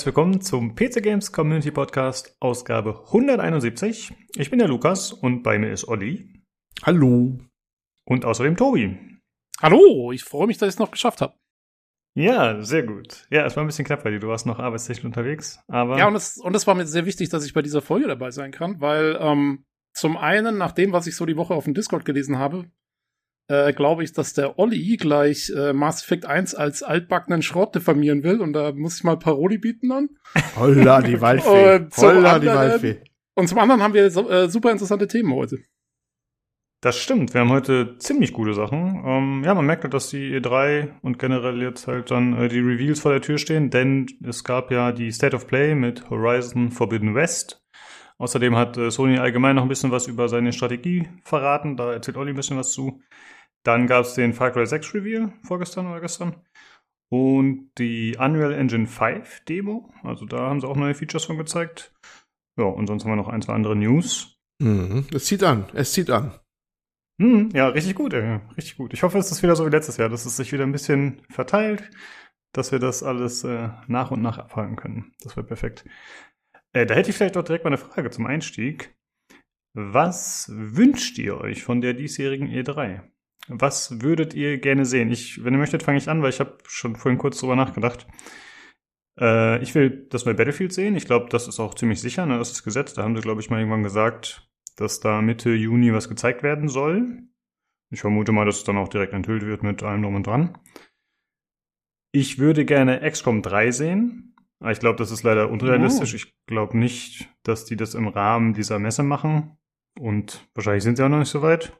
Herzlich willkommen zum PC Games Community Podcast Ausgabe 171. Ich bin der Lukas und bei mir ist Olli. Hallo. Und außerdem Tobi. Hallo, ich freue mich, dass ich es noch geschafft habe. Ja, sehr gut. Ja, es war ein bisschen knapp bei dir. Du warst noch arbeitstechnisch unterwegs, aber. Ja, und es, und es war mir sehr wichtig, dass ich bei dieser Folge dabei sein kann, weil ähm, zum einen, nach dem, was ich so die Woche auf dem Discord gelesen habe, äh, glaube ich, dass der Olli gleich äh, Mass Effect 1 als altbackenen Schrott diffamieren will und da muss ich mal Paroli bieten dann. Holla die Waldfee. Holla die Waldfee. Und zum anderen haben wir so, äh, super interessante Themen heute. Das stimmt. Wir haben heute ziemlich gute Sachen. Ähm, ja, man merkt halt, dass die E3 und generell jetzt halt dann äh, die Reveals vor der Tür stehen, denn es gab ja die State of Play mit Horizon Forbidden West. Außerdem hat äh, Sony allgemein noch ein bisschen was über seine Strategie verraten. Da erzählt Olli ein bisschen was zu. Dann gab es den Far Cry 6 Reveal vorgestern oder gestern. Und die Unreal Engine 5 Demo. Also da haben sie auch neue Features von gezeigt. Ja, und sonst haben wir noch ein, zwei andere News. Mhm. Es zieht an, es zieht an. Hm, ja, richtig gut, ey. richtig gut. Ich hoffe, es ist wieder so wie letztes Jahr, dass es sich wieder ein bisschen verteilt, dass wir das alles äh, nach und nach abhalten können. Das wäre perfekt. Äh, da hätte ich vielleicht auch direkt mal eine Frage zum Einstieg. Was wünscht ihr euch von der diesjährigen E3? Was würdet ihr gerne sehen? Ich, wenn ihr möchtet, fange ich an, weil ich habe schon vorhin kurz drüber nachgedacht. Äh, ich will das neue Battlefield sehen. Ich glaube, das ist auch ziemlich sicher. Ne? Das ist gesetzt. Da haben sie, glaube ich, mal irgendwann gesagt, dass da Mitte Juni was gezeigt werden soll. Ich vermute mal, dass es dann auch direkt enthüllt wird mit allem drum und dran. Ich würde gerne XCOM 3 sehen. Aber ich glaube, das ist leider unrealistisch. Oh. Ich glaube nicht, dass die das im Rahmen dieser Messe machen. Und wahrscheinlich sind sie auch noch nicht so weit.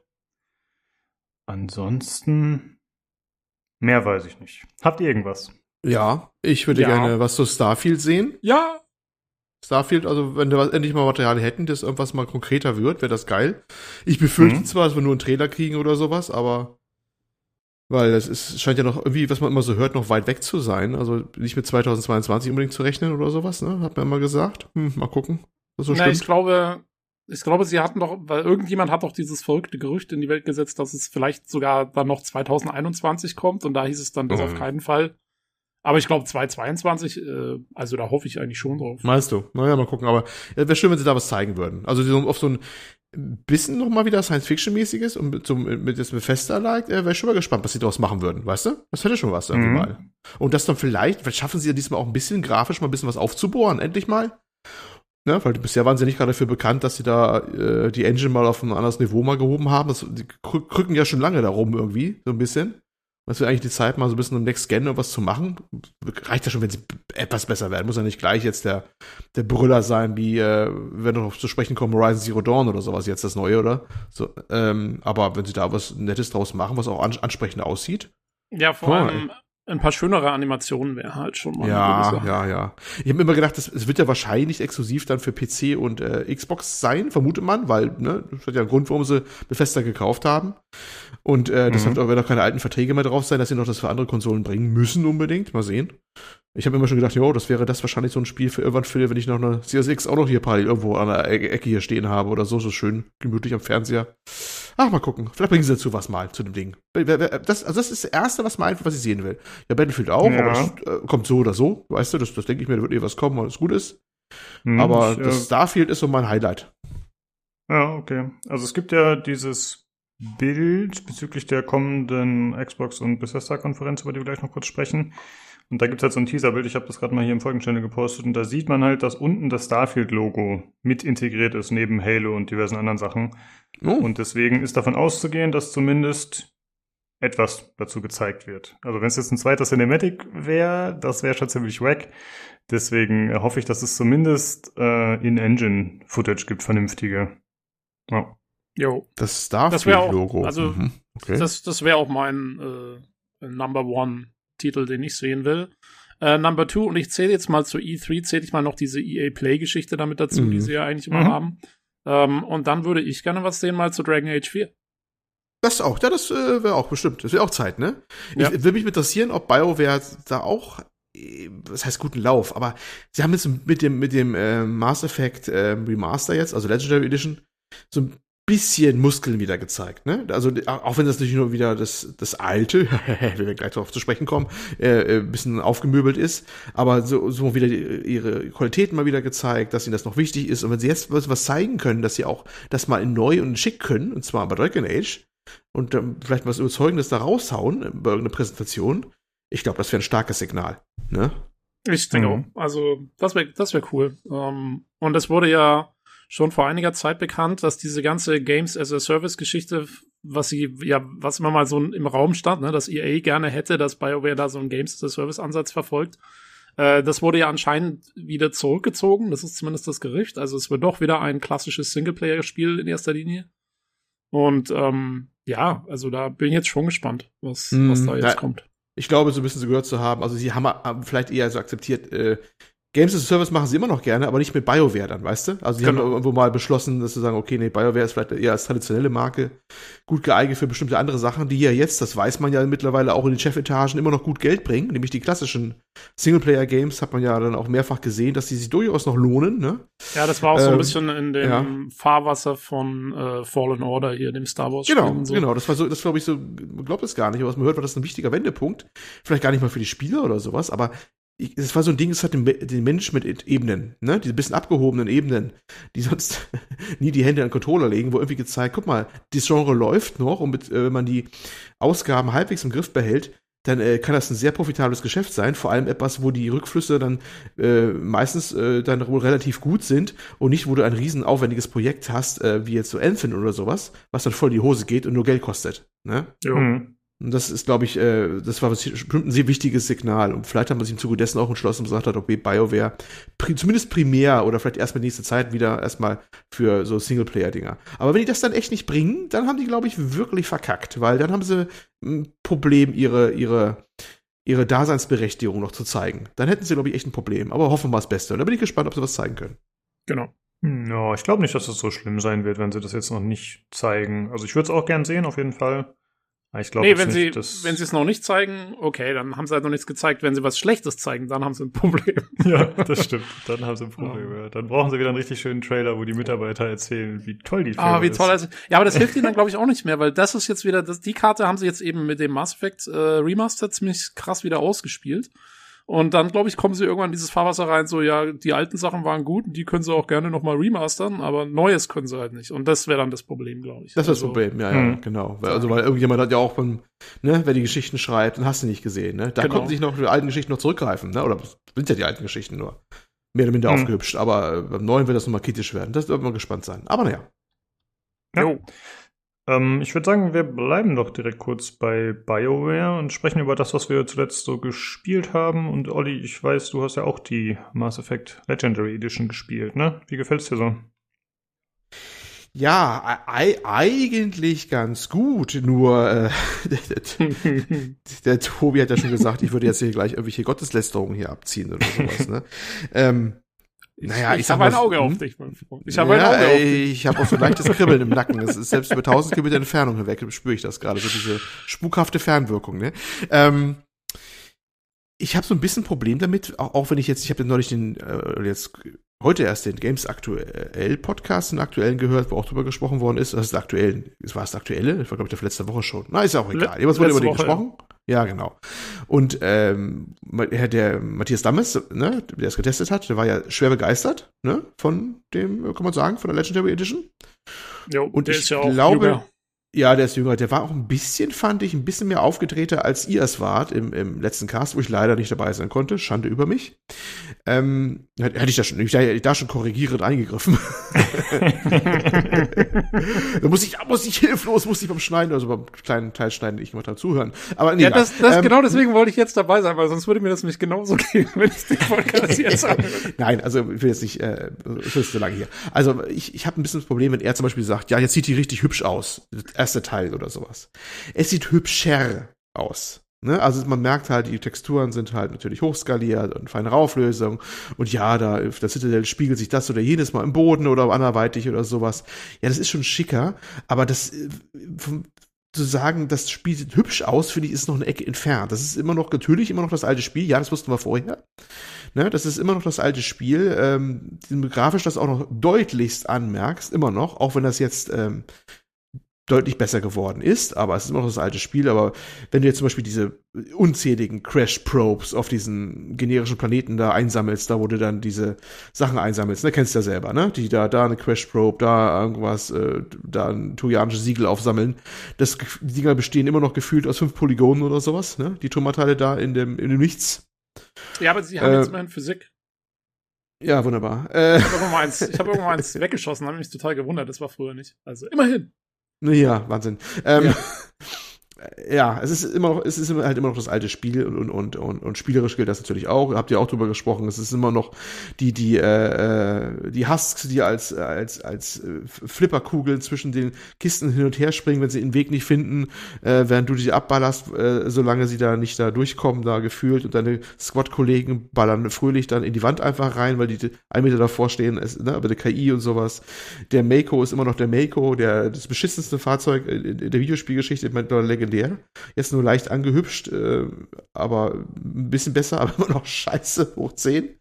Ansonsten mehr weiß ich nicht. Habt ihr irgendwas? Ja, ich würde ja. gerne was zu Starfield sehen. Ja, Starfield, also wenn wir endlich mal Material hätten, das irgendwas mal konkreter wird, wäre das geil. Ich befürchte mhm. zwar, dass wir nur einen Trailer kriegen oder sowas, aber weil das ist, scheint ja noch irgendwie, was man immer so hört, noch weit weg zu sein. Also nicht mit 2022 unbedingt zu rechnen oder sowas, ne? Hat man immer gesagt. Hm, mal gucken. Was so Na, stimmt. ich glaube, ich glaube, sie hatten doch, weil irgendjemand hat doch dieses verrückte Gerücht in die Welt gesetzt, dass es vielleicht sogar dann noch 2021 kommt und da hieß es dann das mhm. auf keinen Fall. Aber ich glaube 2022, äh, also da hoffe ich eigentlich schon drauf. Meinst du? Naja, mal gucken. Aber äh, wäre schön, wenn sie da was zeigen würden. Also so, auf so ein bisschen noch mal wieder Science-Fiction-mäßiges und mit, so, mit das Bethesda-like, äh, wäre ich schon mal gespannt, was sie daraus machen würden, weißt du? Das hätte schon was irgendwie mhm. mal. Und das dann vielleicht, vielleicht schaffen sie ja diesmal auch ein bisschen grafisch mal ein bisschen was aufzubohren, endlich mal. Ne, weil bisher waren sie nicht gerade dafür bekannt, dass sie da äh, die Engine mal auf ein anderes Niveau mal gehoben haben. Das, die krücken ja schon lange darum irgendwie, so ein bisschen. Was wäre eigentlich die Zeit, mal so ein bisschen im Next Gen was zu machen? Reicht ja schon, wenn sie etwas besser werden. Muss ja nicht gleich jetzt der, der Brüller sein, wie, äh, wenn noch zu sprechen kommen, Horizon Zero Dawn oder sowas, jetzt das Neue, oder? So, ähm, aber wenn sie da was Nettes draus machen, was auch ansprechend aussieht. Ja, vor allem, ein paar schönere Animationen wäre halt schon mal. Ja, ja, ja. Ich habe immer gedacht, es wird ja wahrscheinlich exklusiv dann für PC und äh, Xbox sein, vermutet man, weil ne, das hat ja einen Grund, warum sie Bethesda gekauft haben. Und äh, mhm. deshalb werden auch keine alten Verträge mehr drauf sein, dass sie noch das für andere Konsolen bringen müssen unbedingt. Mal sehen. Ich habe immer schon gedacht, jo, das wäre das wahrscheinlich so ein Spiel für irgendwann für, wenn ich noch eine CSX auch noch hier parallel irgendwo an der Ecke hier stehen habe oder so, so schön gemütlich am Fernseher. Ach, mal gucken. Vielleicht bringen sie dazu was mal zu dem Ding. Das, also das ist das Erste, was mal was ich sehen will. Ja, Battlefield auch, ja. aber das äh, kommt so oder so. Weißt du, das, das denke ich mir, da wird eh was kommen, weil es gut ist. Hm, aber ich, das Starfield ist so mein Highlight. Ja, okay. Also es gibt ja dieses Bild bezüglich der kommenden Xbox und Bethesda-Konferenz, über die wir gleich noch kurz sprechen. Und da gibt es halt so ein Teaserbild, ich habe das gerade mal hier im Folgenchannel gepostet, und da sieht man halt, dass unten das Starfield-Logo mit integriert ist, neben Halo und diversen anderen Sachen. Oh. Und deswegen ist davon auszugehen, dass zumindest etwas dazu gezeigt wird. Also wenn es jetzt ein zweiter Cinematic wäre, das wäre schon ziemlich wack. Deswegen hoffe ich, dass es zumindest äh, in-Engine-Footage gibt, vernünftige. Ja. Jo. Das Starfield-Logo. Also mhm. okay. das, das wäre auch mein äh, Number One Titel, den ich sehen will. Äh, Number Two, und ich zähle jetzt mal zu E3, zähle ich mal noch diese EA Play-Geschichte damit dazu, mhm. die sie ja eigentlich immer mhm. haben. Ähm, und dann würde ich gerne was sehen mal zu Dragon Age 4. Das auch, ja, das äh, wäre auch bestimmt. Das wäre auch Zeit, ne? Ja. Ich würde mich interessieren, ob BioWare da auch, äh, das heißt guten Lauf, aber sie haben jetzt mit dem, mit dem äh, Mass Effect äh, Remaster jetzt, also Legendary Edition, so ein bisschen Muskeln wieder gezeigt, ne? Also auch wenn das natürlich nur wieder das das alte, wenn wir gleich darauf zu sprechen kommen, äh, ein bisschen aufgemöbelt ist, aber so, so wieder ihre Qualitäten mal wieder gezeigt, dass ihnen das noch wichtig ist und wenn sie jetzt was zeigen können, dass sie auch das mal in neu und schick können, und zwar bei Dragon Age und ähm, vielleicht was überzeugendes da raushauen bei irgendeiner Präsentation, ich glaube, das wäre ein starkes Signal, ne? Ich denke mhm. auch. Also das wäre das wäre cool. Um, und es wurde ja schon vor einiger Zeit bekannt, dass diese ganze Games as a Service Geschichte, was sie, ja, was immer mal so im Raum stand, ne, dass EA gerne hätte, dass BioWare da so einen Games as a Service Ansatz verfolgt. Äh, das wurde ja anscheinend wieder zurückgezogen. Das ist zumindest das Gerücht. Also es wird doch wieder ein klassisches Singleplayer-Spiel in erster Linie. Und ähm, ja, also da bin ich jetzt schon gespannt, was, mm, was da jetzt ja, kommt. Ich glaube, so ein bisschen so gehört zu haben. Also sie haben, haben vielleicht eher so akzeptiert, äh, Games as a Service machen sie immer noch gerne, aber nicht mit BioWare dann, weißt du? Also sie genau. haben irgendwo mal beschlossen, dass sie sagen, okay, nee, BioWare ist vielleicht eher als traditionelle Marke gut geeignet für bestimmte andere Sachen, die ja jetzt, das weiß man ja mittlerweile auch in den Chefetagen, immer noch gut Geld bringen, nämlich die klassischen Singleplayer-Games hat man ja dann auch mehrfach gesehen, dass die sich durchaus noch lohnen, ne? Ja, das war auch ähm, so ein ähm, bisschen in dem ja. Fahrwasser von äh, Fallen Order hier, dem Star Wars. Genau, so. genau, das war so, das glaube ich so, man glaubt es gar nicht, aber was man hört, war das ein wichtiger Wendepunkt. Vielleicht gar nicht mal für die Spieler oder sowas, aber es war so ein Ding, es hat den, den Mensch mit Ebenen, ne, diese bisschen abgehobenen Ebenen, die sonst nie die Hände an den Controller legen, wo irgendwie gezeigt, guck mal, die Genre läuft noch und mit, äh, wenn man die Ausgaben halbwegs im Griff behält, dann äh, kann das ein sehr profitables Geschäft sein, vor allem etwas, wo die Rückflüsse dann äh, meistens äh, dann wohl relativ gut sind und nicht, wo du ein riesen aufwendiges Projekt hast, äh, wie jetzt so Anthem oder sowas, was dann voll in die Hose geht und nur Geld kostet. Ne? Ja. Mhm. Und das ist, glaube ich, äh, das war bestimmt ein sehr wichtiges Signal. Und vielleicht hat man sich im Zuge dessen auch entschlossen und gesagt hat, okay, BioWare, pri zumindest primär oder vielleicht erstmal nächste Zeit wieder erstmal für so Singleplayer-Dinger. Aber wenn die das dann echt nicht bringen, dann haben die, glaube ich, wirklich verkackt, weil dann haben sie ein Problem, ihre, ihre, ihre Daseinsberechtigung noch zu zeigen. Dann hätten sie, glaube ich, echt ein Problem. Aber hoffen wir das Beste. Und da bin ich gespannt, ob sie was zeigen können. Genau. Ja, ich glaube nicht, dass es so schlimm sein wird, wenn sie das jetzt noch nicht zeigen. Also ich würde es auch gern sehen, auf jeden Fall. Ich glaube nee, wenn nicht, sie, wenn sie es noch nicht zeigen, okay, dann haben sie halt noch nichts gezeigt. Wenn sie was Schlechtes zeigen, dann haben sie ein Problem. ja, das stimmt. Dann haben sie ein Problem. Ja. Dann brauchen sie wieder einen richtig schönen Trailer, wo die Mitarbeiter erzählen, wie toll die Firma Ah, wie toll. Also, ja, aber das hilft ihnen dann, glaube ich, auch nicht mehr, weil das ist jetzt wieder, das, die Karte haben sie jetzt eben mit dem Mass Effect äh, Remaster ziemlich krass wieder ausgespielt. Und dann, glaube ich, kommen sie irgendwann in dieses Fahrwasser rein, so, ja, die alten Sachen waren gut, die können sie auch gerne nochmal remastern, aber Neues können sie halt nicht. Und das wäre dann das Problem, glaube ich. Das ist also, das Problem, ja, ja, mhm. genau. Also, weil irgendjemand hat ja auch beim, ne, wer die Geschichten schreibt, dann hast du nicht gesehen, ne? Da genau. konnten sich noch die alten Geschichten noch zurückgreifen, ne? Oder sind ja die alten Geschichten nur. Mehr oder minder mhm. aufgehübscht, aber äh, beim neuen wird das nochmal kritisch werden. Das wird man gespannt sein. Aber naja. Ja. Jo. Ähm, ich würde sagen, wir bleiben doch direkt kurz bei BioWare und sprechen über das, was wir zuletzt so gespielt haben. Und Olli, ich weiß, du hast ja auch die Mass Effect Legendary Edition gespielt, ne? Wie gefällt es dir so? Ja, eigentlich ganz gut, nur äh, der, der, Tobi hat ja schon gesagt, ich würde jetzt hier gleich irgendwelche Gotteslästerungen hier abziehen oder sowas. Ne? ähm, naja, ich, ich habe ein Auge auf hm? dich, mein Freund. Ich habe ja, ein Auge auf dich. Ich habe auch so ein leichtes Kribbeln im Nacken. Es ist selbst über 1000 Kilometer Entfernung hinweg spüre ich das gerade, so diese spukhafte Fernwirkung. Ne? Ähm, ich habe so ein bisschen Problem damit, auch, auch wenn ich jetzt, ich habe neulich den, äh, jetzt heute erst den Games Aktuell Podcast, den aktuellen gehört, wo auch drüber gesprochen worden ist. Das ist der aktuellen, war es der aktuelle? Ich war, glaube ich, der letzte Woche schon. Na, ist ja auch egal. Le wurde über den gesprochen. Ja. Genau. Und ähm, der Matthias Dammes, ne, der es getestet hat, der war ja schwer begeistert, ne, von dem, kann man sagen, von der Legendary Edition. Jo, und der ich ist ja auch glaube, jünger. Ja, der ist jünger. Der war auch ein bisschen, fand ich, ein bisschen mehr aufgedrehter, als ihr es wart im, im letzten Cast, wo ich leider nicht dabei sein konnte. Schande über mich. Ähm, hätte ich da schon, ich da, da schon korrigierend eingegriffen. da muss ich, muss ich hilflos, muss ich beim Schneiden, also beim kleinen Teil schneiden, ich mal dran zuhören. Aber nee, ja, das, das ähm, genau deswegen wollte ich jetzt dabei sein, weil sonst würde mir das nämlich genauso gehen, wenn ich den Podcast jetzt Nein, also ich will jetzt nicht, äh, ich will so lange hier. Also ich, ich habe ein bisschen das Problem, wenn er zum Beispiel sagt, ja, jetzt sieht die richtig hübsch aus erste Teil oder sowas. Es sieht hübscher aus. Ne? Also man merkt halt, die Texturen sind halt natürlich hochskaliert und feinere Auflösung. Und ja, da der Citadel spiegelt sich das oder jenes mal im Boden oder anderweitig oder sowas. Ja, das ist schon schicker, aber das äh, vom, zu sagen, das Spiel sieht hübsch aus, finde ich, ist noch eine Ecke entfernt. Das ist immer noch natürlich immer noch das alte Spiel. Ja, das wussten wir vorher. Ne, das ist immer noch das alte Spiel. Ähm, grafisch das auch noch deutlichst anmerkst, immer noch, auch wenn das jetzt ähm, deutlich besser geworden ist, aber es ist immer noch das alte Spiel. Aber wenn du jetzt zum Beispiel diese unzähligen Crash-Probes auf diesen generischen Planeten da einsammelst, da wo du dann diese Sachen einsammelst, ne, kennst du ja selber, ne? Die da, da eine Crash-Probe, da irgendwas, äh, da ein trojanisches Siegel aufsammeln. Das, die Dinger bestehen immer noch gefühlt aus fünf Polygonen oder sowas, ne? Die Turmteile da in dem, in dem Nichts. Ja, aber sie haben äh, jetzt immerhin Physik. Ja, wunderbar. Äh, ich habe irgendwann, mal eins, ich hab irgendwann eins weggeschossen, habe mich total gewundert, das war früher nicht. Also immerhin. Ja, Wahnsinn. Ähm, ja. ja, es ist immer noch, es ist halt immer noch das alte Spiel und, und, und, und spielerisch gilt das natürlich auch. Habt ihr auch drüber gesprochen. Es ist immer noch die, die, äh, äh die Husks, die als, als, als äh, Flipperkugeln zwischen den Kisten hin und her springen, wenn sie den Weg nicht finden, äh, während du sie abballerst, äh, solange sie da nicht da durchkommen, da gefühlt und deine Squad-Kollegen ballern fröhlich dann in die Wand einfach rein, weil die ein Meter davor stehen, es, ne, aber der KI und sowas. Der Mako ist immer noch der Mako, der, das beschissenste Fahrzeug in der Videospielgeschichte, einer Legende legendär. Jetzt nur leicht angehübscht, äh, aber ein bisschen besser, aber immer noch scheiße, hoch 10.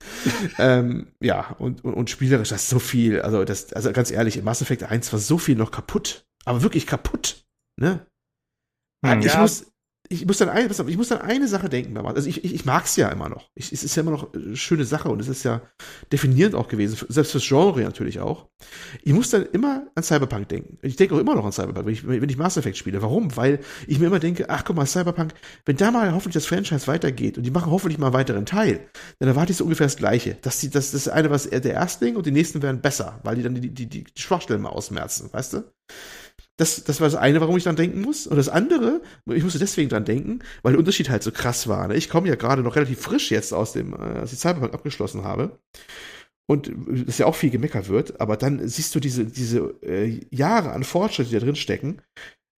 ähm, ja, und, und, und spielerisch, das ist so viel. Also, das, also ganz ehrlich, im Mass Effect 1 war so viel noch kaputt. Aber wirklich kaputt. Ne? Hm, ich ja. muss, ich muss dann eine, ich muss dann eine Sache denken. Also ich, ich, ich mag es ja immer noch. Ich, es ist ja immer noch eine schöne Sache und es ist ja definierend auch gewesen, selbst fürs Genre natürlich auch. Ich muss dann immer an Cyberpunk denken. Ich denke auch immer noch an Cyberpunk, wenn ich, wenn ich Mass Effect spiele. Warum? Weil ich mir immer denke, ach guck mal, Cyberpunk, wenn da mal hoffentlich das Franchise weitergeht und die machen hoffentlich mal einen weiteren Teil, dann erwarte ich so ungefähr das Gleiche. Das, die, das, das eine was der Erstling und die nächsten werden besser, weil die dann die, die, die Schwachstellen mal ausmerzen, weißt du? Das, das war das eine, warum ich dran denken muss. Und das andere, ich musste deswegen dran denken, weil der Unterschied halt so krass war. Ne? Ich komme ja gerade noch relativ frisch jetzt aus dem, äh, als ich Cyberpunk abgeschlossen habe. Und das ja auch viel gemeckert wird, aber dann siehst du diese, diese äh, Jahre an Fortschritt, die da drin stecken,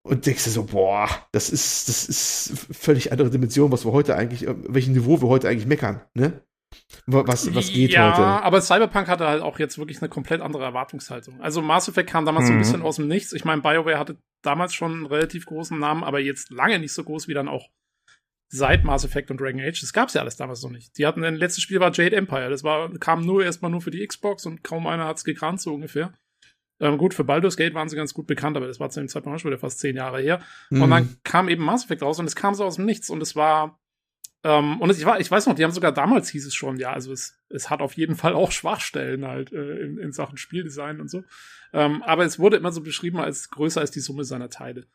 und denkst dir so, boah, das ist, das ist völlig andere Dimension, was wir heute eigentlich, äh, welchem Niveau wir heute eigentlich meckern, ne? Was, was geht ja, heute? Ja, aber Cyberpunk hatte halt auch jetzt wirklich eine komplett andere Erwartungshaltung. Also Mass Effect kam damals mhm. so ein mhm. bisschen aus dem Nichts. Ich meine, BioWare hatte damals schon einen relativ großen Namen, aber jetzt lange nicht so groß wie dann auch seit Mass Effect und Dragon Age. Das gab's ja alles damals noch nicht. Die hatten, ein letztes Spiel war Jade Empire. Das war, kam nur erstmal nur für die Xbox und kaum einer hat's gekannt, so ungefähr. Ähm, gut, für Baldur's Gate waren sie ganz gut bekannt, aber das war zu dem Zeitpunkt schon wieder fast zehn Jahre her. Mhm. Und dann kam eben Mass Effect raus und es kam so aus dem Nichts und es war, ähm, und ich, war, ich weiß noch, die haben sogar damals hieß es schon, ja, also es, es hat auf jeden Fall auch Schwachstellen halt äh, in, in Sachen Spieldesign und so. Ähm, aber es wurde immer so beschrieben als größer als die Summe seiner Teile.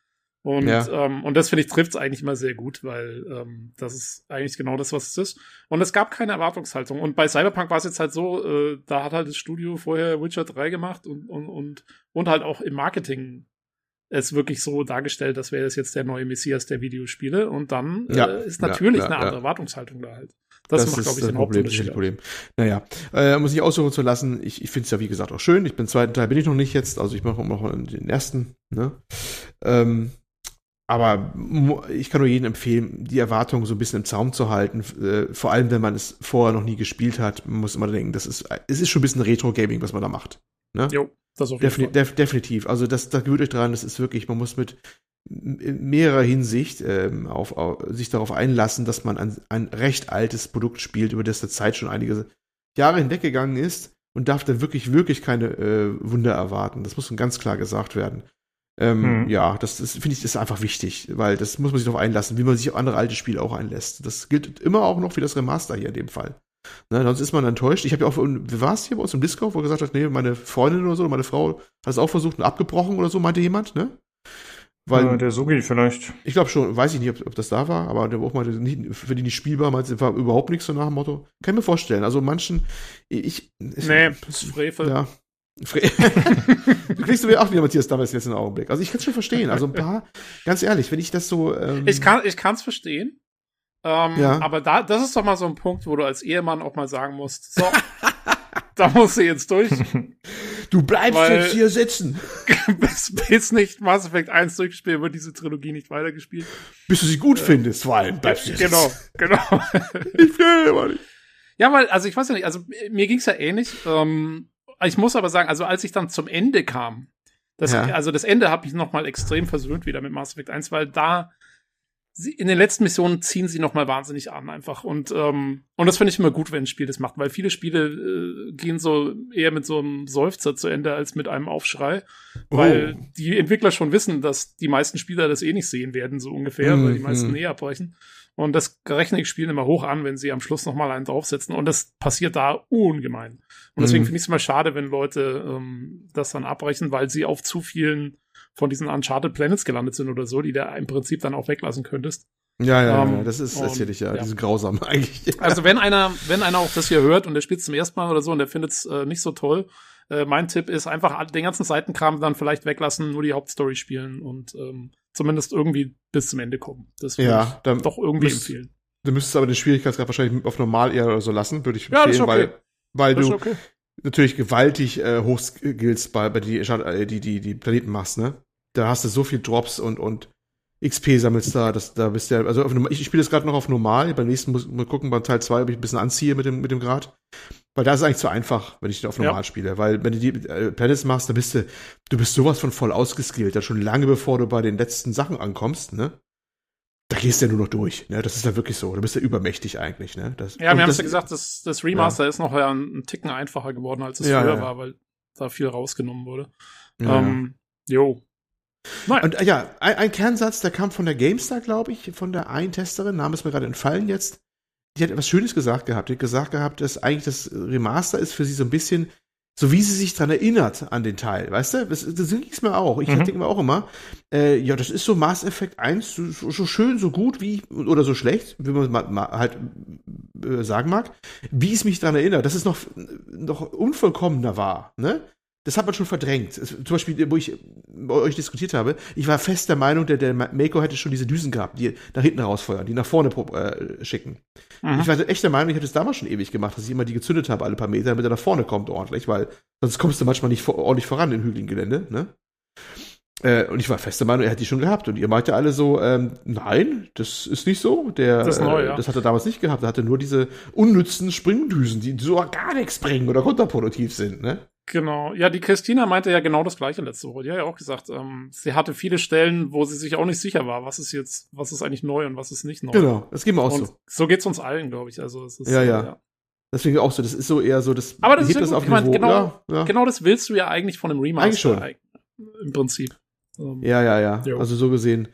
Und, ja. ähm, und das finde ich trifft es eigentlich immer sehr gut, weil ähm, das ist eigentlich genau das, was es ist. Und es gab keine Erwartungshaltung. Und bei Cyberpunk war es jetzt halt so, äh, da hat halt das Studio vorher Witcher 3 gemacht und, und, und, und halt auch im Marketing es wirklich so dargestellt, das wäre das jetzt der neue Messias der Videospiele. Und dann ja, äh, ist natürlich ja, eine andere Erwartungshaltung da halt. Das, das macht, glaube ich, den Problem, das Problem. Naja, äh, muss ich aussuchen zu lassen. Ich, ich finde es ja, wie gesagt, auch schön. Ich bin zweiten Teil bin ich noch nicht jetzt, also ich mache noch den ersten. Ne? Ähm, aber ich kann nur jedem empfehlen, die Erwartungen so ein bisschen im Zaum zu halten. Äh, vor allem, wenn man es vorher noch nie gespielt hat, man muss immer denken, das ist, es ist schon ein bisschen Retro-Gaming, was man da macht. Ne? Jo. Das auf jeden Defin Fall. Def definitiv. Also das, da gewöhnt euch dran, das ist wirklich, man muss mit in mehrerer Hinsicht ähm, auf, auf, sich darauf einlassen, dass man ein, ein recht altes Produkt spielt, über das der Zeit schon einige Jahre hinweggegangen ist und darf dann wirklich, wirklich keine äh, Wunder erwarten. Das muss ganz klar gesagt werden. Ähm, hm. Ja, das, das finde ich ist einfach wichtig, weil das muss man sich darauf einlassen, wie man sich auf andere alte Spiele auch einlässt. Das gilt immer auch noch für das Remaster hier in dem Fall. Ne, sonst ist man enttäuscht. Ich habe ja auch, wie war es hier bei uns im Discord, wo er gesagt hat, nee, meine Freundin oder so, meine Frau hat es auch versucht und abgebrochen oder so, meinte jemand, ne? Weil, ja, der Sugi vielleicht. Ich glaube schon, weiß ich nicht, ob, ob, das da war, aber der auch meinte, nicht, für die nicht spielbar, meinte, war überhaupt nichts so nach dem Motto. Kann ich mir vorstellen. Also manchen, ich. Nee, das ist Frevel. Ja. du kriegst du mir auch wieder Matthias damals jetzt in den Augenblick. Also ich kann es schon verstehen. Also ein paar, ganz ehrlich, wenn ich das so. Ähm, ich kann, ich kann es verstehen. Ähm, ja. Aber da, das ist doch mal so ein Punkt, wo du als Ehemann auch mal sagen musst, so, da musst du jetzt durch. Du bleibst Weil, jetzt hier sitzen. bis, bis nicht Mass Effect 1 durchgespielt wird diese Trilogie nicht weitergespielt. Bis du sie gut äh, findest, vor allem bleibst du Genau, genau. ich will aber nicht. Ja, weil, also ich weiß ja nicht, also mir ging's ja ähnlich. Ähm, ich muss aber sagen, also als ich dann zum Ende kam, das, ja. also das Ende hat mich noch mal extrem versöhnt wieder mit Mass Effect 1, weil da sie, in den letzten Missionen ziehen sie noch mal wahnsinnig an einfach und ähm, und das finde ich immer gut, wenn ein Spiel das macht, weil viele Spiele äh, gehen so eher mit so einem Seufzer zu Ende als mit einem Aufschrei, weil Oh. die Entwickler schon wissen, dass die meisten Spieler das eh nicht sehen werden so ungefähr, weil die Mhm. meisten eh abbrechen und das rechne ich Spielen immer hoch an, wenn sie am Schluss noch mal einen draufsetzen und das passiert da ungemein und deswegen Mhm. finde ich es immer schade, wenn Leute ähm, das dann abbrechen, weil sie auf zu vielen von diesen Uncharted Planets gelandet sind oder so, die du im Prinzip dann auch weglassen könntest. Ja, ja, Ähm, ja, das ist erzähl ja, ja. die sind grausam eigentlich. Also wenn einer, wenn einer auch das hier hört und der spielt zum ersten Mal oder so und der findet es äh, nicht so toll, äh, mein Tipp ist einfach den ganzen Seitenkram dann vielleicht weglassen, nur die Hauptstory spielen und ähm, zumindest irgendwie bis zum Ende kommen. Das würde Ja, ich doch irgendwie müsst- empfehlen. Du müsstest aber den Schwierigkeitsgrad wahrscheinlich auf normal eher oder so lassen, würde ich Ja, das ist empfehlen, okay. weil, weil Das du okay. natürlich gewaltig äh, hochskillst bei, bei die, äh, die, die, die Planeten machst, ne? Da hast du so viel Drops und, und XP sammelst da, das, da bist du ja, also auf, ich, ich spiele das gerade noch auf normal, beim nächsten muss mal gucken, beim Teil 2, ob ich ein bisschen anziehe mit dem, mit dem Grad. Weil da ist es eigentlich zu einfach, wenn ich den auf Ja. normal spiele. Weil wenn du die äh, Planets machst, dann bist du, du bist sowas von voll ausgeskillt, ja schon lange bevor du bei den letzten Sachen ankommst, ne? Da gehst du ja nur noch durch, ne? Das ist ja wirklich so. Da bist du übermächtig eigentlich, ne? Das, Ja, wir haben das- ja gesagt, das, das Remaster ist noch ja ein, ein Ticken einfacher geworden, als es Ja, früher ja, ja. war, weil da viel rausgenommen wurde. Ja, ja. ähm, Jo. Nein. Und äh, ja, ein, ein Kernsatz, der kam von der GameStar, glaube ich, von der einen Testerin, Name ist mir gerade entfallen jetzt. Die hat etwas Schönes gesagt gehabt. Die hat gesagt gehabt, dass eigentlich das Remaster ist für sie so ein bisschen, so wie sie sich dran erinnert an den Teil, weißt du? Das, das ging es mir auch. Ich Mhm. denke mir auch immer, äh, ja, das ist so Mass Effect 1, so, so, so schön, so gut wie, oder so schlecht, wie man mal, mal halt äh, sagen mag, wie es mich dran erinnert, dass es noch, noch unvollkommener war, ne? Das hat man schon verdrängt. Zum Beispiel, wo ich bei euch diskutiert habe, ich war fest der Meinung, der, der Mako hätte schon diese Düsen gehabt, die nach hinten rausfeuern, die nach vorne äh, schicken. Mhm. Ich war echt der Meinung, ich hätte es damals schon ewig gemacht, dass ich immer die gezündet habe, alle paar Meter, damit er nach vorne kommt ordentlich, weil sonst kommst du manchmal nicht vor, ordentlich voran im hügeligen Gelände, ne? Äh, und ich war fest der Meinung, er hat die schon gehabt. Und ihr meinte alle so, ähm, nein, das ist nicht so. Der, Das ist neu, äh, ja. das hat er damals nicht gehabt. Er hatte nur diese unnützen Springdüsen, die so gar nichts bringen oder kontraproduktiv sind, ne? Genau. Ja, die Christina meinte ja genau das gleiche letzte Woche. Die hat ja auch gesagt, ähm, sie hatte viele Stellen, wo sie sich auch nicht sicher war, was ist jetzt, was ist eigentlich neu und was ist nicht neu. Genau, das geht mir auch Und so. so geht's uns allen, glaube ich. Also es ist, Ja, äh, ja. Deswegen auch so, das ist so eher so, das Aber das ist hebt ja gut. Ich meine, genau- ja, ja. Genau das willst du ja eigentlich von einem Remaster. Eigentlich schon. Im Prinzip. Ähm, Ja, ja, ja. Jo. Also so gesehen.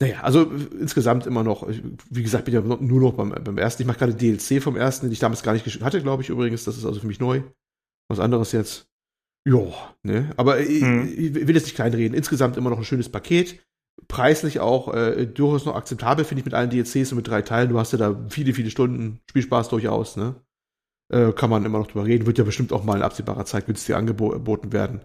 Naja, also insgesamt immer noch, ich- wie gesagt, bin ja noch- nur noch beim, beim ersten. Ich mache gerade DLC vom ersten, den ich damals gar nicht hatte, glaube ich übrigens. Das ist also für mich neu. Was anderes jetzt. Jo, ne? Aber ich, Hm. ich will jetzt nicht kleinreden. Insgesamt immer noch ein schönes Paket. Preislich auch äh, durchaus noch akzeptabel, finde ich, mit allen DLCs und mit drei Teilen. Du hast ja da viele, viele Stunden Spielspaß durchaus, ne? Äh, kann man immer noch drüber reden. Wird ja bestimmt auch mal in absehbarer Zeit günstig angeboten werden.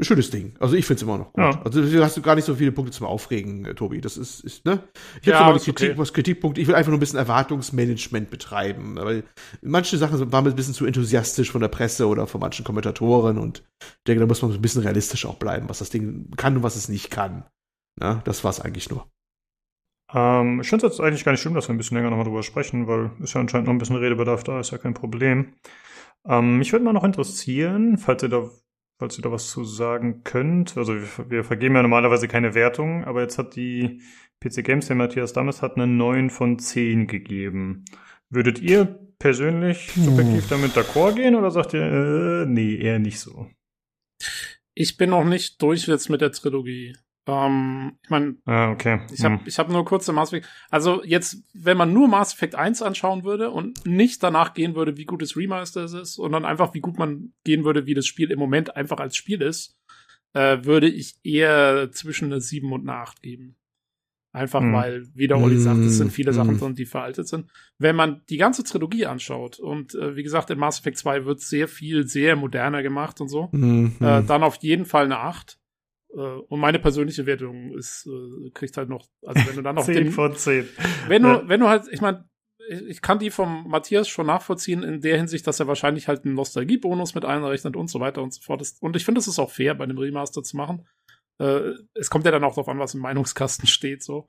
Schönes Ding. Also ich finde es immer noch gut. Ja. Also du hast du gar nicht so viele Punkte zum Aufregen, äh, Tobi. Das ist, ist ne? Ich Ja, habe so mal Kritik, okay. was Kritikpunkte. Ich will einfach nur ein bisschen Erwartungsmanagement betreiben. Weil manche Sachen waren ein bisschen zu enthusiastisch von der Presse oder von manchen Kommentatoren und ich denke, da muss man ein bisschen realistisch auch bleiben, was das Ding kann und was es nicht kann. Na, das war's eigentlich nur. Ähm, ich finde es jetzt eigentlich gar nicht schlimm, dass wir ein bisschen länger nochmal drüber sprechen, weil ist ja anscheinend noch ein bisschen Redebedarf da, ist ja kein Problem. Ähm, mich würde mal noch interessieren, falls ihr da, falls ihr da was zu sagen könnt. Also wir, wir vergeben ja normalerweise keine Wertung, aber jetzt hat die PC Games, der Matthias Dammes, hat eine 9 von 10 gegeben. Würdet ihr persönlich subjektiv damit d'accord gehen oder sagt ihr, äh, nee, eher nicht so? Ich bin noch nicht durch jetzt mit der Trilogie. Ähm, ich meine, Ah, okay. Ich habe Hm. ich hab nur kurze Mass Effect. Also jetzt, wenn man nur Mass Effect 1 anschauen würde und nicht danach gehen würde, wie gut das Remaster ist, sondern einfach, wie gut man gehen würde, wie das Spiel im Moment einfach als Spiel ist, äh, würde ich eher zwischen eine 7 und eine 8 geben. Einfach Hm. weil, wie der Olli sagt, es sind viele Hm. Sachen drin, die veraltet sind. Wenn man die ganze Trilogie anschaut und äh, wie gesagt, in Mass Effect 2 wird sehr viel, sehr moderner gemacht und so, Mhm. äh, dann auf jeden Fall eine 8. Äh, und meine persönliche Wertung ist, äh, kriegt halt noch, also wenn du dann noch 10 den, von 10. wenn du, Ja. wenn du halt, ich meine, ich kann die vom Matthias schon nachvollziehen in der Hinsicht, dass er wahrscheinlich halt einen Nostalgiebonus mit einrechnet und so weiter und so fort. Das- Und ich finde, es ist auch fair, bei einem Remaster zu machen. Äh, es kommt ja dann auch darauf an, was im Meinungskasten steht, so.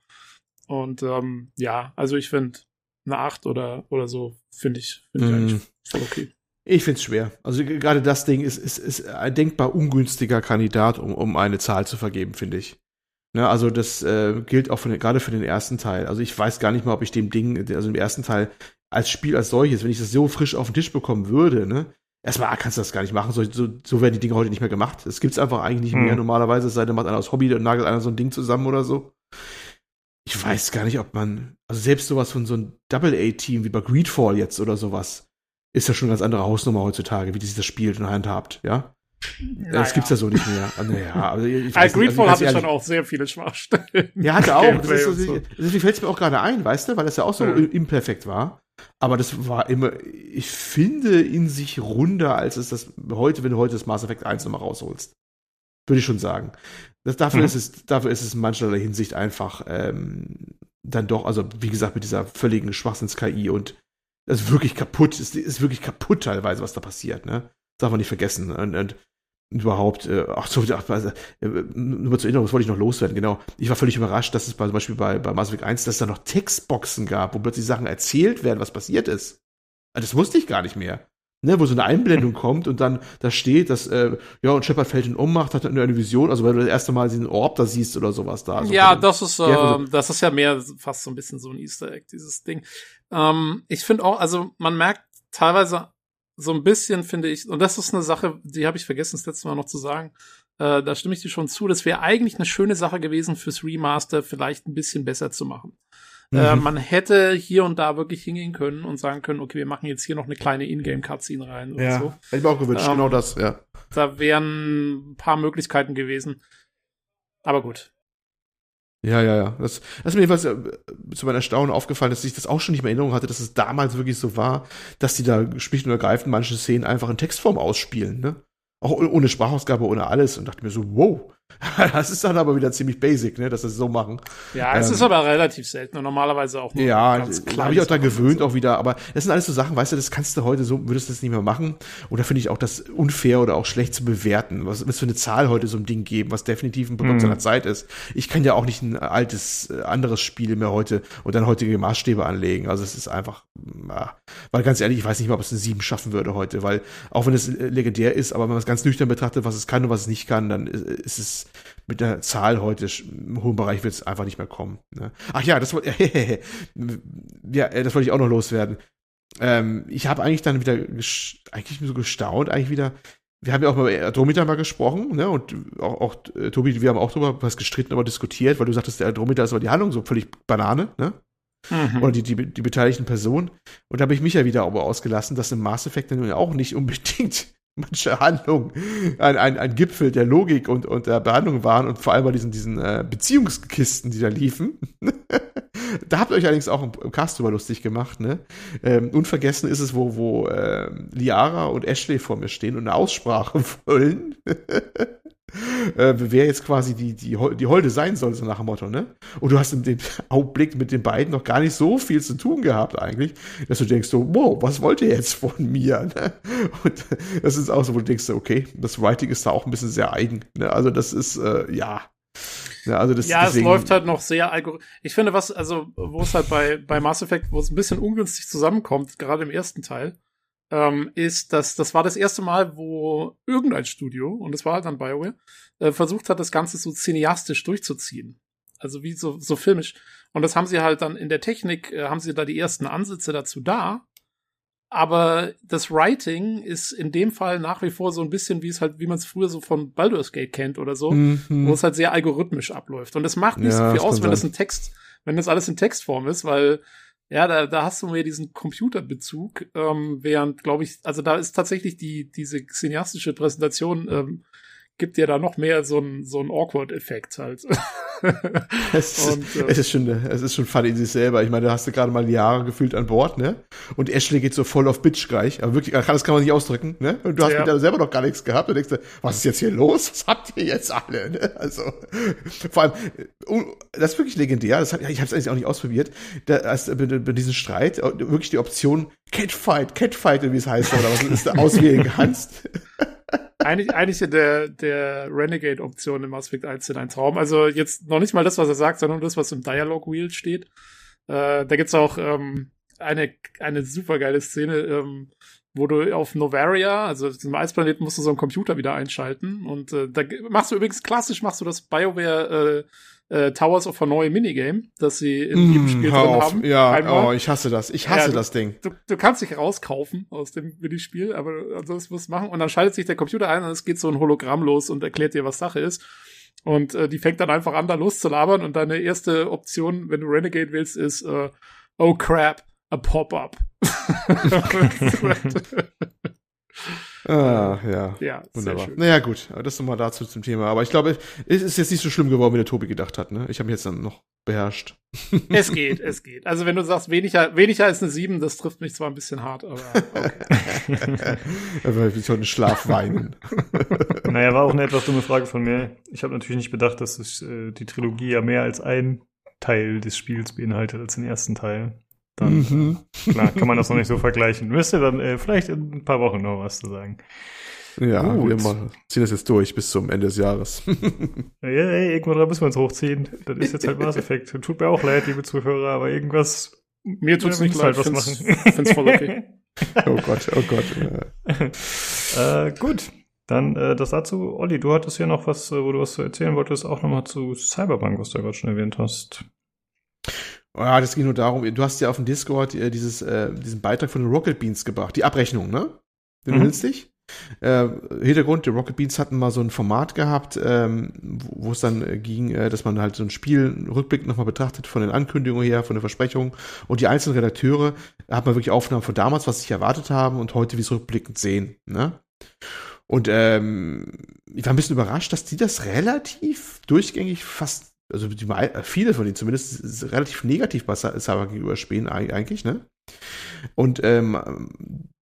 Und ähm, ja, also ich finde eine 8 oder, oder so, finde ich, finde ich Mhm. eigentlich voll okay. Ich find's schwer. Also gerade das Ding ist, ist, ist ein denkbar ungünstiger Kandidat, um, um eine Zahl zu vergeben, finde ich. Ne, also das äh, gilt auch gerade für den ersten Teil. Also ich weiß gar nicht mal, ob ich dem Ding, also im ersten Teil als Spiel als solches, wenn ich das so frisch auf den Tisch bekommen würde, ne, erstmal kannst du das gar nicht machen. So, so, so werden die Dinge heute nicht mehr gemacht. Es gibt's einfach eigentlich nicht mehr. Hm. Normalerweise, es sei denn, macht einer aus Hobby und nagelt einer so ein Ding zusammen oder so. Ich weiß gar nicht, ob man, also selbst sowas von so einem Double-A-Team wie bei Greedfall jetzt oder sowas, ist ja schon eine ganz andere Hausnummer heutzutage, wie die sich das spielt und handhabt, ja? Das gibt's ja so nicht mehr. Ah, Naja, aber ich Äh, weiß nicht, Greedfall ganz hatte schon auch sehr viele Schwachstellen. ja, hatte auch. Das Gameplay ist, und so, so. Deswegen fällt es mir auch gerade ein, weißt du, weil das ja auch so Ja. imperfekt war. Aber das war immer, ich finde, in sich runder, als es das heute, wenn du heute das Mass Effect 1 nochmal rausholst. Würde ich schon sagen. Das, dafür, Mhm. ist es, dafür ist es in mancherlei Hinsicht einfach ähm, dann doch, also wie gesagt, mit dieser völligen Schwachsinns-KI und das ist wirklich kaputt, ist, ist wirklich kaputt teilweise, was da passiert, ne? Darf man nicht vergessen. Und, und überhaupt, äh, ach so, ach, also, äh, nur mal zur Erinnerung, das wollte ich noch loswerden, genau. Ich war völlig überrascht, dass es bei, zum Beispiel bei, bei Mass Effect 1, dass es da noch Textboxen gab, wo plötzlich Sachen erzählt werden, was passiert ist. Also Das wusste ich gar nicht mehr. Ne, wo so eine Einblendung kommt und dann da steht, dass, äh, ja, und Shepard fällt in Ohnmacht, hat eine Vision, also wenn du das erste Mal diesen Orb da siehst oder sowas da. Also ja, das ist, äh, das ist ja mehr fast so ein bisschen so ein Easter Egg, dieses Ding. Ähm, ich finde auch, also man merkt teilweise so ein bisschen, finde ich, und das ist eine Sache, die habe ich vergessen, das letzte Mal noch zu sagen. Äh, da stimme ich dir schon zu. Das wäre eigentlich eine schöne Sache gewesen fürs Remaster, vielleicht ein bisschen besser zu machen. Äh, Mhm. man hätte hier und da wirklich hingehen können und sagen können, okay, wir machen jetzt hier noch eine kleine Ingame-Cutscene rein ja, so. hätte ich mir auch gewünscht, Ähm, genau das, ja. Da wären ein paar Möglichkeiten gewesen. Aber gut. Ja, ja, ja. Das, das ist mir jedenfalls äh, zu meiner Erstaunen aufgefallen, dass ich das auch schon nicht mehr in Erinnerung hatte, dass es damals wirklich so war, dass die da schlicht und ergreifend manche Szenen einfach in Textform ausspielen, ne? Auch ohne- ohne Sprachausgabe, ohne alles. Und dachte mir so, wow, das ist dann aber wieder ziemlich basic, ne, dass sie es so machen. Ja, es Ähm, ist aber relativ selten und normalerweise auch nur Ja, ganz da habe ich auch kleines gewöhnt Sachen. auch wieder, aber das sind alles so Sachen, weißt du, das kannst du heute so, würdest du das nicht mehr machen. Und da finde ich auch das unfair oder auch schlecht zu bewerten. Was was für eine Zahl heute so ein Ding geben, was definitiv ein Produkt Mhm. seiner Zeit ist. Ich kann ja auch nicht ein altes, äh, anderes Spiel mehr heute und dann heutige Maßstäbe anlegen. Also es ist einfach, ah, weil ganz ehrlich, ich weiß nicht mal, ob es eine 7 schaffen würde heute, weil auch wenn es äh, legendär ist, aber wenn man es ganz nüchtern betrachtet, was es kann und was es nicht kann, dann ist, ist mit der Zahl heute im hohen Bereich wird es einfach nicht mehr kommen. Ne? Ach ja, das wollte ja, äh, das wollte ich auch noch loswerden. Ähm, ich habe eigentlich dann wieder eigentlich so gestaunt, eigentlich wieder. Wir haben ja auch mal über Andromeda mal gesprochen, ne? Und auch, auch äh, Tobi, wir haben auch drüber was gestritten, aber diskutiert, weil du sagtest, der Andromeda ist aber die Handlung so völlig Banane, ne? Mhm. Oder die, die, die beteiligten Personen. Und da habe ich mich ja wieder aber ausgelassen, dass im Mass Effect dann auch nicht unbedingt manche Handlungen ein, ein, ein Gipfel der Logik und, und der Behandlung waren und vor allem bei diesen, diesen äh, Beziehungskisten, die da liefen. da habt ihr euch allerdings auch im, im Cast drüber lustig gemacht, ne? Ähm, unvergessen ist es, wo, wo äh, Liara und Ashley vor mir stehen und eine Aussprache wollen. Äh, wer jetzt quasi die, die, die Holde sein soll, so nach dem Motto, ne? Und du hast in dem Augenblick mit den beiden noch gar nicht so viel zu tun gehabt eigentlich, dass du denkst so, wow, was wollt ihr jetzt von mir? Ne? Und das ist auch so, wo du denkst, okay, das Writing ist da auch ein bisschen sehr eigen. Ne? Also das ist, äh, ja. ja. Also das, ja, deswegen, es läuft halt noch sehr algorithmisch. Ich finde, was, also, wo es halt bei, bei Mass Effect, wo es ein bisschen ungünstig zusammenkommt, gerade im ersten Teil, ähm, ist, dass das war das erste Mal, wo irgendein Studio, und das war halt dann BioWare, äh, versucht hat, das Ganze so cineastisch durchzuziehen. Also wie so, so filmisch. Und das haben sie halt dann in der Technik, äh, haben sie da die ersten Ansätze dazu da. Aber das Writing ist in dem Fall nach wie vor so ein bisschen, wie es halt, wie man es früher so von Baldur's Gate kennt oder so Mhm. wo es halt sehr algorithmisch abläuft. Und das macht nicht Ja, so viel aus, kann wenn das sein. ein Text, wenn das alles in Textform ist, weil ja, da, da hast du mehr diesen Computerbezug, ähm, während, glaube ich, also da ist tatsächlich die, diese cineastische Präsentation, ähm, gibt dir da noch mehr so ein, so Awkward-Effekt halt. Es ist, Und, äh, es ist schon, es ist schon funny in sich selber. Ich meine, da hast du gerade mal Jahre gefühlt an Bord, ne? Und Ashley geht so voll auf Bitch gleich. Aber wirklich, das kann man nicht ausdrücken, ne? Und du hast Ja. mit der selber noch gar nichts gehabt. Und denkst du, was ist jetzt hier los? Was habt ihr jetzt alle, ne? Also, vor allem, uh, das ist wirklich legendär. Das hab, ich habe es eigentlich auch nicht ausprobiert. Da, als, bei, bei diesem Streit äh, wirklich die Option Catfight, Catfight, wie es heißt, oder was ist, da auswählen kannst. eigentlich, eigentlich der, der Renegade-Option im Mass Effect 1 sind ein Traum. Also jetzt noch nicht mal das, was er sagt, sondern das, was im Dialog Wheel steht. Äh, da gibt's auch ähm, eine, eine super geile Szene, ähm, wo du auf Novaria, also auf diesem Eisplaneten, musst du so einen Computer wieder einschalten. Und äh, da machst du übrigens klassisch, machst du das BioWare äh, Towers of Hanoi Minigame, das sie in jedem Spiel Mm, drin auf. haben. Ja, Einmal. oh, ich hasse das. Ich hasse Ja, du- das Ding. Du, du kannst dich rauskaufen aus dem Minispiel, aber ansonsten musst du machen. Und dann schaltet sich der Computer ein und es geht so ein Hologramm los und erklärt dir, was Sache ist. Und äh, die fängt dann einfach an, da loszulabern. Und deine erste Option, wenn du Renegade willst, ist äh, Oh crap, a Pop-up. Ah, ja. ja, Wunderbar. sehr schön. Naja, gut, aber das nochmal dazu zum Thema. Aber ich glaube, es ist jetzt nicht so schlimm geworden, wie der Tobi gedacht hat. Ne? Ich habe mich jetzt dann noch beherrscht. Es geht, es geht. Also wenn du sagst, weniger, weniger als eine 7, das trifft mich zwar ein bisschen hart, aber okay. Weil ich heute einen Schlaf weinen. Naja, war auch eine etwas dumme Frage von mir. Ich habe natürlich nicht bedacht, dass es, äh, die Trilogie ja mehr als ein Teil des Spiels beinhaltet als den ersten Teil. Dann, Mhm. äh, klar, kann man das noch nicht so vergleichen. Müsste dann äh, vielleicht in ein paar Wochen noch was zu sagen. Ja, Gut. wir machen, ziehen das jetzt durch bis zum Ende des Jahres. Ja, ey, irgendwann müssen wir uns hochziehen. Das ist jetzt halt Mass Effect. Tut mir auch leid, liebe Zuhörer, aber irgendwas. Mir tut's wir nicht müssen leid, halt find's, was machen. find's voll okay. oh Gott, oh Gott. Ja. äh, gut, dann äh, das dazu. Olli, du hattest hier noch was, äh, wo du was zu erzählen wolltest, auch nochmal zu Cyberpunk, was du ja gerade schon erwähnt hast. Ja, das ging nur darum, du hast ja auf dem Discord äh, dieses, äh, diesen Beitrag von den Rocket Beans gebracht, die Abrechnung, ne? Den Mhm. erinnerst dich? Äh, Hintergrund, die Rocket Beans hatten mal so ein Format gehabt, ähm, wo es dann äh, ging, äh, dass man halt so ein Spiel einen Rückblick nochmal betrachtet von den Ankündigungen her, von den Versprechungen und die einzelnen Redakteure hat man wirklich Aufnahmen von damals, was sie sich erwartet haben und heute, wie es rückblickend sehen, ne? Und ähm, ich war ein bisschen überrascht, dass die das relativ durchgängig fast, also die, viele von denen zumindest, relativ negativ bei Cy- Cyber gegenüber spielen eig- eigentlich, ne? Und ähm,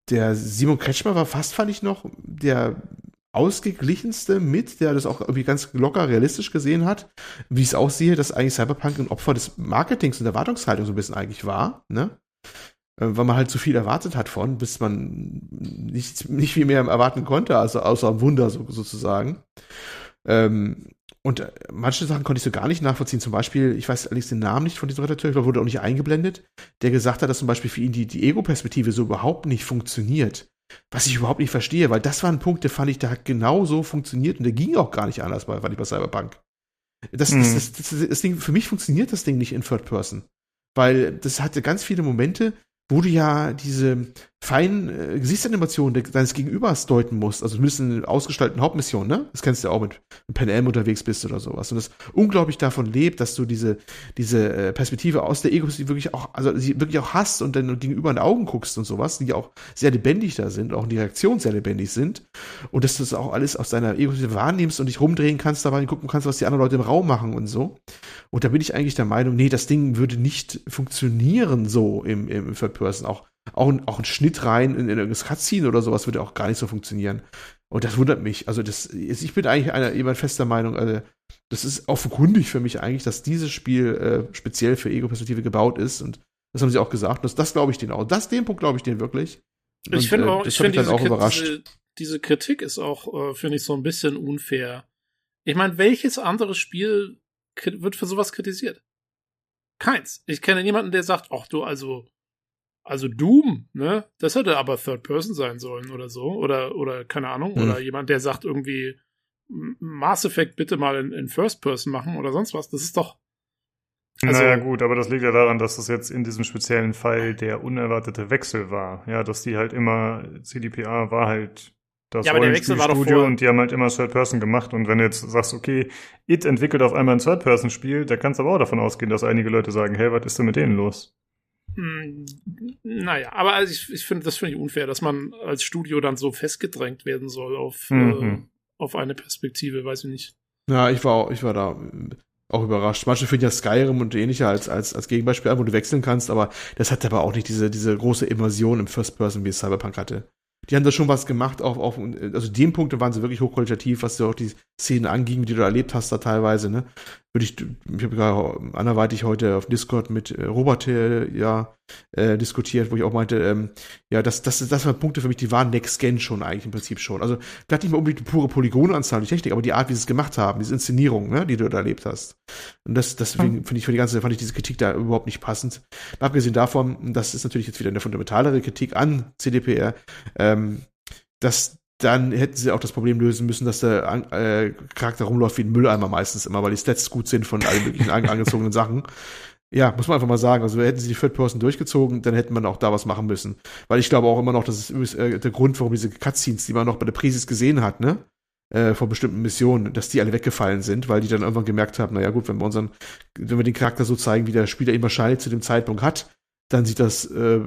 der Simon Kretschmer war fast, fand ich noch, der ausgeglichenste mit, der das auch irgendwie ganz locker realistisch gesehen hat, wie ich es aussehe, dass eigentlich Cyberpunk ein Opfer des Marketings und der Erwartungshaltung so ein bisschen eigentlich war, ne? Äh, Weil man halt zu viel erwartet hat von, bis man nicht, nicht viel mehr erwarten konnte, also außer Wunder so, sozusagen. Ähm, und äh, manche Sachen konnte ich so gar nicht nachvollziehen. Zum Beispiel, ich weiß allerdings den Namen nicht von diesem Redakteur, ich glaube, wurde auch nicht eingeblendet, der gesagt hat, dass zum Beispiel für ihn die, die Ego-Perspektive so überhaupt nicht funktioniert. Was ich überhaupt nicht verstehe, weil das war ein Punkt, der fand ich, der hat genau so funktioniert und der ging auch gar nicht anders bei, fand ich bei Cyberpunk. Das, Mhm. das, das, das, das Ding, für mich funktioniert das Ding nicht in Third Person. Weil das hatte ganz viele Momente, wo du ja diese feinen äh, Gesichtsanimationen de- deines Gegenübers deuten musst, also zumindest in ausgestalteten Hauptmissionen, ne? Das kennst du ja auch mit, mit Pen M unterwegs bist oder sowas. Und das unglaublich davon lebt, dass du diese, diese äh, Perspektive aus der Ego-Perspektive wirklich auch, also sie wirklich auch hast und dann gegenüber in die Augen guckst und sowas, die auch sehr lebendig da sind, auch in die Reaktionen sehr lebendig sind. Und dass du das auch alles aus deiner Ego-Perspektive wahrnimmst und dich rumdrehen kannst dabei gucken kannst, was die anderen Leute im Raum machen und so. Und da bin ich eigentlich der Meinung, nee, das Ding würde nicht funktionieren so im, im Third Person. Auch, auch, ein, auch ein Schnitt rein in, in irgendein Cutscene oder sowas würde auch gar nicht so funktionieren. Und das wundert mich. Also das, ich bin eigentlich einer, jemand fester Meinung, also das ist offenkundig für mich eigentlich, dass dieses Spiel äh, speziell für Ego-Perspektive gebaut ist. Und das haben sie auch gesagt. Das, das glaube ich denen auch. Das, den Punkt glaube ich denen wirklich. Und, Ich finde äh, auch, das ich dann diese, auch überrascht. diese, diese Kritik ist auch, äh, finde ich, so ein bisschen unfair. Ich meine, welches andere Spiel wird für sowas kritisiert? Keins. Ich kenne niemanden, der sagt, ach du, also, also Doom, ne? Das hätte aber Third Person sein sollen oder so. Oder, oder, keine Ahnung. Hm. Oder jemand, der sagt irgendwie, Mass Effect bitte mal in, in First Person machen oder sonst was. Das ist doch, Also- naja, gut, aber das liegt ja daran, dass das jetzt in diesem speziellen Fall der unerwartete Wechsel war. Ja, dass die halt immer, CDPA war halt das Ja, aber der Wechsel war doch Rollenspielstudio vor- und die haben halt immer Third Person gemacht. Und wenn du jetzt sagst, okay, It entwickelt auf einmal ein Third Person Spiel, da kannst du aber auch davon ausgehen, dass einige Leute sagen, hey, was ist denn mit denen los? Hm, naja, aber also ich, ich finde, das finde ich unfair, dass man als Studio dann so festgedrängt werden soll auf, äh, Mhm. auf eine Perspektive, weiß ich nicht. Ja, ich war, auch- ich war da äh, auch überrascht. Manche finden ja Skyrim und ähnliche als, als, als Gegenbeispiel an, wo du wechseln kannst, aber das hat aber auch nicht diese, diese große Immersion im First Person, wie es Cyberpunk hatte. Die haben da schon was gemacht, auf, auf, also dem Punkt waren sie wirklich hochqualitativ, was ja auch die Szenen anging, die du erlebt hast da teilweise, ne? Würde ich, ich habe gerade anderweitig heute auf Discord mit äh, Robert ja äh, diskutiert, wo ich auch meinte, ähm, ja, das, das, das waren Punkte für mich, die waren Next Gen schon eigentlich im Prinzip schon. Also vielleicht nicht mal unbedingt die pure Polygonanzahl, die Technik, aber die Art, wie sie es gemacht haben, diese Inszenierung, ne, die du da erlebt hast. Und das, deswegen finde ich für die ganze, fand ich diese Kritik da überhaupt nicht passend. Mal Abgesehen davon, das ist natürlich jetzt wieder eine fundamentalere Kritik an CDPR, ähm, dass dann hätten sie auch das Problem lösen müssen, dass der äh, Charakter rumläuft wie ein Mülleimer meistens immer, weil die Stats gut sind von allen möglichen an, angezogenen Sachen. Ja, muss man einfach mal sagen. Also hätten sie die Third Person durchgezogen, dann hätte man auch da was machen müssen. Weil ich glaube auch immer noch, das ist äh, der Grund, warum diese Cutscenes, die man noch bei der Präsis gesehen hat, ne? Äh, von bestimmten Missionen, dass die alle weggefallen sind, weil die dann irgendwann gemerkt haben, naja gut, wenn wir unseren, wenn wir den Charakter so zeigen, wie der Spieler ihn wahrscheinlich zu dem Zeitpunkt hat, dann sieht das äh,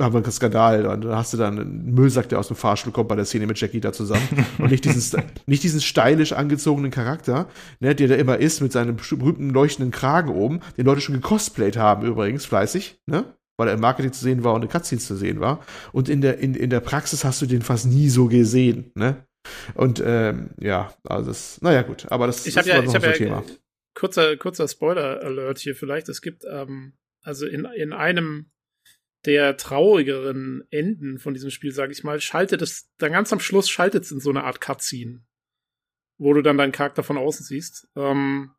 haben wir einen Skandal. Und dann hast du dann einen Müllsack, der aus dem Fahrstuhl kommt bei der Szene mit Jackie da zusammen. Und nicht diesen, nicht diesen stylisch angezogenen Charakter, ne, der da immer ist mit seinem berühmten leuchtenden Kragen oben, den Leute schon gecosplayt haben übrigens, fleißig, ne? Weil er im Marketing zu sehen war und in Cutscenes zu sehen war. Und in der, in, in der Praxis hast du den fast nie so gesehen, ne? Und ähm, ja, also das, naja gut, aber das, ich das ja, ich noch hab so ein ja, Thema. Kurzer, kurzer Spoiler-Alert hier vielleicht. Es gibt, ähm, also in, in einem der traurigeren Enden von diesem Spiel, sage ich mal, schaltet es, dann ganz am Schluss schaltet es in so eine Art Cutscene, wo du dann deinen Charakter von außen siehst. Ähm,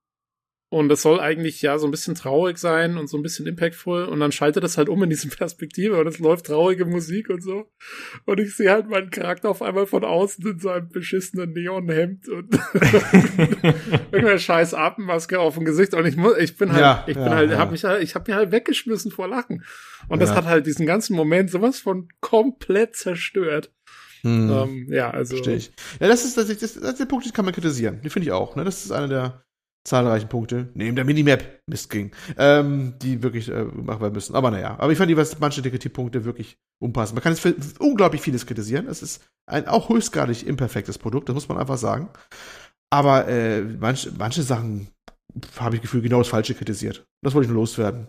und das soll eigentlich ja so ein bisschen traurig sein und so ein bisschen impactful. Und dann schaltet es halt um in diese Perspektive und es läuft traurige Musik und so. Und ich sehe halt meinen Charakter auf einmal von außen in seinem beschissenen Neonhemd und irgendeine scheiß Atemmaske auf dem Gesicht. Und ich muss, ich bin halt, Ja, ich bin ja, halt, ja. hab mich halt, ich hab mich halt weggeschmissen vor Lachen. Und das Ja. hat halt diesen ganzen Moment sowas von komplett zerstört. Hm. Ähm, ja, also. Verstehe ich. Ja, das ist, das, ist, das ist der Punkt, den kann man kritisieren. Den finde ich auch. Ne? Das ist einer der zahlreichen Punkte, neben der Minimap, Mist ging, ähm, die wirklich äh, gemacht werden müssen. Aber naja, aber ich fand die was manche Kritikpunkte wirklich unpassend. Man kann jetzt für unglaublich vieles kritisieren. Es ist ein auch höchstgradig imperfektes Produkt, das muss man einfach sagen. Aber äh, manche, manche Sachen habe ich Gefühl genau das Falsche kritisiert. Das wollte ich nur loswerden.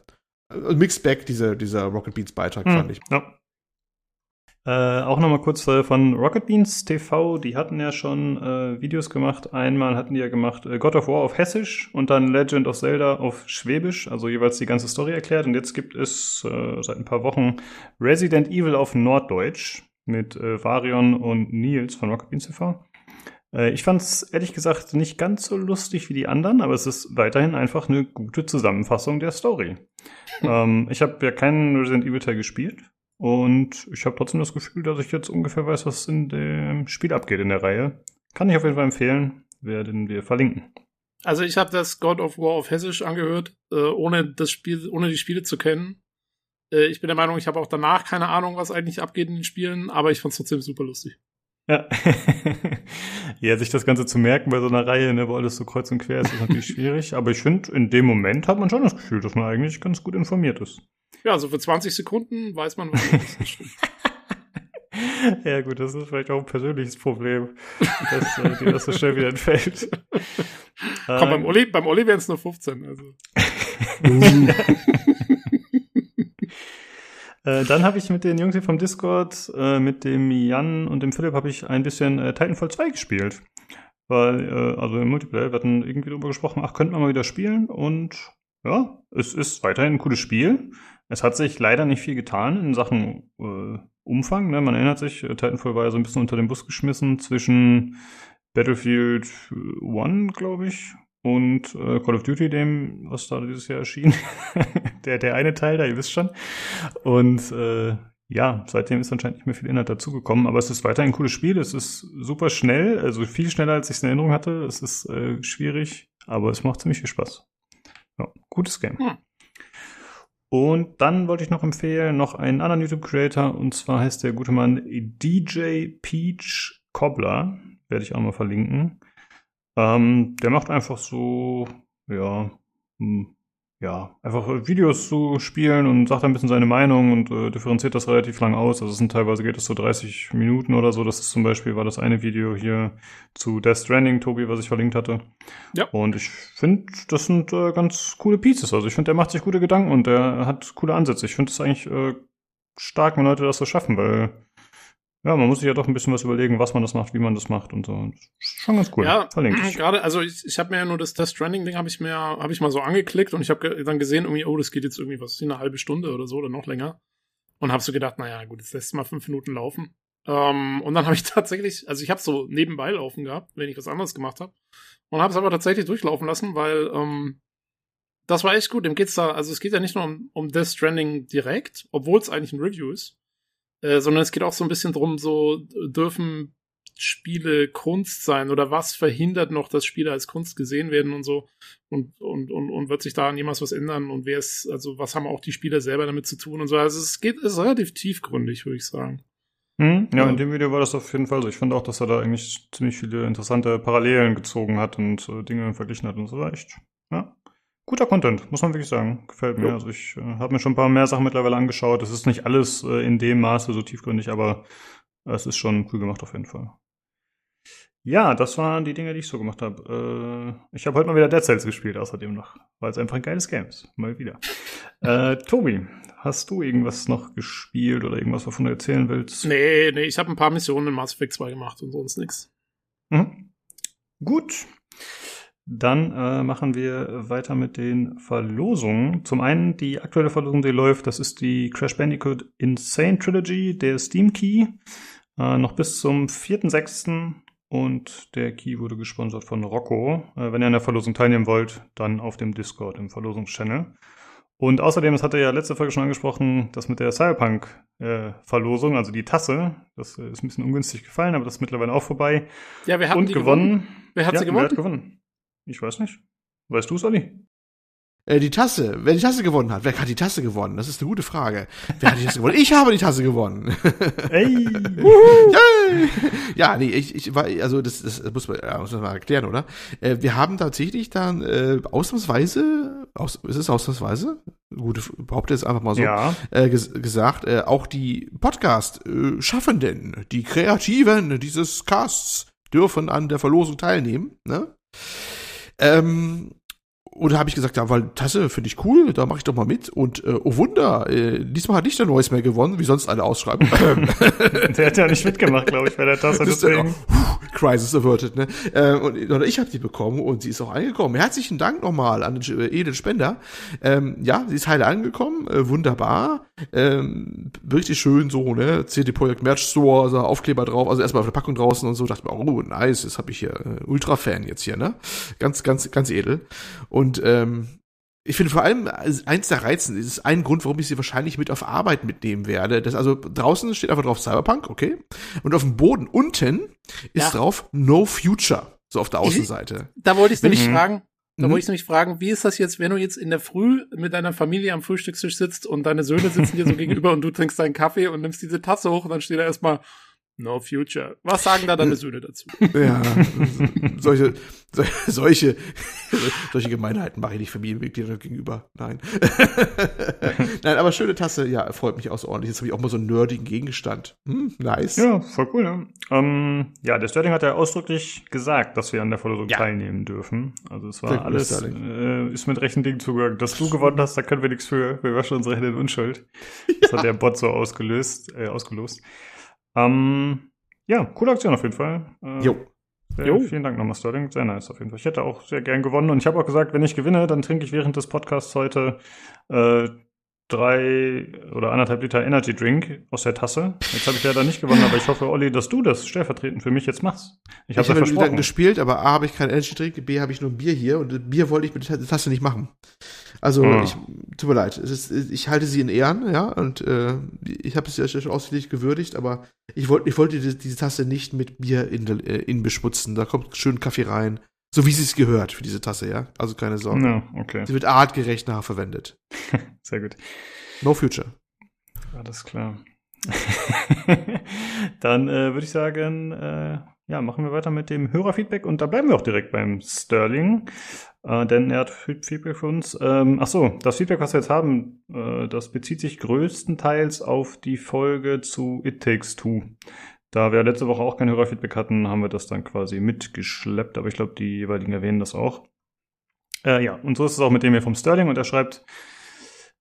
Äh, Mixed Bag, dieser, dieser Rocket Beats Beitrag, fand ich. Ja. Äh, auch nochmal kurz äh, von Rocket Beans TV, die hatten ja schon äh, Videos gemacht. Einmal hatten die ja gemacht äh, God of War auf Hessisch und dann Legend of Zelda auf Schwäbisch, also jeweils die ganze Story erklärt. Und jetzt gibt es äh, seit ein paar Wochen Resident Evil auf Norddeutsch mit äh, Varion und Nils von Rocket Beans TV. Ich fand es ehrlich gesagt nicht ganz so lustig wie die anderen, aber es ist weiterhin einfach eine gute Zusammenfassung der Story. ähm, ich habe ja keinen Resident Evil Teil gespielt und ich habe trotzdem das Gefühl, dass ich jetzt ungefähr weiß, was in dem Spiel abgeht in der Reihe. Kann ich auf jeden Fall empfehlen, werden wir verlinken. Also ich habe das God of War auf Hessisch angehört, äh, ohne das Spiel, ohne die Spiele zu kennen. Äh, ich bin der Meinung, ich habe auch danach keine Ahnung, was eigentlich abgeht in den Spielen, aber ich fand's trotzdem super lustig. Ja. ja, sich das Ganze zu merken bei so einer Reihe, ne, wo alles so kreuz und quer ist, ist natürlich schwierig. Aber ich finde, in dem Moment hat man schon das Gefühl, dass man eigentlich ganz gut informiert ist. Ja, also für 20 Sekunden weiß man, was ist. Ja, gut, das ist vielleicht auch ein persönliches Problem, dass äh, dir das so schnell wieder entfällt. Komm, beim Olli, beim Olli wären es nur 15. Also. Äh, dann habe ich mit den Jungs hier vom Discord, äh, mit dem Jan und dem Philipp, habe ich ein bisschen äh, Titanfall 2 gespielt. Weil, äh, also im Multiplayer, wir hatten irgendwie darüber gesprochen, ach, könnten wir mal wieder spielen. Und ja, es ist weiterhin ein cooles Spiel. Es hat sich leider nicht viel getan in Sachen äh, Umfang. Ne? Man erinnert sich, Titanfall war ja so ein bisschen unter den Bus geschmissen zwischen Battlefield 1, glaube ich, und äh, Call of Duty, dem, was da dieses Jahr erschien. der, der eine Teil da, ihr wisst schon. Und äh, ja, seitdem ist anscheinend nicht mehr viel Inhalt dazugekommen, aber es ist weiterhin ein cooles Spiel. Es ist super schnell, also viel schneller, als ich es in Erinnerung hatte. Es ist äh, schwierig, aber es macht ziemlich viel Spaß. Ja, gutes Game. Hm. Und dann wollte ich noch empfehlen, noch einen anderen YouTube-Creator, und zwar heißt der gute Mann DJ Peach Cobbler. Werde ich auch mal verlinken. Ähm, der macht einfach so, ja, hm, ja, einfach Videos zu spielen und sagt ein bisschen seine Meinung und äh, differenziert das relativ lang aus. Also es sind teilweise geht es so 30 Minuten oder so. Das ist zum Beispiel, war das eine Video hier zu Death Stranding, Tobi, was ich verlinkt hatte. Ja. Und ich finde, das sind äh, ganz coole Pieces. Also ich finde, der macht sich gute Gedanken und der hat coole Ansätze. Ich finde es eigentlich äh, stark, wenn Leute das so schaffen, weil ja, man muss sich ja doch ein bisschen was überlegen, was man das macht, wie man das macht und so. Schon ganz cool. Ja, Verlinke ich. gerade, also ich, ich habe mir ja nur das Death Stranding-Ding habe ich mir, habe ich mal so angeklickt und ich habe ge dann gesehen, irgendwie, oh, das geht jetzt irgendwie was, eine halbe Stunde oder so oder noch länger. Und habe so gedacht, naja, gut, jetzt lässt mal fünf Minuten laufen. Ähm, und dann habe ich tatsächlich, also ich habe so nebenbei laufen gehabt, wenn ich was anderes gemacht habe. Und habe es aber tatsächlich durchlaufen lassen, weil ähm, das war echt gut. Dem geht's da, also es geht ja nicht nur um, um Death Stranding direkt, obwohl es eigentlich ein Review ist, äh, sondern es geht auch so ein bisschen drum, so dürfen Spiele Kunst sein oder was verhindert noch, dass Spiele als Kunst gesehen werden und so und, und, und, und wird sich daran jemals was ändern und wer ist, also was haben auch die Spieler selber damit zu tun und so. Also es geht, ist relativ tiefgründig, würde ich sagen. Hm, ja, in dem Video war das auf jeden Fall so. Ich finde auch, dass er da eigentlich ziemlich viele interessante Parallelen gezogen hat und äh, Dinge verglichen hat und so. War echt, ja. Guter Content, muss man wirklich sagen. Gefällt mir. Jo. Also ich äh, habe mir schon ein paar mehr Sachen mittlerweile angeschaut. Es ist nicht alles äh, in dem Maße so tiefgründig, aber es ist schon cool gemacht auf jeden Fall. Ja, das waren die Dinge, die ich so gemacht habe. Äh, ich habe heute mal wieder Dead Cells gespielt, außerdem noch, weil es einfach ein geiles Game ist. Mal wieder. äh, Tobi, hast du irgendwas noch gespielt oder irgendwas, wovon du erzählen willst? Nee, nee, ich habe ein paar Missionen in Mass Effect 2 gemacht und sonst nichts. Mhm. Gut. Dann äh, machen wir weiter mit den Verlosungen. Zum einen die aktuelle Verlosung, die läuft, das ist die Crash Bandicoot Insane Trilogy, der Steam Key. Äh, noch bis zum 4.6. Und der Key wurde gesponsert von Rocco. Äh, wenn ihr an der Verlosung teilnehmen wollt, dann auf dem Discord im Verlosungs-Channel. Und außerdem, das hatte ja letzte Folge schon angesprochen, das mit der Cyberpunk-Verlosung, äh, also die Tasse, das äh, ist ein bisschen ungünstig gefallen, aber das ist mittlerweile auch vorbei. Ja, wir haben Und die gewonnen. gewonnen. Wer hat ja, sie gewonnen? Wer hat gewonnen? Ich weiß nicht. Weißt du es, Olli? Äh, die Tasse. Wer die Tasse gewonnen hat. Wer hat die Tasse gewonnen? Das ist eine gute Frage. Wer hat die Tasse gewonnen? Ich habe die Tasse gewonnen. Ey! Yay! ja, nee, ich, ich war, also das, das muss man, ja, muss man mal erklären, oder? Äh, wir haben tatsächlich dann äh, ausnahmsweise, aus, ist es ausnahmsweise? Gute, behaupte jetzt einfach mal so, Ja. äh, ges gesagt, äh, auch die Podcast-Schaffenden, die Kreativen dieses Casts dürfen an der Verlosung teilnehmen. Ne? Ähm, oder habe ich gesagt, ja, weil Tasse finde ich cool, da mache ich doch mal mit. Und äh, oh Wunder, äh, diesmal hat nicht der Neues mehr gewonnen, wie sonst alle Ausschreibungen. Der hat ja nicht mitgemacht, glaube ich, bei der Tasse. Das ist ja Deswegen. auch, puh, Crisis averted, ne? Äh, und oder ich habe die bekommen und sie ist auch angekommen. Herzlichen Dank nochmal an den äh, edlen Spender. Ähm, ja, sie ist heile angekommen, äh, wunderbar. Ähm, richtig schön so, ne? CD Projekt Merch Store, also Aufkleber drauf, also erstmal auf der Packung draußen und so. Dachte mir, oh, nice, jetzt habe ich hier äh, Ultra-Fan jetzt hier, ne? Ganz, ganz, ganz edel. Und ähm, ich finde vor allem also eins der Reizen, ist ein Grund, warum ich sie wahrscheinlich mit auf Arbeit mitnehmen werde. Das also draußen steht einfach drauf Cyberpunk, okay? Und auf dem Boden unten ist Ja. drauf No Future, so auf der Außenseite. Da wollte ich nämlich ich- fragen, da Mhm. wollte ich nämlich fragen, wie ist das jetzt, wenn du jetzt in der Früh mit deiner Familie am Frühstückstisch sitzt und deine Söhne sitzen dir so gegenüber und du trinkst deinen Kaffee und nimmst diese Tasse hoch und dann steht da erstmal No Future. Was sagen da deine Söhne dazu? Ja, solche, so- solche, solche Gemeinheiten mache ich nicht Familienmitgliedern gegenüber. Nein. Nein, aber schöne Tasse, ja, freut mich außerordentlich. Jetzt habe ich auch mal so einen nerdigen Gegenstand. Hm, nice. Ja, voll cool, ne? Ähm, ja, der Sterling hat ja ausdrücklich gesagt, dass wir an der Verlosung Ja. teilnehmen dürfen. Also es Sehr war gut, alles, äh, ist mit rechten Dingen zugegangen. Dass du gewonnen hast, da können wir nichts für. Wir waschen unsere Hände in Unschuld. Das hat der Bot so ausgelöst, äh, ausgelost. Ähm, ja, coole Aktion auf jeden Fall. Äh, Jo. Sehr, Jo. Vielen Dank nochmal, Sterling. Sehr nice auf jeden Fall. Ich hätte auch sehr gern gewonnen und ich habe auch gesagt, wenn ich gewinne, dann trinke ich während des Podcasts heute äh, drei oder anderthalb Liter Energy Drink aus der Tasse. Jetzt habe ich leider nicht gewonnen, aber ich hoffe, Olli, dass du das stellvertretend für mich jetzt machst. Ich Ich habe habe ja versprochen. gespielt, aber A habe ich kein Energy Drink, B habe ich nur ein Bier hier und Bier wollte ich mit der Tasse nicht machen. Also Ah. ich tut mir leid, ist, ich halte sie in Ehren, ja, und äh, ich habe es ja schon ausführlich gewürdigt, aber ich wollte ich wollte diese, diese Tasse nicht mit Bier in, äh, in beschmutzen. Da kommt schön Kaffee rein, so wie sie es gehört für diese Tasse, ja. Also keine Sorge. Ja, okay. Sie wird artgerecht nachher verwendet. Sehr gut. No future. Alles klar. Dann äh, würde ich sagen, äh, ja, machen wir weiter mit dem Hörerfeedback und da bleiben wir auch direkt beim Sterling, äh, denn er hat Fe- Feedback für uns. Ähm, ach so, das Feedback, was wir jetzt haben, äh, das bezieht sich größtenteils auf die Folge zu It Takes Two. Da wir letzte Woche auch kein Hörerfeedback hatten, haben wir das dann quasi mitgeschleppt, aber ich glaube, die jeweiligen erwähnen das auch. Äh, ja, und so ist es auch mit dem hier vom Sterling und er schreibt,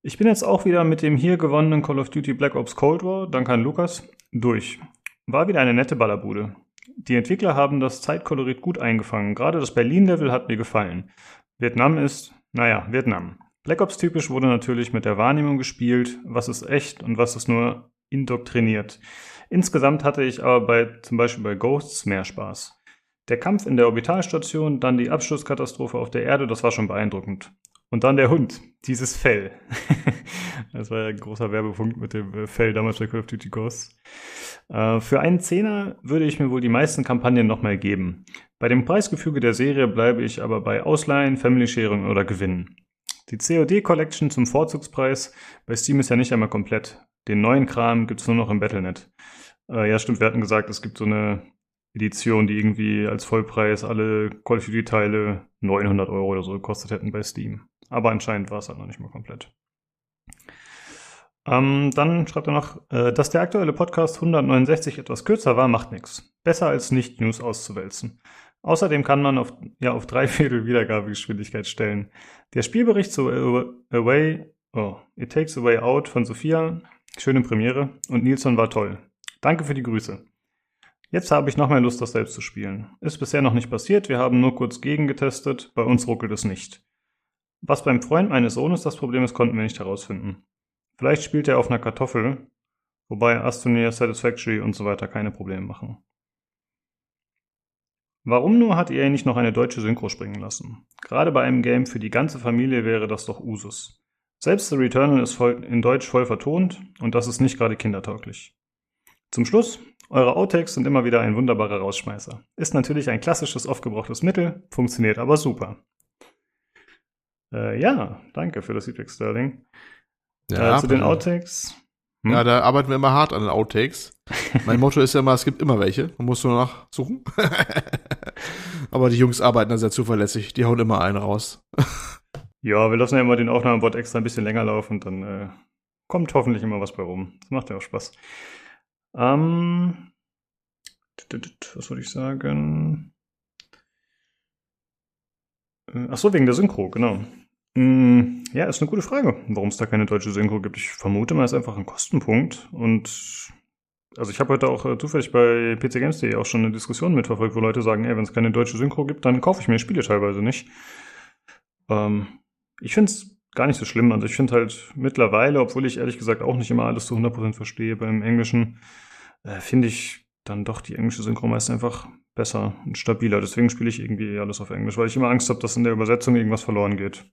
ich bin jetzt auch wieder mit dem hier gewonnenen Call of Duty Black Ops Cold War, dank an Lukas, durch. War wieder eine nette Ballerbude. Die Entwickler haben das Zeitkolorit gut eingefangen. Gerade das Berlin-Level hat mir gefallen. Vietnam ist, naja, Vietnam. Black Ops typisch wurde natürlich mit der Wahrnehmung gespielt, was ist echt und was ist nur indoktriniert. Insgesamt hatte ich aber bei, zum Beispiel bei Ghosts mehr Spaß. Der Kampf in der Orbitalstation, dann die Abschlusskatastrophe auf der Erde, das war schon beeindruckend. Und dann der Hund, dieses Fell. das war ja ein großer Werbepunkt mit dem äh, Fell damals bei Call of Duty Ghosts. Äh, für einen Zehner würde ich mir wohl die meisten Kampagnen nochmal geben. Bei dem Preisgefüge der Serie bleibe ich aber bei Ausleihen, Family Sharing oder Gewinnen. Die COD Collection zum Vorzugspreis bei Steam ist ja nicht einmal komplett. Den neuen Kram gibt's nur noch im Battlenet. Äh, ja, stimmt, wir hatten gesagt, es gibt so eine Edition, die irgendwie als Vollpreis alle Call of Duty Teile 900 Euro oder so gekostet hätten bei Steam. Aber anscheinend war es halt noch nicht mal komplett. Ähm, dann schreibt er noch, äh, dass der aktuelle Podcast 169 etwas kürzer war, macht nichts. Besser als nicht News auszuwälzen. Außerdem kann man auf, ja, auf drei Viertel Wiedergabegeschwindigkeit stellen. Der Spielbericht zu Away, oh, It Takes Away Out von Sophia, schöne Premiere und Nilsson war toll. Danke für die Grüße. Jetzt habe ich noch mehr Lust, das selbst zu spielen. Ist bisher noch nicht passiert, wir haben nur kurz gegengetestet, bei uns ruckelt es nicht. Was beim Freund meines Sohnes das Problem ist, konnten wir nicht herausfinden. Vielleicht spielt er auf einer Kartoffel, wobei Astonia, Satisfactory und so weiter keine Probleme machen. Warum nur hat EA nicht noch eine deutsche Synchro springen lassen? Gerade bei einem Game für die ganze Familie wäre das doch Usus. Selbst The Returnal ist in Deutsch voll vertont und das ist nicht gerade kindertauglich. Zum Schluss, eure Outtakes sind immer wieder ein wunderbarer Rausschmeißer. Ist natürlich ein klassisches, oft gebrauchtes Mittel, funktioniert aber super. Äh, ja, danke für das Feedback, Sterling. Ja, äh, zu den Outtakes. Hm? Ja, da arbeiten wir immer hart an den Outtakes. mein Motto ist ja immer, es gibt immer welche. Man muss nur nachsuchen. aber die Jungs arbeiten da sehr zuverlässig. Die hauen immer einen raus. ja, wir lassen ja immer den Aufnahmebot extra ein bisschen länger laufen. Dann äh, kommt hoffentlich immer was bei rum. Das macht ja auch Spaß. Ähm, was würde ich sagen? Äh, ach so, wegen der Synchro, genau. Mm, ja, ist eine gute Frage, warum es da keine deutsche Synchro gibt. Ich vermute mal, es ist einfach ein Kostenpunkt. Und also ich habe heute auch äh, zufällig bei pcgames.de auch schon eine Diskussion mitverfolgt, wo Leute sagen, ey, wenn es keine deutsche Synchro gibt, dann kaufe ich mir Spiele teilweise nicht. Ähm, ich finde es gar nicht so schlimm. Also ich finde halt mittlerweile, obwohl ich ehrlich gesagt auch nicht immer alles zu 100% verstehe beim Englischen, äh, finde ich dann doch die englische Synchro meist einfach besser und stabiler. Deswegen spiele ich irgendwie alles auf Englisch, weil ich immer Angst habe, dass in der Übersetzung irgendwas verloren geht.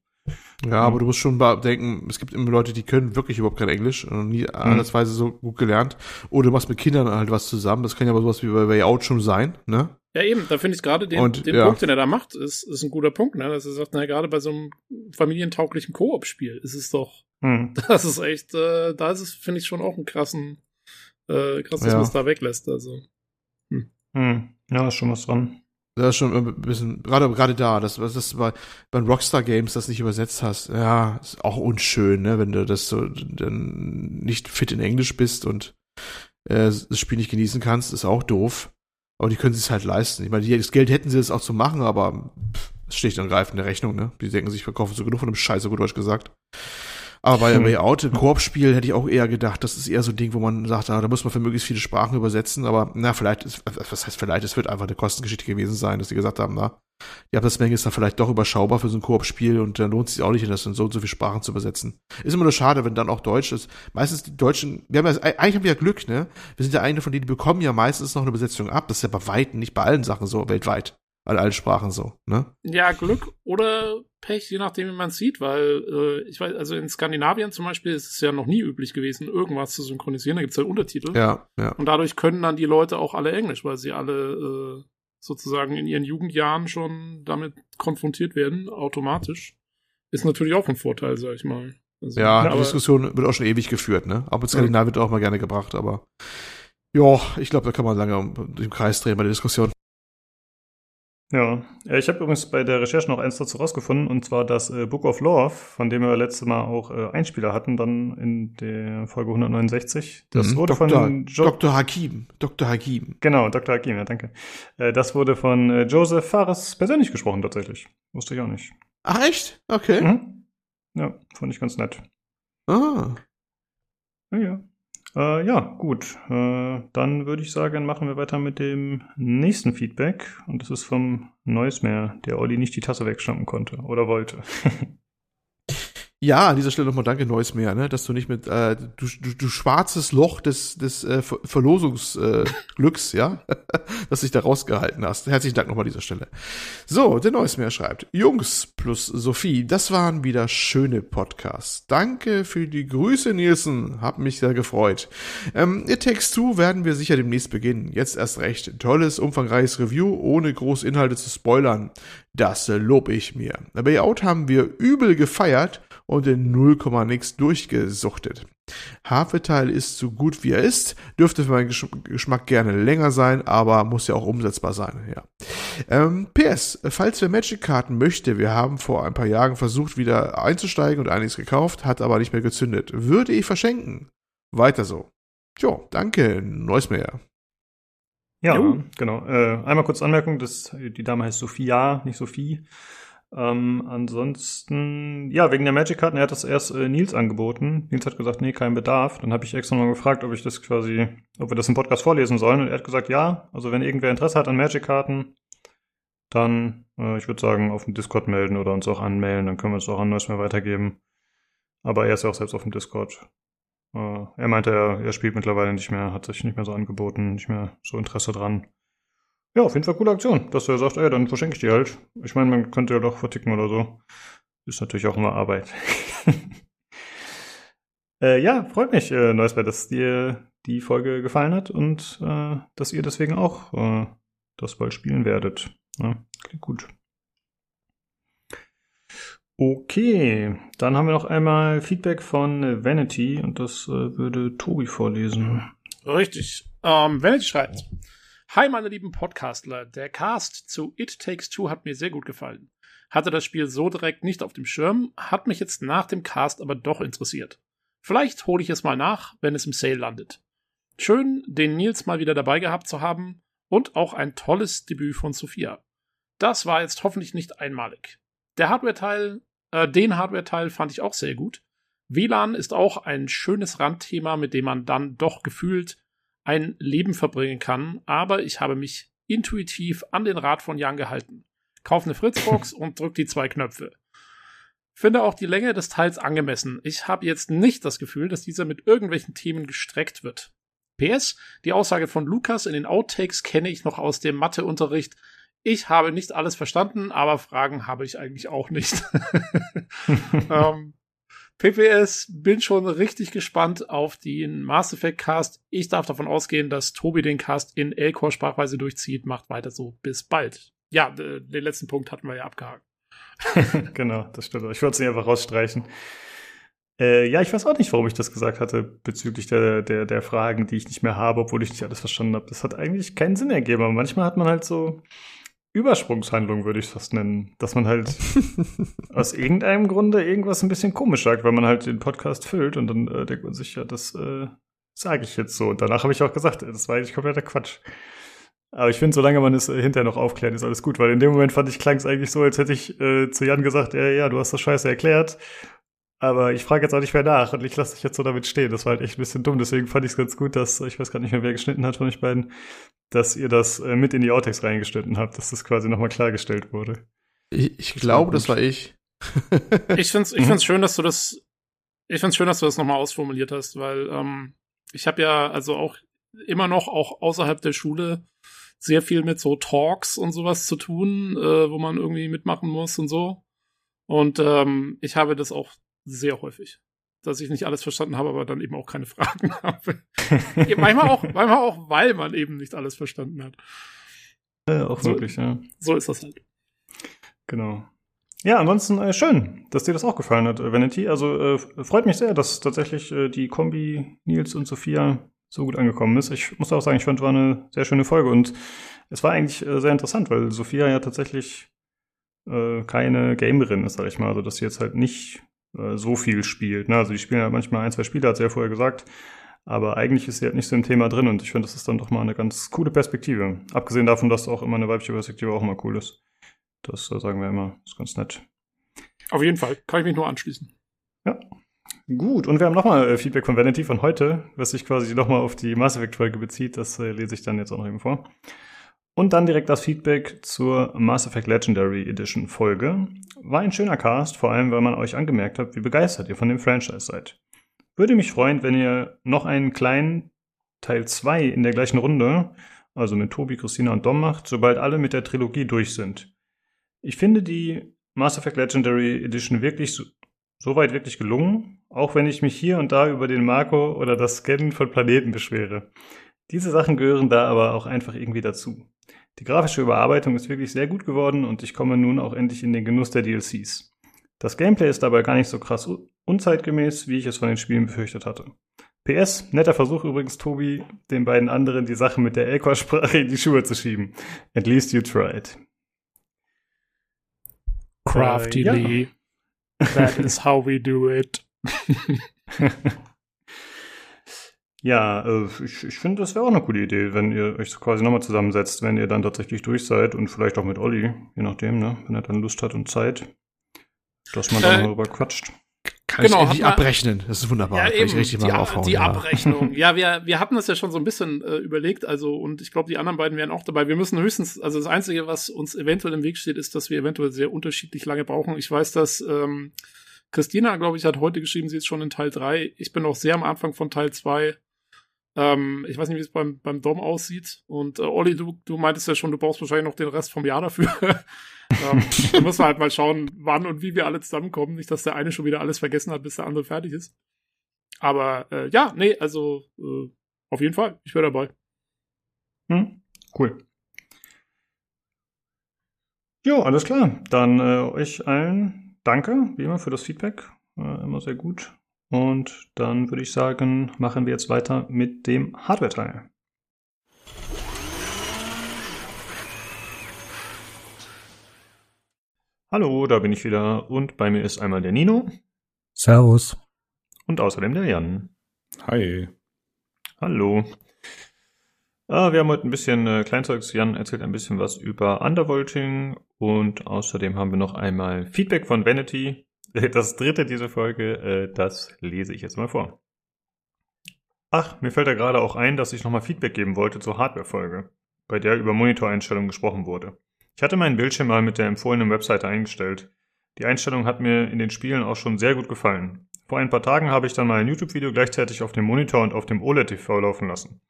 Ja, aber du musst schon denken, es gibt immer Leute, die können wirklich überhaupt kein Englisch und nie mhm. andersweise so gut gelernt. Oder du machst mit Kindern halt was zusammen. Das kann ja aber sowas wie bei Way Out schon sein, ne? Ja, eben, da finde ich gerade den, und, den ja. Punkt, den er da macht, ist, ist ein guter Punkt, ne? Dass er sagt, na, gerade bei so einem familientauglichen Koop-Spiel ist es doch, hm. das ist echt, äh, da ist es, finde ich, schon auch ein krassen, äh, krass, dass ja. man es da weglässt, also. Hm. Hm. Ja, ist schon was dran. Das ist schon ein bisschen, gerade, gerade da, das, was das bei, bei Rockstar Games das nicht übersetzt hast, ja, ist auch unschön, ne, wenn du das so, dann nicht fit in Englisch bist und, äh, das Spiel nicht genießen kannst, ist auch doof. Aber die können es halt leisten. Ich meine, das Geld hätten sie das auch zu machen, aber es steht dann greifend in der Rechnung, ne? Die denken sich, verkaufen so genug von dem Scheiße, gut Deutsch gesagt. Aber bei hm. Way Out, Koop-Spiel, hätte ich auch eher gedacht, das ist eher so ein Ding, wo man sagt, ah, da muss man für möglichst viele Sprachen übersetzen. Aber na, vielleicht, ist, was heißt vielleicht, es wird einfach eine Kostengeschichte gewesen sein, dass die gesagt haben, na, die Absatzmenge ist dann vielleicht doch überschaubar für so ein Koop-Spiel und dann lohnt es sich auch nicht, das in so und so viele Sprachen zu übersetzen. Ist immer nur schade, wenn dann auch Deutsch ist. Meistens die Deutschen, wir haben ja, eigentlich haben wir ja Glück, ne? Wir sind ja eine von denen, die bekommen ja meistens noch eine Übersetzung ab. Das ist ja bei Weitem, nicht bei allen Sachen so weltweit. An allen Sprachen so, ne? Ja, Glück oder Pech, je nachdem, wie man sieht, weil äh, ich weiß, also in Skandinavien zum Beispiel ist es ja noch nie üblich gewesen, irgendwas zu synchronisieren. Da gibt es halt Untertitel. Ja, ja. Und dadurch können dann die Leute auch alle Englisch, weil sie alle äh, sozusagen in ihren Jugendjahren schon damit konfrontiert werden, automatisch. Ist natürlich auch ein Vorteil, sag ich mal. Also, ja, die Diskussion wird auch schon ewig geführt, ne? Aber in Skandinavien wird auch mal gerne gebracht, aber ja, ich glaube, da kann man lange den Kreis drehen bei der Diskussion. Ja, ich habe übrigens bei der Recherche noch eins dazu rausgefunden, und zwar das äh, Book of Love, von dem wir letztes Mal auch äh, Einspieler hatten, dann in der Folge 169. Das mhm, wurde Dr. von jo Dr. Hakim. Dr. Hakim. Genau, Dr. Hakim, ja, danke. Äh, das wurde von äh, Joseph Fares persönlich gesprochen, tatsächlich. Wusste ich auch nicht. Ach, echt? Okay. Mhm. Ja, fand ich ganz nett. Ah. Ja, ja. Äh, ja, gut. Äh, dann würde ich sagen, machen wir weiter mit dem nächsten Feedback. Und das ist vom Neusmeer, der Olli nicht die Tasse wegschnappen konnte oder wollte. Ja, an dieser Stelle nochmal danke, Neues mehr, ne? dass du nicht mit, äh, du, du, du schwarzes Loch des, des äh, Ver Verlosungsglücks, äh, ja, dass dich da rausgehalten hast. Herzlichen Dank nochmal an dieser Stelle. So, der Neues mehr schreibt, Jungs plus Sophie, das waren wieder schöne Podcasts. Danke für die Grüße, Nielsen, hab mich sehr gefreut. Ähm, It Takes Two werden wir sicher demnächst beginnen. Jetzt erst recht. Tolles, umfangreiches Review, ohne groß Inhalte zu spoilern. Das lob ich mir. Bei Out haben wir übel gefeiert und in 0, nix durchgesuchtet. Hafeteil ist so gut wie er ist, dürfte für meinen Geschmack gerne länger sein, aber muss ja auch umsetzbar sein. Ja. Ähm, PS, falls wer Magic-Karten möchte, wir haben vor ein paar Jahren versucht wieder einzusteigen und einiges gekauft, hat aber nicht mehr gezündet. Würde ich verschenken. Weiter so. Jo, danke, neues mehr. Ja, jo. genau. Äh, einmal kurz Anmerkung, dass die Dame heißt Sophia, nicht Sophie. Ähm, ansonsten, ja, wegen der Magic-Karten, er hat das erst äh, Nils angeboten. Nils hat gesagt, nee, kein Bedarf. Dann habe ich extra mal gefragt, ob ich das quasi, ob wir das im Podcast vorlesen sollen. Und er hat gesagt, ja, also wenn irgendwer Interesse hat an Magic-Karten, dann, äh, ich würde sagen, auf dem Discord melden oder uns auch anmelden, dann können wir es auch an Neues mehr weitergeben. Aber er ist ja auch selbst auf dem Discord. Äh, er meinte, er, er spielt mittlerweile nicht mehr, hat sich nicht mehr so angeboten, nicht mehr so Interesse dran. Ja, auf jeden Fall coole Aktion, dass er sagt, ey, dann verschenke ich die halt. Ich meine, man könnte ja doch verticken oder so. Ist natürlich auch immer Arbeit. äh, ja, freut mich, äh, Neusberg, dass dir die Folge gefallen hat und äh, dass ihr deswegen auch äh, das bald spielen werdet. Ja, klingt gut. Okay, dann haben wir noch einmal Feedback von Vanity und das äh, würde Tobi vorlesen. Richtig. Ähm, Vanity schreibt. Hi, meine lieben Podcastler. Der Cast zu It Takes Two hat mir sehr gut gefallen. Hatte das Spiel so direkt nicht auf dem Schirm, hat mich jetzt nach dem Cast aber doch interessiert. Vielleicht hole ich es mal nach, wenn es im Sale landet. Schön, den Nils mal wieder dabei gehabt zu haben und auch ein tolles Debüt von Sophia. Das war jetzt hoffentlich nicht einmalig. Der Hardware-Teil, äh, den Hardware-Teil fand ich auch sehr gut. WLAN ist auch ein schönes Randthema, mit dem man dann doch gefühlt ein Leben verbringen kann, aber ich habe mich intuitiv an den Rat von Jan gehalten. Kauf eine Fritzbox und drück die zwei Knöpfe. Finde auch die Länge des Teils angemessen. Ich habe jetzt nicht das Gefühl, dass dieser mit irgendwelchen Themen gestreckt wird. PS, die Aussage von Lukas in den Outtakes kenne ich noch aus dem Matheunterricht. Ich habe nicht alles verstanden, aber Fragen habe ich eigentlich auch nicht. ähm, PPS, bin schon richtig gespannt auf den Mass Effect Cast. Ich darf davon ausgehen, dass Tobi den Cast in L-Core Sprachweise durchzieht. Macht weiter so. Bis bald. Ja, den letzten Punkt hatten wir ja abgehakt. genau, das stimmt. Ich wollte es einfach rausstreichen. Äh, ja, ich weiß auch nicht, warum ich das gesagt hatte bezüglich der, der, der Fragen, die ich nicht mehr habe, obwohl ich nicht alles verstanden habe. Das hat eigentlich keinen Sinn ergeben. Aber manchmal hat man halt so Übersprungshandlung, würde ich das nennen. Dass man halt aus irgendeinem Grunde irgendwas ein bisschen komisch sagt, weil man halt den Podcast füllt und dann äh, denkt man sich, ja, das äh, sage ich jetzt so. Und danach habe ich auch gesagt, das war eigentlich kompletter Quatsch. Aber ich finde, solange man es äh, hinterher noch aufklärt, ist alles gut, weil in dem Moment fand ich, klang es eigentlich so, als hätte ich äh, zu Jan gesagt, ja, ja, du hast das scheiße erklärt. Aber ich frage jetzt auch nicht mehr nach und ich lasse dich jetzt so damit stehen. Das war halt echt ein bisschen dumm. Deswegen fand ich es ganz gut, dass, ich weiß gar nicht mehr, wer geschnitten hat von euch beiden, dass ihr das äh, mit in die Outtakes reingeschnitten habt, dass das quasi nochmal klargestellt wurde. Ich, ich das glaube, das war ich. ich finde es ich find's schön, dass du das, ich find's schön, dass du das nochmal ausformuliert hast, weil ähm, ich habe ja also auch immer noch, auch außerhalb der Schule, sehr viel mit so Talks und sowas zu tun, äh, wo man irgendwie mitmachen muss und so. Und ähm, ich habe das auch sehr häufig. Dass ich nicht alles verstanden habe, aber dann eben auch keine Fragen habe. manchmal, auch, manchmal auch, weil man eben nicht alles verstanden hat. Ja, auch so, wirklich, ja. So ist das halt. Genau. Ja, ansonsten äh, schön, dass dir das auch gefallen hat, äh, Vanity. Also äh, freut mich sehr, dass tatsächlich äh, die Kombi Nils und Sophia so gut angekommen ist. Ich muss auch sagen, ich fand, war eine sehr schöne Folge und es war eigentlich äh, sehr interessant, weil Sophia ja tatsächlich äh, keine Gamerin ist, sag ich mal. Also, dass sie jetzt halt nicht äh, so viel spielt. Ne? Also die spielen ja manchmal ein, zwei Spiele, hat sie ja vorher gesagt. Aber eigentlich ist sie halt nicht so im Thema drin und ich finde, das ist dann doch mal eine ganz coole Perspektive. Abgesehen davon, dass auch immer eine weibliche Perspektive auch immer cool ist. Das äh, sagen wir immer, ist ganz nett. Auf jeden Fall, kann ich mich nur anschließen. Ja. Gut, und wir haben nochmal äh, Feedback von Vanity von heute, was sich quasi nochmal auf die Mass Effect Folge bezieht. Das äh, lese ich dann jetzt auch noch eben vor. Und dann direkt das Feedback zur Mass Effect Legendary Edition Folge. War ein schöner Cast, vor allem weil man euch angemerkt hat, wie begeistert ihr von dem Franchise seid. Würde mich freuen, wenn ihr noch einen kleinen Teil 2 in der gleichen Runde, also mit Tobi, Christina und Dom macht, sobald alle mit der Trilogie durch sind. Ich finde die Mass Effect Legendary Edition wirklich so, soweit wirklich gelungen, auch wenn ich mich hier und da über den Marco oder das Scannen von Planeten beschwere. Diese Sachen gehören da aber auch einfach irgendwie dazu. Die grafische Überarbeitung ist wirklich sehr gut geworden und ich komme nun auch endlich in den Genuss der DLCs. Das Gameplay ist dabei gar nicht so krass unzeitgemäß, wie ich es von den Spielen befürchtet hatte. PS, netter Versuch übrigens, Tobi, den beiden anderen die Sache mit der Elkor-Sprache in die Schuhe zu schieben. At least you tried. Craftily. Äh, That is how we do it. Ja, äh, ich, ich finde, das wäre auch eine coole Idee, wenn ihr euch quasi nochmal zusammensetzt, wenn ihr dann tatsächlich durch seid und vielleicht auch mit Olli, je nachdem, ne, wenn er dann Lust hat und Zeit, dass man Äh, dann darüber quatscht. Kann Genau, ich endlich abrechnen. Das ist wunderbar. Ja, Kann ich eben, richtig die, mal aufhauen. die ja. Abrechnung. Ja, wir, wir hatten das ja schon so ein bisschen äh, überlegt, also, und ich glaube, die anderen beiden wären auch dabei. Wir müssen höchstens, also das Einzige, was uns eventuell im Weg steht, ist, dass wir eventuell sehr unterschiedlich lange brauchen. Ich weiß, dass ähm, Christina, glaube ich, hat heute geschrieben, sie ist schon in Teil 3. Ich bin noch sehr am Anfang von Teil 2. Ähm, ich weiß nicht, wie es beim, beim Dom aussieht. Und äh, Olli, du, du meintest ja schon, du brauchst wahrscheinlich noch den Rest vom Jahr dafür. ähm, da müssen wir halt mal schauen, wann und wie wir alle zusammenkommen. Nicht, dass der eine schon wieder alles vergessen hat, bis der andere fertig ist. Aber äh, ja, nee, also äh, auf jeden Fall, ich wäre dabei. Hm? Cool. Jo, alles klar. Dann äh, euch allen danke, wie immer, für das Feedback. Äh, immer sehr gut. Und dann würde ich sagen, machen wir jetzt weiter mit dem Hardware-Teil. Hallo, da bin ich wieder und bei mir ist einmal der Nino Servus. und außerdem der Jan. Hi. Hallo. Ah, wir haben heute ein bisschen äh, Kleinzeugs. Jan erzählt ein bisschen was über Undervolting und außerdem haben wir noch einmal Feedback von Vanity. Das dritte dieser Folge, äh, das lese ich jetzt mal vor. Ach, mir fällt da gerade auch ein, dass ich nochmal Feedback geben wollte zur Hardware-Folge, bei der über Monitoreinstellungen gesprochen wurde. Ich hatte meinen Bildschirm mal mit der empfohlenen Webseite eingestellt. Die Einstellung hat mir in den Spielen auch schon sehr gut gefallen. Vor ein paar Tagen habe ich dann mal ein YouTube-Video gleichzeitig auf dem Monitor und auf dem OLED-TV laufen lassen.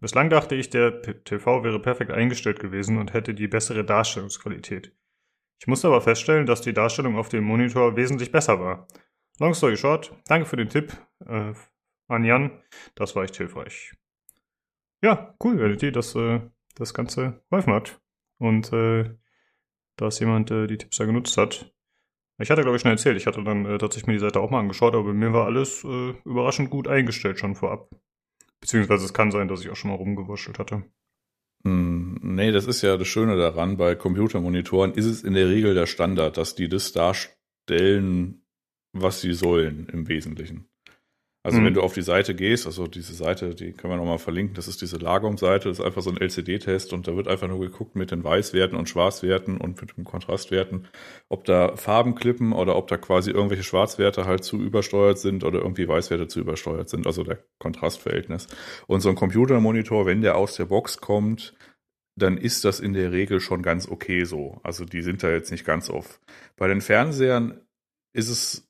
Bislang dachte ich, der TV wäre perfekt eingestellt gewesen und hätte die bessere Darstellungsqualität. Ich musste aber feststellen, dass die Darstellung auf dem Monitor wesentlich besser war. Long story short, danke für den Tipp äh, an Jan, das war echt hilfreich. Ja, cool, Vanity, dass äh, das Ganze geholfen hat und äh, dass jemand äh, die Tipps da genutzt hat. Ich hatte, glaube ich, schon erzählt, ich hatte dann äh, tatsächlich mir die Seite auch mal angeschaut, aber bei mir war alles äh, überraschend gut eingestellt schon vorab. Beziehungsweise es kann sein, dass ich auch schon mal rumgewurschtelt hatte. Hm, nee, das ist ja das Schöne daran. Bei Computermonitoren ist es in der Regel der Standard, dass die das darstellen, was sie sollen im Wesentlichen. Also Mhm. wenn du auf die Seite gehst, also diese Seite, die können wir nochmal verlinken, das ist diese Lagom-Seite, das ist einfach so ein LCD-Test und da wird einfach nur geguckt mit den Weißwerten und Schwarzwerten und mit den Kontrastwerten, ob da Farben klippen oder ob da quasi irgendwelche Schwarzwerte halt zu übersteuert sind oder irgendwie Weißwerte zu übersteuert sind, also der Kontrastverhältnis. Und so ein Computermonitor, wenn der aus der Box kommt, dann ist das in der Regel schon ganz okay so. Also die sind da jetzt nicht ganz off. Bei den Fernsehern ist es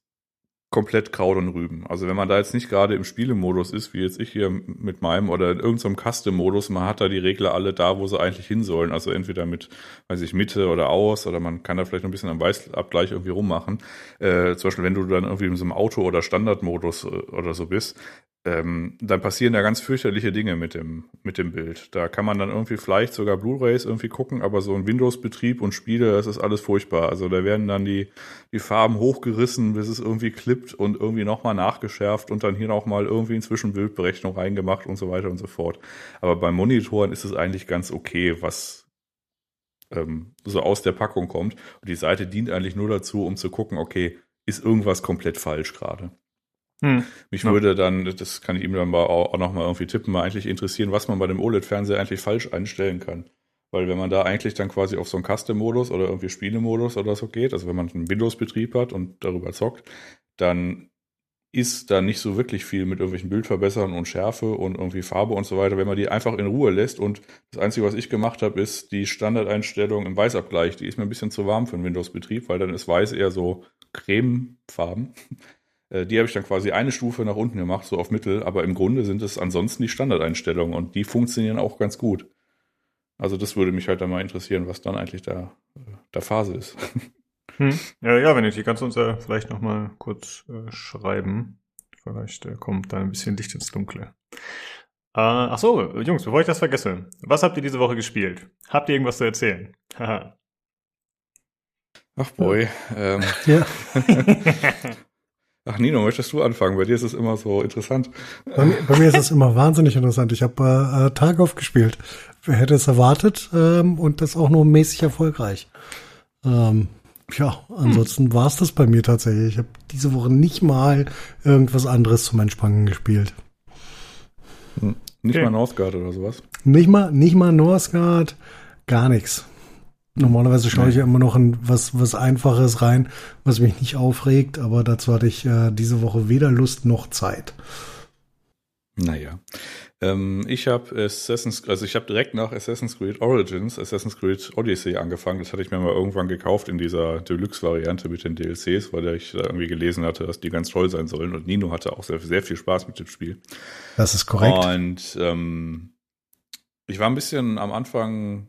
komplett Kraut und Rüben. Also wenn man da jetzt nicht gerade im Spielemodus ist, wie jetzt ich hier mit meinem oder in irgendeinem Custom-Modus, man hat da die Regler alle da, wo sie eigentlich hin sollen. Also entweder mit, weiß ich, Mitte oder aus oder man kann da vielleicht noch ein bisschen am Weißabgleich irgendwie rummachen. Äh, zum Beispiel, wenn du dann irgendwie in so einem Auto- oder Standardmodus äh, oder so bist, ähm, dann passieren da ganz fürchterliche Dinge mit dem, mit dem Bild. Da kann man dann irgendwie vielleicht sogar Blu-rays irgendwie gucken, aber so ein Windows-Betrieb und Spiele, das ist alles furchtbar. Also da werden dann die, die Farben hochgerissen, bis es irgendwie klippt und irgendwie nochmal nachgeschärft und dann hier nochmal irgendwie in Zwischenbildberechnung reingemacht und so weiter und so fort. Aber bei Monitoren ist es eigentlich ganz okay, was ähm, so aus der Packung kommt. Und die Seite dient eigentlich nur dazu, um zu gucken, okay, ist irgendwas komplett falsch gerade. Hm. Mich Ja. würde dann, das kann ich ihm dann mal auch, auch nochmal irgendwie tippen, mal eigentlich interessieren, was man bei dem OLED-Fernseher eigentlich falsch einstellen kann. Weil wenn man da eigentlich dann quasi auf so einen Custom-Modus oder irgendwie Spielemodus oder so geht, also wenn man einen Windows-Betrieb hat und darüber zockt, dann ist da nicht so wirklich viel mit irgendwelchen Bildverbessern und Schärfe und irgendwie Farbe und so weiter, wenn man die einfach in Ruhe lässt. Und das Einzige, was ich gemacht habe, ist die Standardeinstellung im Weißabgleich. Die ist mir ein bisschen zu warm für einen Windows-Betrieb, weil dann ist Weiß eher so cremefarben. Äh, die habe ich dann quasi eine Stufe nach unten gemacht, so auf Mittel, aber im Grunde sind es ansonsten die Standardeinstellungen und die funktionieren auch ganz gut. Also das würde mich halt dann mal interessieren, was dann eigentlich da der Phase ist. Hm. Ja, ja, wenn ich die kannst du uns ja vielleicht nochmal kurz äh, schreiben. Vielleicht äh, kommt da ein bisschen Licht ins Dunkle. Äh, ach so, Jungs, bevor ich das vergesse. Was habt ihr diese Woche gespielt? Habt ihr irgendwas zu erzählen? Haha. Ach boy. Ähm. Ja. Ach Nino, möchtest du anfangen? Bei dir ist es immer so interessant. Bei mir, bei mir ist es immer wahnsinnig interessant. Ich habe äh, Tarkov gespielt. Wer hätte es erwartet? Ähm, und das auch nur mäßig erfolgreich. Ähm, ja, ansonsten war es das bei mir tatsächlich. Ich habe diese Woche nicht mal irgendwas anderes zum Entspannen gespielt. Nicht Okay. mal Northgard oder sowas. Nicht mal, nicht mal Northgard, gar nichts. Normalerweise schaue ich ja immer noch in was, was Einfaches rein, was mich nicht aufregt, aber dazu hatte ich äh, diese Woche weder Lust noch Zeit. Naja. Ähm, ich habe Assassin's, also ich habe direkt nach Assassin's Creed Origins, Assassin's Creed Odyssey angefangen. Das hatte ich mir mal irgendwann gekauft in dieser Deluxe-Variante mit den DLCs, weil ich da irgendwie gelesen hatte, dass die ganz toll sein sollen. Und Nino hatte auch sehr, sehr viel Spaß mit dem Spiel. Das ist korrekt. Und ähm, ich war ein bisschen am Anfang,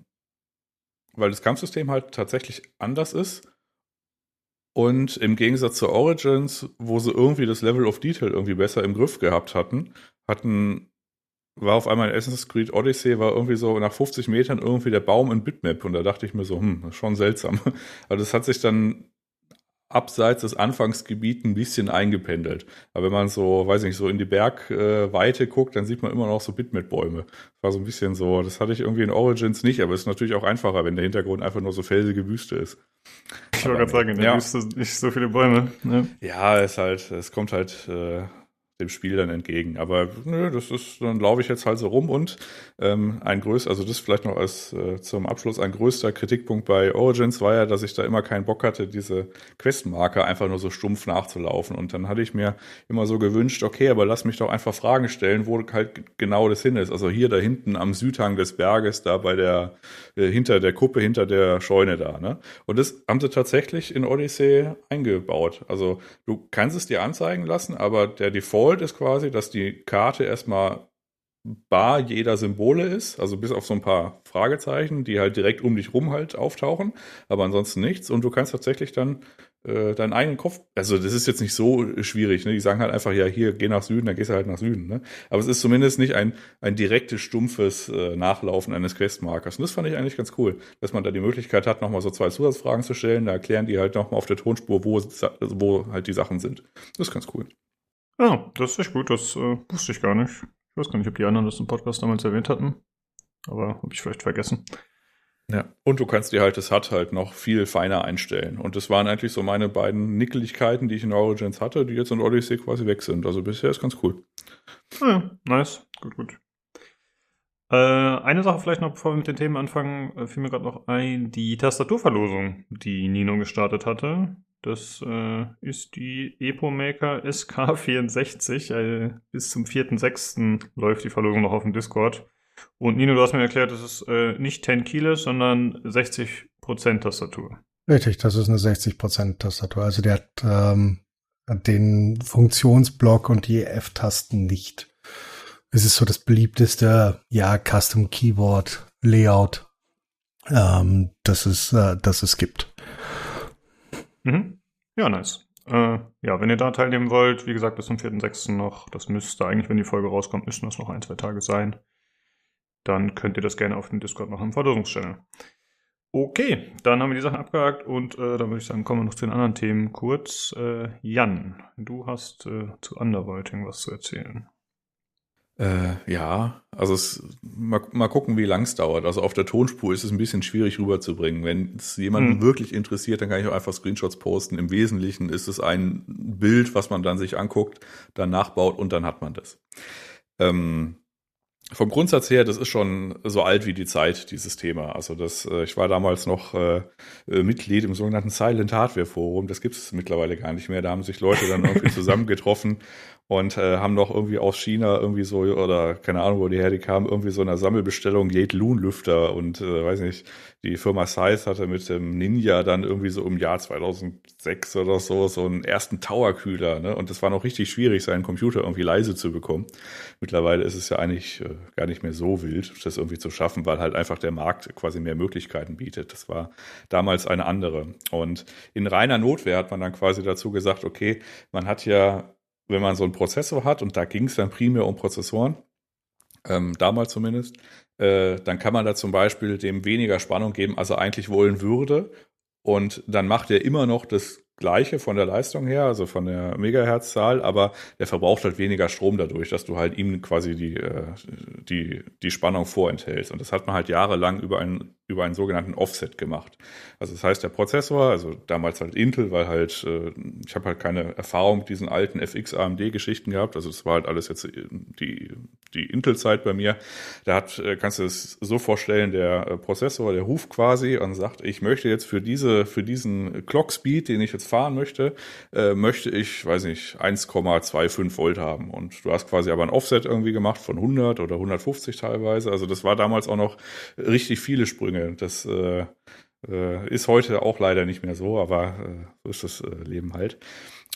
weil das Kampfsystem halt tatsächlich anders ist. Und im Gegensatz zu Origins, wo sie irgendwie das Level of Detail irgendwie besser im Griff gehabt hatten, hatten, war auf einmal in Assassin's Creed Odyssey, war irgendwie so nach 50 Metern irgendwie der Baum in Bitmap. Und da dachte ich mir so, hm, das ist schon seltsam. Aber das hat sich dann abseits des Anfangsgebiets ein bisschen eingependelt. Aber wenn man so, weiß ich nicht, so in die Bergweite guckt, dann sieht man immer noch so Bitmap-Bäume. Das war so ein bisschen so, das hatte ich irgendwie in Origins nicht, aber es ist natürlich auch einfacher, wenn der Hintergrund einfach nur so felsige Wüste ist. Ich wollte gerade sagen, in der Ja. Wüste nicht so viele Bäume. Ne? Ja, es halt, es kommt halt äh, dem Spiel dann entgegen. Aber nö, das ist, dann laufe ich jetzt halt so rum und ähm, ein größter, also das vielleicht noch als äh, zum Abschluss, ein größter Kritikpunkt bei Origins war ja, dass ich da immer keinen Bock hatte, diese Questmarker einfach nur so stumpf nachzulaufen. Und dann hatte ich mir immer so gewünscht, okay, aber lass mich doch einfach Fragen stellen, wo halt genau das hin ist. Also hier da hinten am Südhang des Berges, da bei der, äh, hinter der Kuppe, hinter der Scheune da, ne? Und das haben sie tatsächlich in Odyssey eingebaut. Also du kannst es dir anzeigen lassen, aber der Default ist quasi, dass die Karte erstmal bar jeder Symbole ist, also bis auf so ein paar Fragezeichen, die halt direkt um dich rum halt auftauchen, aber ansonsten nichts. Und du kannst tatsächlich dann äh, deinen eigenen Kopf, also das ist jetzt nicht so schwierig, ne? Die sagen halt einfach, ja, hier, geh nach Süden, dann gehst du halt nach Süden, ne? Aber es ist zumindest nicht ein, ein direktes, stumpfes äh, Nachlaufen eines Questmarkers. Und das fand ich eigentlich ganz cool, dass man da die Möglichkeit hat, nochmal so zwei Zusatzfragen zu stellen. Da erklären die halt nochmal auf der Tonspur, wo, wo halt die Sachen sind. Das ist ganz cool. Ja, das ist echt gut, das äh, wusste ich gar nicht. Ich weiß gar nicht, ob die anderen das im Podcast damals erwähnt hatten. Aber habe ich vielleicht vergessen. Ja. Und du kannst dir halt das HUD halt noch viel feiner einstellen. Und das waren eigentlich so meine beiden Nickeligkeiten, die ich in Origins hatte, die jetzt in Odyssey quasi weg sind. Also bisher ist ganz cool. Ah, ja, nice. Gut, gut. Äh, eine Sache vielleicht noch, bevor wir mit den Themen anfangen, äh, fiel mir gerade noch ein, die Tastaturverlosung, die Nino gestartet hatte. Das äh, ist die EpoMaker SK64. Äh, bis zum 4.6. läuft die Verlosung noch auf dem Discord. Und Nino, du hast mir erklärt, das ist äh, nicht 10 Kilo, sondern 60% Tastatur. Richtig, das ist eine 60% Tastatur. Also der hat ähm, den Funktionsblock und die F-Tasten nicht. Es ist so das beliebteste, ja, Custom Keyboard Layout, ähm, das es, äh, das es gibt. Mhm. Ja, nice. Äh, ja, wenn ihr da teilnehmen wollt, wie gesagt, bis zum 4.6. noch, das müsste eigentlich, wenn die Folge rauskommt, müssten das noch ein, zwei Tage sein. Dann könnt ihr das gerne auf dem Discord machen im Verlosungschannel. Okay, dann haben wir die Sachen abgehakt und äh, dann würde ich sagen, kommen wir noch zu den anderen Themen kurz. Äh, Jan, du hast äh, zu Underwriting was zu erzählen. Äh, ja, also es, mal, mal gucken, wie lang es dauert. Also auf der Tonspur ist es ein bisschen schwierig rüberzubringen. Wenn es jemanden Hm. wirklich interessiert, dann kann ich auch einfach Screenshots posten. Im Wesentlichen ist es ein Bild, was man dann sich anguckt, dann nachbaut und dann hat man das. Ähm, vom Grundsatz her, das ist schon so alt wie die Zeit, dieses Thema. Also das, äh, ich war damals noch äh, äh, Mitglied im sogenannten Silent Hardware Forum. Das gibt es mittlerweile gar nicht mehr. Da haben sich Leute dann irgendwie zusammengetroffen und äh, haben noch irgendwie aus China irgendwie so, oder keine Ahnung, wo die her die kamen, irgendwie so eine Sammelbestellung Jade Loon Lüfter und äh, weiß nicht, die Firma Size hatte mit dem Ninja dann irgendwie so im Jahr 2006 oder so so einen ersten Tower-Kühler, ne? Und das war noch richtig schwierig, seinen Computer irgendwie leise zu bekommen. Mittlerweile ist es ja eigentlich äh, gar nicht mehr so wild, das irgendwie zu schaffen, weil halt einfach der Markt quasi mehr Möglichkeiten bietet. Das war damals eine andere. Und in reiner Notwehr hat man dann quasi dazu gesagt, okay, man hat ja wenn man so einen Prozessor hat, und da ging es dann primär um Prozessoren, ähm, damals zumindest, äh, dann kann man da zum Beispiel dem weniger Spannung geben, als er eigentlich wollen würde. Und dann macht er immer noch das gleiche von der Leistung her, also von der Megahertzzahl, aber der verbraucht halt weniger Strom dadurch, dass du halt ihm quasi die, äh, die, die Spannung vorenthältst. Und das hat man halt jahrelang über einen, über einen sogenannten Offset gemacht. Also das heißt, der Prozessor, also damals halt Intel, weil halt, äh, ich habe halt keine Erfahrung mit diesen alten FX AMD-Geschichten gehabt, also das war halt alles jetzt die, die Intel-Zeit bei mir. Da hat, äh, kannst du es so vorstellen, der Prozessor, der ruft quasi und sagt, ich möchte jetzt für diese, für diesen Clock Speed, den ich jetzt fahren möchte, äh, möchte ich, weiß nicht, 1,25 Volt haben. Und du hast quasi aber ein Offset irgendwie gemacht von 100 oder 150 teilweise. Also das war damals auch noch richtig viele Sprünge. Das äh, äh, ist heute auch leider nicht mehr so, aber äh, so ist das äh, Leben halt.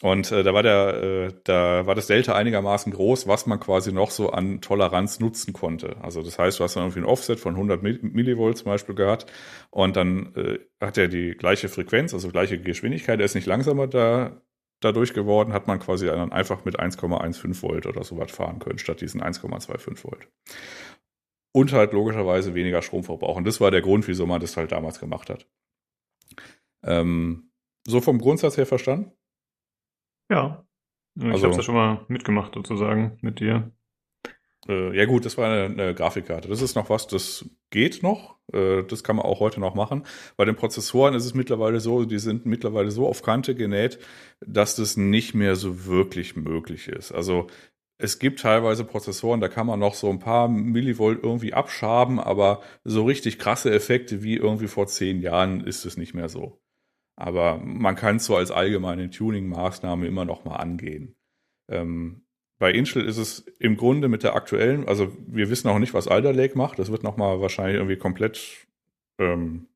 Und äh, da war der, äh, da war das Delta einigermaßen groß, was man quasi noch so an Toleranz nutzen konnte. Also das heißt, du hast dann irgendwie ein Offset von 100 Millivolt zum Beispiel gehabt und dann äh, hat er die gleiche Frequenz, also gleiche Geschwindigkeit, er ist nicht langsamer da dadurch geworden, hat man quasi dann einfach mit 1,15 Volt oder so was fahren können, statt diesen 1,25 Volt. Und halt logischerweise weniger Strom verbrauchen. Das war der Grund, wieso man das halt damals gemacht hat. Ähm, so vom Grundsatz her verstanden? Ja. Ich Also- habe es ja schon mal mitgemacht, sozusagen, mit dir. Äh, ja gut, das war eine, eine Grafikkarte. Das ist noch was, das geht noch. Äh, das kann man auch heute noch machen. Bei den Prozessoren ist es mittlerweile so, die sind mittlerweile so auf Kante genäht, dass das nicht mehr so wirklich möglich ist. Also es gibt teilweise Prozessoren, da kann man noch so ein paar Millivolt irgendwie abschaben, aber so richtig krasse Effekte wie irgendwie vor zehn Jahren ist es nicht mehr so. Aber man kann es so als allgemeine Tuning-Maßnahme immer noch mal angehen. Ähm, bei Intel ist es im Grunde mit der aktuellen, also wir wissen auch nicht, was Alder Lake macht. Das wird nochmal wahrscheinlich irgendwie komplett ähm,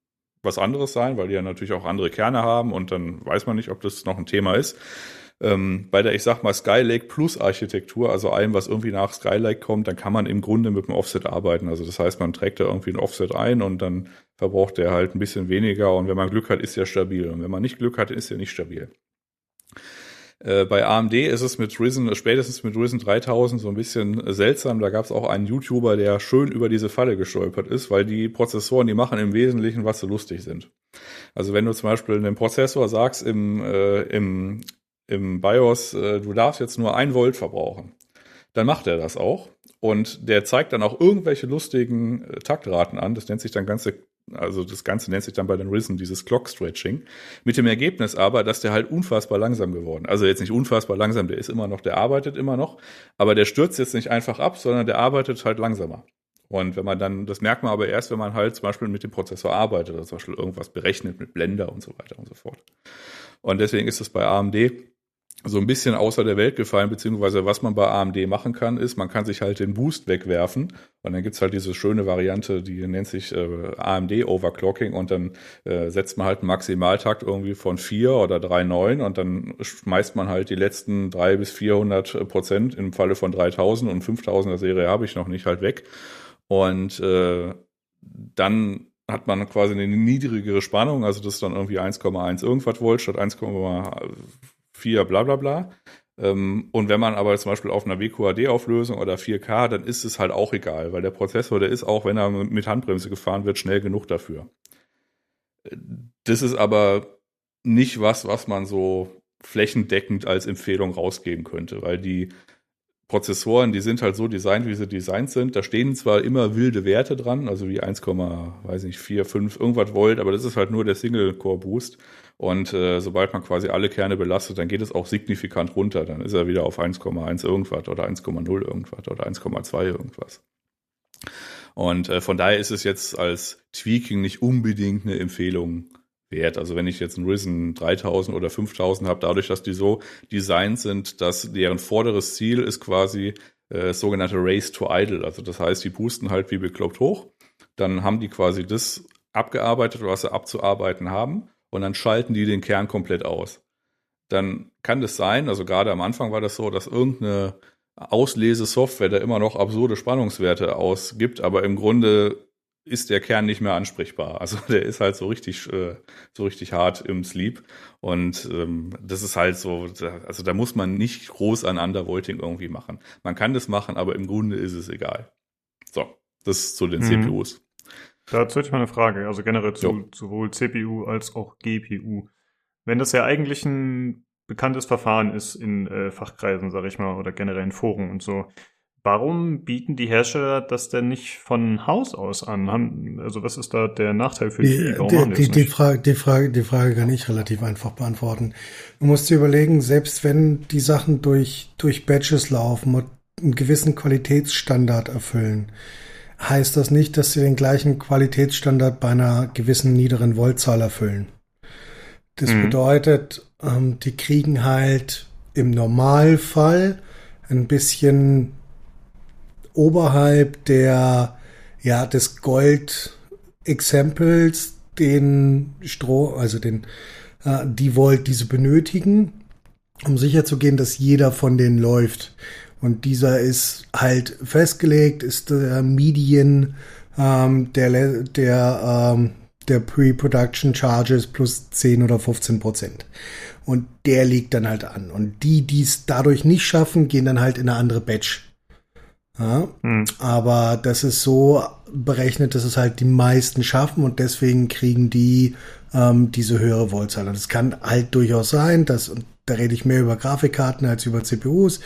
was anderes sein, weil die ja natürlich auch andere Kerne haben und dann weiß man nicht, ob das noch ein Thema ist. Ähm, bei der, ich sag mal, Skylake Plus Architektur, also allem, was irgendwie nach Skylake kommt, dann kann man im Grunde mit dem Offset arbeiten. Also das heißt, man trägt da irgendwie ein Offset ein und dann verbraucht der halt ein bisschen weniger und wenn man Glück hat, ist er stabil. Und wenn man nicht Glück hat, ist er nicht stabil. Äh, bei AMD ist es mit Risen, spätestens mit Risen 3000 so ein bisschen seltsam. Da gab es auch einen YouTuber, der schön über diese Falle gestolpert ist, weil die Prozessoren, die machen im Wesentlichen, was so lustig sind. Also wenn du zum Beispiel einem Prozessor sagst im, äh, im, im BIOS, äh, du darfst jetzt nur ein Volt verbrauchen, dann macht er das auch. Und der zeigt dann auch irgendwelche lustigen äh, Taktraten an. Das nennt sich dann ganze, also das Ganze nennt sich dann bei den Risen dieses Clock Stretching. Mit dem Ergebnis aber, dass der halt unfassbar langsam geworden. Also jetzt nicht unfassbar langsam, der ist immer noch, der arbeitet immer noch, aber der stürzt jetzt nicht einfach ab, sondern der arbeitet halt langsamer. Und wenn man dann, das merkt man aber erst, wenn man halt zum Beispiel mit dem Prozessor arbeitet, oder zum Beispiel irgendwas berechnet mit Blender und so weiter und so fort. Und deswegen ist es bei AMD so ein bisschen außer der Welt gefallen, beziehungsweise was man bei AMD machen kann, ist, man kann sich halt den Boost wegwerfen. Und dann gibt's halt diese schöne Variante, die nennt sich äh, AMD Overclocking. Und dann äh, setzt man halt einen Maximaltakt irgendwie von 4 oder 3,9 und dann schmeißt man halt die letzten 3 bis 400 Prozent im Falle von 3000 und 5000er Serie habe ich noch nicht halt weg. Und äh, dann hat man quasi eine niedrigere Spannung, also das ist dann irgendwie 1,1 irgendwas Volt statt 1,4 bla bla bla. Ähm, und wenn man aber zum Beispiel auf einer WQAD-Auflösung oder 4K, dann ist es halt auch egal, weil der Prozessor, der ist auch, wenn er mit Handbremse gefahren wird, schnell genug dafür. Das ist aber nicht was, was man so flächendeckend als Empfehlung rausgeben könnte, weil die Prozessoren, die sind halt so designt, wie sie designt sind. Da stehen zwar immer wilde Werte dran, also wie 1, weiß nicht, 4, 5, irgendwas Volt, aber das ist halt nur der Single-Core-Boost. Und äh, sobald man quasi alle Kerne belastet, dann geht es auch signifikant runter. Dann ist er wieder auf 1,1 irgendwas oder 1,0 irgendwas oder 1,2 irgendwas. Und äh, von daher ist es jetzt als Tweaking nicht unbedingt eine Empfehlung wert. Also wenn ich jetzt einen Risen 3000 oder 5000 habe, dadurch, dass die so designt sind, dass deren vorderes Ziel ist quasi äh, sogenannte Race to Idle. Also das heißt, die pusten halt wie bekloppt hoch. Dann haben die quasi das abgearbeitet, was sie abzuarbeiten haben. Und dann schalten die den Kern komplett aus. Dann kann das sein, also gerade am Anfang war das so, dass irgendeine Auslesesoftware da immer noch absurde Spannungswerte ausgibt, aber im Grunde ist der Kern nicht mehr ansprechbar. Also der ist halt so richtig, äh, so richtig hart im Sleep. Und ähm, das ist halt so, also da muss man nicht groß an Undervolting irgendwie machen. Man kann das machen, aber im Grunde ist es egal. So, das zu den mhm. CPUs. Dazu hätte ich mal eine Frage, also generell zu jo. sowohl CPU als auch GPU. Wenn das ja eigentlich ein bekanntes Verfahren ist in äh, Fachkreisen, sage ich mal, oder generell in Foren und so, Warum bieten die Hersteller das denn nicht von Haus aus an? Haben, also was ist da der Nachteil für die? Die, die, die, die, Frage, die, Frage, die Frage kann ich relativ einfach beantworten. Du musst dir überlegen, selbst wenn die Sachen durch, durch Batches laufen und einen gewissen Qualitätsstandard erfüllen, heißt das nicht, dass sie den gleichen Qualitätsstandard bei einer gewissen niederen Voltzahl erfüllen. Das mhm. bedeutet, ähm, die kriegen halt im Normalfall ein bisschen oberhalb der, ja, des Gold-Exempels den Stroh, also den, äh, die Volt, diese benötigen, um sicherzugehen, dass jeder von denen läuft. Und dieser ist halt festgelegt, ist der Median ähm, der, der, ähm, der Pre-Production Charges plus 10 oder 15 Prozent. Und der liegt dann halt an. Und die, die es dadurch nicht schaffen, gehen dann halt in eine andere Batch. Ja, hm. Aber das ist so berechnet, dass es halt die meisten schaffen und deswegen kriegen die ähm, diese höhere Voltzahl. Und es kann halt durchaus sein, dass, und da rede ich mehr über Grafikkarten als über CPUs,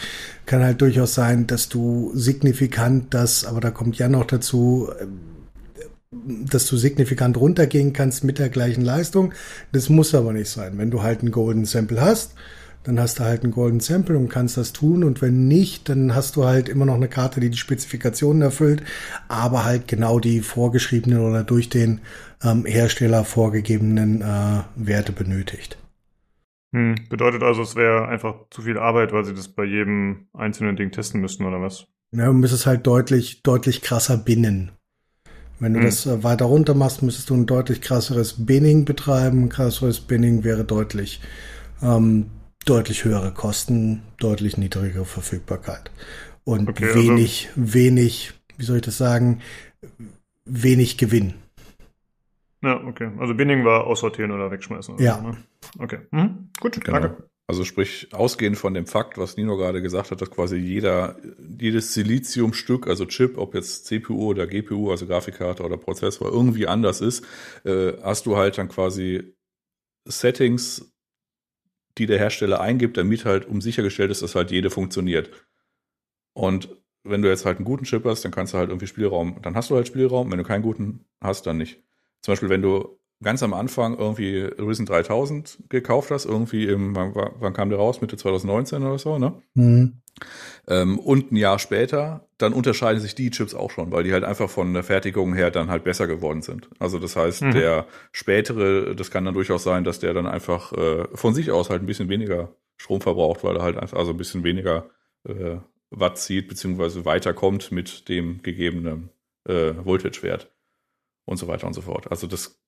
kann halt durchaus sein, dass du signifikant das, aber da kommt ja noch dazu, dass du signifikant runtergehen kannst mit der gleichen Leistung. Das muss aber nicht sein. Wenn du halt einen Golden Sample hast, dann hast du halt einen Golden Sample und kannst das tun. Und wenn nicht, dann hast du halt immer noch eine Karte, die die Spezifikationen erfüllt, aber halt genau die vorgeschriebenen oder durch den ähm, Hersteller vorgegebenen äh, Werte benötigt. Hm, bedeutet also, es wäre einfach zu viel Arbeit, weil sie das bei jedem einzelnen Ding testen müssten, oder was? Ja, du müsstest halt deutlich, deutlich krasser binnen. Wenn du hm. das äh, weiter runter machst, müsstest du ein deutlich krasseres Binning betreiben. Krasseres Binning wäre deutlich ähm, deutlich höhere Kosten, deutlich niedrigere Verfügbarkeit und okay, also wenig, also, wenig, wie soll ich das sagen, wenig Gewinn. Ja, okay. Also Binning war aussortieren oder wegschmeißen. Oder ja. So, ne? Okay. Mhm. Gut, genau. danke. Also sprich, ausgehend von dem Fakt, was Nino gerade gesagt hat, dass quasi jeder, jedes Siliziumstück, also Chip, ob jetzt CPU oder GPU, also Grafikkarte oder Prozessor, irgendwie anders ist, äh, hast du halt dann quasi Settings die der Hersteller eingibt, damit halt um sichergestellt ist, dass halt jede funktioniert. Und wenn du jetzt halt einen guten Chip hast, dann kannst du halt irgendwie Spielraum, dann hast du halt Spielraum, wenn du keinen guten hast, dann nicht. Zum Beispiel, wenn du ganz am Anfang irgendwie Risen 3000 gekauft hast, irgendwie im, wann, wann kam der raus? Mitte 2019 oder so, ne? Mhm. Ähm, und ein Jahr später, dann unterscheiden sich die Chips auch schon, weil die halt einfach von der Fertigung her dann halt besser geworden sind. Also das heißt, mhm. der spätere, das kann dann durchaus sein, dass der dann einfach äh, von sich aus halt ein bisschen weniger Strom verbraucht, weil er halt einfach also ein bisschen weniger äh, Watt zieht, beziehungsweise weiterkommt mit dem gegebenen äh, Voltage-Wert und so weiter und so fort. Also das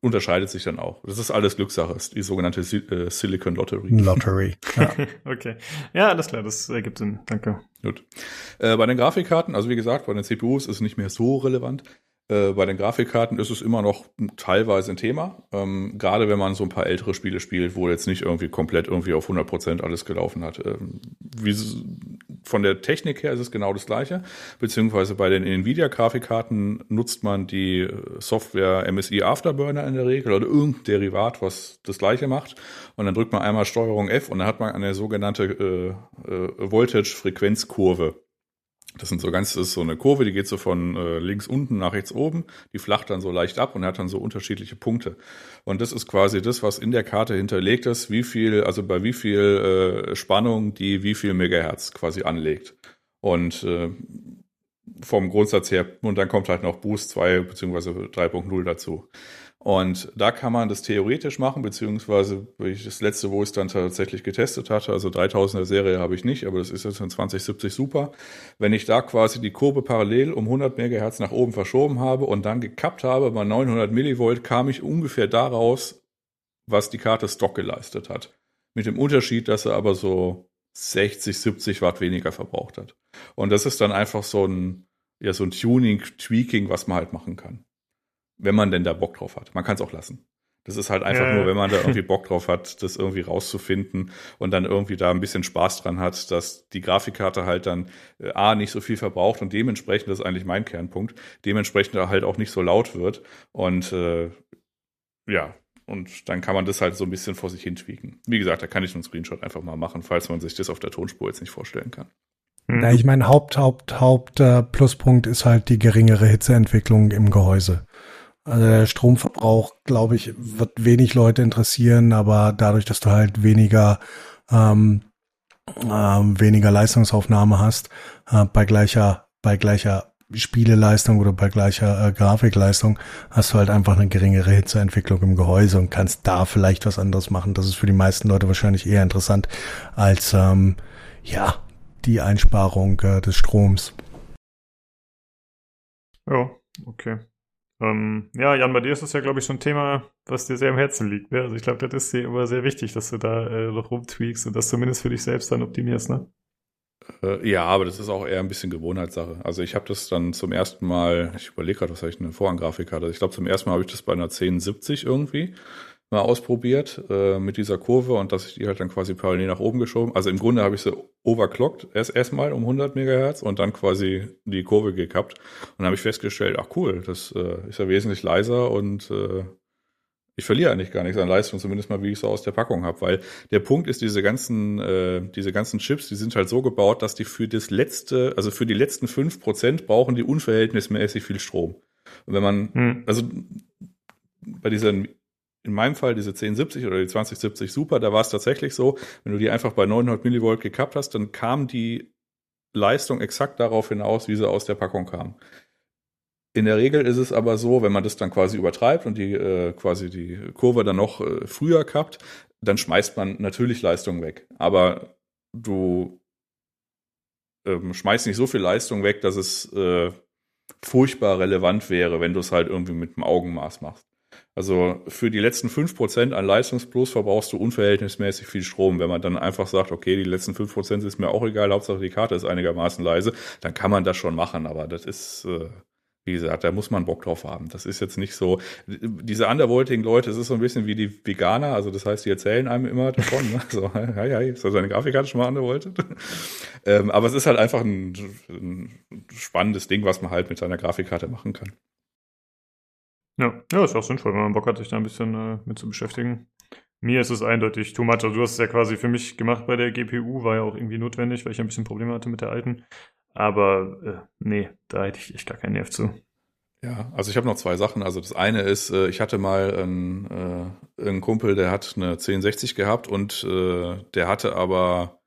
unterscheidet sich dann auch. Das ist alles Glückssache, ist die sogenannte äh, Silicon Lottery. Lottery. Ja. okay. Ja, alles klar, das ergibt Sinn. Danke. Gut. Äh, bei den Grafikkarten, also wie gesagt, bei den CPUs ist es nicht mehr so relevant. Äh, bei den Grafikkarten ist es immer noch teilweise ein Thema. Ähm, gerade wenn man so ein paar ältere Spiele spielt, wo jetzt nicht irgendwie komplett irgendwie auf 100 Prozent alles gelaufen hat. Ähm, wie, von der Technik her ist es genau das gleiche. Beziehungsweise bei den Nvidia-Grafikkarten nutzt man die Software MSI Afterburner in der Regel oder irgendein Derivat, was das gleiche macht. Und dann drückt man einmal Steuerung F und dann hat man eine sogenannte äh, äh, Voltage-Frequenzkurve das sind so ganz, das ist so eine Kurve, die geht so von äh, links unten nach rechts oben, die flacht dann so leicht ab und hat dann so unterschiedliche Punkte. Und das ist quasi das, was in der Karte hinterlegt ist, wie viel, also bei wie viel äh, Spannung die wie viel Megahertz quasi anlegt. Und äh, vom Grundsatz her. Und dann kommt halt noch Boost 2 bzw. 3.0 dazu. Und da kann man das theoretisch machen, beziehungsweise das letzte, wo ich es dann tatsächlich getestet hatte, also 3000er Serie habe ich nicht, aber das ist jetzt in 2070 super. Wenn ich da quasi die Kurve parallel um 100 MHz nach oben verschoben habe und dann gekappt habe bei 900 Millivolt, kam ich ungefähr daraus, was die Karte Stock geleistet hat. Mit dem Unterschied, dass er aber so 60, 70 Watt weniger verbraucht hat. Und das ist dann einfach so ein, ja, so ein Tuning, Tweaking, was man halt machen kann wenn man denn da Bock drauf hat. Man kann es auch lassen. Das ist halt einfach ja. nur, wenn man da irgendwie Bock drauf hat, das irgendwie rauszufinden und dann irgendwie da ein bisschen Spaß dran hat, dass die Grafikkarte halt dann äh, A nicht so viel verbraucht und dementsprechend, das ist eigentlich mein Kernpunkt, dementsprechend halt auch nicht so laut wird. Und äh, ja, und dann kann man das halt so ein bisschen vor sich hin tweaken. Wie gesagt, da kann ich einen Screenshot einfach mal machen, falls man sich das auf der Tonspur jetzt nicht vorstellen kann. Ja, ich meine, Haupt, Haupt, Haupt äh, Pluspunkt ist halt die geringere Hitzeentwicklung im Gehäuse. Also der Stromverbrauch, glaube ich, wird wenig Leute interessieren, aber dadurch, dass du halt weniger ähm, ähm, weniger Leistungsaufnahme hast, äh, bei gleicher bei gleicher Spieleleistung oder bei gleicher äh, Grafikleistung hast du halt einfach eine geringere Hitzeentwicklung im Gehäuse und kannst da vielleicht was anderes machen. Das ist für die meisten Leute wahrscheinlich eher interessant als ähm, ja die Einsparung äh, des Stroms. Ja, okay. Ähm, ja, Jan, bei dir ist das ja, glaube ich, schon ein Thema, was dir sehr am Herzen liegt. Ne? Also ich glaube, das ist dir immer sehr wichtig, dass du da äh, noch rumtweakst und das zumindest für dich selbst dann optimierst, ne? Äh, ja, aber das ist auch eher ein bisschen Gewohnheitssache. Also ich habe das dann zum ersten Mal, ich überlege gerade, was habe ich eine Vorhanggrafik hatte. Ich glaube, zum ersten Mal habe ich das bei einer 1070 irgendwie mal ausprobiert äh, mit dieser Kurve und dass ich die halt dann quasi parallel nach oben geschoben. Also im Grunde habe ich sie overclockt erst erstmal um 100 Megahertz und dann quasi die Kurve gekappt und dann habe ich festgestellt, ach cool, das äh, ist ja wesentlich leiser und äh, ich verliere eigentlich gar nichts an Leistung, zumindest mal wie ich so aus der Packung habe, weil der Punkt ist, diese ganzen, äh, diese ganzen Chips, die sind halt so gebaut, dass die für das letzte, also für die letzten fünf Prozent brauchen die unverhältnismäßig viel Strom. Und wenn man, hm. also bei diesen in meinem Fall diese 1070 oder die 2070 Super, da war es tatsächlich so, wenn du die einfach bei 900 Millivolt gekappt hast, dann kam die Leistung exakt darauf hinaus, wie sie aus der Packung kam. In der Regel ist es aber so, wenn man das dann quasi übertreibt und die äh, quasi die Kurve dann noch äh, früher kappt, dann schmeißt man natürlich Leistung weg. Aber du ähm, schmeißt nicht so viel Leistung weg, dass es äh, furchtbar relevant wäre, wenn du es halt irgendwie mit dem Augenmaß machst. Also für die letzten 5% an Leistungsplus verbrauchst du unverhältnismäßig viel Strom. Wenn man dann einfach sagt, okay, die letzten 5% ist mir auch egal, Hauptsache die Karte ist einigermaßen leise, dann kann man das schon machen. Aber das ist, äh, wie gesagt, da muss man Bock drauf haben. Das ist jetzt nicht so. Diese undervoltigen Leute, es ist so ein bisschen wie die Veganer, also das heißt, die erzählen einem immer davon. Ne? So, ja, ja, ist also eine Grafikkarte schon mal undervoltet? ähm, aber es ist halt einfach ein, ein spannendes Ding, was man halt mit seiner Grafikkarte machen kann. Ja, ja, ist auch sinnvoll, wenn man Bock hat, sich da ein bisschen äh, mit zu beschäftigen. Mir ist es eindeutig too much. Also du hast es ja quasi für mich gemacht bei der GPU, war ja auch irgendwie notwendig, weil ich ein bisschen Probleme hatte mit der alten. Aber äh, nee, da hätte ich echt gar keinen Nerv zu. Ja, also ich habe noch zwei Sachen. Also das eine ist, äh, ich hatte mal einen, äh, einen Kumpel, der hat eine 1060 gehabt und äh, der hatte aber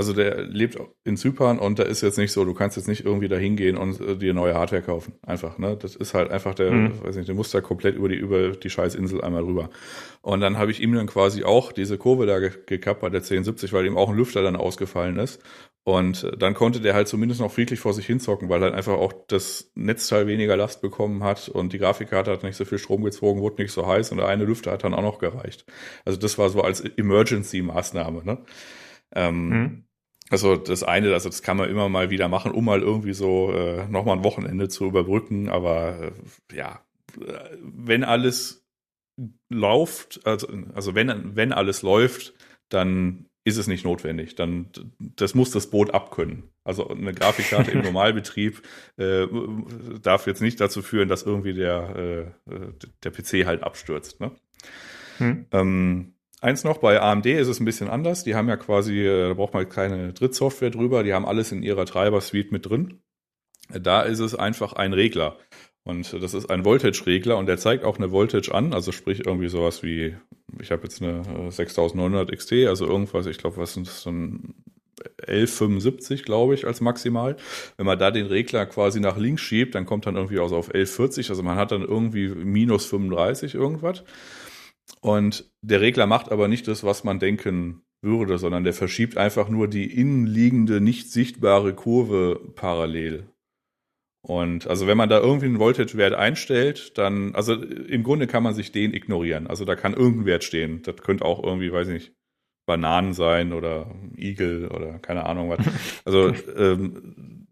also der lebt in Zypern und da ist jetzt nicht so, du kannst jetzt nicht irgendwie da hingehen und äh, dir neue Hardware kaufen. Einfach, ne? Das ist halt einfach der, mhm. weiß nicht, der muss da komplett über die, über die Scheißinsel einmal rüber. Und dann habe ich ihm dann quasi auch diese Kurve da gekappt bei der 1070, weil ihm auch ein Lüfter dann ausgefallen ist. Und äh, dann konnte der halt zumindest noch friedlich vor sich hinzocken, weil halt einfach auch das Netzteil weniger Last bekommen hat und die Grafikkarte hat nicht so viel Strom gezogen, wurde nicht so heiß und der eine Lüfter hat dann auch noch gereicht. Also das war so als Emergency-Maßnahme, ne? Ähm, mhm. Also das eine, also das kann man immer mal wieder machen, um mal irgendwie so äh, nochmal ein Wochenende zu überbrücken. Aber äh, ja, wenn alles läuft, also, also wenn, wenn alles läuft, dann ist es nicht notwendig. Dann das muss das Boot abkönnen. Also eine Grafikkarte im Normalbetrieb äh, darf jetzt nicht dazu führen, dass irgendwie der, äh, der PC halt abstürzt. Ne? Hm. Ähm, Eins noch, bei AMD ist es ein bisschen anders. Die haben ja quasi, äh, da braucht man keine Drittsoftware drüber, die haben alles in ihrer Treiber-Suite mit drin. Da ist es einfach ein Regler. Und das ist ein Voltage-Regler und der zeigt auch eine Voltage an, also sprich irgendwie sowas wie, ich habe jetzt eine 6900 XT, also irgendwas, ich glaube, was ist so ein 1175, glaube ich, als maximal. Wenn man da den Regler quasi nach links schiebt, dann kommt dann irgendwie aus auf 1140. Also man hat dann irgendwie minus 35 irgendwas. Und der Regler macht aber nicht das, was man denken würde, sondern der verschiebt einfach nur die innenliegende, nicht sichtbare Kurve parallel. Und also wenn man da irgendwie einen Voltage-Wert einstellt, dann, also im Grunde kann man sich den ignorieren. Also da kann irgendein Wert stehen. Das könnte auch irgendwie, weiß ich nicht, Bananen sein oder Igel oder keine Ahnung was. Also ähm,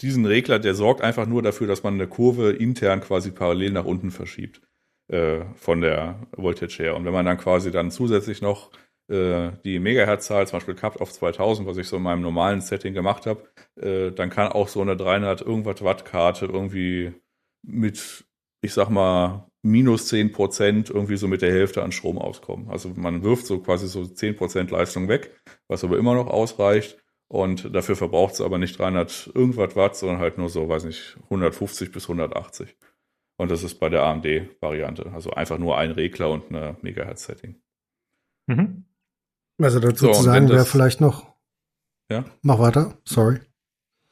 diesen Regler, der sorgt einfach nur dafür, dass man eine Kurve intern quasi parallel nach unten verschiebt äh, von der Voltage her. Und wenn man dann quasi dann zusätzlich noch äh, die Megahertz-Zahl zum Beispiel Cut auf 2000, was ich so in meinem normalen Setting gemacht habe, äh, dann kann auch so eine 300 irgendwas Watt-Karte irgendwie mit, ich sag mal, minus 10 Prozent irgendwie so mit der Hälfte an Strom auskommen. Also man wirft so quasi so 10 Prozent Leistung weg, was aber immer noch ausreicht. Und dafür verbraucht es aber nicht 300 irgendwas Watt, sondern halt nur so, weiß nicht, 150 bis 180. Und das ist bei der AMD-Variante. Also einfach nur ein Regler und eine Megahertz-Setting. Mhm. Also dazu so, zu sagen wäre vielleicht noch. Ja. Mach weiter, sorry.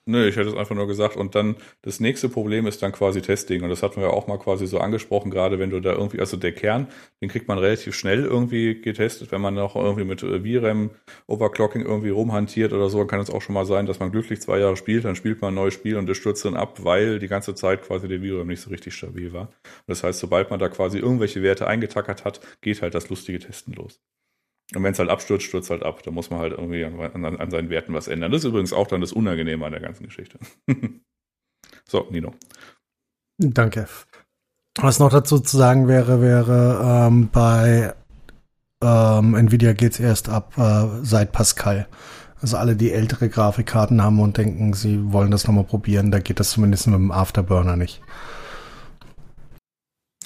Nö, ich hätte es einfach nur gesagt. Und dann das nächste Problem ist dann quasi Testing. Und das hatten wir ja auch mal quasi so angesprochen, gerade wenn du da irgendwie, also der Kern, den kriegt man relativ schnell irgendwie getestet, wenn man noch irgendwie mit äh, VRAM Overclocking irgendwie rumhantiert oder so, kann es auch schon mal sein, dass man glücklich zwei Jahre spielt, dann spielt man ein neues Spiel und das stürzt dann ab, weil die ganze Zeit quasi der VRAM nicht so richtig stabil war. Und das heißt, sobald man da quasi irgendwelche Werte eingetackert hat, geht halt das lustige Testen los. Und wenn es halt abstürzt, stürzt halt ab. Da muss man halt irgendwie an, an, an, seinen Werten was ändern. Das ist übrigens auch dann das Unangenehme an der ganzen Geschichte. so, Nino. Danke. Was noch dazu zu sagen wäre, wäre ähm, bei ähm, Nvidia geht es erst ab äh, seit Pascal. Also alle, die ältere Grafikkarten haben und denken, sie wollen das nochmal probieren, da geht das zumindest mit dem Afterburner nicht.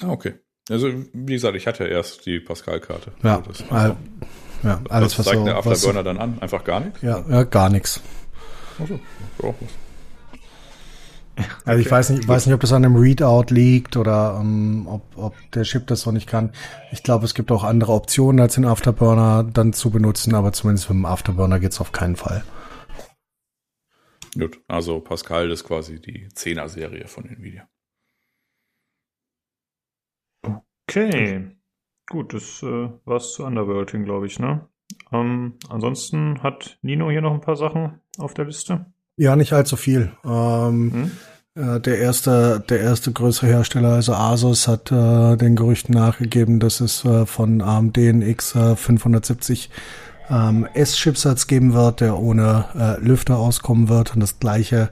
Ah, okay. Also, wie gesagt, ich hatte erst die Pascal-Karte. Ja, also all, ja, alles, was, was zeigt so, der Afterburner dann an? Einfach gar nichts? Ja, ja gar nichts. Also, ja, also ich weiß nicht, weiß nicht, ob das an einem Readout liegt oder um, ähm, ob, ob der Chip das noch nicht kann. Ich glaube, es gibt auch andere Optionen, als den Afterburner dann zu benutzen, aber zumindest mit dem Afterburner geht's auf keinen Fall. Gut, also Pascal ist quasi die 10er-Serie von Nvidia. Okay. Gut, das äh, war's zu Underworlding, glaube ich, ne? Ähm, ansonsten hat Nino hier noch ein paar Sachen auf der Liste. Ja, nicht allzu viel. Ähm, hm? äh, der erste, der erste größere Hersteller, also Asus, hat äh, den Gerüchten nachgegeben, dass es äh, von AMD einen X570 ähm, S-Chipsatz geben wird, der ohne äh, Lüfter auskommen wird und das gleiche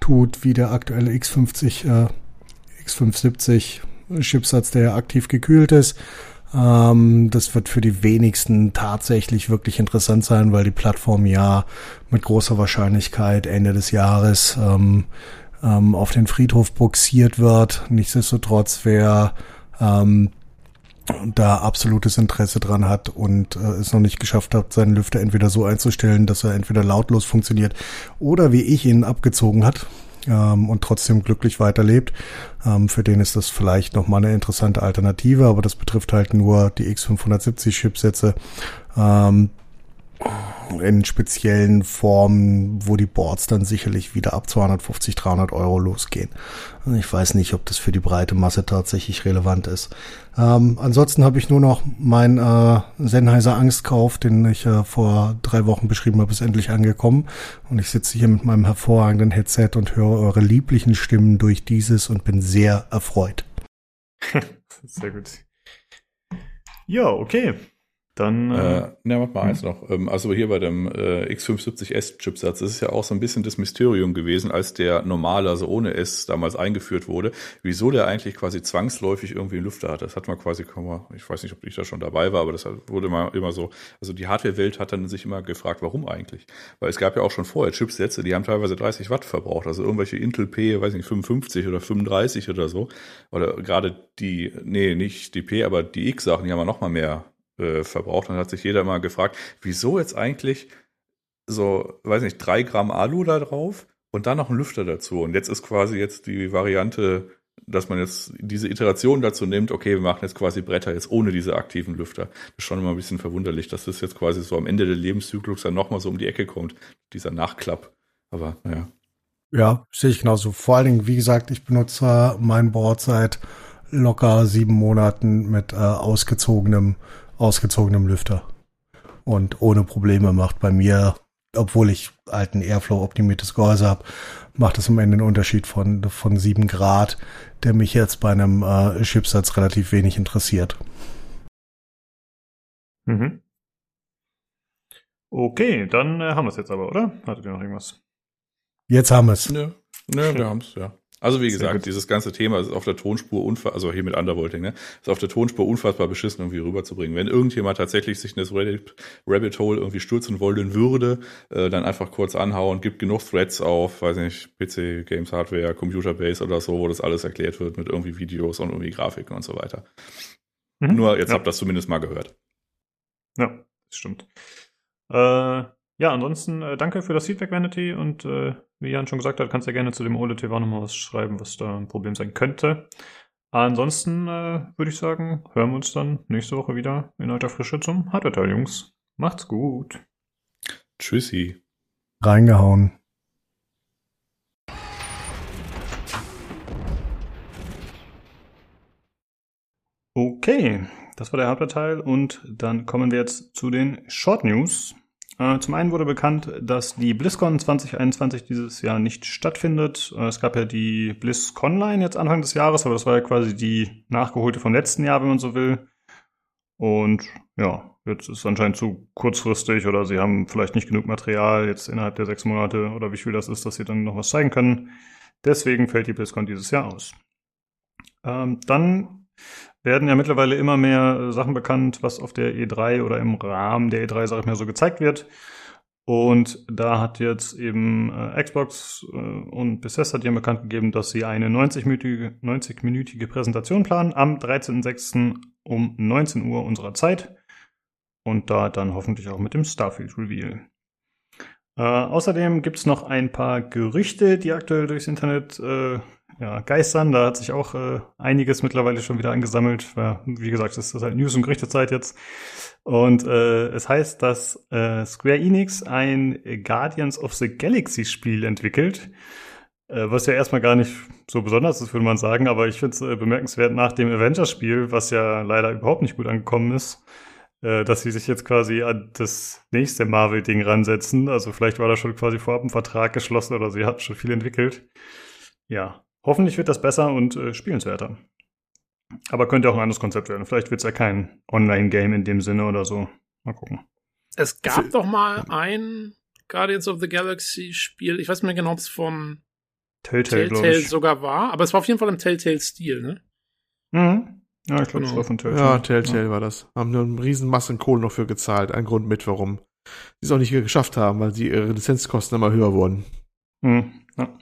tut wie der aktuelle X50, äh, X570 Chipsatz, der aktiv gekühlt ist. Ähm, das wird für die wenigsten tatsächlich wirklich interessant sein, weil die Plattform ja mit großer Wahrscheinlichkeit Ende des Jahres ähm, ähm, auf den Friedhof boxiert wird. Nichtsdestotrotz, wer ähm, da absolutes Interesse dran hat und äh, es noch nicht geschafft hat, seinen Lüfter entweder so einzustellen, dass er entweder lautlos funktioniert oder wie ich ihn abgezogen hat, ähm, und trotzdem glücklich weiterlebt. Ähm, für den ist das vielleicht nochmal eine interessante Alternative, aber das betrifft halt nur die X570 Chipsätze. Ähm, in speziellen Formen, wo die Boards dann sicherlich wieder ab 250, 300 Euro losgehen. Also ich weiß nicht, ob das für die breite Masse tatsächlich relevant ist. Ähm, ansonsten habe ich nur noch mein äh, Sennheiser Angstkauf, den ich äh, vor drei Wochen beschrieben habe, ist endlich angekommen. Und ich sitze hier mit meinem hervorragenden Headset und höre eure lieblichen Stimmen durch dieses und bin sehr erfreut. sehr gut. Ja, okay. Dann. Äh, äh, ne, warte mal hm. eins noch. Ähm, also hier bei dem äh, X570S-Chipsatz, das ist ja auch so ein bisschen das Mysterium gewesen, als der normale, also ohne S, damals eingeführt wurde, wieso der eigentlich quasi zwangsläufig irgendwie einen Lüfter hat. Das hat man quasi, ich weiß nicht, ob ich da schon dabei war, aber das wurde mal immer so. Also die Hardware-Welt hat dann sich immer gefragt, warum eigentlich? Weil es gab ja auch schon vorher Chipsätze, die haben teilweise 30 Watt verbraucht. Also irgendwelche Intel P, weiß nicht, 55 oder 35 oder so. Oder gerade die, nee, nicht die P, aber die X-Sachen, die haben ja noch mal mehr äh, verbraucht. Dann hat sich jeder mal gefragt, wieso jetzt eigentlich so, weiß nicht, drei Gramm Alu da drauf und dann noch ein Lüfter dazu. Und jetzt ist quasi jetzt die Variante dass man jetzt diese Iteration dazu nimmt, okay, wir machen jetzt quasi Bretter jetzt ohne diese aktiven Lüfter. Das ist schon immer ein bisschen verwunderlich, dass das jetzt quasi so am Ende des Lebenszyklus dann nochmal so um die Ecke kommt, dieser Nachklapp. Aber naja. Ja, sehe ich genauso. Vor allen Dingen, wie gesagt, ich benutze mein Board seit locker sieben Monaten mit äh, ausgezogenem, ausgezogenem Lüfter. Und ohne Probleme macht bei mir, obwohl ich halt ein Airflow optimiertes Gehäuse habe, macht es am Ende einen Unterschied von, von sieben Grad, der mich jetzt bei einem äh, Chipsatz relativ wenig interessiert. Mhm. Okay, dann äh, haben wir es jetzt aber, oder? Hattet ihr noch irgendwas? Jetzt haben wir es. Ja, ja wir haben es, ja. Also wie gesagt, dieses ganze Thema ist auf der Tonspur unfassbar, also hier mit Undervolting, ne, ist auf der Tonspur unfassbar beschissen irgendwie rüberzubringen. Wenn irgendjemand tatsächlich sich in das Reddit, Rabbit Hole irgendwie stürzen wollen würde, äh, dann einfach kurz anhauen, gibt genug Threads auf, weiß nicht, PC, Games Hardware, Computer Base oder so, wo das alles erklärt wird mit irgendwie Videos und irgendwie Grafiken und so weiter. Mhm. Nur jetzt ja. habt ihr das zumindest mal gehört. Ja, das stimmt. Äh, ja, ansonsten äh, danke für das Feedback, Vanity. Und äh, wie Jan schon gesagt hat, kannst du ja gerne zu dem OLED TV nochmal was schreiben, was da ein Problem sein könnte. Ansonsten äh, würde ich sagen, hören wir uns dann nächste Woche wieder in alter Frische zum Hardware-Teil, Jungs. Macht's gut. Tschüssi. Reingehauen. Okay, das war der Hardware-Teil und dann kommen wir jetzt zu den Short News. Äh, zum einen wurde bekannt, dass die BlizzCon 2021 dieses Jahr nicht stattfindet. Äh, es gab ja die BlizzConline jetzt Anfang des Jahres, aber das war ja quasi die nachgeholte vom letzten Jahr, wenn man so will. Und ja, jetzt ist es anscheinend zu kurzfristig oder sie haben vielleicht nicht genug Material jetzt innerhalb der sechs Monate oder wie viel das ist, dass sie dann noch was zeigen können. Deswegen fällt die BlizzCon dieses Jahr aus. Ähm, dann werden ja mittlerweile immer mehr äh, Sachen bekannt, was auf der E3 oder im Rahmen der E3, sag ich mal, so gezeigt wird. Und da hat jetzt eben äh, Xbox äh, und Bethesda haben bekannt gegeben, dass sie eine 90-minütige 90 Präsentation planen am 13.06. um 19 Uhr unserer Zeit. Und da dann hoffentlich auch mit dem Starfield Reveal. Äh, außerdem gibt's noch ein paar Gerüchte, die aktuell durchs Internet äh, ja, geistern. Da hat sich auch äh, einiges mittlerweile schon wieder angesammelt. Ja, wie gesagt, es ist halt News- und Gerichtezeit jetzt. Und äh, es heißt, dass äh, Square Enix ein Guardians of the Galaxy Spiel entwickelt. Äh, was ja erstmal gar nicht so besonders ist, würde man sagen. Aber ich finde es äh, bemerkenswert nach dem Avengers-Spiel, was ja leider überhaupt nicht gut angekommen ist äh, dass sie sich jetzt quasi an das nächste Marvel-Ding ransetzen. Also vielleicht war da schon quasi vorab ein Vertrag geschlossen oder sie hat schon viel entwickelt. Ja, Hoffentlich wird das besser und äh, spielenswerter. Aber könnte auch ein anderes Konzept werden. Vielleicht wird es ja kein Online-Game in dem Sinne oder so. Mal gucken. Es gab doch mal ein Guardians of the Galaxy Spiel. Ich weiß nicht mehr genau, ob es von Telltale, Telltale sogar war, aber es war auf jeden Fall im Telltale-Stil, ne? Mhm. Ja, ich glaube, es genau. war von Telltale. Ja, Telltale ja. war das. Haben nur eine riesen Masse Kohle noch für gezahlt. Ein Grund mit, warum sie es auch nicht geschafft haben, weil sie ihre Lizenzkosten immer höher wurden. Mhm. Ja.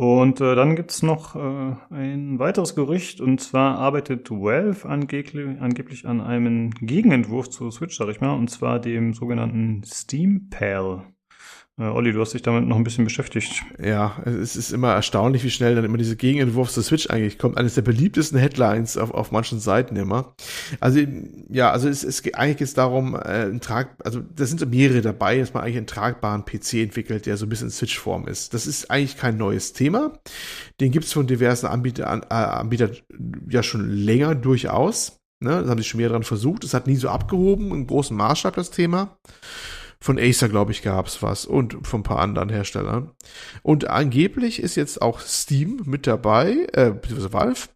Und äh, dann gibt's noch äh, ein weiteres Gerücht, und zwar arbeitet Valve angeblich, angeblich an einem Gegenentwurf zu Switch, sag ich mal, und zwar dem sogenannten Steam Pal. Äh, Olli, du hast dich damit noch ein bisschen beschäftigt. Ja, es ist immer erstaunlich, wie schnell dann immer diese Gegenentwurf zur Switch eigentlich kommt. Eines der beliebtesten Headlines auf, auf manchen Seiten immer. Also, ja, also es, es geht eigentlich jetzt darum, äh, ein Trag, also da sind so mehrere dabei, dass man eigentlich einen tragbaren PC entwickelt, der so ein bisschen Switch-Form ist. Das ist eigentlich kein neues Thema. Den gibt's von diversen Anbietern, äh, Anbietern ja schon länger durchaus. Ne, das haben sie schon mehr dran versucht. Es hat nie so abgehoben, im großen Maßstab das Thema. Von Acer, glaube ich, gab's was und von ein paar anderen Herstellern. Und angeblich ist jetzt auch Steam mit dabei, äh, beziehungsweise Valve,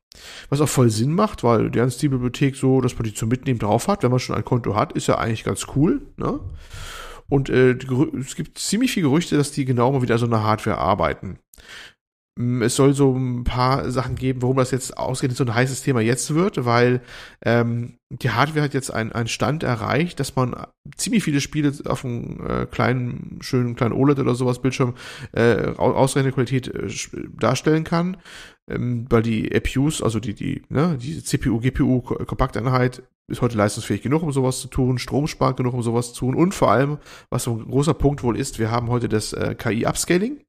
was auch voll Sinn macht, weil deren Steam-Bibliothek so, dass man die zum Mitnehmen drauf hat, wenn man schon ein Konto hat, ist ja eigentlich ganz cool, ne? Und äh, es gibt ziemlich viele Gerüchte, dass die genau mal wieder so eine Hardware arbeiten. Es soll so ein paar Sachen geben, warum das jetzt ausgerechnet so ein heißes Thema jetzt wird, weil ähm, die Hardware hat jetzt einen Stand erreicht, dass man ziemlich viele Spiele auf einem äh, kleinen, schönen kleinen OLED oder sowas Bildschirm äh, ausreichende Qualität äh, darstellen kann, ähm, weil die APUs, also die die ne, die CPU GPU Kompakteinheit ist heute leistungsfähig genug, um sowas zu tun, stromsparend genug, um sowas zu tun. Und vor allem, was so ein großer Punkt wohl ist, wir haben heute das äh, KI Upscaling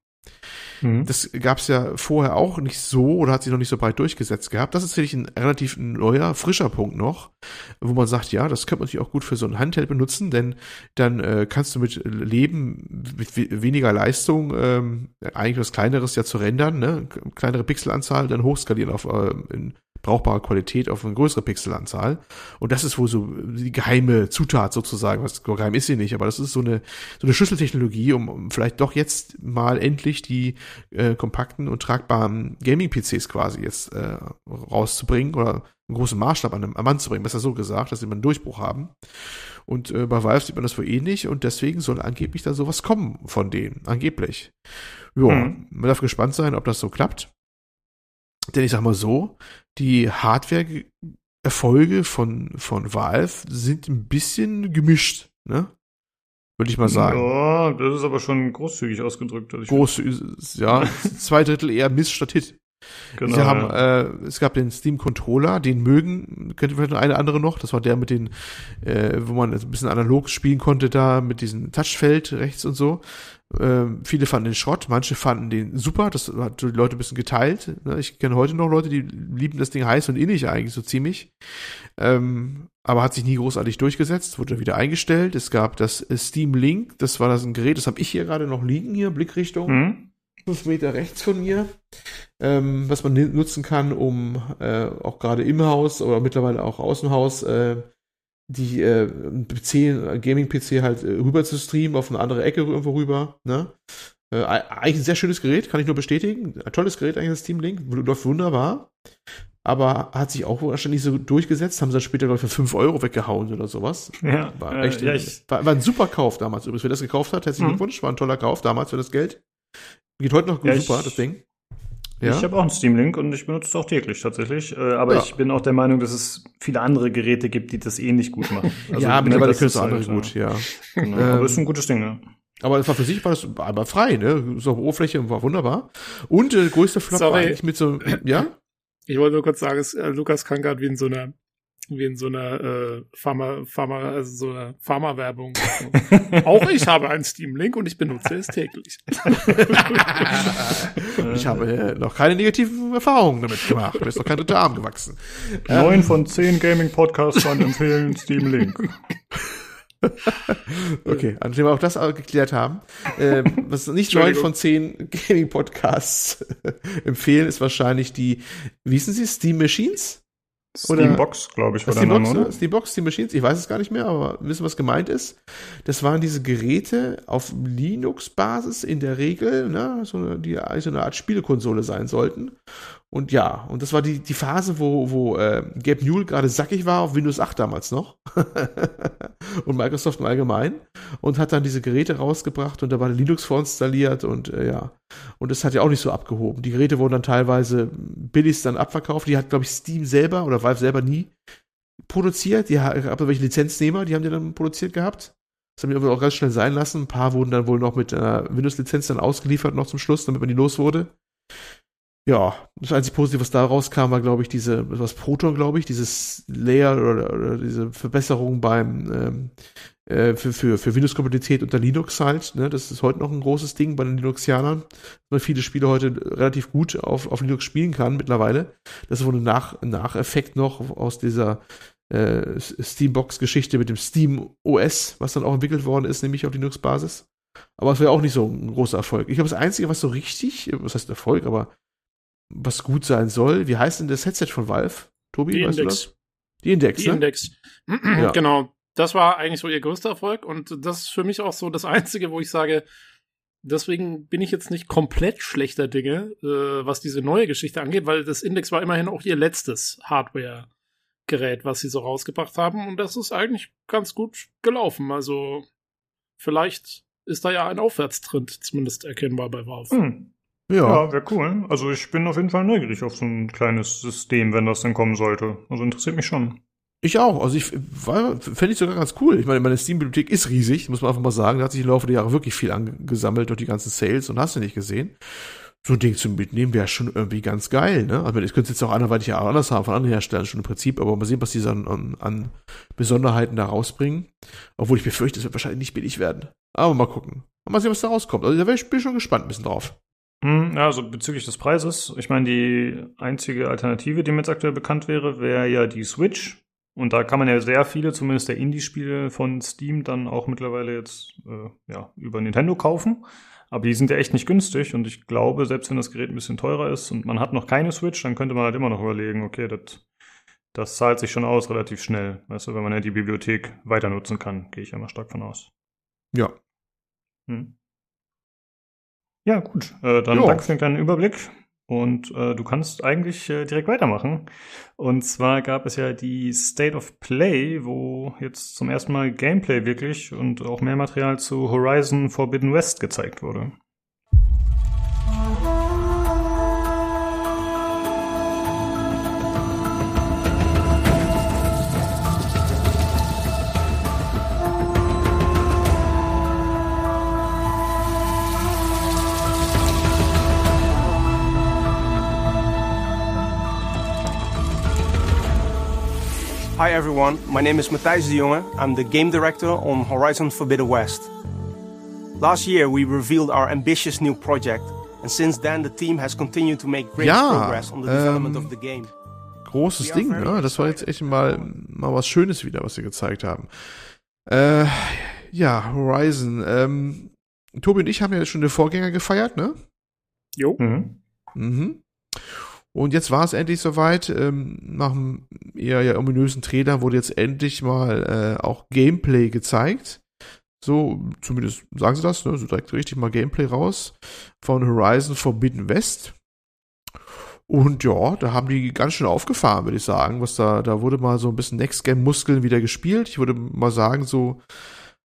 Mhm. Das gab es ja vorher auch nicht so oder hat sich noch nicht so breit durchgesetzt gehabt. Das ist natürlich ein relativ neuer, frischer Punkt noch, wo man sagt, ja, das könnte man natürlich auch gut für so ein Handheld benutzen, denn dann äh, kannst du mit Leben, mit weniger Leistung, ähm, eigentlich was Kleineres ja zu rendern, ne? kleinere Pixelanzahl, dann hochskalieren auf äh, in brauchbare Qualität auf eine größere Pixelanzahl. Und das ist wohl so die geheime Zutat sozusagen. Was geheim ist sie nicht, aber das ist so eine, so eine Schlüsseltechnologie, um, um vielleicht doch jetzt mal endlich die äh, kompakten und tragbaren Gaming-PCs quasi jetzt äh, rauszubringen oder einen großen Maßstab an, am Mann zu bringen, besser so gesagt, dass sie mal einen Durchbruch haben. Und äh, bei Valve sieht man das wohl ähnlich und deswegen soll angeblich da sowas kommen von denen, angeblich. Ja, hm. man darf gespannt sein, ob das so klappt. Denn ich sag mal so, die Hardware-Erfolge von, von Valve sind ein bisschen gemischt, ne? Würde ich mal sagen. Ja, das ist aber schon großzügig ausgedrückt. Großzügig, ja, zwei Drittel eher Miss statt Hit. Genau, Sie haben, ja. äh, es gab den Steam Controller, den mögen, kennt ihr vielleicht noch eine andere noch, das war der mit den, äh, wo man ein bisschen analog spielen konnte da, mit diesem Touchfeld rechts und so. Ähm, viele fanden den Schrott, manche fanden den super, das hat die Leute ein bisschen geteilt. Ne? Ich kenne heute noch Leute, die lieben das Ding heiß und innig eigentlich so ziemlich. Ähm, aber hat sich nie großartig durchgesetzt, wurde wieder eingestellt. Es gab das Steam Link, das war das ein Gerät, das habe ich hier gerade noch liegen, hier, Blickrichtung. Mhm. Fünf Meter rechts von mir, ähm, was man nutzen kann, um äh, auch gerade im Haus oder mittlerweile auch außen Haus äh, die äh, PC, Gaming-PC halt äh, rüber zu streamen auf eine andere Ecke irgendwo rüber. Ne? Äh, eigentlich ein sehr schönes Gerät, kann ich nur bestätigen. Ein tolles Gerät eigentlich, das Steam Link. Läuft wunderbar. Aber hat sich auch wahrscheinlich so durchgesetzt, haben sie dann später, glaube ich, für 5 Euro weggehauen oder sowas. Ja, war, echt, äh, ja, ich, war, war, ein super Kauf damals übrigens. Wer das gekauft hat, herzlichen mhm. Glückwunsch, war ein toller Kauf damals für das Geld. Geht heute noch ja, super, ich, das Ding. Ja? Ich habe auch einen Steam-Link und ich benutze es auch täglich tatsächlich. Äh, aber ja. ich bin auch der Meinung, dass es viele andere Geräte gibt, die das ähnlich gut machen. Also, ja, mittlerweile können es andere halt, gut, ja. Genau. Ähm, aber ist ein gutes Ding, ja. Aber es war für sich war das aber frei, ne? So Oberfläche war wunderbar. Und äh, größter Flop Sorry. war eigentlich mit so, ja? Ich wollte nur kurz sagen, es, äh, Lukas klang gerade wie in so einer wie in so einer äh, Pharma, Pharma, also so einer Pharma-Werbung. auch ich habe einen Steam-Link und ich benutze es täglich. ich habe äh, noch keine negativen Erfahrungen damit gemacht. Mir ist noch kein dritter Arm gewachsen. Neun ähm, von zehn Gaming-Podcastern empfehlen Steam-Link. okay, nachdem wir auch das geklärt haben. Äh, was nicht neun von zehn Gaming-Podcasts empfehlen, ist wahrscheinlich die, wie hießen sie, Steam Machines? Steambox, glaube ich, war der Name, oder? Steambox, Steam Machines, ich weiß es gar nicht mehr, aber wissen, was gemeint ist. Das waren diese Geräte auf Linux-Basis in der Regel, ne, so, die so eine Art Spielekonsole sein sollten. Und ja, und das war die, die Phase, wo, wo äh, Gabe Newell gerade sackig war auf Windows 8 damals noch. und Microsoft im Allgemeinen. Und hat dann diese Geräte rausgebracht und da war Linux vorinstalliert und äh, ja. Und das hat ja auch nicht so abgehoben. Die Geräte wurden dann teilweise billigst dann abverkauft. Die hat, glaube ich, Steam selber oder Valve selber nie produziert. Die aber welche Lizenznehmer, die haben die dann produziert gehabt. Das haben die auch ganz schnell sein lassen. Ein paar wurden dann wohl noch mit einer Windows-Lizenz dann ausgeliefert noch zum Schluss, damit man die los wurde ja, das einzige Positive, was da rauskam, war, glaube ich, diese, was Proton, glaube ich, dieses Layer oder, oder diese Verbesserung beim ähm, äh, für, für, für Windows-Kompatibilität unter Linux halt. Ne? Das ist heute noch ein großes Ding bei den Linuxianern, weil viele Spiele heute relativ gut auf, auf Linux spielen kann mittlerweile. Das ist wohl ein, Nach Nacheffekt noch aus dieser äh, Steambox-Geschichte mit dem Steam OS, was dann auch entwickelt worden ist, nämlich auf Linux-Basis. Aber es wäre auch nicht so ein großer Erfolg. Ich glaube, das Einzige, was so richtig, was heißt Erfolg, aber was gut sein soll. Wie heißt denn das Headset von Valve? Tobi, die weißt Index. du das? Die Index, Die ne? Index. ja. Genau. Das war eigentlich so ihr größter Erfolg und das ist für mich auch so das Einzige, wo ich sage, deswegen bin ich jetzt nicht komplett schlechter Dinge, äh, was diese neue Geschichte angeht, weil das Index war immerhin auch ihr letztes Hardware-Gerät, was sie so rausgebracht haben und das ist eigentlich ganz gut gelaufen. Also vielleicht ist da ja ein Aufwärtstrend zumindest erkennbar bei Valve. Hm. Ja, ja wäre cool. Also ich bin auf jeden Fall neugierig auf so ein kleines System, wenn das denn kommen sollte. Also interessiert mich schon. Ich auch. Also ich fände ich sogar ganz cool. Ich meine, meine Steam-Bibliothek ist riesig, muss man einfach mal sagen. Da hat sich im Laufe der Jahre wirklich viel angesammelt durch die ganzen Sales und hast du nicht gesehen. So ein Ding zum Mitnehmen wäre schon irgendwie ganz geil, ne? Also ich könnte es jetzt auch anderweitig ja anders haben, von anderen Herstellern schon im Prinzip, aber mal sehen, was die an, an, an Besonderheiten da rausbringen. Obwohl ich befürchte, es wird wahrscheinlich nicht billig werden. Aber mal gucken. Mal sehen, was da rauskommt. Also da bin ich schon gespannt ein bisschen drauf. Hm, ja, also bezüglich des Preises, ich meine, die einzige Alternative, die mir jetzt aktuell bekannt wäre, wäre ja die Switch. Und da kann man ja sehr viele, zumindest der Indie-Spiele von Steam, dann auch mittlerweile jetzt äh, ja, über Nintendo kaufen. Aber die sind ja echt nicht günstig und ich glaube, selbst wenn das Gerät ein bisschen teurer ist und man hat noch keine Switch, dann könnte man halt immer noch überlegen, okay, das, das zahlt sich schon aus relativ schnell, weißt du, wenn man ja die Bibliothek weiter nutzen kann, gehe ich ja mal stark von aus. Ja. Hm. Ja, gut. Äh, dann Jo. danke für den kleinen Überblick. Und äh, du kannst eigentlich äh, direkt weitermachen. Und zwar gab es ja die State of Play, wo jetzt zum ersten Mal Gameplay wirklich und auch mehr Material zu Horizon Forbidden West gezeigt wurde. Hi everyone, my name is Matthijs de Jonge. I'm the game director on Horizon Forbidden West. Last year we revealed our ambitious new project, and since then the team has continued to make great Ja, progress on the development ähm, of the game. Großes Ding, ne? Das war jetzt echt mal, mal was Schönes wieder, was sie gezeigt haben. Äh, ja, Horizon. Ähm, Tobi und ich haben ja schon den Vorgänger gefeiert, ne? Jo. Mhm. Mhm. Und jetzt war es endlich soweit. Ähm, nach einem eher ja ominösen Trailer wurde jetzt endlich mal äh, auch Gameplay gezeigt. So, zumindest sagen sie das, ne? So direkt richtig mal Gameplay raus von Horizon Forbidden West. Und ja, da haben die ganz schön aufgefahren, würde ich sagen. Was da, da wurde mal so ein bisschen Next-Game-Muskeln wieder gespielt. Ich würde mal sagen, so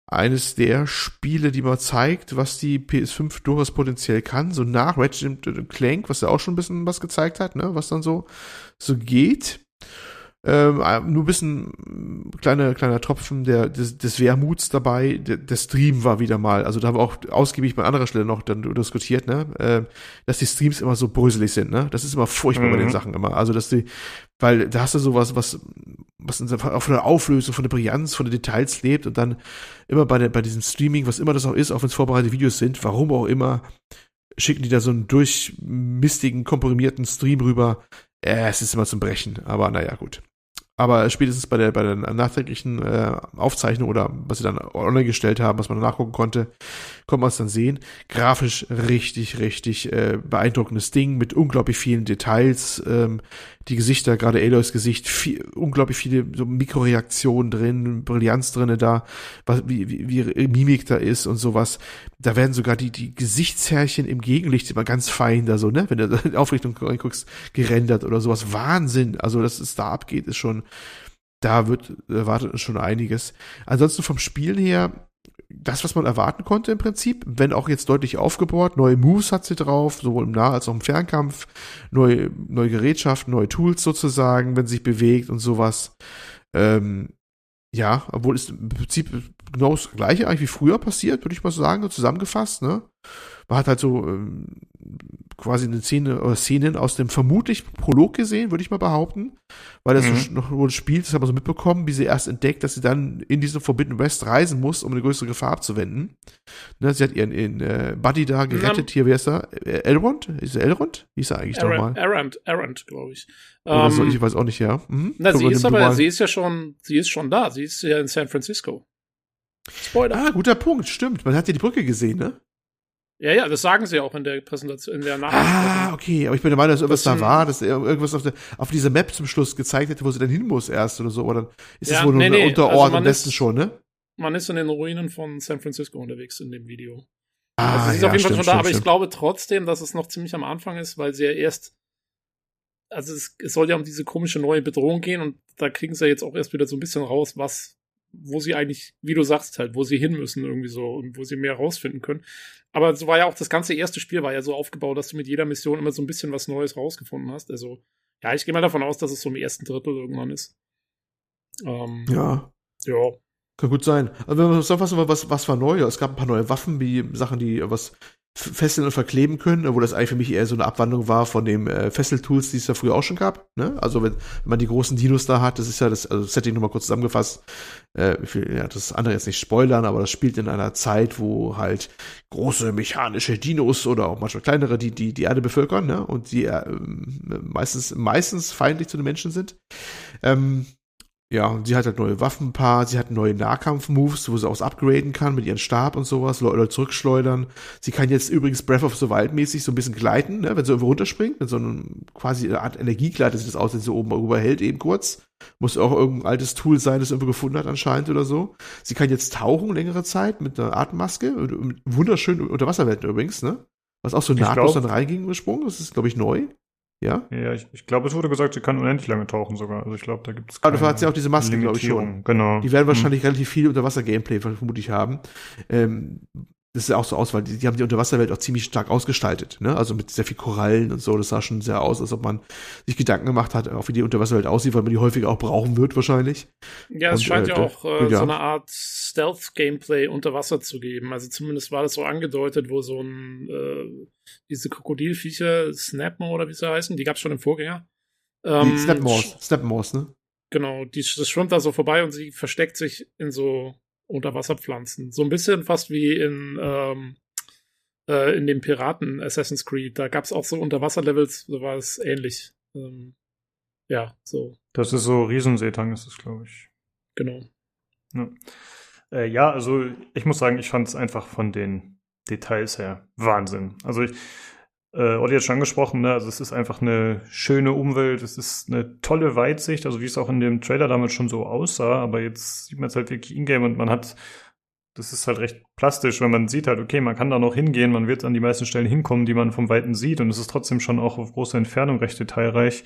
eines der Spiele, die mal zeigt, was die PS5 durchaus potenziell kann. So nach Ratchet Clank, was ja auch schon ein bisschen was gezeigt hat, ne, was dann so, so geht. Ähm, äh, nur ein bisschen mm, kleiner, kleiner Tropfen der, des, des Wermuts dabei. Der, der Stream war wieder mal, also da haben wir auch ausgiebig bei anderer Stelle noch dann diskutiert, ne, äh, dass die Streams immer so bröselig sind, ne. Das ist immer furchtbar bei den Mhm. Sachen immer. Also, dass die, weil da hast du sowas, was, was in- auch von der Auflösung, von der Brillanz, von den Details lebt und dann immer bei, der, bei diesem Streaming, was immer das auch ist, auch wenn es vorbereitete Videos sind, warum auch immer, schicken die da so einen durchmistigen, komprimierten Stream rüber. Äh, es ist immer zum Brechen, aber naja, gut. Aber spätestens bei der, bei der nachträglichen äh, Aufzeichnung oder was sie dann online gestellt haben, was man nachgucken konnte, konnte man es dann sehen. Grafisch richtig, richtig äh, beeindruckendes Ding mit unglaublich vielen Details. Ähm, die Gesichter, gerade Aloys Gesicht, viel, unglaublich viele so Mikroreaktionen drin, Brillanz drinne da, was, wie, wie, wie Mimik da ist und sowas. Da werden sogar die, die Gesichtshärchen im Gegenlicht immer ganz fein da so, ne, wenn du in die Aufrichtung reinguckst, gerendert oder sowas. Wahnsinn. Also, dass es da abgeht, ist schon, da wird, erwartet uns schon einiges. Ansonsten vom Spielen her, das, was man erwarten konnte im Prinzip, wenn auch jetzt deutlich aufgebohrt, neue Moves hat sie drauf, sowohl im Nah- als auch im Fernkampf, neue, neue Gerätschaften, neue Tools sozusagen, wenn sie sich bewegt und sowas. Ähm, ja, obwohl es im Prinzip genau das gleiche eigentlich wie früher passiert, würde ich mal sagen, so zusammengefasst, ne? Man hat halt so ähm, quasi eine Szene oder Szenen aus dem vermutlich Prolog gesehen, würde ich mal behaupten, weil das Mhm. so noch wohl spielt, das haben wir so mitbekommen, wie sie erst entdeckt, dass sie dann in diesen Forbidden West reisen muss, um eine größere Gefahr abzuwenden. Ne, sie hat ihren, ihren äh, Buddy da gerettet, hier, wer ist er? Äh, Elrond? Ist er Elrond? Wie ist er eigentlich nochmal? Errant, Errant glaube ich. Oder so, Ähm, ich weiß auch nicht, ja. Mhm. na, sie ist aber, sie ist ja schon, sie ist schon da. Sie ist ja in San Francisco. Spoiler. Ah, guter Punkt, stimmt. Man hat ja die Brücke gesehen, ne? Ja, ja, das sagen sie auch in der Präsentation, in der Ah, Nachricht. okay, aber ich bin der Meinung, dass irgendwas Das da war, dass er irgendwas auf, der, auf dieser Map zum Schluss gezeigt hätte, wo sie dann hin muss erst oder so, oder ist es Ja, wohl nur nee, ein nee, Unterort also am besten ist- schon, ne? Man ist in den Ruinen von San Francisco unterwegs in dem Video. Ah, Also sie ist ja, auf jeden Fall stimmt, schon da, aber stimmt, ich glaube trotzdem, dass es noch ziemlich am Anfang ist, weil sie ja erst, also es, es soll ja um diese komische neue Bedrohung gehen und da kriegen sie ja jetzt auch erst wieder so ein bisschen raus, was, wo sie eigentlich, wie du sagst halt, wo sie hin müssen irgendwie so und wo sie mehr rausfinden können. Aber so war ja auch das ganze erste Spiel war ja so aufgebaut, dass du mit jeder Mission immer so ein bisschen was Neues rausgefunden hast. Also ja, ich gehe mal davon aus, dass es so im ersten Drittel irgendwann ist. Ähm, Ja, ja. kann gut sein. Aber wenn wir zusammenfassen, was, was war neu? Es gab ein paar neue Waffen, wie Sachen, die was fesseln und verkleben können, wo das eigentlich für mich eher so eine Abwandlung war von dem äh, Fesseltools, die es ja früher auch schon gab. Ne? Also wenn, wenn man die großen Dinos da hat, das ist ja das also Setting nochmal kurz zusammengefasst. Äh, will ja das andere jetzt nicht spoilern, aber das spielt in einer Zeit, wo halt große mechanische Dinos oder auch manchmal kleinere, die die, die Erde bevölkern, ne? Und die äh, meistens meistens feindlich zu den Menschen sind. Ähm, ja, und sie hat halt neue Waffenpaar, sie hat neue Nahkampf-Moves, wo sie auch upgraden kann mit ihrem Stab und sowas, oder zurückschleudern. Sie kann jetzt übrigens Breath of the Wild mäßig so ein bisschen gleiten, ne, wenn sie irgendwo runterspringt, mit so einem quasi eine Art Energiegleiter sieht das aus, wenn sie oben überhält eben kurz. Muss auch irgendein altes Tool sein, das irgendwo gefunden hat anscheinend oder so. Sie kann jetzt tauchen längere Zeit mit einer Atemmaske, wunderschön unter Wasserwelten übrigens, ne? Was auch so nahtlos dann reinging gesprungen, das ist glaube ich neu. Ja? Ja, ich, ich glaube, es wurde gesagt, sie kann unendlich lange tauchen sogar. Also ich glaube, da gibt es Aber dafür hat sie auch diese Masken, glaube ich schon. Genau. Die werden wahrscheinlich hm. relativ viel Unterwasser-Gameplay vermutlich haben. Ähm, das sah auch so aus, weil die, die haben die Unterwasserwelt auch ziemlich stark ausgestaltet, ne? Also mit sehr viel Korallen und so. Das sah schon sehr aus, als ob man sich Gedanken gemacht hat, auch wie die Unterwasserwelt aussieht, weil man die häufiger auch brauchen wird wahrscheinlich. Ja, es und, scheint äh, ja auch äh, ja. so eine Art Stealth-Gameplay unter Wasser zu geben. Also zumindest war das so angedeutet, wo so ein äh, diese Krokodilviecher, Snapmo oder wie sie heißen, die gab es schon im Vorgänger. Ähm, Snapmores, Snapmores, ne? Genau, die, das schwimmt da so vorbei und sie versteckt sich in so Unterwasserpflanzen. So ein bisschen fast wie in, ähm, äh, in den Piraten Assassin's Creed. Da gab es auch so Unterwasserlevels, so war es ähnlich. Ähm, ja, so. Das ist so Riesenseetang, ist es, glaube ich. Genau. Ja. Äh, ja, also ich muss sagen, ich fand es einfach von den Details her Wahnsinn. Also ich, äh, Olli hat schon angesprochen, ne? also es ist einfach eine schöne Umwelt, es ist eine tolle Weitsicht, also wie es auch in dem Trailer damals schon so aussah, aber jetzt sieht man es halt wirklich in-game und man hat, das ist halt recht plastisch, wenn man sieht halt, okay, man kann da noch hingehen, man wird an die meisten Stellen hinkommen, die man vom Weiten sieht und es ist trotzdem schon auch auf große Entfernung recht detailreich.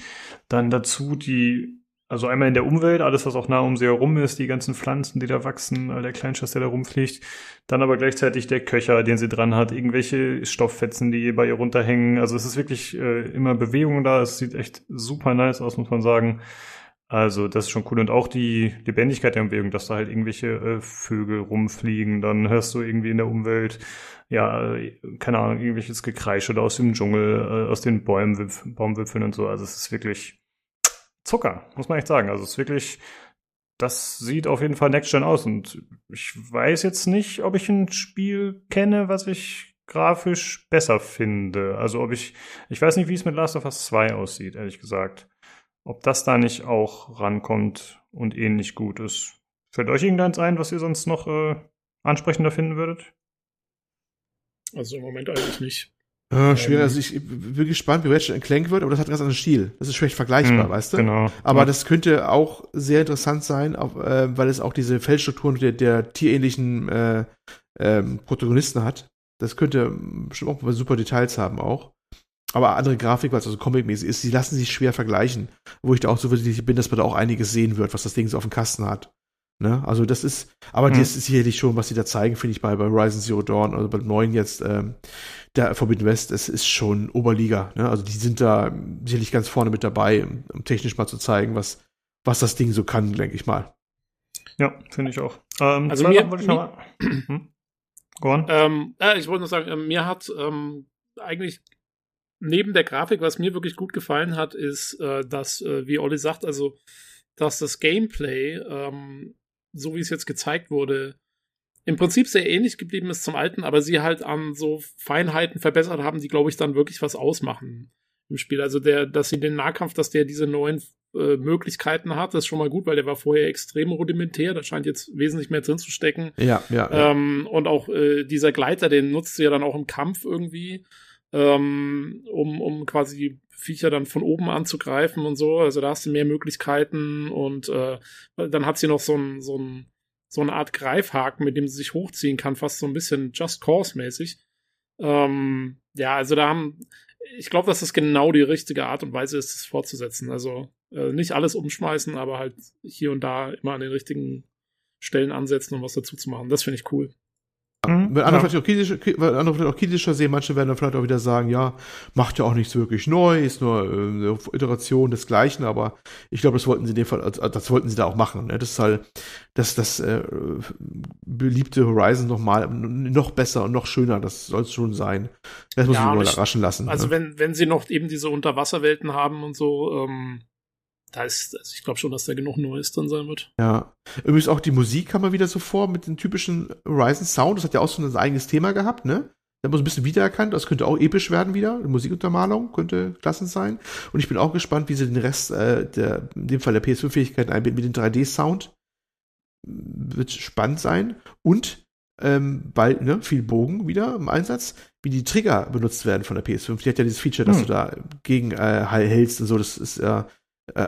Dann dazu die also einmal in der Umwelt, alles, was auch nah um sie herum ist, die ganzen Pflanzen, die da wachsen, all der Kleinscheiß, der da rumfliegt. Dann aber gleichzeitig der Köcher, den sie dran hat, irgendwelche Stofffetzen, die bei ihr runterhängen. Also es ist wirklich äh, immer Bewegung da. Es sieht echt super nice aus, muss man sagen. Also das ist schon cool. Und auch die Lebendigkeit der Bewegung, dass da halt irgendwelche äh, Vögel rumfliegen. Dann hörst du irgendwie in der Umwelt, ja, äh, keine Ahnung, irgendwelches Gekreisch oder aus dem Dschungel, äh, aus den Bäumen, Baumwipfeln und so. Also es ist wirklich Zucker, muss man echt sagen. Also es ist wirklich, das sieht auf jeden Fall Next Gen aus. Und ich weiß jetzt nicht, ob ich ein Spiel kenne, was ich grafisch besser finde. Also ob ich, ich weiß nicht, wie es mit Last of Us 2 aussieht, ehrlich gesagt. Ob das da nicht auch rankommt und ähnlich gut ist. Fällt euch irgendeins ein, was ihr sonst noch äh, ansprechender finden würdet? Also im Moment eigentlich nicht. Äh, schwierig, also ich bin gespannt, wie Ratchet Clank wird, aber das hat ganz anderen Stil. Das ist schlecht vergleichbar, hm, weißt du? Genau. Aber ja. das könnte auch sehr interessant sein, auch, äh, weil es auch diese Feldstrukturen der, der tierähnlichen äh, ähm, Protagonisten hat. Das könnte bestimmt auch super Details haben auch. Aber andere Grafik, weil es also comic-mäßig ist, die lassen sich schwer vergleichen. Wo ich da auch so wirklich bin, dass man da auch einiges sehen wird, was das Ding so auf dem Kasten hat. Ne? Also das ist, aber mhm. das ist sicherlich schon, was sie da zeigen, finde ich bei, bei Horizon Zero Dawn oder bei dem neuen jetzt, ähm, der Forbidden West, es ist schon Oberliga. Ne? Also die sind da sicherlich ganz vorne mit dabei, um, um technisch mal zu zeigen, was, was das Ding so kann, denke ich mal. Ja, finde ich auch. Ähm, also mir, wollte ich noch mal. hm? Go on. Ähm, äh, ich wollte nur sagen, äh, mir hat ähm, eigentlich neben der Grafik, was mir wirklich gut gefallen hat, ist, äh, dass, äh, wie Olli sagt, also dass das Gameplay ähm, so wie es jetzt gezeigt wurde, im Prinzip sehr ähnlich geblieben ist zum alten, aber sie halt an so Feinheiten verbessert haben, die, glaube ich, dann wirklich was ausmachen im Spiel. Also der, dass sie den Nahkampf, dass der diese neuen äh, Möglichkeiten hat, das ist schon mal gut, weil der war vorher extrem rudimentär. Da scheint jetzt wesentlich mehr drin zu stecken. Ja, ja. ja. Ähm, und auch äh, dieser Gleiter, den nutzt sie ja dann auch im Kampf irgendwie, ähm, um, um quasi die Viecher dann von oben anzugreifen und so. Also da hast du mehr Möglichkeiten und äh, dann hat sie noch so ein, so ein so eine Art Greifhaken, mit dem sie sich hochziehen kann, fast so ein bisschen Just Cause-mäßig. Ähm, ja, also da haben, ich glaube, dass das genau die richtige Art und Weise ist, es fortzusetzen. Also äh, nicht alles umschmeißen, aber halt hier und da immer an den richtigen Stellen ansetzen, um was dazu zu machen. Das finde ich cool. Mhm, wenn andere ja. vielleicht auch kritischer, andere vielleicht auch kritischer sehen, manche werden dann vielleicht auch wieder sagen, ja, macht ja auch nichts wirklich neu, ist nur äh, eine Iteration des Gleichen, aber ich glaube, das wollten sie in dem Fall, also, das wollten sie da auch machen. Ne? Das ist halt das, das äh, beliebte Horizon nochmal noch besser und noch schöner, das soll es schon sein. Das muss ja, ich mal überraschen lassen. Also ne? wenn, wenn sie noch eben diese Unterwasserwelten haben und so, ähm, da ist, also ich glaube schon, dass da genug Neues drin sein wird. Ja. Übrigens auch die Musik kam mal wieder so vor mit dem typischen Horizon Sound. Das hat ja auch so ein eigenes Thema gehabt, ne? Da haben wir so ein bisschen wiedererkannt. Das könnte auch episch werden wieder. Die Musikuntermalung könnte klasse sein. Und ich bin auch gespannt, wie sie den Rest, äh, der, in dem Fall der PS5-Fähigkeiten einbinden mit dem 3D-Sound. Wird spannend sein. Und ähm, bald, ne, viel Bogen wieder im Einsatz, wie die Trigger benutzt werden von der PS5. Die hat ja dieses Feature, dass hm. du da gegen äh, hältst und so. Das ist ja äh,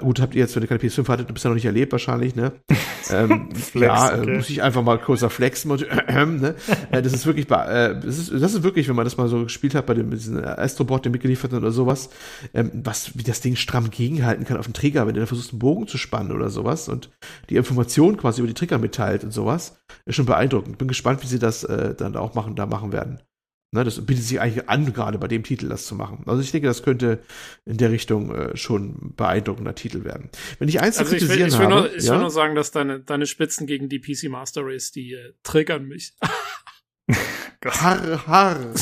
gut, habt ihr jetzt, wenn ihr keine PS5 hattet, bisher noch nicht erlebt wahrscheinlich, ne? ähm, Flex, ja, äh, okay. muss ich einfach mal kurzer flexen. Und, äh, ne? äh, das ist wirklich, äh, das ist, das ist wirklich, wenn man das mal so gespielt hat bei dem Astrobot, der mitgeliefert hat oder sowas, ähm, was wie das Ding stramm gegenhalten kann auf dem Trigger, wenn du da versuchst, einen Bogen zu spannen oder sowas und die Information quasi über die Trigger mitteilt und sowas, ist schon beeindruckend. Bin gespannt, wie sie das äh, dann auch machen, da machen werden. Ne, das bietet sich eigentlich an, gerade bei dem Titel das zu machen. Also ich denke, das könnte in der Richtung äh, schon beeindruckender Titel werden. Wenn ich eins also ich will, ich will habe, nur, ich ja? will nur sagen, dass deine, deine Spitzen gegen die PC Master Race, die äh, triggern mich. har, har.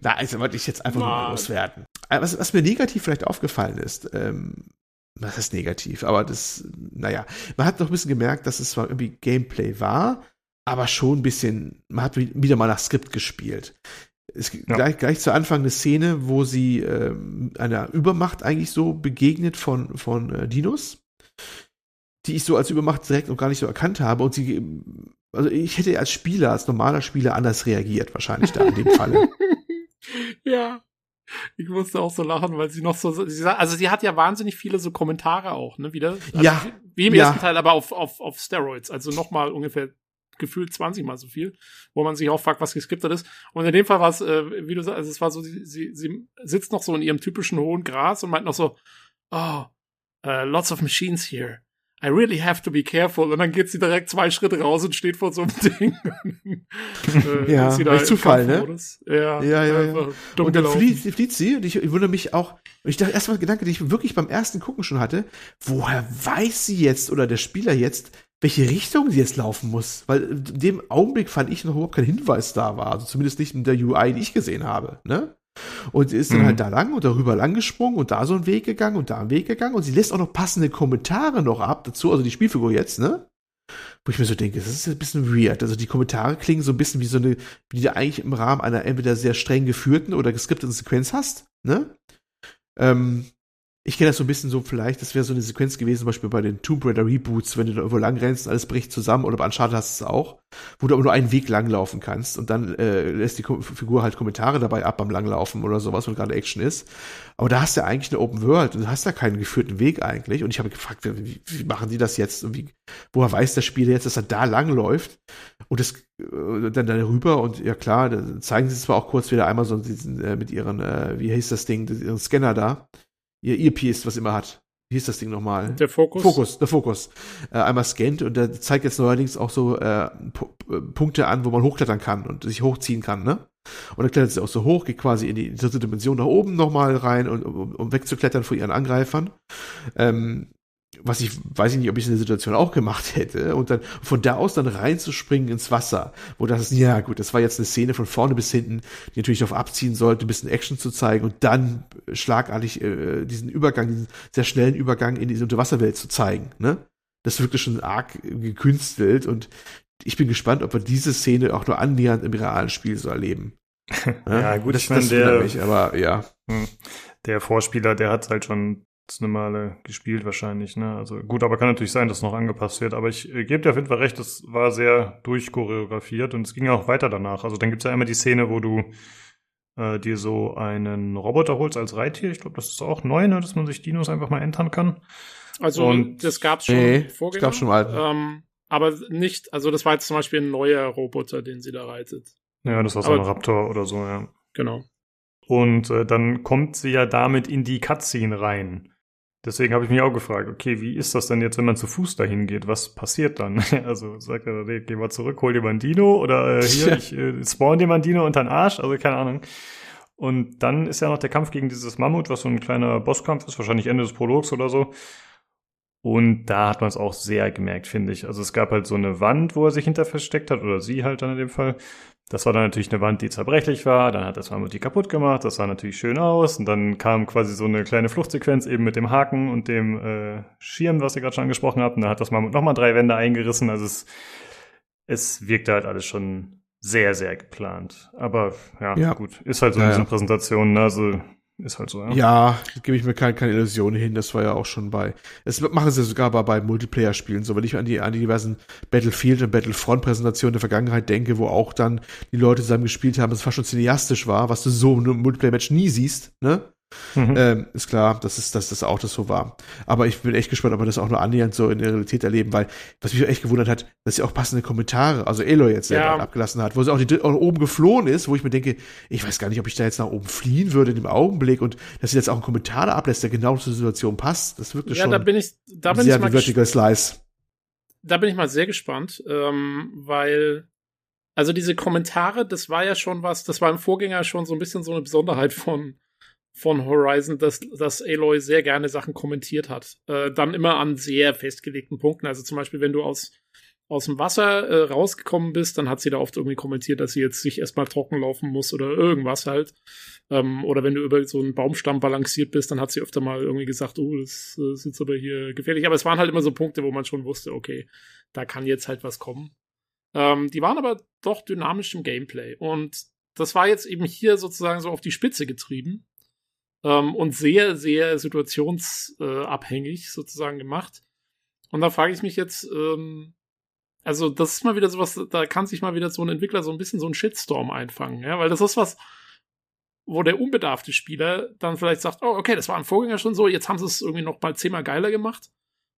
Na, also wollte ich jetzt einfach nur loswerden. Äh, was, was mir negativ vielleicht aufgefallen ist, ähm, was ist negativ, aber das, naja, man hat noch ein bisschen gemerkt, dass es zwar irgendwie Gameplay war, aber schon ein bisschen, man hat wieder mal nach Skript gespielt. Es, ja. gleich, gleich zu Anfang eine Szene, wo sie äh, einer Übermacht eigentlich so begegnet von, von äh, Dinos, die ich so als Übermacht direkt noch gar nicht so erkannt habe. Und sie, also ich hätte als Spieler, als normaler Spieler anders reagiert, wahrscheinlich da in dem Falle. ja. Ich musste auch so lachen, weil sie noch so, sie, also sie hat ja wahnsinnig viele so Kommentare auch, ne, wieder. Also ja. Wie im ja. ersten Teil, aber auf, auf, auf Steroids. Also nochmal ungefähr gefühlt 20 mal so viel, wo man sich auch fragt, was geskriptet ist. Und in dem Fall war es, äh, wie du sagst, also es war so, sie, sie, sie sitzt noch so in ihrem typischen hohen Gras und meint noch so, oh, uh, lots of machines here. I really have to be careful. Und dann geht sie direkt zwei Schritte raus und steht vor so einem Ding. äh, ja, durch Zufall, ne? Ja, ja, ja. ja. Und dann flieht, flieht sie und ich, ich wundere mich auch, und ich dachte erstmal Gedanke, den ich wirklich beim ersten Gucken schon hatte, woher weiß sie jetzt oder der Spieler jetzt, welche Richtung sie jetzt laufen muss. Weil in dem Augenblick fand ich noch überhaupt kein Hinweis da war. Also zumindest nicht in der UI, die ich gesehen habe. Ne? Und sie ist dann mhm. halt da lang und darüber lang gesprungen und da so einen Weg gegangen und da einen Weg gegangen und sie lässt auch noch passende Kommentare noch ab dazu, also die Spielfigur jetzt, ne? Wo ich mir so denke, das ist ein bisschen weird. Also die Kommentare klingen so ein bisschen wie so eine, wie du eigentlich im Rahmen einer entweder sehr streng geführten oder geskripteten Sequenz hast, ne? Ähm, ich kenne das so ein bisschen so vielleicht, das wäre so eine Sequenz gewesen, zum Beispiel bei den Tomb Raider Reboots, wenn du da irgendwo lang rennst, alles bricht zusammen, oder bei Uncharted hast du es auch, wo du aber nur einen Weg langlaufen kannst und dann äh, lässt die Figur halt Kommentare dabei ab beim Langlaufen oder sowas, wenn gerade Action ist. Aber da hast du ja eigentlich eine Open World und hast ja keinen geführten Weg eigentlich. Und ich habe gefragt, wie, wie machen die das jetzt? Und wie, woher weiß der Spieler jetzt, dass er da langläuft? Und das äh, dann darüber und ja klar, da zeigen sie zwar auch kurz wieder einmal so diesen, äh, mit ihren, äh, wie heißt das Ding, ihren Scanner da ihr Earpiece, was immer hat. Wie hieß das Ding nochmal? Der Fokus? Fokus, der Fokus. Äh, einmal scannt und der zeigt jetzt neuerdings auch so äh, Punkte an, wo man hochklettern kann und sich hochziehen kann, ne? Und dann klettert sie auch so hoch, geht quasi in die dritte Dimension nach oben nochmal rein, und, um, um wegzuklettern vor ihren Angreifern. Ähm, was ich weiß ich nicht, ob ich in der Situation auch gemacht hätte und dann von da aus dann reinzuspringen ins Wasser, wo das ist, ja gut, das war jetzt eine Szene von vorne bis hinten, die natürlich darauf abziehen sollte, ein bisschen Action zu zeigen und dann schlagartig äh, diesen Übergang, diesen sehr schnellen Übergang in diese Unterwasserwelt zu zeigen, ne? Das wirkte schon arg gekünstelt und ich bin gespannt, ob wir diese Szene auch nur annähernd im realen Spiel so erleben. ja, ja gut, das, ich meine, der, mich, aber ja. Hm. Der Vorspieler, der hat halt schon eine Male gespielt wahrscheinlich, ne? Also gut, aber kann natürlich sein, dass noch angepasst wird. Aber ich äh, gebe dir auf jeden Fall recht, das war sehr durchchoreografiert und es ging auch weiter danach. Also dann gibt's ja immer die Szene, wo du äh, dir so einen Roboter holst als Reittier. Ich glaube, das ist auch neu, ne? dass man sich Dinos einfach mal entern kann. Also und das gab's schon nee, Vorgänger. Das gab's schon mal. Ähm, aber nicht, also das war jetzt zum Beispiel ein neuer Roboter, den sie da reitet. Ja, das war so ein Raptor oder so, ja. Genau. Und äh, dann kommt sie ja damit in die Cutscene rein. Deswegen habe ich mich auch gefragt, okay, wie ist das denn jetzt, wenn man zu Fuß dahin geht? Was passiert dann? Also sagt er, nee, geh mal zurück, hol dir mal ein Dino oder äh, hier, ich äh, spawn dir mal ein Dino unter den Arsch, also keine Ahnung. Und dann ist ja noch der Kampf gegen dieses Mammut, was so ein kleiner Bosskampf ist, wahrscheinlich Ende des Prologs oder so. Und da hat man es auch sehr gemerkt, finde ich. Also es gab halt so eine Wand, wo er sich hinter versteckt hat, oder sie halt dann in dem Fall. Das war dann natürlich eine Wand, die zerbrechlich war. Dann hat das Mammut die kaputt gemacht. Das sah natürlich schön aus. Und dann kam quasi so eine kleine Fluchtsequenz eben mit dem Haken und dem äh, Schirm, was ihr gerade schon angesprochen habt. Und dann hat das Mammut nochmal drei Wände eingerissen. Also es, es wirkte halt alles schon sehr, sehr geplant. Aber ja, Ja. gut. Ist halt so Ja, in diesen ja. Präsentationen. ne? Also ist halt so, ja. Ja, gebe ich mir keine, keine Illusion hin, das war ja auch schon bei. Das machen sie sogar bei, bei Multiplayer-Spielen. So, wenn ich an die, an die diversen Battlefield- und Battlefront-Präsentationen der Vergangenheit denke, wo auch dann die Leute zusammen gespielt haben, es fast schon cineastisch war, was du so einem Multiplayer-Match nie siehst, ne? Mhm. Ähm, ist klar, dass, es, dass das auch das so war. Aber ich bin echt gespannt, ob wir das auch nur annähernd so in der Realität erleben, weil, was mich echt gewundert hat, dass sie auch passende Kommentare, also Eloy jetzt selber Ja. abgelassen hat, wo sie auch die, auch oben geflohen ist, wo ich mir denke, ich weiß gar nicht, ob ich da jetzt nach oben fliehen würde in dem Augenblick und dass sie jetzt auch einen Kommentar da ablässt, der genau zur Situation passt. Das wirkte Ja, schon da bin ich, da bin sehr ich mal Vertical Slice. da bin ich mal sehr gespannt, ähm, weil also diese Kommentare, das war ja schon was, das war im Vorgänger schon so ein bisschen so eine Besonderheit von von Horizon, dass, dass Aloy sehr gerne Sachen kommentiert hat. Äh, dann immer an sehr festgelegten Punkten. Also zum Beispiel, wenn du aus, aus dem Wasser äh, rausgekommen bist, dann hat sie da oft irgendwie kommentiert, dass sie jetzt sich erstmal trocken laufen muss oder irgendwas halt. Ähm, oder wenn du über so einen Baumstamm balanciert bist, dann hat sie öfter mal irgendwie gesagt, oh, das äh, ist jetzt aber hier gefährlich. Aber es waren halt immer so Punkte, wo man schon wusste, okay, da kann jetzt halt was kommen. Ähm, die waren aber doch dynamisch im Gameplay. Und das war jetzt eben hier sozusagen so auf die Spitze getrieben ähm, und sehr, sehr situationsabhängig sozusagen gemacht. Und da frage ich mich jetzt, ähm, also das ist mal wieder sowas, da kann sich mal wieder so ein Entwickler so ein bisschen so ein Shitstorm einfangen, ja, weil das ist was, wo der unbedarfte Spieler dann vielleicht sagt, oh, okay, das war im Vorgänger schon so, jetzt haben sie es irgendwie noch mal zehnmal geiler gemacht.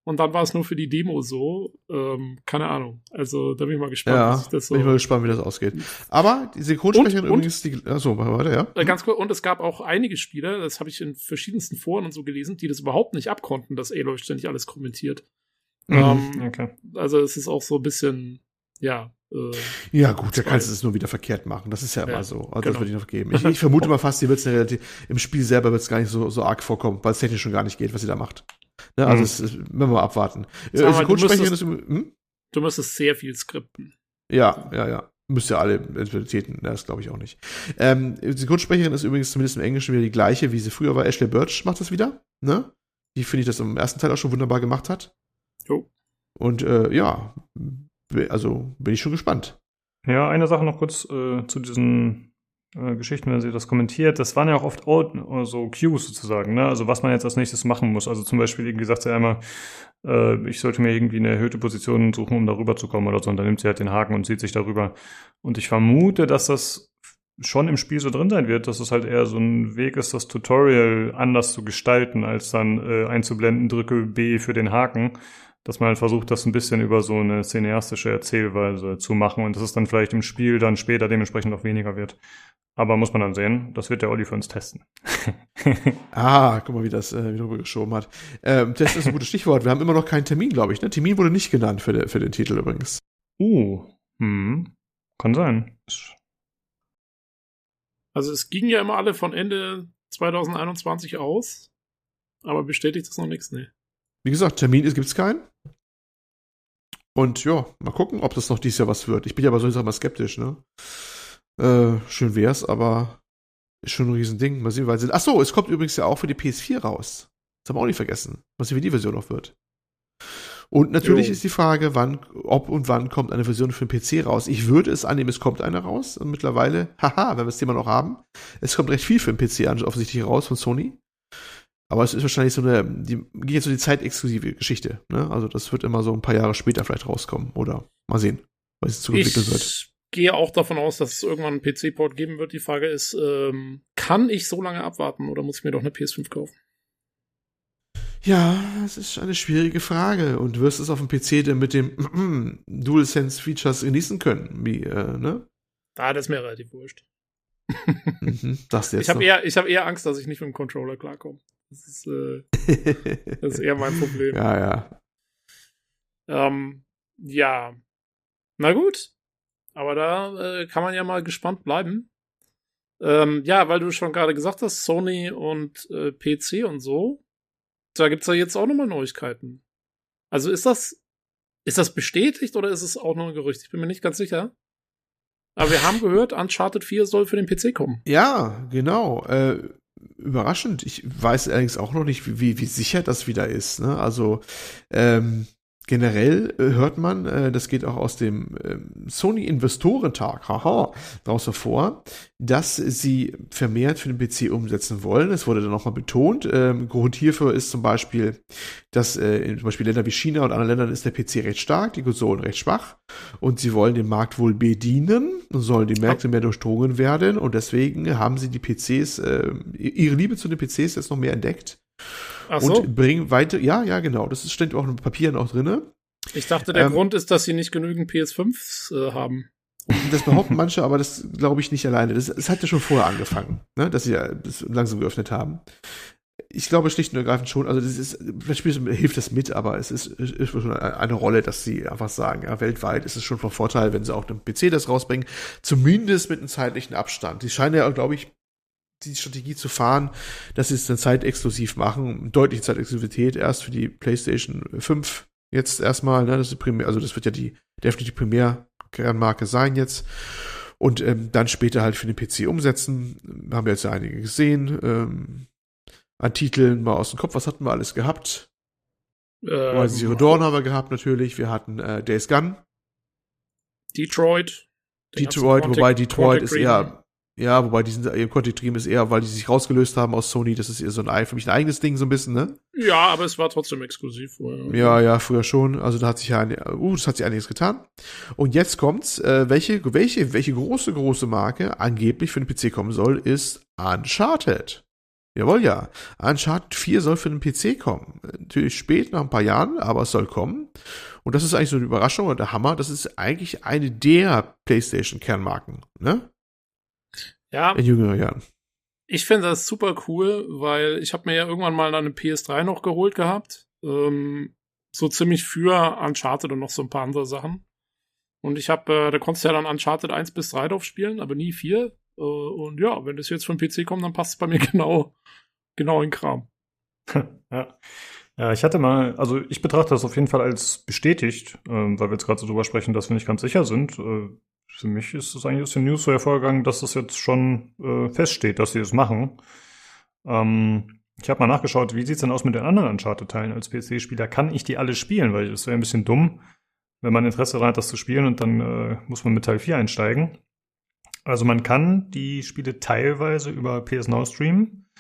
Und dann war es nur für die Demo so. Ähm, keine Ahnung. Also da bin ich mal gespannt, Ja, wie sich das so. bin ich mal gespannt, wie das ausgeht. Aber die Synchronsprecherin übrigens, die, achso, mach weiter, ja? Äh, Ganz kurz, und es gab auch einige Spieler, das habe ich in verschiedensten Foren und so gelesen, die das überhaupt nicht abkonnten, dass Aloy ständig alles kommentiert. Mhm. Ähm, okay. Also es ist auch so ein bisschen, ja, äh, Ja, gut, da kannst du es nur wieder verkehrt machen. Das ist ja immer Ja, so. Also das genau. würde ich noch geben. Ich, ich vermute mal fast, die wird's relativ, im Spiel selber wird es gar nicht so, so arg vorkommen, weil es technisch schon gar nicht geht, was sie da macht. Ne, also Mhm. es, es, wenn wir mal abwarten. Äh, mal, du müsstest- ist, hm? du müsstest sehr viel skripten. Ja, ja, ja. Müsst ihr alle Identitäten, das glaube ich auch nicht. Ähm, die Synchronsprecherin ist übrigens zumindest im Englischen wieder die gleiche, wie sie früher war. Ashley Birch macht das wieder, ne? Die finde ich das im ersten Teil auch schon wunderbar gemacht hat. Jo. Und äh, ja, also bin ich schon gespannt. Ja, eine Sache noch kurz äh, zu diesen äh, Geschichten, wenn sie das kommentiert. Das waren ja auch oft äh, so Cues sozusagen, ne? Also was man jetzt als nächstes machen muss. Also zum Beispiel irgendwie sagt sie einmal, äh, ich sollte mir irgendwie eine erhöhte Position suchen, um darüber zu kommen oder so. Und dann nimmt sie halt den Haken und zieht sich darüber. Und ich vermute, dass das schon im Spiel so drin sein wird, dass es halt eher so ein Weg ist, das Tutorial anders zu gestalten, als dann äh, einzublenden, drücke B für den Haken dass man halt versucht, das ein bisschen über so eine cineastische Erzählweise zu machen und dass es dann vielleicht im Spiel dann später dementsprechend noch weniger wird. Aber muss man dann sehen, das wird der Olli für uns testen. Ah, guck mal, wie das äh, wieder rübergeschoben hat. Ähm, das ist ein gutes Stichwort. Wir haben immer noch keinen Termin, glaube ich. Ne? Termin wurde nicht genannt für, de, für den Titel übrigens. uh, hm, kann sein. Also es ging ja immer alle von Ende 2021 aus, aber bestätigt ist noch nichts, ne? Wie gesagt, Termin gibt es keinen. Und ja, mal gucken, ob das noch dieses Jahr was wird. Ich bin ja aber so mal skeptisch, ne? Äh, schön wär's, aber ist schon ein Riesending. Mal sehen, weil sie. Ach so, es kommt übrigens ja auch für die PS4 raus. Das haben wir auch nicht vergessen. Mal sehen, wie die Version noch wird. Und natürlich Jo. ist die Frage, wann, ob und wann kommt eine Version für den PC raus. Ich würde es annehmen, es kommt eine raus. Und mittlerweile, haha, wenn wir das Thema noch haben, es kommt recht viel für den PC offensichtlich raus von Sony. Aber es ist wahrscheinlich so eine, die geht jetzt so die zeitexklusive Geschichte. Ne? Also das wird immer so ein paar Jahre später vielleicht rauskommen. Oder mal sehen, was es zuentwickelt wird. Ich gehe auch davon aus, dass es irgendwann einen PC-Port geben wird. Die Frage ist, ähm, kann ich so lange abwarten oder muss ich mir doch eine PS5 kaufen? Ja, es ist eine schwierige Frage. Und wirst es auf dem PC denn mit dem DualSense-Features genießen können? Wie, äh, ne? Da, das ist mir relativ wurscht. Mhm, das jetzt Ich habe eher, ich hab eher Angst, dass ich nicht mit dem Controller klarkomme. Das ist, äh, das ist eher mein Problem. ja, ja. Ähm, ja. Na gut. Aber da äh, kann man ja mal gespannt bleiben. Ähm, ja, weil du schon gerade gesagt hast, Sony und äh, PC und so. Da gibt's ja jetzt auch nochmal Neuigkeiten. Also ist das, ist das bestätigt oder ist es auch nur ein Gerücht? Ich bin mir nicht ganz sicher. Aber wir haben gehört, Uncharted 4 soll für den PC kommen. Ja, genau. Äh, überraschend. Ich weiß allerdings auch noch nicht, wie, wie sicher das wieder ist. Ne? Also ähm, generell äh, hört man, äh, das geht auch aus dem ähm, Sony Investorentag, haha, daraus hervor, dass sie vermehrt für den PC umsetzen wollen. Es wurde dann nochmal betont. Ähm, Grund hierfür ist zum Beispiel, dass äh, in zum Beispiel Länder wie China und anderen Ländern ist der PC recht stark, die Konsolen recht schwach und sie wollen den Markt wohl bedienen, sollen die Märkte mehr durchdrungen werden und deswegen haben sie die PCs, äh, ihre Liebe zu den PCs jetzt noch mehr entdeckt Ach so. und bringen weiter, ja, ja, genau, das ist, steht auch in Papieren auch drinne. Ich dachte, der ähm, Grund ist, dass sie nicht genügend PS5s äh, haben. Das behaupten manche, aber das glaube ich nicht alleine. Das, das hat ja schon vorher angefangen, ne, dass sie ja das langsam geöffnet haben. Ich glaube schlicht und ergreifend schon, also das ist, vielleicht hilft das mit, aber es ist, ist schon eine Rolle, dass sie einfach sagen, ja, weltweit ist es schon von Vorteil, wenn sie auch den PC das rausbringen, zumindest mit einem zeitlichen Abstand. Die scheinen ja, glaube ich, die Strategie zu fahren, dass sie es dann zeitexklusiv machen, deutliche Zeitexklusivität erst für die PlayStation 5 jetzt erstmal, ne, das ist primär, also das wird ja die definitiv Primärkernmarke sein jetzt. Und ähm, dann später halt für den PC umsetzen. Haben wir jetzt ja einige gesehen. Ähm, an Titeln mal aus dem Kopf, was hatten wir alles gehabt? Ähm, Zero Dawn haben wir gehabt natürlich. Wir hatten äh, Days Gone. Detroit. Detroit, wobei Quantic- Detroit ist Quantic eher, ja, wobei die sind ihr Quantic Dream ist eher, weil die sich rausgelöst haben aus Sony, das ist eher so ein ei- für mich ein eigenes Ding so ein bisschen, ne? Ja, aber es war trotzdem exklusiv vorher. Ja, ja, früher schon. Also da hat sich ja eine, uh, das hat sich einiges getan. Und jetzt kommt's, äh, welche, welche, welche große, große Marke angeblich für den PC kommen soll, ist Uncharted. Jawohl, ja. Uncharted 4 soll für den PC kommen. Natürlich spät, nach ein paar Jahren, aber es soll kommen. Und das ist eigentlich so eine Überraschung und der Hammer. Das ist eigentlich eine der PlayStation-Kernmarken, ne? Ja, In jüngeren Jahren. ich finde das super cool, weil ich habe mir ja irgendwann mal eine PS3 noch geholt gehabt. Ähm, so ziemlich für Uncharted und noch so ein paar andere Sachen. Und ich habe, äh, da konntest du ja dann Uncharted 1 bis 3 drauf spielen, aber nie 4. Äh, und ja, wenn das jetzt vom PC kommt, dann passt es bei mir genau, genau in Kram. ja. Ja, ich hatte mal, also ich betrachte das auf jeden Fall als bestätigt, ähm, weil wir jetzt gerade so drüber sprechen, dass wir nicht ganz sicher sind. Äh, für mich ist es eigentlich aus den News so hervorgegangen, dass das jetzt schon äh, feststeht, dass sie es machen. Ähm, ich habe mal nachgeschaut, wie sieht's denn aus mit den anderen Uncharted-Teilen als PC-Spieler? Kann ich die alle spielen? Weil es wäre ein bisschen dumm, wenn man Interesse daran hat, das zu spielen und dann äh, muss man mit Teil 4 einsteigen. Also man kann die Spiele teilweise über PS Now streamen.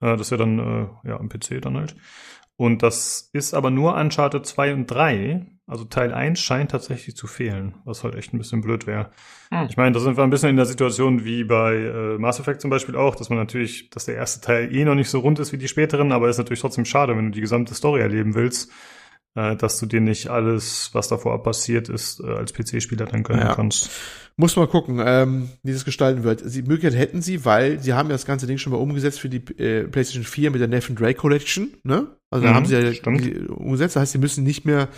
Äh, das wäre dann äh, ja am PC dann halt. Und das ist aber nur Uncharted 2 und 3. Also Teil 1 scheint tatsächlich zu fehlen, was halt echt ein bisschen blöd wäre. Hm. Ich meine, da sind wir ein bisschen in der Situation wie bei äh, Mass Effect zum Beispiel auch, dass man natürlich, dass der erste Teil eh noch nicht so rund ist wie die späteren, aber ist natürlich trotzdem schade, wenn du die gesamte Story erleben willst, äh, dass du dir nicht alles, was davor passiert ist, äh, als PC-Spieler dann gönnen Ja. kannst. Muss mal gucken, ähm, wie das gestalten wird. Die Möglichkeit hätten sie, weil sie haben ja das ganze Ding schon mal umgesetzt für die äh, PlayStation 4 mit der Nathan Drake Collection, ne? Also da Mhm, haben sie ja stimmt. die umgesetzt. Das heißt, sie müssen nicht mehr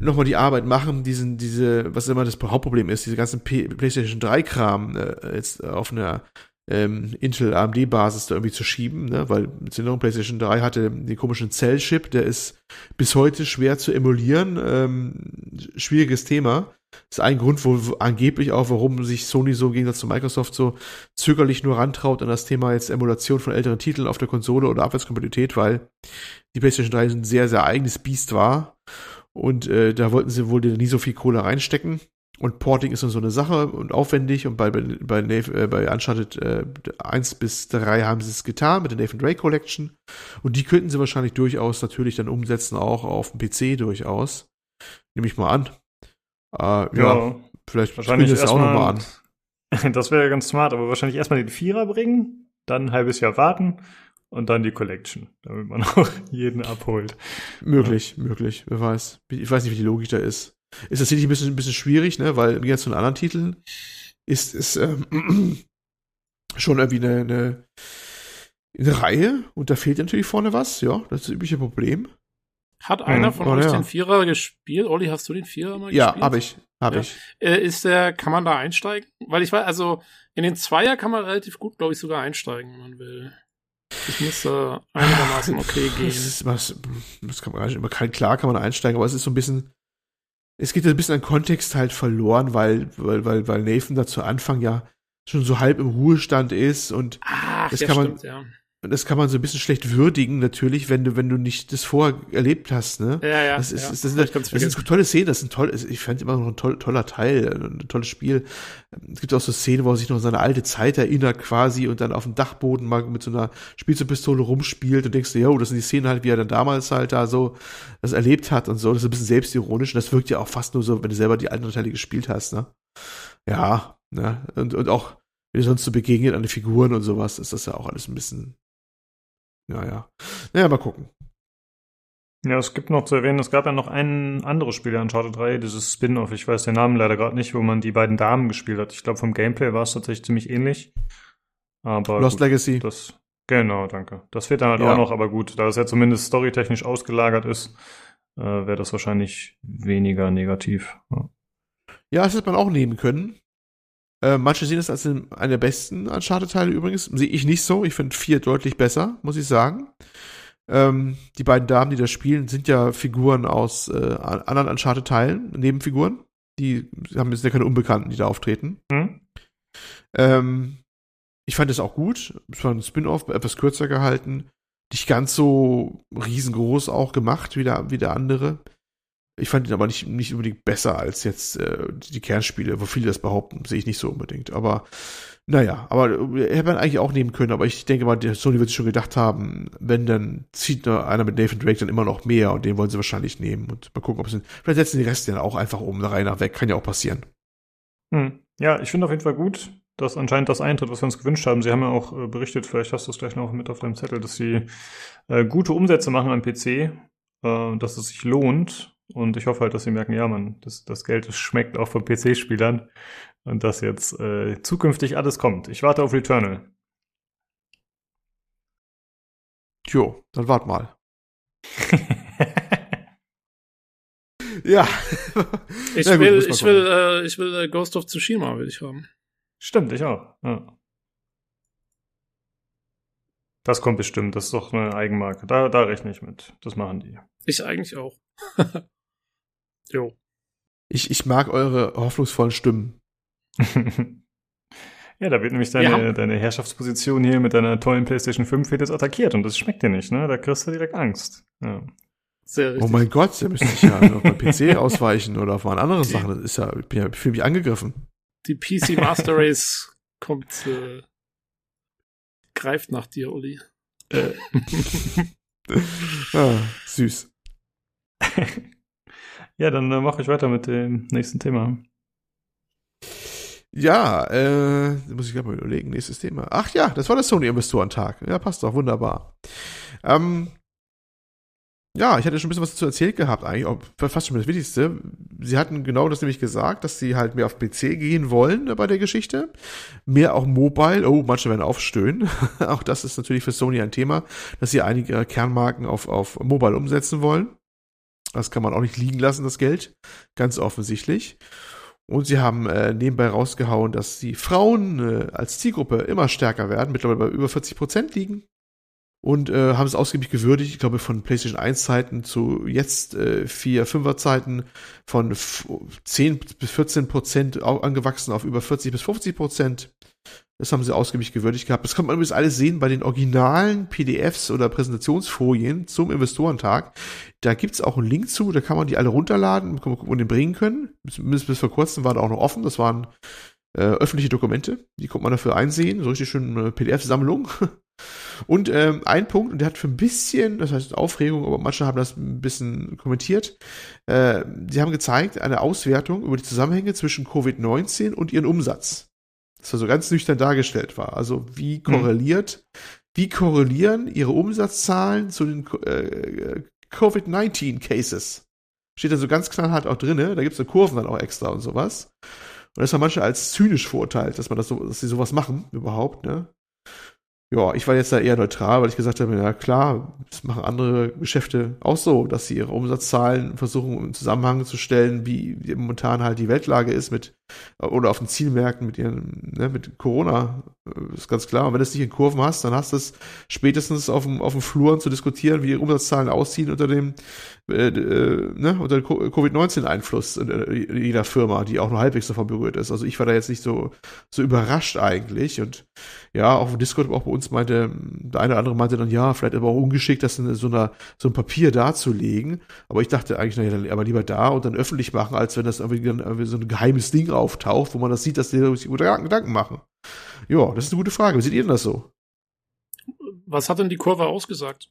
nochmal die Arbeit machen, diesen, diese, was immer das Hauptproblem ist, diese ganzen P PlayStation 3 Kram äh, jetzt auf einer ähm, Intel AMD Basis da irgendwie zu schieben, ne? weil mit der PlayStation 3 hatte den komischen Cell Chip, der ist bis heute schwer zu emulieren, ähm, schwieriges Thema. Ist ein Grund, wo, wo angeblich auch, warum sich Sony so im Gegensatz zu Microsoft so zögerlich nur rantraut an das Thema jetzt Emulation von älteren Titeln auf der Konsole oder Abwärtskompatibilität, weil die PlayStation 3 ein sehr, sehr eigenes Biest war. Und äh, da wollten sie wohl nie so viel Kohle reinstecken. Und Porting ist dann so eine Sache und aufwendig. Und bei, bei, äh, bei Uncharted äh, 1 bis 3 haben sie es getan mit der Nathan Drake Collection. Und die könnten sie wahrscheinlich durchaus natürlich dann umsetzen, auch auf dem PC durchaus. Nehme ich mal an. Äh, ja, vielleicht wahrscheinlich es auch nochmal an. Das wäre ganz smart, aber wahrscheinlich erstmal den Vierer bringen, dann ein halbes Jahr warten und dann die Collection, damit man auch jeden abholt. Möglich, möglich, wer weiß. Ich weiß nicht, wie die Logik da ist. Ist das sicherlich ein bisschen, ein bisschen schwierig, ne? Weil im Gegensatz zu den anderen Titeln ist es ähm, schon irgendwie eine, eine eine Reihe und da fehlt natürlich vorne was, ja, das ist das übliche Problem. Hat einer von oh, euch ja. den Vierer gespielt? Olli, hast du den Vierer mal Ja, gespielt? habe ich, habe Ja. ich. Äh, ist der, kann man da einsteigen? Weil ich weiß, also in den Zweier kann man relativ gut, glaube ich, sogar einsteigen, wenn man will. Das müsste einigermaßen okay Das gehen. ist was, das kann man gar nicht immer kein klar kann man einsteigen, aber es ist so ein bisschen, es geht ein bisschen an Kontext halt verloren, weil, weil, weil, weil Nathan da zu Anfang ja schon so halb im Ruhestand ist und Ach, das kann man- stimmt, ja. Das kann man so ein bisschen schlecht würdigen, natürlich, wenn du, wenn du nicht das vorher erlebt hast, ne? Ja, ja. Das, ist, ja. das, sind, ganz das sind tolle Szenen, das sind toll, ich fand immer noch ein toll, toller Teil, ein tolles Spiel. Es gibt auch so Szenen, wo er sich noch an seine alte Zeit erinnert quasi und dann auf dem Dachboden mal mit so einer Spielzeugpistole rumspielt und denkst du, ja, das sind die Szenen halt, wie er dann damals halt da so das erlebt hat und so. Das ist ein bisschen selbstironisch und das wirkt ja auch fast nur so, wenn du selber die alten Teile gespielt hast, ne? Ja, ne? Und, und auch, wenn du sonst so begegnet an den Figuren und sowas, ist das ja auch alles ein bisschen, ja, ja. Naja, mal gucken. Ja, es gibt noch zu erwähnen, es gab ja noch ein anderes Spiel in Uncharted 3, dieses Spin-off, ich weiß den Namen leider gerade nicht, wo man die beiden Damen gespielt hat. Ich glaube, vom Gameplay war es tatsächlich ziemlich ähnlich. Aber Lost gut, Legacy. das, genau, danke. Das fehlt dann halt Ja. auch noch, aber gut, da es ja zumindest storytechnisch ausgelagert ist, äh, wäre das wahrscheinlich weniger negativ. Ja. Ja, das hätte man auch nehmen können. Äh, manche sehen es als einen einer der besten Uncharted-Teile übrigens. Sehe ich nicht so. Ich finde vier deutlich besser, muss ich sagen. Ähm, die beiden Damen, die da spielen, sind ja Figuren aus äh, anderen Uncharted-Teilen, Nebenfiguren. Die haben jetzt ja keine Unbekannten, die da auftreten. Hm? Ähm, ich fand es auch gut. Es war ein Spin-off, etwas kürzer gehalten. Nicht ganz so riesengroß auch gemacht wie der, wie der andere. Ich fand ihn aber nicht, nicht unbedingt besser als jetzt äh, die Kernspiele, wo viele das behaupten, sehe ich nicht so unbedingt. Aber naja, aber äh, hätte man eigentlich auch nehmen können, aber ich denke mal, der Sony wird sich schon gedacht haben, wenn, dann zieht einer mit Nathan Drake dann immer noch mehr und den wollen sie wahrscheinlich nehmen. Und mal gucken, ob sie. Vielleicht setzen die Rest dann auch einfach um, der Reihe nach weg. Kann ja auch passieren. Hm. Ja, ich finde auf jeden Fall gut, dass anscheinend das eintritt, was wir uns gewünscht haben. Sie haben ja auch äh, berichtet, vielleicht hast du es gleich noch mit auf deinem Zettel, dass sie äh, gute Umsätze machen am PC, äh, dass es sich lohnt. Und ich hoffe halt, dass sie merken, ja, man, das, das Geld das schmeckt auch von PC-Spielern und dass jetzt äh, zukünftig alles kommt. Ich warte auf Returnal. Tjo, dann wart mal. Ja. Ich gut, will, ich will, äh, ich will äh, Ghost of Tsushima will ich haben. Stimmt, ich auch. Ja. Das kommt bestimmt. Das ist doch eine Eigenmarke. Da, da rechne ich mit. Das machen die. Ich eigentlich auch. jo. Ich, ich mag eure hoffnungsvollen Stimmen. ja, da wird nämlich deine, haben- deine Herrschaftsposition hier mit deiner tollen PlayStation 5 wird jetzt attackiert und das schmeckt dir nicht, ne? Da kriegst du direkt Angst. Ja. Sehr richtig. Oh mein Gott, da müsste ich ja auf mein PC ausweichen oder auf meine anderen Sachen. Das ist ja, ich bin ja, fühle mich angegriffen. Die PC Master Race kommt, äh, greift nach dir, Uli. Ah, süß. Ja, dann äh, mache ich weiter mit dem nächsten Thema. Ja, äh, muss ich gerade mal überlegen, nächstes Thema. Ach ja, das war der Sony-Investorentag. Ja, passt doch, wunderbar. Ähm, ja, ich hatte schon ein bisschen was dazu erzählt gehabt, eigentlich, auch fast schon das Wichtigste. Sie hatten genau das nämlich gesagt, dass sie halt mehr auf PC gehen wollen äh, bei der Geschichte. Mehr auch Mobile. Oh, manche werden aufstöhnen. auch das ist natürlich für Sony ein Thema, dass sie einige Kernmarken auf, auf Mobile umsetzen wollen. Das kann man auch nicht liegen lassen, das Geld. Ganz offensichtlich. Und sie haben äh, nebenbei rausgehauen, dass die Frauen äh, als Zielgruppe immer stärker werden, mittlerweile bei über 40 Prozent liegen. Und äh, haben es ausgiebig gewürdigt, ich glaube von PlayStation 1 Zeiten zu jetzt äh, 4, 5er Zeiten von f- 10 bis 14 Prozent angewachsen auf über 40 bis 50 Prozent. Das haben sie ausgiebig gewürdigt gehabt. Das kann man übrigens alles sehen bei den originalen PDFs oder Präsentationsfolien zum Investorentag. Da gibt's auch einen Link zu, da kann man die alle runterladen, kann man gucken, wo die bringen können. Zumindest bis vor kurzem waren da auch noch offen. Das waren äh, öffentliche Dokumente. Die konnte man dafür einsehen. So richtig schön eine PDF-Sammlung. Und ähm, ein Punkt, und der hat für ein bisschen, das heißt Aufregung, aber manche haben das ein bisschen kommentiert. Äh, die haben gezeigt, eine Auswertung über die Zusammenhänge zwischen Covid-19 und ihren Umsatz. Das also ganz nüchtern dargestellt war. Also wie korreliert, wie korrelieren ihre Umsatzzahlen zu den äh, Covid-19-Cases? Steht da so ganz knallhart auch drinne. Da gibt's so Kurven dann auch extra und sowas. Und das haben manche als zynisch verurteilt, dass man das so, dass sie sowas machen überhaupt, ne? ja, ich war jetzt da eher neutral, weil ich gesagt habe, ja klar, das machen andere Geschäfte auch so, dass sie ihre Umsatzzahlen versuchen im Zusammenhang zu stellen, wie momentan halt die Weltlage ist mit oder auf den Zielmärkten mit ihren, ne, mit Corona, äh, ist ganz klar. Und wenn du es nicht in Kurven hast, dann hast du es spätestens auf dem, auf dem Flur zu diskutieren, wie die Umsatzzahlen aussehen unter dem, äh, äh, ne, unter Covid-19-Einfluss in jeder Firma, die auch nur halbwegs davon berührt ist. Also ich war da jetzt nicht so, so überrascht eigentlich. Und ja, auch im Discord, auch bei uns meinte, der eine oder andere meinte dann, ja, vielleicht aber auch ungeschickt, das in so einer, so ein Papier darzulegen. Aber ich dachte eigentlich, naja, aber lieber da und dann öffentlich machen, als wenn das irgendwie, dann irgendwie so ein geheimes Ding auftaucht, wo man das sieht, dass die sich Gedanken machen. Ja, das ist eine gute Frage. Wie seht ihr denn das so? Was hat denn die Kurve ausgesagt?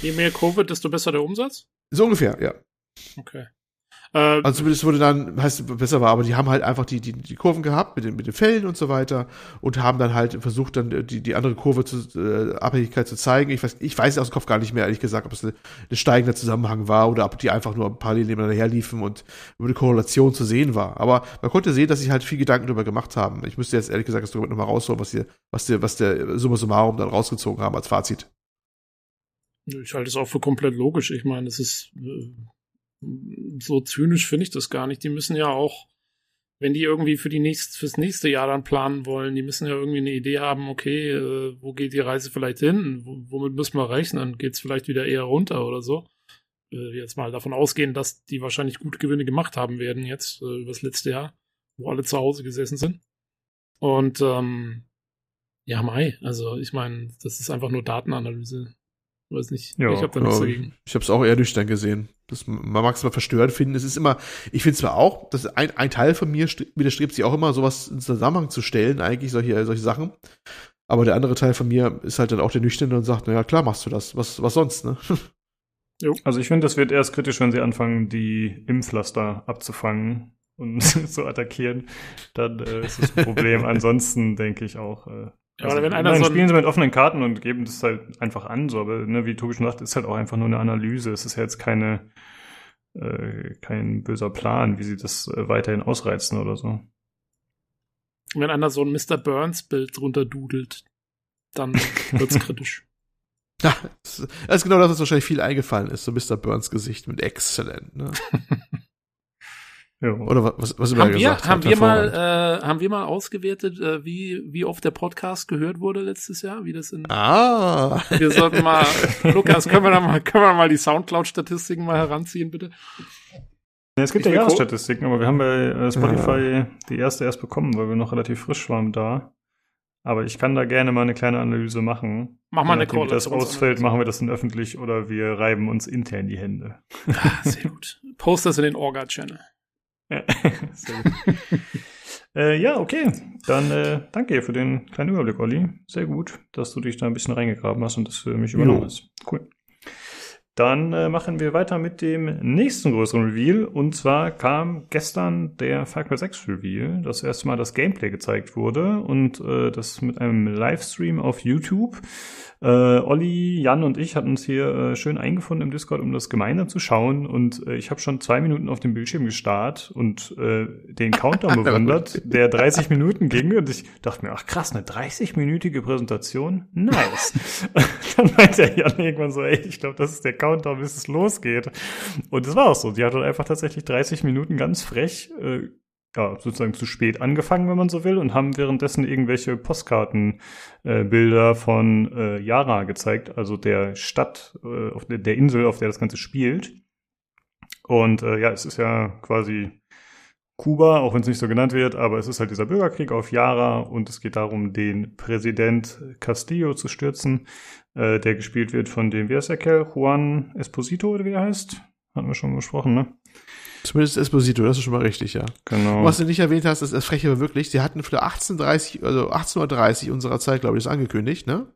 Je mehr Kurve, desto besser der Umsatz? So ungefähr, ja. Okay. Äh, also zumindest wurde dann, heißt besser war, aber die haben halt einfach die, die, die Kurven gehabt mit den, mit den Fällen und so weiter und haben dann halt versucht, dann die, die andere Kurve zu äh, Abhängigkeit zu zeigen. Ich weiß, ich weiß aus dem Kopf gar nicht mehr, ehrlich gesagt, ob es ein steigender Zusammenhang war oder ob die einfach nur parallel nebeneinander herliefen und über eine Korrelation zu sehen war. Aber man konnte sehen, dass sie halt viel Gedanken darüber gemacht haben. Ich müsste jetzt ehrlich gesagt das Dokument nochmal rausholen, was die, was der, was der Summa summarum dann rausgezogen haben als Fazit. Ich halte es auch für komplett logisch. Ich meine, es ist äh, so zynisch finde ich das gar nicht. Die müssen ja auch, wenn die irgendwie für die nächst, fürs nächste Jahr dann planen wollen, die müssen ja irgendwie eine Idee haben, okay, äh, wo geht die Reise vielleicht hin? W womit müssen wir rechnen? Geht es vielleicht wieder eher runter oder so? Äh, jetzt mal davon ausgehen, dass die wahrscheinlich gute Gewinne gemacht haben werden jetzt äh, übers letzte Jahr, wo alle zu Hause gesessen sind. Und ähm, ja, Mai, also ich meine, das ist einfach nur Datenanalyse. Weiß nicht. Ja, ich habe da nichts dagegen. Ich habe es auch eher nüchtern gesehen. Das, man mag es mal verstörend finden. Es ist immer, ich finde zwar auch, dass ein, ein Teil von mir widerstrebt sich auch immer, sowas in Zusammenhang zu stellen, eigentlich solche, solche Sachen. Aber der andere Teil von mir ist halt dann auch der Nüchterne und sagt, naja, klar machst du das. Was, was sonst, ne? Jo. Also ich finde, das wird erst kritisch, wenn sie anfangen, die Impflaster abzufangen und zu attackieren. Dann äh, ist das ein Problem. Ansonsten denke ich auch, äh, ja, also, wenn einer nein, so spielen sie mit offenen Karten und geben das halt einfach an, so, aber ne, wie Tobi schon sagt, ist halt auch einfach nur eine Analyse. Es ist ja jetzt keine, äh, kein böser Plan, wie sie das äh, weiterhin ausreizen oder so. Wenn einer so ein Mr. Burns-Bild drunter dudelt, dann wird's kritisch. Ja, das ist genau das, was wahrscheinlich viel eingefallen ist, so Mr. Burns Gesicht mit Excellent, ne? Ja. Oder was, was haben wir, gesagt haben wir mal, äh, haben wir mal ausgewertet, äh, wie, wie oft der Podcast gehört wurde letztes Jahr, wie das in, ah. wir sollten mal, Lukas, können wir da mal, können wir mal die Soundcloud-Statistiken mal heranziehen, bitte? Ja, es gibt ich ja Jahresstatistiken, aber wir haben bei äh, Spotify ja. die erste erst bekommen, weil wir noch relativ frisch waren da. Aber ich kann da gerne mal eine kleine Analyse machen. Mach mal eine Wenn das ausfällt, machen wir das dann öffentlich oder wir reiben uns intern die Hände. Ah, sehr gut. Post das in den Orga-Channel. äh, ja, okay. Dann äh, danke dir für den kleinen Überblick, Olli. Sehr gut, dass du dich da ein bisschen reingegraben hast und das für mich übernommen hast. Cool. Dann äh, machen wir weiter mit dem nächsten größeren Reveal. Und zwar kam gestern der Far Cry 6 Reveal, das erste Mal das Gameplay gezeigt wurde und äh, das mit einem Livestream auf YouTube. Äh, Olli, Jan und ich hatten uns hier äh, schön eingefunden im Discord, um das gemeinsam zu schauen. Und äh, ich habe schon zwei Minuten auf dem Bildschirm gestarrt und äh, den Countdown bewundert, der 30 Minuten ging. Und ich dachte mir, ach krass, eine 30-minütige Präsentation? Nice. Dann meinte der Jan irgendwann so, ey, ich glaube, das ist der Countdown, bis es losgeht. Und es war auch so. Die hat dann einfach tatsächlich 30 Minuten ganz frech äh, ja, sozusagen zu spät angefangen, wenn man so will, und haben währenddessen irgendwelche Postkartenbilder äh, von äh, Yara gezeigt, also der Stadt, äh, auf der, der, Insel, auf der das Ganze spielt. Und äh, ja, es ist ja quasi Kuba, auch wenn es nicht so genannt wird, aber es ist halt dieser Bürgerkrieg auf Yara und es geht darum, den Präsident Castillo zu stürzen, äh, der gespielt wird von dem, wie heißt der Kerl? Juan Esposito oder wie er heißt? Hatten wir schon besprochen, ne? Zumindest Esposito, das ist schon mal richtig, ja. Genau. Was du nicht erwähnt hast, ist das Freche aber wirklich, sie hatten für 1830, also 1830 unserer Zeit, glaube ich, das angekündigt, ne?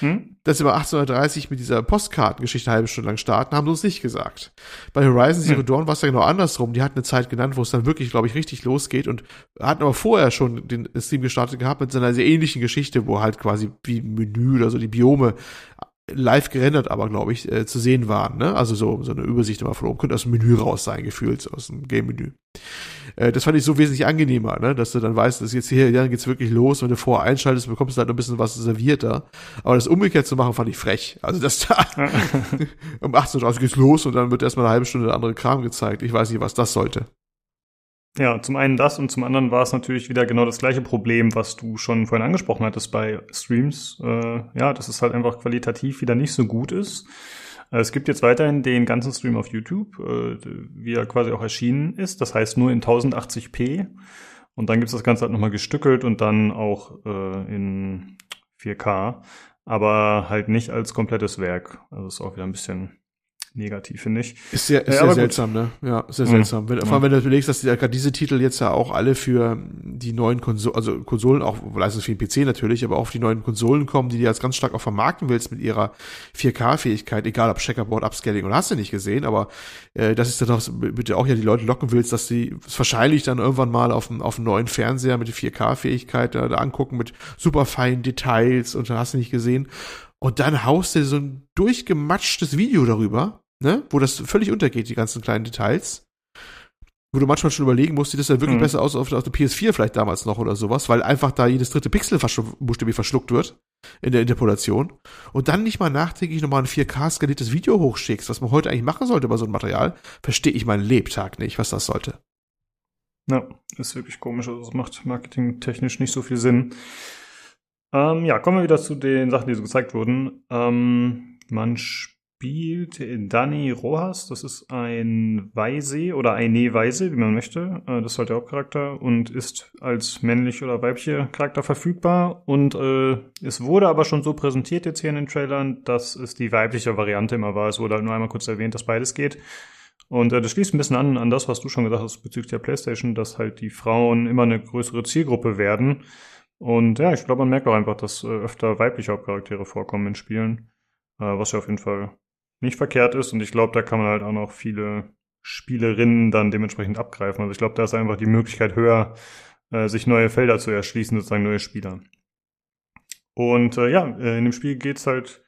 Hm? Dass sie bei 1830 mit dieser Postkartengeschichte eine halbe Stunde lang starten, haben sie uns nicht gesagt. Bei Horizon Zero hm. Dawn war es ja genau andersrum. Die hatten eine Zeit genannt, wo es dann wirklich, glaube ich, richtig losgeht und hatten aber vorher schon den Stream gestartet gehabt mit so einer sehr ähnlichen Geschichte, wo halt quasi wie Menü oder so die Biome live gerendert, aber glaube ich, äh, zu sehen waren. Ne? Also so, so eine Übersicht immer von oben. Könnte aus dem Menü raus sein, gefühlt, aus dem Game-Menü. Äh, das fand ich so wesentlich angenehmer, ne? dass du dann weißt, dass jetzt hier, dann geht's wirklich los. Wenn du vorher einschaltest, bekommst du halt noch ein bisschen was servierter. Aber das umgekehrt zu machen, fand ich frech. Also das da um 18 Uhr geht's los und dann wird erstmal eine halbe Stunde der andere Kram gezeigt. Ich weiß nicht, was das sollte. Ja, zum einen das und zum anderen war es natürlich wieder genau das gleiche Problem, was du schon vorhin angesprochen hattest bei Streams. Äh, ja, dass es halt einfach qualitativ wieder nicht so gut ist. Äh, es gibt jetzt weiterhin den ganzen Stream auf YouTube, äh, wie er quasi auch erschienen ist. Das heißt nur in 1080p. Und dann gibt's das Ganze halt nochmal gestückelt und dann auch äh, in 4K. Aber halt nicht als komplettes Werk. Also ist auch wieder ein bisschen negativ, finde ich. Ist sehr, ist Ja, sehr aber seltsam, ne? Ja, sehr Mhm. seltsam. Wenn, Ja. Vor allem, wenn du überlegst, dass die, gerade diese Titel jetzt ja auch alle für die neuen Konsolen, also Konsolen, auch leistens für den PC natürlich, aber auch die neuen Konsolen kommen, die du jetzt ganz stark auch vermarkten willst mit ihrer 4K-Fähigkeit, egal ob Checkerboard, Upscaling oder hast du nicht gesehen, aber äh, das ist dann auch, bitte auch ja die Leute locken willst, dass sie es wahrscheinlich dann irgendwann mal auf dem, auf dem neuen Fernseher mit der 4K-Fähigkeit da, da angucken mit super feinen Details und dann hast du nicht gesehen. Und dann haust du so ein durchgematschtes Video darüber, ne, wo das völlig untergeht, die ganzen kleinen Details. Wo du manchmal schon überlegen musst, sieht das ja wirklich Mhm. besser aus auf, auf der PS4 vielleicht damals noch oder sowas, weil einfach da jedes dritte Pixel buchstäblich verschluckt wird in der Interpolation. Und dann nicht mal nachträglich nochmal ein 4K-skaliertes Video hochschickst, was man heute eigentlich machen sollte bei so einem Material, verstehe ich meinen Lebtag nicht, was das sollte. Ja, ist wirklich komisch. Also es macht marketingtechnisch nicht so viel Sinn. Ähm, ja, kommen wir wieder zu den Sachen, die so gezeigt wurden. Ähm, man spielt Dani Rojas, das ist ein Weise oder eine Weise, wie man möchte. Äh, das ist halt der Hauptcharakter und ist als männlich oder weibliche Charakter verfügbar. Und äh, es wurde aber schon so präsentiert jetzt hier in den Trailern, dass es die weibliche Variante immer war. Es wurde halt nur einmal kurz erwähnt, dass beides geht. Und äh, das schließt ein bisschen an, an das, was du schon gesagt hast bezüglich der PlayStation, dass halt die Frauen immer eine größere Zielgruppe werden. Und ja, ich glaube, man merkt auch einfach, dass äh, öfter weibliche Hauptcharaktere vorkommen in Spielen, äh, was ja auf jeden Fall nicht verkehrt ist. Und ich glaube, da kann man halt auch noch viele Spielerinnen dann dementsprechend abgreifen. Also ich glaube, da ist einfach die Möglichkeit höher, äh, sich neue Felder zu erschließen, sozusagen neue Spieler. Und äh, ja, äh, in dem Spiel geht's halt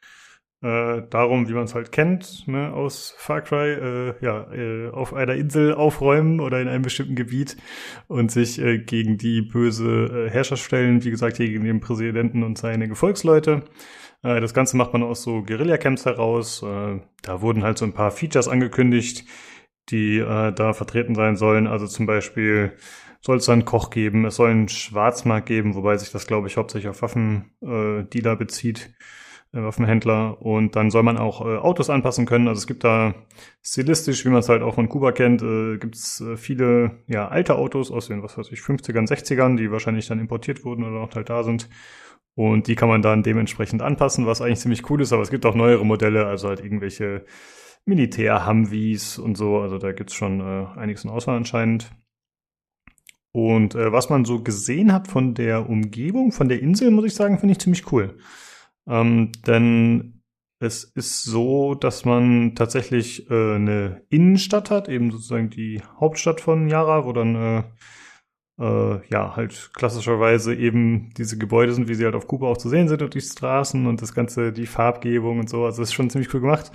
äh, darum, wie man es halt kennt, ne, aus Far Cry, äh, ja, äh, auf einer Insel aufräumen oder in einem bestimmten Gebiet und sich äh, gegen die böse äh, Herrscher stellen, wie gesagt, hier gegen den Präsidenten und seine Gefolgsleute. Äh, das Ganze macht man aus so Guerilla-Camps heraus. Äh, da wurden halt so ein paar Features angekündigt, die äh, da vertreten sein sollen. Also zum Beispiel soll es einen Koch geben, es soll einen Schwarzmarkt geben, wobei sich das, glaube ich, hauptsächlich auf Waffendealer Dealer bezieht. Waffenhändler und dann soll man auch Autos anpassen können. Also es gibt da stilistisch, wie man es halt auch von Kuba kennt, gibt es viele ja, alte Autos aus den, was weiß ich, 50ern, 60ern, die wahrscheinlich dann importiert wurden oder noch halt da sind. Und die kann man dann dementsprechend anpassen, was eigentlich ziemlich cool ist, aber es gibt auch neuere Modelle, also halt irgendwelche Militär-Humvees und so. Also da gibt's schon äh, einiges in Auswahl anscheinend. Und äh, was man so gesehen hat von der Umgebung, von der Insel, muss ich sagen, finde ich ziemlich cool. Ähm, denn es ist so, dass man tatsächlich äh, eine Innenstadt hat, eben sozusagen die Hauptstadt von Yara, wo dann äh, äh, ja halt klassischerweise eben diese Gebäude sind, wie sie halt auf Kuba auch zu sehen sind und die Straßen und das ganze, die Farbgebung und so. Also das ist schon ziemlich cool gemacht.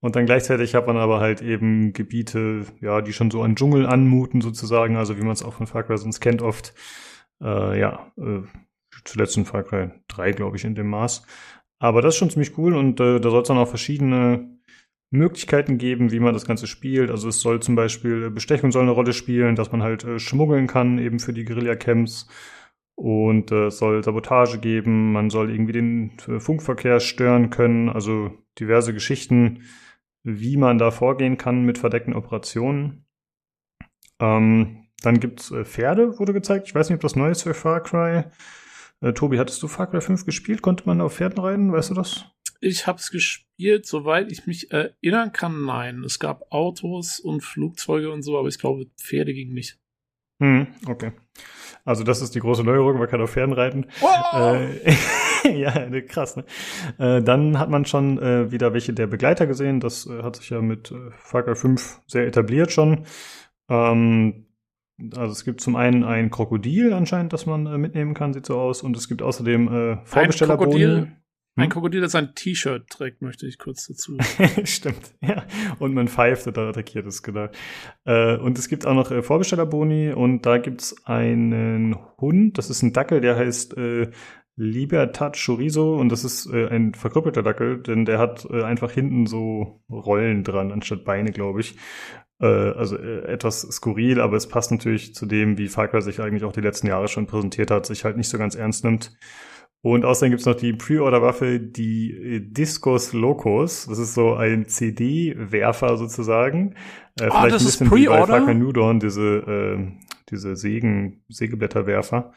Und dann gleichzeitig hat man aber halt eben Gebiete, ja, die schon so an Dschungel anmuten sozusagen, also wie man es auch von Far Cry sonst kennt oft. Äh, ja, äh, zuletzt in Far Cry 3, glaube ich, in dem Maß. Aber das ist schon ziemlich cool und äh, da soll es dann auch verschiedene Möglichkeiten geben, wie man das Ganze spielt. Also es soll zum Beispiel Bestechung soll eine Rolle spielen, dass man halt äh, schmuggeln kann, eben für die Guerilla-Camps. Und äh, es soll Sabotage geben, man soll irgendwie den äh, Funkverkehr stören können, also diverse Geschichten, wie man da vorgehen kann mit verdeckten Operationen. Ähm, dann gibt's äh, Pferde, wurde gezeigt. Ich weiß nicht, ob das neu ist für Far Cry. Äh, Tobi, hattest du Far Cry 5 gespielt? Konnte man auf Pferden reiten? Weißt du das? Ich habe es gespielt, soweit ich mich erinnern kann, nein. Es gab Autos und Flugzeuge und so, aber ich glaube, Pferde ging nicht. Hm, okay. Also das ist die große Neuerung, man kann auf Pferden reiten. Äh, ja, ne, krass, ne? Äh, dann hat man schon äh, wieder welche der Begleiter gesehen. Das äh, hat sich ja mit äh, Far Cry 5 sehr etabliert schon. Ähm, also es gibt zum einen ein Krokodil anscheinend, das man äh, mitnehmen kann, sieht so aus. Und es gibt außerdem äh, Vorbestellerboni. Ein Krokodil, das ein T-Shirt trägt, möchte ich kurz dazu. Stimmt, ja. Und man pfeift dann attackiert es, genau. Äh, und es gibt auch noch äh, Vorbestellerboni und da gibt's einen Hund, das ist ein Dackel, der heißt äh, Libertad Chorizo und das ist äh, ein verkrüppelter Dackel, denn der hat äh, einfach hinten so Rollen dran anstatt Beine, glaube ich. Äh, also äh, etwas skurril, aber es passt natürlich zu dem, wie Far Cry sich eigentlich auch die letzten Jahre schon präsentiert hat, sich halt nicht so ganz ernst nimmt. Und außerdem gibt's noch die Pre-Order-Waffe, die äh, Discos Locos. Das ist so ein CD-Werfer sozusagen. Äh, Ah, das ist wie bei Pre-Order? Far Cry New Dawn, diese, äh, diese Sägen, Sägeblätterwerfer.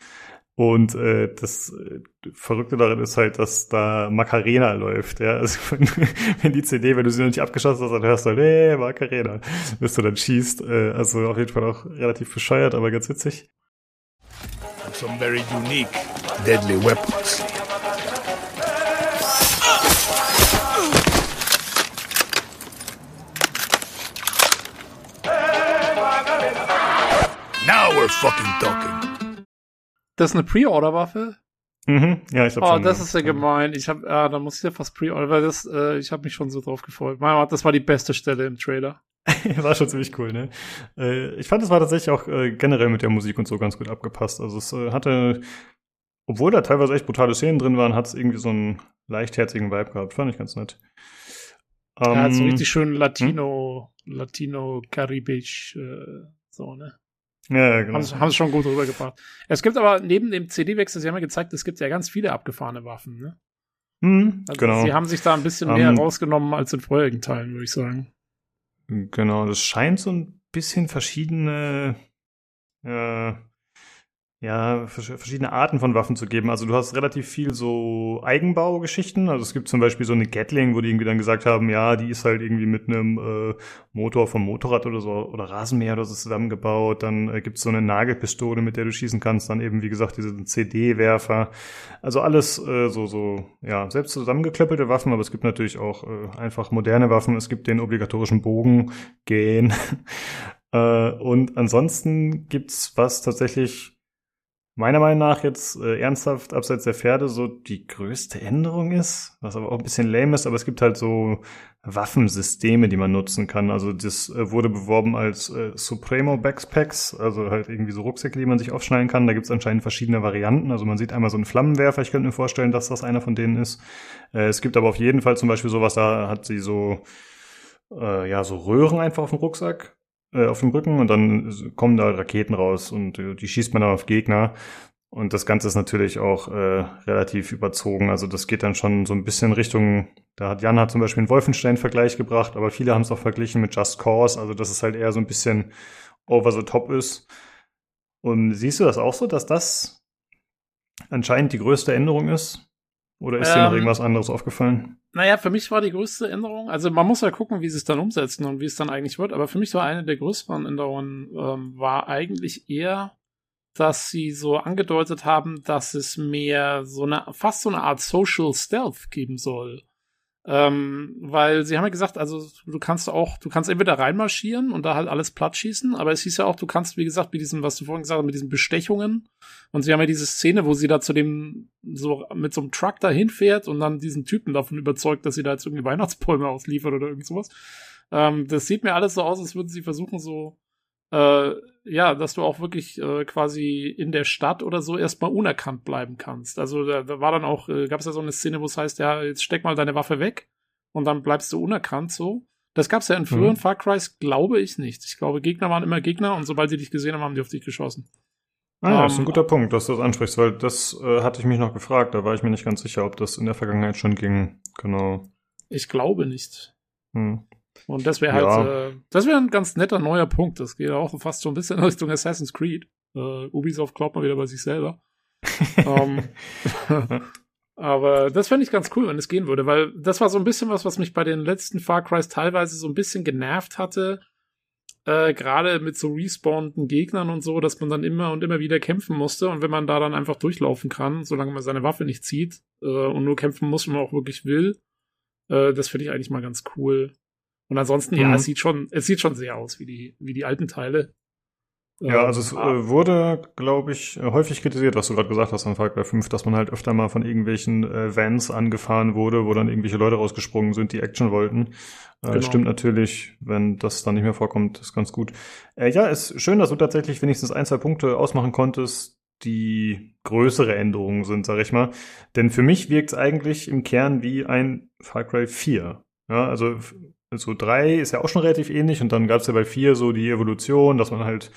Und äh, das äh, Verrückte darin ist halt, dass da Macarena läuft. Ja? Also wenn, wenn die CD, wenn du sie noch nicht abgeschossen hast, dann hörst du halt, hey, Macarena, bis du dann schießt. Äh, also auf jeden Fall auch relativ bescheuert, aber ganz witzig. Some very unique, deadly weapons. Now we're fucking talking. Das ist eine Pre-Order-Waffe? Mhm. Ja, ich glaube Oh, schon. das ist ja gemein. Ich hab, ah, da muss ich ja fast Pre-Order, weil das, äh, ich habe mich schon so drauf gefreut. Mein Gott, das war die beste Stelle im Trailer. war schon ziemlich cool, ne? Äh, ich fand, es war tatsächlich auch äh, generell mit der Musik und so ganz gut abgepasst. Also es äh, hatte, obwohl da teilweise echt brutale Szenen drin waren, hat es irgendwie so einen leichtherzigen Vibe gehabt. Fand ich ganz nett. Er hat so Ähm, richtig schön Latino, Latino-Karibisch, äh, so, ne? Ja, ja, genau. Haben sie schon gut rübergebracht. Es gibt aber neben dem CD-Wechsel, sie haben ja gezeigt, es gibt ja ganz viele abgefahrene Waffen, ne? Mhm, Also genau. sie haben sich da ein bisschen mehr Ähm, rausgenommen als in vorherigen Teilen, würde ich sagen. Genau, das scheint so ein bisschen verschiedene, äh, ja, vers- verschiedene Arten von Waffen zu geben. Also du hast relativ viel so Eigenbaugeschichten. Also es gibt zum Beispiel so eine Gatling, wo die irgendwie dann gesagt haben, ja, die ist halt irgendwie mit einem äh, Motor vom Motorrad oder so oder Rasenmäher oder so zusammengebaut. Dann äh, gibt's so eine Nagelpistole, mit der du schießen kannst. Dann eben, wie gesagt, diese CD-Werfer. Also alles äh, so, so, ja, selbst zusammengeklöppelte Waffen, aber es gibt natürlich auch äh, einfach moderne Waffen. Es gibt den obligatorischen Bogen, gehen. äh, und ansonsten gibt's was tatsächlich meiner Meinung nach jetzt äh, ernsthaft abseits der Pferde so die größte Änderung ist, was aber auch ein bisschen lame ist, aber es gibt halt so Waffensysteme, die man nutzen kann. Also das äh, wurde beworben als äh, Supremo Backpacks, also halt irgendwie so Rucksäcke, die man sich aufschneiden kann. Da gibt's anscheinend verschiedene Varianten. Also man sieht einmal so einen Flammenwerfer, ich könnte mir vorstellen, dass das einer von denen ist. Äh, es gibt aber auf jeden Fall zum Beispiel sowas, da hat sie so äh, ja so Röhren einfach auf dem Rucksack äh, auf dem Rücken und dann kommen da Raketen raus und äh, die schießt man dann auf Gegner. Und das Ganze ist natürlich auch äh, relativ überzogen. Also das geht dann schon so ein bisschen Richtung, da hat Jan hat zum Beispiel einen Wolfenstein-Vergleich gebracht, aber viele haben es auch verglichen mit Just Cause, also dass es halt eher so ein bisschen over the top ist. Und siehst du das auch so, dass das anscheinend die größte Änderung ist? Oder ist dir noch Ähm, irgendwas anderes aufgefallen? Naja, für mich war die größte Änderung, also man muss ja gucken, wie sie es dann umsetzen und wie es dann eigentlich wird, aber für mich war eine der größeren Änderungen, ähm, war eigentlich eher, dass sie so angedeutet haben, dass es mehr so eine, fast so eine Art Social Stealth geben soll. Ähm, weil sie haben ja gesagt, also du kannst auch, du kannst entweder reinmarschieren und da halt alles platt schießen, aber es hieß ja auch, du kannst, wie gesagt, mit diesem, was du vorhin gesagt hast, mit diesen Bestechungen. Und sie haben ja diese Szene, wo sie da zu dem, so mit so einem Truck da hinfährt und dann diesen Typen davon überzeugt, dass sie da jetzt irgendwie Weihnachtsbäume ausliefert oder irgend sowas. Ähm, das sieht mir alles so aus, als würden sie versuchen, so, äh, ja, dass du auch wirklich äh, quasi in der Stadt oder so erstmal unerkannt bleiben kannst. Also da, da war dann auch, äh, gab es ja so eine Szene, wo es heißt, ja, jetzt steck mal deine Waffe weg und dann bleibst du unerkannt so. Das gab es ja in früheren Mhm. Far Crys, glaube ich nicht. Ich glaube, Gegner waren immer Gegner und sobald sie dich gesehen haben, haben die auf dich geschossen. Ah, ja, das ist ein Ähm, guter Punkt, dass du das ansprichst, weil das äh, hatte ich mich noch gefragt. Da war ich mir nicht ganz sicher, ob das in der Vergangenheit schon ging. Genau. Ich glaube nicht. Hm. Und das wäre Ja. halt, äh, das wäre ein ganz netter neuer Punkt. Das geht auch fast so ein bisschen in Richtung Assassin's Creed. Äh, Ubisoft glaubt mal wieder bei sich selber. ähm, aber das fände ich ganz cool, wenn es gehen würde, weil das war so ein bisschen was, was mich bei den letzten Far Crys teilweise so ein bisschen genervt hatte. Äh, Gerade mit so respawnenden Gegnern und so, dass man dann immer und immer wieder kämpfen musste. Und wenn man da dann einfach durchlaufen kann, solange man seine Waffe nicht zieht äh, und nur kämpfen muss, wenn man auch wirklich will, äh, das finde ich eigentlich mal ganz cool. Und ansonsten, ja, Mhm. es sieht schon, es sieht schon sehr aus wie die, wie die alten Teile. Ja, Ähm, also es ah, äh, wurde, glaube ich, äh, häufig kritisiert, was du gerade gesagt hast an Far Cry 5, dass man halt öfter mal von irgendwelchen äh, Vans angefahren wurde, wo dann irgendwelche Leute rausgesprungen sind, die Action wollten. Äh, Genau. Stimmt natürlich, wenn das dann nicht mehr vorkommt, ist ganz gut. Äh, ja, ist schön, dass du tatsächlich wenigstens ein, zwei Punkte ausmachen konntest, die größere Änderungen sind, sag ich mal. Denn für mich wirkt es eigentlich im Kern wie ein Far Cry 4. Ja, also so drei ist ja auch schon relativ ähnlich und dann gab es ja bei vier so die Evolution, dass man halt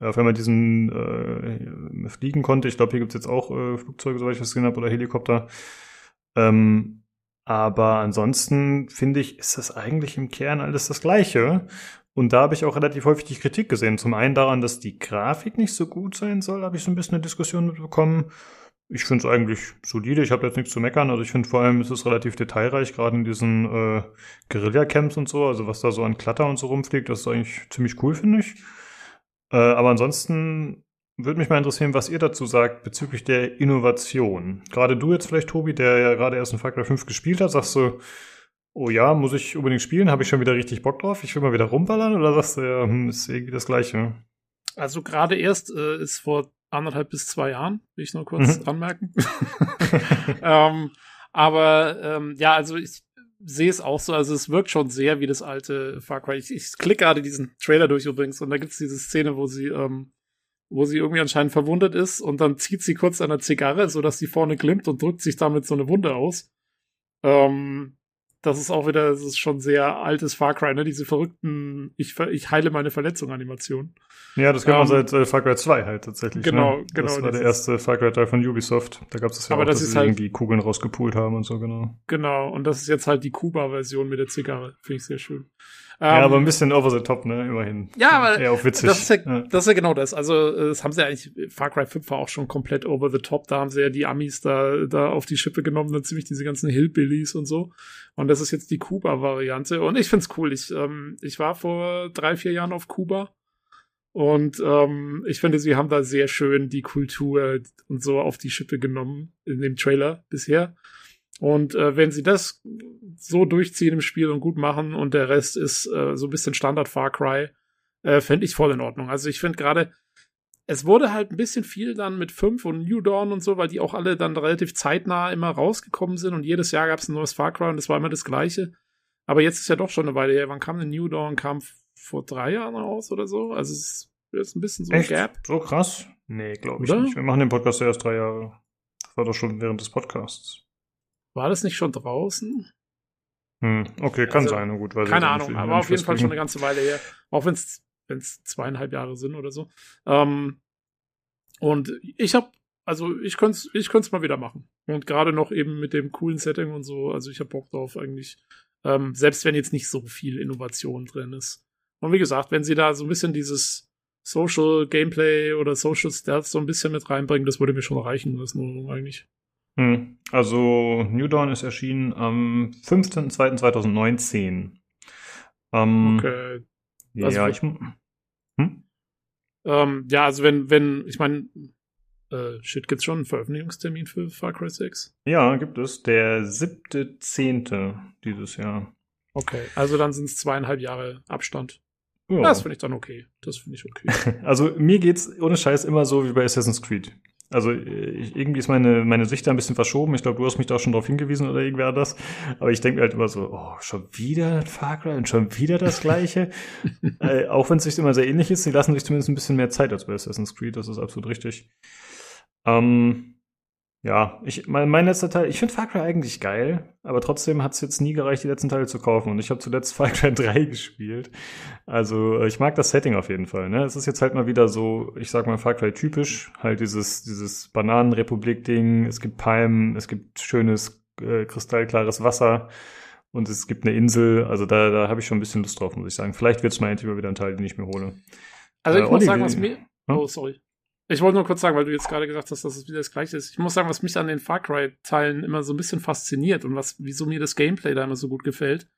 äh, auf einmal diesen äh, fliegen konnte. Ich glaube, hier gibt's jetzt auch äh, Flugzeuge, soweit ich das gesehen habe, oder Helikopter. Ähm, aber ansonsten finde ich, ist das eigentlich im Kern alles das Gleiche. Und da habe ich auch relativ häufig die Kritik gesehen. Zum einen daran, dass die Grafik nicht so gut sein soll, habe ich so ein bisschen eine Diskussion mitbekommen. Ich finde es eigentlich solide, ich habe jetzt nichts zu meckern. Also ich finde vor allem ist es relativ detailreich, gerade in diesen äh, Guerilla-Camps und so. Also was da so an Klatter und so rumfliegt, das ist eigentlich ziemlich cool, finde ich. Äh, aber ansonsten würde mich mal interessieren, was ihr dazu sagt bezüglich der Innovation. Gerade du jetzt vielleicht, Tobi, der ja gerade erst in Far Cry 5 gespielt hat, sagst du, oh ja, muss ich unbedingt spielen, habe ich schon wieder richtig Bock drauf, ich will mal wieder rumballern oder sagst du, ja, hm, ist irgendwie das Gleiche? Also gerade erst äh, ist vor anderthalb bis zwei Jahren, will ich nur kurz Mhm. anmerken. ähm, aber ähm, ja, also ich sehe es auch so, also es wirkt schon sehr wie das alte Far Cry. Ich, ich klicke gerade diesen Trailer durch übrigens und da gibt's diese Szene, wo sie, ähm, wo sie irgendwie anscheinend verwundet ist und dann zieht sie kurz an der Zigarre, so dass die vorne glimmt und drückt sich damit so eine Wunde aus. Ähm, das ist auch wieder, das ist schon sehr altes Far Cry, ne? Diese verrückten, ich, ich heile meine Verletzung Animation. Ja, das kennt man Ähm, seit äh, Far Cry 2 halt tatsächlich. Genau, ne? genau, Das war der dieses- erste Far Cry Teil von Ubisoft. Da gab es das ja Aber auch, das dass sie halt- irgendwie Kugeln rausgepult haben und so, genau. Genau, und das ist jetzt halt die Kuba-Version mit der Zigarre. Finde ich sehr schön. Ja, Ähm, aber ein bisschen over the top, ne, immerhin. Ja, aber Eher auch witzig. Das ist, ja, ja. das ist ja genau das. Also, das haben sie ja eigentlich, Far Cry 5 war auch schon komplett over the top. Da haben sie ja die Amis da, da auf die Schippe genommen, dann ziemlich diese ganzen Hillbillies und so. Und das ist jetzt die Kuba-Variante. Und ich find's cool. Ich, ähm, ich war vor drei, vier Jahren auf Kuba. Und ähm, ich finde, sie haben da sehr schön die Kultur und so auf die Schippe genommen in dem Trailer bisher. Und äh, wenn sie das so durchziehen im Spiel und gut machen und der Rest ist äh, so ein bisschen Standard Far Cry, äh, fände ich voll in Ordnung. Also ich finde gerade, es wurde halt ein bisschen viel dann mit 5 und New Dawn und so, weil die auch alle dann relativ zeitnah immer rausgekommen sind und jedes Jahr gab es ein neues Far Cry und das war immer das gleiche. Aber jetzt ist ja doch schon eine Weile her. Wann kam denn New Dawn? Kam vor drei Jahren raus oder so? Also es ist jetzt ein bisschen so ein Echt? Gap. So krass? Nee, glaube ich Oder? nicht. Wir machen den Podcast ja erst drei Jahre. Das war doch schon während des Podcasts. War das nicht schon draußen? Hm, okay, kann Also, sein. Na gut, Keine Ahnung, aber auf jeden Fall schon eine ganze Weile her. Auch wenn es zweieinhalb Jahre sind oder so. Ähm, und ich habe, also ich könnte es ich könnte mal wieder machen. Und gerade noch eben mit dem coolen Setting und so. Also ich habe Bock drauf eigentlich. Ähm, selbst wenn jetzt nicht so viel Innovation drin ist. Und wie gesagt, wenn sie da so ein bisschen dieses Social Gameplay oder Social Stealth so ein bisschen mit reinbringen, das würde mir schon reichen. Das nur eigentlich. Hm. Also, New Dawn ist erschienen am 15.02.2019. Ähm, Okay. Ja, Also- ich. Hm? Ähm, ja, also wenn, wenn, ich meine, äh, shit, gibt's schon einen Veröffentlichungstermin für Far Cry 6? Ja, gibt es. Der siebte Zehnte dieses Jahr. Okay. Also dann sind es zweieinhalb Jahre Abstand. Ja. Das finde ich dann okay. Das finde ich okay. Also mir geht's ohne Scheiß immer so wie bei Assassin's Creed. Also äh, irgendwie ist meine, meine Sicht da ein bisschen verschoben. Ich glaube, du hast mich da auch schon drauf hingewiesen oder irgendwer das. Aber ich denke mir halt immer so, oh, schon wieder Far Cry und schon wieder das Gleiche. äh, auch wenn es sich immer sehr ähnlich ist, sie lassen sich zumindest ein bisschen mehr Zeit als bei Assassin's Creed. Das ist absolut richtig. Ähm, ja, ich, mein, mein letzter Teil, ich finde Far Cry eigentlich geil, aber trotzdem hat es jetzt nie gereicht, die letzten Teile zu kaufen. Und ich habe zuletzt Far Cry 3 gespielt. Also äh, ich mag das Setting auf jeden Fall. Ne? Es ist jetzt halt mal wieder so, ich sag mal Far Cry typisch, halt dieses dieses Bananenrepublik-Ding. Es gibt Palmen, es gibt schönes äh, kristallklares Wasser und es gibt eine Insel. Also da da habe ich schon ein bisschen Lust drauf, muss ich sagen. Vielleicht wird es mal endlich mal wieder ein Teil, den ich mir hole. Also ich Äh, muss Olli, sagen, was mir. Hm? Oh, sorry. Ich wollte nur kurz sagen, weil du jetzt gerade gesagt hast, dass es wieder das gleiche ist. Ich muss sagen, was mich an den Far Cry-Teilen immer so ein bisschen fasziniert und was, wieso mir das Gameplay da immer so gut gefällt,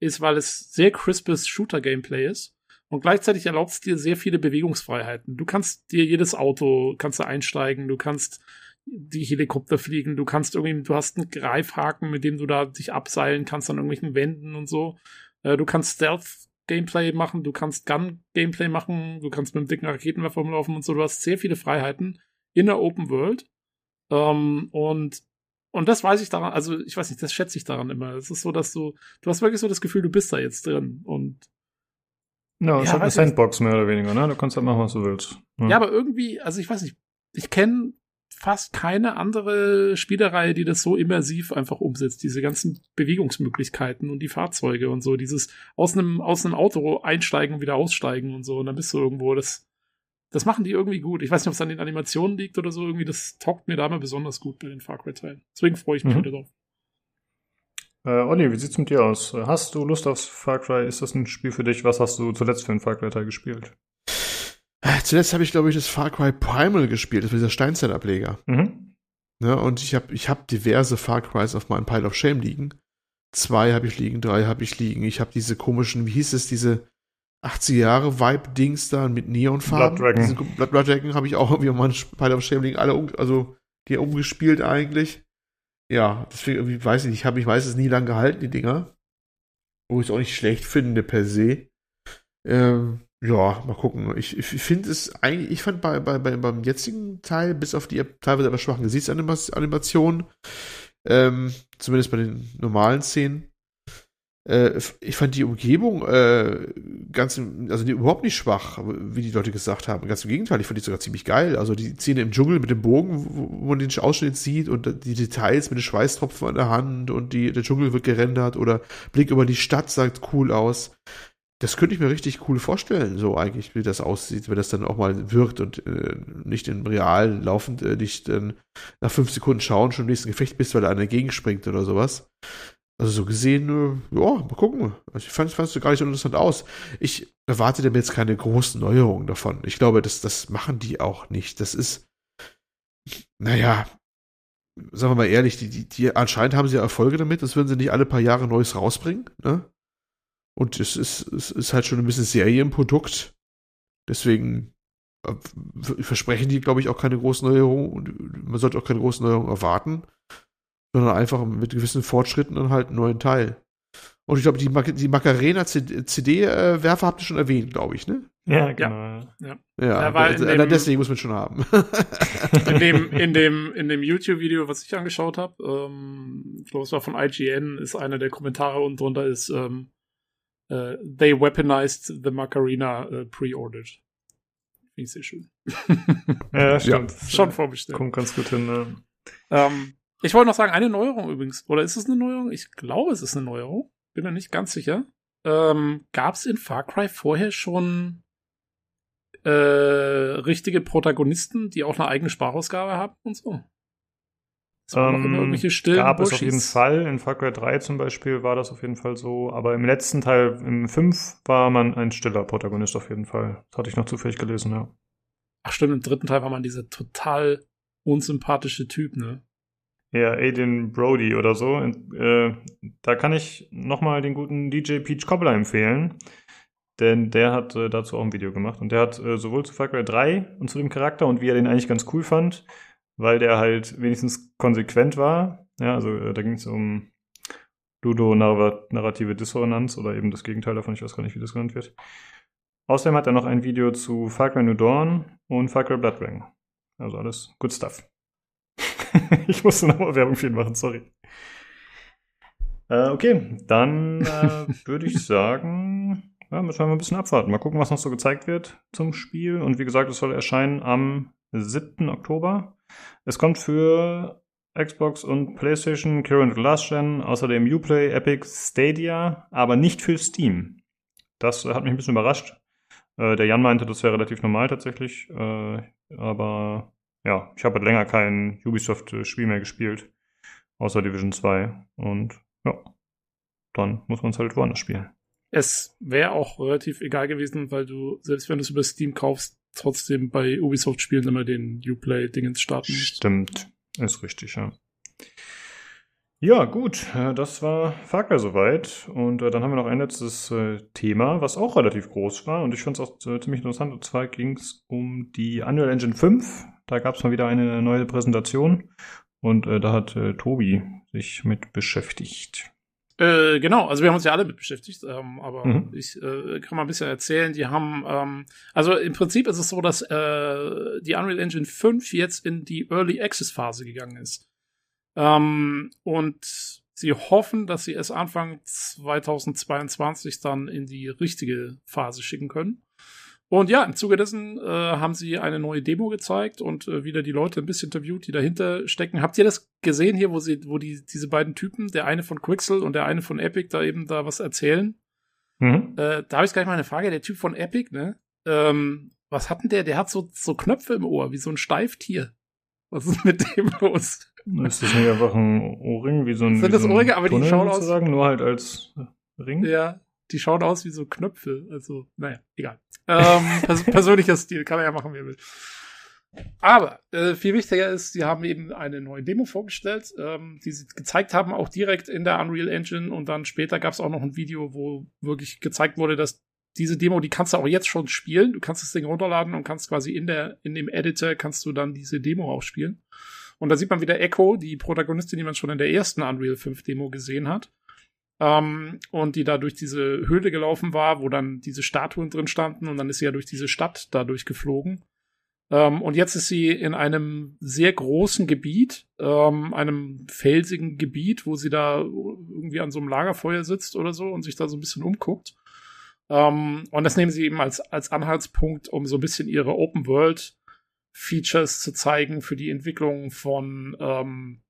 ist, weil es sehr crispes Shooter-Gameplay ist. Und gleichzeitig erlaubt es dir sehr viele Bewegungsfreiheiten. Du kannst dir jedes Auto, kannst du einsteigen, du kannst die Helikopter fliegen, du kannst irgendwie, du hast einen Greifhaken, mit dem du da dich abseilen kannst an irgendwelchen Wänden und so. Äh, Du kannst Stealth Gameplay machen, du kannst Gun-Gameplay machen, du kannst mit einem dicken Raketenwerfer rumlaufen und so. Du hast sehr viele Freiheiten in der Open World. Ähm, und, und das weiß ich daran, also ich weiß nicht, das schätze ich daran immer. Es ist so, dass du, du hast wirklich so das Gefühl, du bist da jetzt drin. Und Ja, es Ja, hat eine. Sandbox mehr oder weniger, ne? Du kannst halt machen, was du willst. ja, aber irgendwie, also ich weiß nicht, ich kenne fast keine andere Spielereihe, die das so immersiv einfach umsetzt. Diese ganzen Bewegungsmöglichkeiten und die Fahrzeuge und so. Dieses aus einem, aus einem Auto einsteigen und wieder aussteigen und so. Und dann bist du irgendwo. Das, das machen die irgendwie gut. Ich weiß nicht, ob es an den Animationen liegt oder so. Irgendwie, das taugt mir da mal besonders gut bei den Far Cry-Teilen. Deswegen freue ich mich Mhm. wieder drauf. Äh, Olli, wie sieht's mit dir aus? Hast du Lust aufs Far Cry? Ist das ein Spiel für dich? Was hast du zuletzt für einen Far Cry-Teil gespielt? Äh, Zuletzt habe ich, glaube ich, das Far Cry Primal gespielt, das war dieser Steinzeitableger. Mhm. Ne? Und ich habe ich hab diverse Far Crys auf meinem Pile of Shame liegen. Zwei habe ich liegen, drei habe ich liegen. Ich habe diese komischen, wie hieß es, diese 80 Jahre Vibe-Dings da mit Neonfarben. Blood Dragon. Diese Blood, Blood Dragon habe ich auch irgendwie auf meinem Pile of Shame liegen. Alle, um, also die umgespielt eigentlich. Ja, deswegen irgendwie weiß ich nicht, ich habe ich weiß es nie lang gehalten, die Dinger. Wo ich es auch nicht schlecht finde per se. Ähm, ja, mal gucken. Ich, ich finde es eigentlich, ich fand bei, bei, bei, beim jetzigen Teil, bis auf die teilweise aber schwachen Gesichtsanimationen, ähm, zumindest bei den normalen Szenen, äh, ich fand die Umgebung äh, ganz, also die, überhaupt nicht schwach, wie die Leute gesagt haben. Ganz im Gegenteil, ich fand die sogar ziemlich geil. Also die Szene im Dschungel mit dem Bogen, wo, wo man den Ausschnitt sieht und die Details mit den Schweißtropfen an der Hand und die, der Dschungel wird gerendert oder Blick über die Stadt sagt cool aus. Das könnte ich mir richtig cool vorstellen, so eigentlich, wie das aussieht, wenn das dann auch mal wirkt und äh, nicht im realen laufend, äh, nicht äh, nach fünf Sekunden schauen, schon im nächsten Gefecht bist, weil da einer gegenspringt oder sowas. Also so gesehen, ja, mal gucken. Also ich fand es gar nicht so interessant aus. Ich erwarte mir jetzt keine großen Neuerungen davon. Ich glaube, das, das machen die auch nicht. Das ist, naja, sagen wir mal ehrlich, die, die, die anscheinend haben sie ja Erfolge damit, das würden sie nicht alle paar Jahre Neues rausbringen, ne? Und es ist, es ist halt schon ein bisschen Serienprodukt. Deswegen äh, versprechen die, glaube ich, auch keine großen Neuerungen und man sollte auch keine großen Neuerungen erwarten, sondern einfach mit gewissen Fortschritten dann halt einen neuen Teil. Und ich glaube, die, Mac die Macarena-CD-Werfer habt ihr schon erwähnt, glaube ich, ne? Ja, genau. Ja, Ja, also, dem- deswegen muss man schon haben. in dem, in dem, in dem YouTube-Video, was ich angeschaut habe, ähm, ich glaube, es war von IGN, ist einer der Kommentare unten drunter ist, ähm, äh, they weaponized the Macarena äh, pre-ordered. Finde ich sehr schön. Ja, stimmt. Schon vorbestellt. Kommt ganz gut hin. Ne? Ähm, ich wollte noch sagen, eine Neuerung übrigens. Oder ist es eine Neuerung? Ich glaube, es ist eine Neuerung. Bin mir nicht ganz sicher. Ähm, Gab es in Far Cry vorher schon äh, richtige Protagonisten, die auch eine eigene Sprachausgabe haben und so? Es waren noch immer irgendwelche stillen Ähm, gab es auf jeden Fall. In Far Cry 3 zum Beispiel war das auf jeden Fall so. Aber im letzten Teil, im 5, war man ein stiller Protagonist auf jeden Fall. Das hatte ich noch zufällig gelesen, ja. Ach stimmt, im dritten Teil war man dieser total unsympathische Typ, ne? Ja, Aiden Brody oder so. Und, äh, da kann ich nochmal den guten DJ Peach Cobbler empfehlen. Denn der hat äh, dazu auch ein Video gemacht. Und der hat äh, sowohl zu Far Cry 3 und zu dem Charakter und wie er den eigentlich ganz cool fand, weil der halt wenigstens konsequent war. Ja, also äh, da ging es um Ludo-narrative Dissonanz oder eben das Gegenteil davon. Ich weiß gar nicht, wie das genannt wird. Außerdem hat er noch ein Video zu Far Cry New Dawn und Far Cry Blood Dragon. Also alles good stuff. ich musste nochmal Werbung für ihn machen, sorry. Äh, okay, dann äh, würde ich sagen, ja, müssen wir mal ein bisschen abwarten. Mal gucken, was noch so gezeigt wird zum Spiel. Und wie gesagt, es soll erscheinen am 7. Oktober. Es kommt für Xbox und PlayStation, Current Last Gen, außerdem Uplay, Epic, Stadia, aber nicht für Steam. Das hat mich ein bisschen überrascht. Äh, der Jan meinte, das wäre relativ normal tatsächlich. Äh, aber ja, ich habe halt länger kein Ubisoft-Spiel mehr gespielt, außer Division 2. Und ja, dann muss man es halt woanders spielen. Es wäre auch relativ egal gewesen, weil du, selbst wenn du es über Steam kaufst, trotzdem bei Ubisoft-Spielen immer den Uplay-Dingens starten. Stimmt, ist richtig, ja. Ja, gut, äh, das war Far soweit. Und äh, dann haben wir noch ein letztes äh, Thema, was auch relativ groß war. Und ich fand es auch ziemlich interessant. Und zwar ging es um die Unreal Engine 5. Da gab es mal wieder eine neue Präsentation. Und da hat Tobi sich mit beschäftigt. Äh, genau, also wir haben uns ja alle mit beschäftigt, ähm, aber Mhm. ich äh, kann mal ein bisschen erzählen. Die haben, ähm, also im Prinzip ist es so, dass äh, die Unreal Engine 5 jetzt in die Early Access Phase gegangen ist. Ähm, und sie hoffen, dass sie es Anfang 2022 dann in die richtige Phase schicken können. Und ja, im Zuge dessen äh, haben sie eine neue Demo gezeigt und äh, wieder die Leute ein bisschen interviewt, die dahinter stecken. Habt ihr das gesehen hier, wo sie, wo die diese beiden Typen, der eine von Quixel und der eine von Epic, da eben da was erzählen? Mhm. Äh, da habe ich gleich mal eine Frage. Der Typ von Epic, ne? Ähm, was hat denn der? Der hat so so Knöpfe im Ohr, wie so ein Steiftier. Was ist mit dem los? Ist das nicht einfach ein Ohrring, wie so ein, Sind das so ein Ohrringe, aber die schauen aus- sozusagen, nur halt als Ring? Ja, die schauen aus wie so Knöpfe. Also, naja, egal. Ähm, pers persönlicher Stil, kann er ja machen, wie er will. Aber äh, viel wichtiger ist, sie haben eben eine neue Demo vorgestellt, ähm, die sie gezeigt haben, auch direkt in der Unreal Engine. Und dann später gab es auch noch ein Video, wo wirklich gezeigt wurde, dass diese Demo, die kannst du auch jetzt schon spielen. Du kannst das Ding runterladen und kannst quasi in der in dem Editor kannst du dann diese Demo auch spielen. Und da sieht man wieder Echo, die Protagonistin, die man schon in der ersten Unreal 5 Demo gesehen hat. Ähm, und die da durch diese Höhle gelaufen war, wo dann diese Statuen drin standen und dann ist sie ja durch diese Stadt dadurch geflogen. Ähm, und jetzt ist sie in einem sehr großen Gebiet, ähm, einem felsigen Gebiet, wo sie da irgendwie an so einem Lagerfeuer sitzt oder so und sich da so ein bisschen umguckt. Ähm, und das nehmen sie eben als, als Anhaltspunkt, um so ein bisschen ihre Open World Features zu zeigen für die Entwicklung von ähm,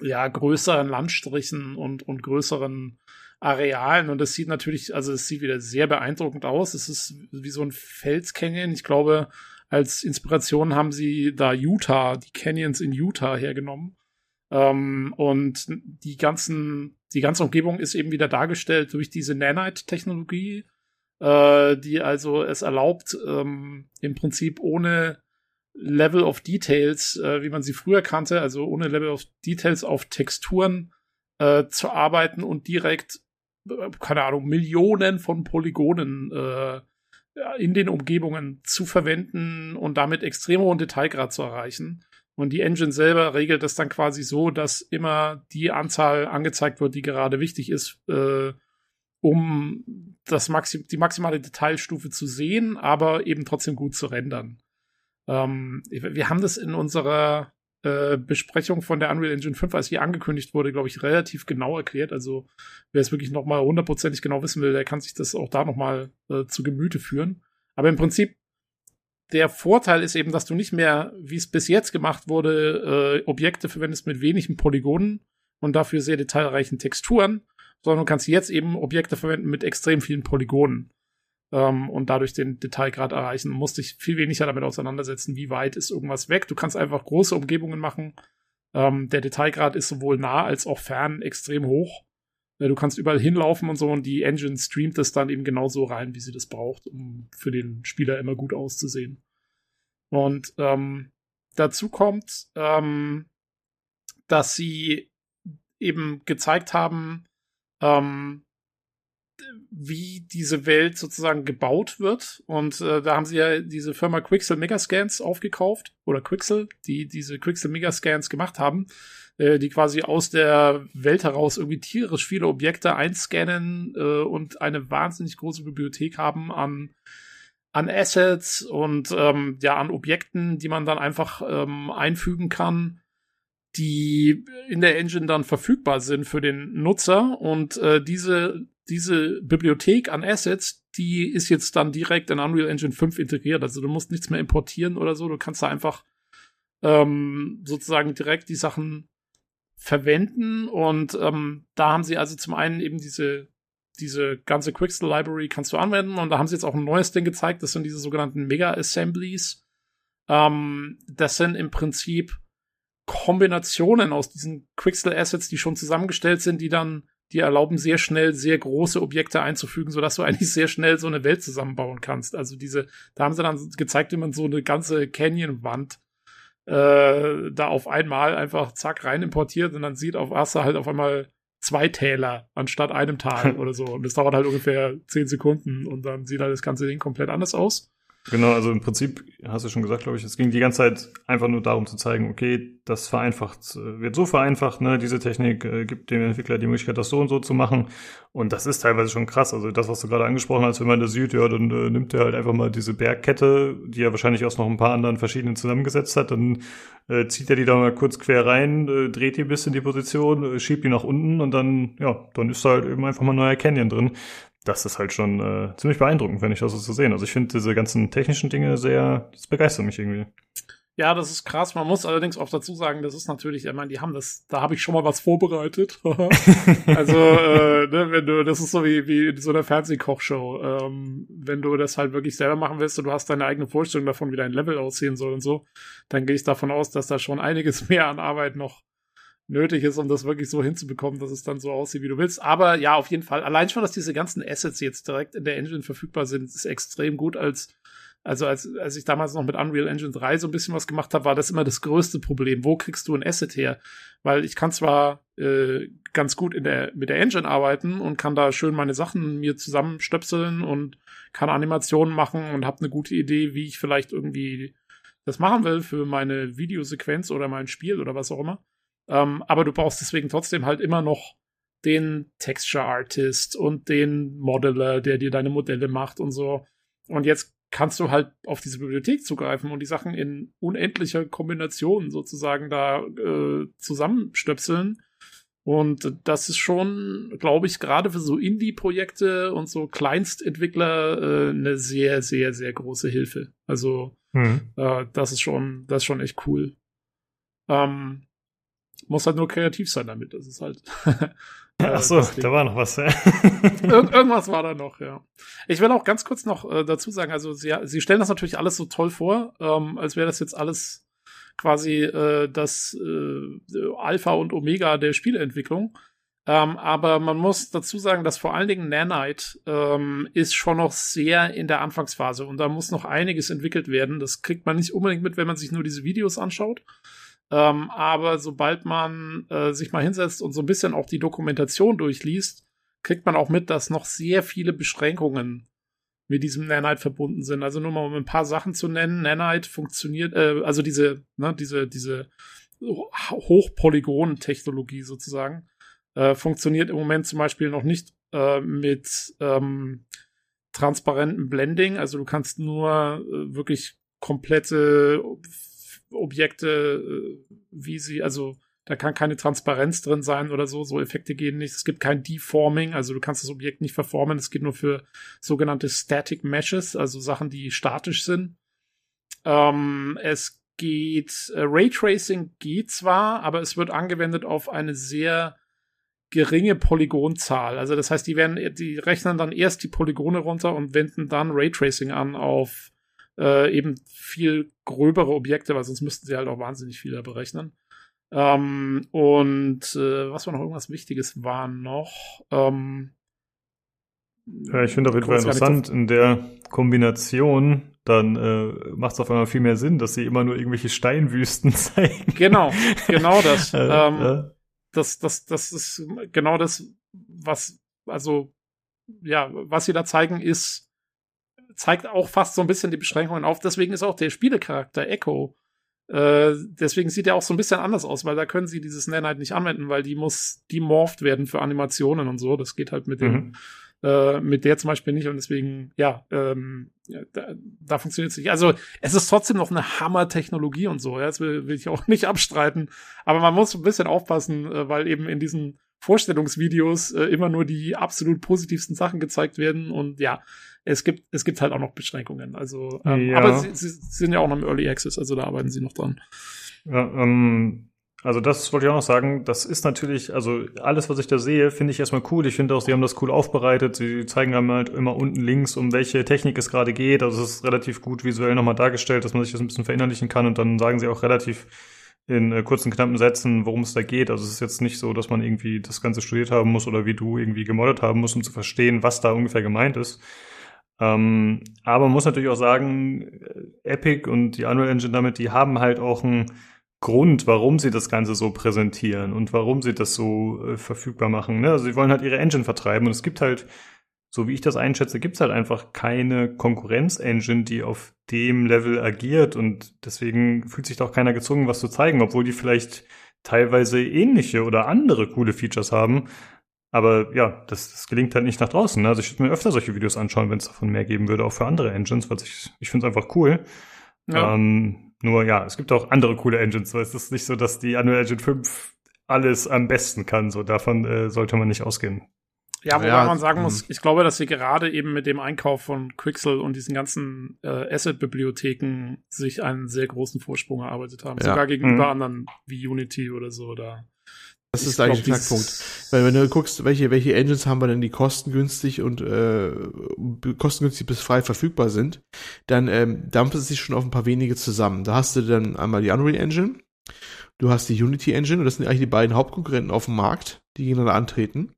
ja, größeren Landstrichen und, und größeren Arealen. Und das sieht natürlich, also es sieht wieder sehr beeindruckend aus. Es ist wie so ein Felscanyon. Ich glaube, als Inspiration haben sie da Utah, die Canyons in Utah hergenommen. Ähm, und die ganzen, die ganze Umgebung ist eben wieder dargestellt durch diese Nanite-Technologie, äh, die also es erlaubt, ähm, im Prinzip ohne Level of Details, äh, wie man sie früher kannte, also ohne Level of Details auf Texturen äh, zu arbeiten und direkt, äh, keine Ahnung, Millionen von Polygonen äh, in den Umgebungen zu verwenden und damit extrem hohen Detailgrad zu erreichen. Und die Engine selber regelt das dann quasi so, dass immer die Anzahl angezeigt wird, die gerade wichtig ist, äh, um das Maxi die maximale Detailstufe zu sehen, aber eben trotzdem gut zu rendern. Ähm, wir haben das in unserer äh, Besprechung von der Unreal Engine 5, als die angekündigt wurde, glaube ich, relativ genau erklärt. Also wer es wirklich nochmal hundertprozentig genau wissen will, der kann sich das auch da nochmal äh, zu Gemüte führen. Aber im Prinzip, der Vorteil ist eben, dass du nicht mehr, wie es bis jetzt gemacht wurde, äh, Objekte verwendest mit wenigen Polygonen und dafür sehr detailreichen Texturen, sondern du kannst jetzt eben Objekte verwenden mit extrem vielen Polygonen ähm, und dadurch den Detailgrad erreichen. Du musst dich viel weniger damit auseinandersetzen, wie weit ist irgendwas weg. Du kannst einfach große Umgebungen machen. Ähm, der Detailgrad ist sowohl nah als auch fern extrem hoch. Äh, Du kannst überall hinlaufen und so und die Engine streamt das dann eben genauso rein, wie sie das braucht, um für den Spieler immer gut auszusehen. Und ähm, dazu kommt, ähm, dass sie eben gezeigt haben, ähm, wie diese Welt sozusagen gebaut wird. Und äh, da haben sie ja diese Firma Quixel Megascans aufgekauft oder Quixel, die diese Quixel Megascans gemacht haben, äh, die quasi aus der Welt heraus irgendwie tierisch viele Objekte einscannen äh, und eine wahnsinnig große Bibliothek haben an an Assets und ähm, ja an Objekten, die man dann einfach ähm, einfügen kann, die in der Engine dann verfügbar sind für den Nutzer und äh, diese diese Bibliothek an Assets, die ist jetzt dann direkt in Unreal Engine 5 integriert. Also du musst nichts mehr importieren oder so. Du kannst da einfach ähm, sozusagen direkt die Sachen verwenden. Und ähm, da haben sie also zum einen eben diese, diese ganze Quixel Library kannst du anwenden. Und da haben sie jetzt auch ein neues Ding gezeigt. Das sind diese sogenannten Mega Assemblies. Ähm, das sind im Prinzip Kombinationen aus diesen Quixel Assets, die schon zusammengestellt sind, die dann die erlauben sehr schnell sehr große Objekte einzufügen, sodass du eigentlich sehr schnell so eine Welt zusammenbauen kannst. Also diese, da haben sie dann gezeigt, wie man so eine ganze Canyon-Wand äh, da auf einmal einfach zack rein importiert und dann sieht auf Assa halt auf einmal zwei Täler anstatt einem Tal oder so. Und das dauert halt ungefähr zehn Sekunden und dann sieht halt das ganze Ding komplett anders aus. Genau, also im Prinzip hast du schon gesagt, glaube ich, es ging die ganze Zeit einfach nur darum zu zeigen, okay, das vereinfacht, äh, wird so vereinfacht, ne, diese Technik äh, gibt dem Entwickler die Möglichkeit, das so und so zu machen. Und das ist teilweise schon krass. Also das, was du gerade angesprochen hast, wenn man das sieht, ja, dann äh, nimmt er halt einfach mal diese Bergkette, die er wahrscheinlich aus noch ein paar anderen verschiedenen zusammengesetzt hat, dann äh, zieht er die da mal kurz quer rein, äh, dreht die ein bisschen die Position, äh, schiebt die nach unten und dann, ja, dann ist da halt eben einfach mal ein neuer Canyon drin das ist halt schon äh, ziemlich beeindruckend, wenn ich das so zu sehen. Also ich finde diese ganzen technischen Dinge sehr, das begeistert mich irgendwie. Ja, das ist krass. Man muss allerdings auch dazu sagen, das ist natürlich, ich meine, die haben das, da habe ich schon mal was vorbereitet. also, äh, ne, wenn du, das ist so wie, wie in so einer Fernsehkochshow. Ähm, wenn du das halt wirklich selber machen willst und du hast deine eigene Vorstellung davon, wie dein Level aussehen soll und so, dann gehe ich davon aus, dass da schon einiges mehr an Arbeit noch nötig ist, um das wirklich so hinzubekommen, dass es dann so aussieht, wie du willst. Aber ja, auf jeden Fall. Allein schon, dass diese ganzen Assets jetzt direkt in der Engine verfügbar sind, ist extrem gut als also als, als ich damals noch mit Unreal Engine 3 so ein bisschen was gemacht habe, war das immer das größte Problem. Wo kriegst du ein Asset her? Weil ich kann zwar äh, ganz gut in der, mit der Engine arbeiten und kann da schön meine Sachen mir zusammenstöpseln und kann Animationen machen und habe eine gute Idee, wie ich vielleicht irgendwie das machen will für meine Videosequenz oder mein Spiel oder was auch immer. Ähm, aber du brauchst deswegen trotzdem halt immer noch den Texture Artist und den Modeler, der dir deine Modelle macht und so. Und jetzt kannst du halt auf diese Bibliothek zugreifen und die Sachen in unendlicher Kombination sozusagen da äh, zusammenstöpseln. Und das ist schon, glaube ich, gerade für so Indie-Projekte und so Kleinstentwickler äh, eine sehr, sehr, sehr große Hilfe. Also mhm. äh, das ist schon, das ist schon echt cool. Ähm, muss halt nur kreativ sein damit. Das ist halt. äh, Ach so, da war noch was. Ja. Ir irgendwas war da noch, ja. Ich will auch ganz kurz noch äh, dazu sagen, also sie, sie stellen das natürlich alles so toll vor, ähm, als wäre das jetzt alles quasi äh, das äh, Alpha und Omega der Spieleentwicklung. Ähm, aber man muss dazu sagen, dass vor allen Dingen Nanite ähm, ist schon noch sehr in der Anfangsphase und da muss noch einiges entwickelt werden. Das kriegt man nicht unbedingt mit, wenn man sich nur diese Videos anschaut. Ähm, aber sobald man äh, sich mal hinsetzt und so ein bisschen auch die Dokumentation durchliest, kriegt man auch mit, dass noch sehr viele Beschränkungen mit diesem Nanite verbunden sind. Also nur mal um ein paar Sachen zu nennen. Nanite funktioniert, äh, also diese, ne, diese, diese Hochpolygon-Technologie sozusagen, äh, funktioniert im Moment zum Beispiel noch nicht äh, mit ähm, transparentem Blending. Also du kannst nur äh, wirklich komplette Objekte, äh, wie sie, also da kann keine Transparenz drin sein oder so, so Effekte gehen nicht. Es gibt kein Deforming, also du kannst das Objekt nicht verformen. Es geht nur für sogenannte Static Meshes, also Sachen, die statisch sind. Ähm, es geht, äh, Raytracing geht zwar, aber es wird angewendet auf eine sehr geringe Polygonzahl. Also das heißt, die werden, die rechnen dann erst die Polygone runter und wenden dann Raytracing an auf äh, eben viel gröbere Objekte, weil sonst müssten sie halt auch wahnsinnig viel da berechnen. Ähm, und äh, was war noch irgendwas Wichtiges war noch? Ähm, ja, ich finde auf jeden Fall interessant, in der Kombination, dann äh, macht es auf einmal viel mehr Sinn, dass sie immer nur irgendwelche Steinwüsten zeigen. Genau, genau das. äh, ähm, äh. Das, das, das ist genau das, was, also, ja, was sie da zeigen, ist zeigt auch fast so ein bisschen die Beschränkungen auf. Deswegen ist auch der Spielecharakter Echo. Äh, deswegen sieht er auch so ein bisschen anders aus, weil da können sie dieses Nanite nicht anwenden, weil die muss demorphed werden für Animationen und so. Das geht halt mit dem, mhm. äh, mit der zum Beispiel nicht und deswegen, ja, ähm, da, da funktioniert es nicht. Also es ist trotzdem noch eine Hammer-Technologie und so, ja, das will, will ich auch nicht abstreiten. Aber man muss ein bisschen aufpassen, äh, weil eben in diesen Vorstellungsvideos äh, immer nur die absolut positivsten Sachen gezeigt werden und ja, es gibt, es gibt halt auch noch Beschränkungen. Also, ähm, ja. aber sie, sie, sind ja auch noch im Early Access, also da arbeiten sie noch dran. Ja, ähm, also das wollte ich auch noch sagen. Das ist natürlich, also alles, was ich da sehe, finde ich erstmal cool. Ich finde auch, sie haben das cool aufbereitet. Sie zeigen einem halt immer unten links, um welche Technik es gerade geht. Also es ist relativ gut visuell nochmal dargestellt, dass man sich das ein bisschen verinnerlichen kann. Und dann sagen sie auch relativ in äh, kurzen, knappen Sätzen, worum es da geht. Also es ist jetzt nicht so, dass man irgendwie das Ganze studiert haben muss oder wie du irgendwie gemoddet haben musst, um zu verstehen, was da ungefähr gemeint ist. Ähm, aber man muss natürlich auch sagen, äh, Epic und die Unreal Engine damit, die haben halt auch einen Grund, warum sie das Ganze so präsentieren und warum sie das so äh, verfügbar machen. Ne? Also sie wollen halt ihre Engine vertreiben und es gibt halt so wie ich das einschätze, gibt's halt einfach keine Konkurrenz-Engine, die auf dem Level agiert und deswegen fühlt sich doch keiner gezwungen, was zu zeigen, obwohl die vielleicht teilweise ähnliche oder andere coole Features haben. Aber ja, das, das gelingt halt nicht nach draußen. Ne? Also ich würde mir öfter solche Videos anschauen, wenn es davon mehr geben würde, auch für andere Engines, weil ich, ich finde es einfach cool. Ja. Ähm, nur ja, es gibt auch andere coole Engines. So, es ist nicht so, dass die Unreal Engine 5 alles am besten kann. So davon äh, sollte man nicht ausgehen. Ja, wobei Ja, man sagen muss, mhm. ich glaube, dass sie gerade eben mit dem Einkauf von Quixel und diesen ganzen äh, Asset-Bibliotheken sich einen sehr großen Vorsprung erarbeitet haben. Ja. Sogar gegenüber Mhm. anderen wie Unity oder so. Da. Das Ich ist eigentlich ein Knackpunkt. Weil wenn du guckst, welche, welche Engines haben wir denn, die kostengünstig und äh, kostengünstig bis frei verfügbar sind, dann ähm, dampft es sich schon auf ein paar wenige zusammen. Da hast du dann einmal die Unreal Engine, du hast die Unity Engine und das sind eigentlich die beiden Hauptkonkurrenten auf dem Markt, die gegeneinander antreten.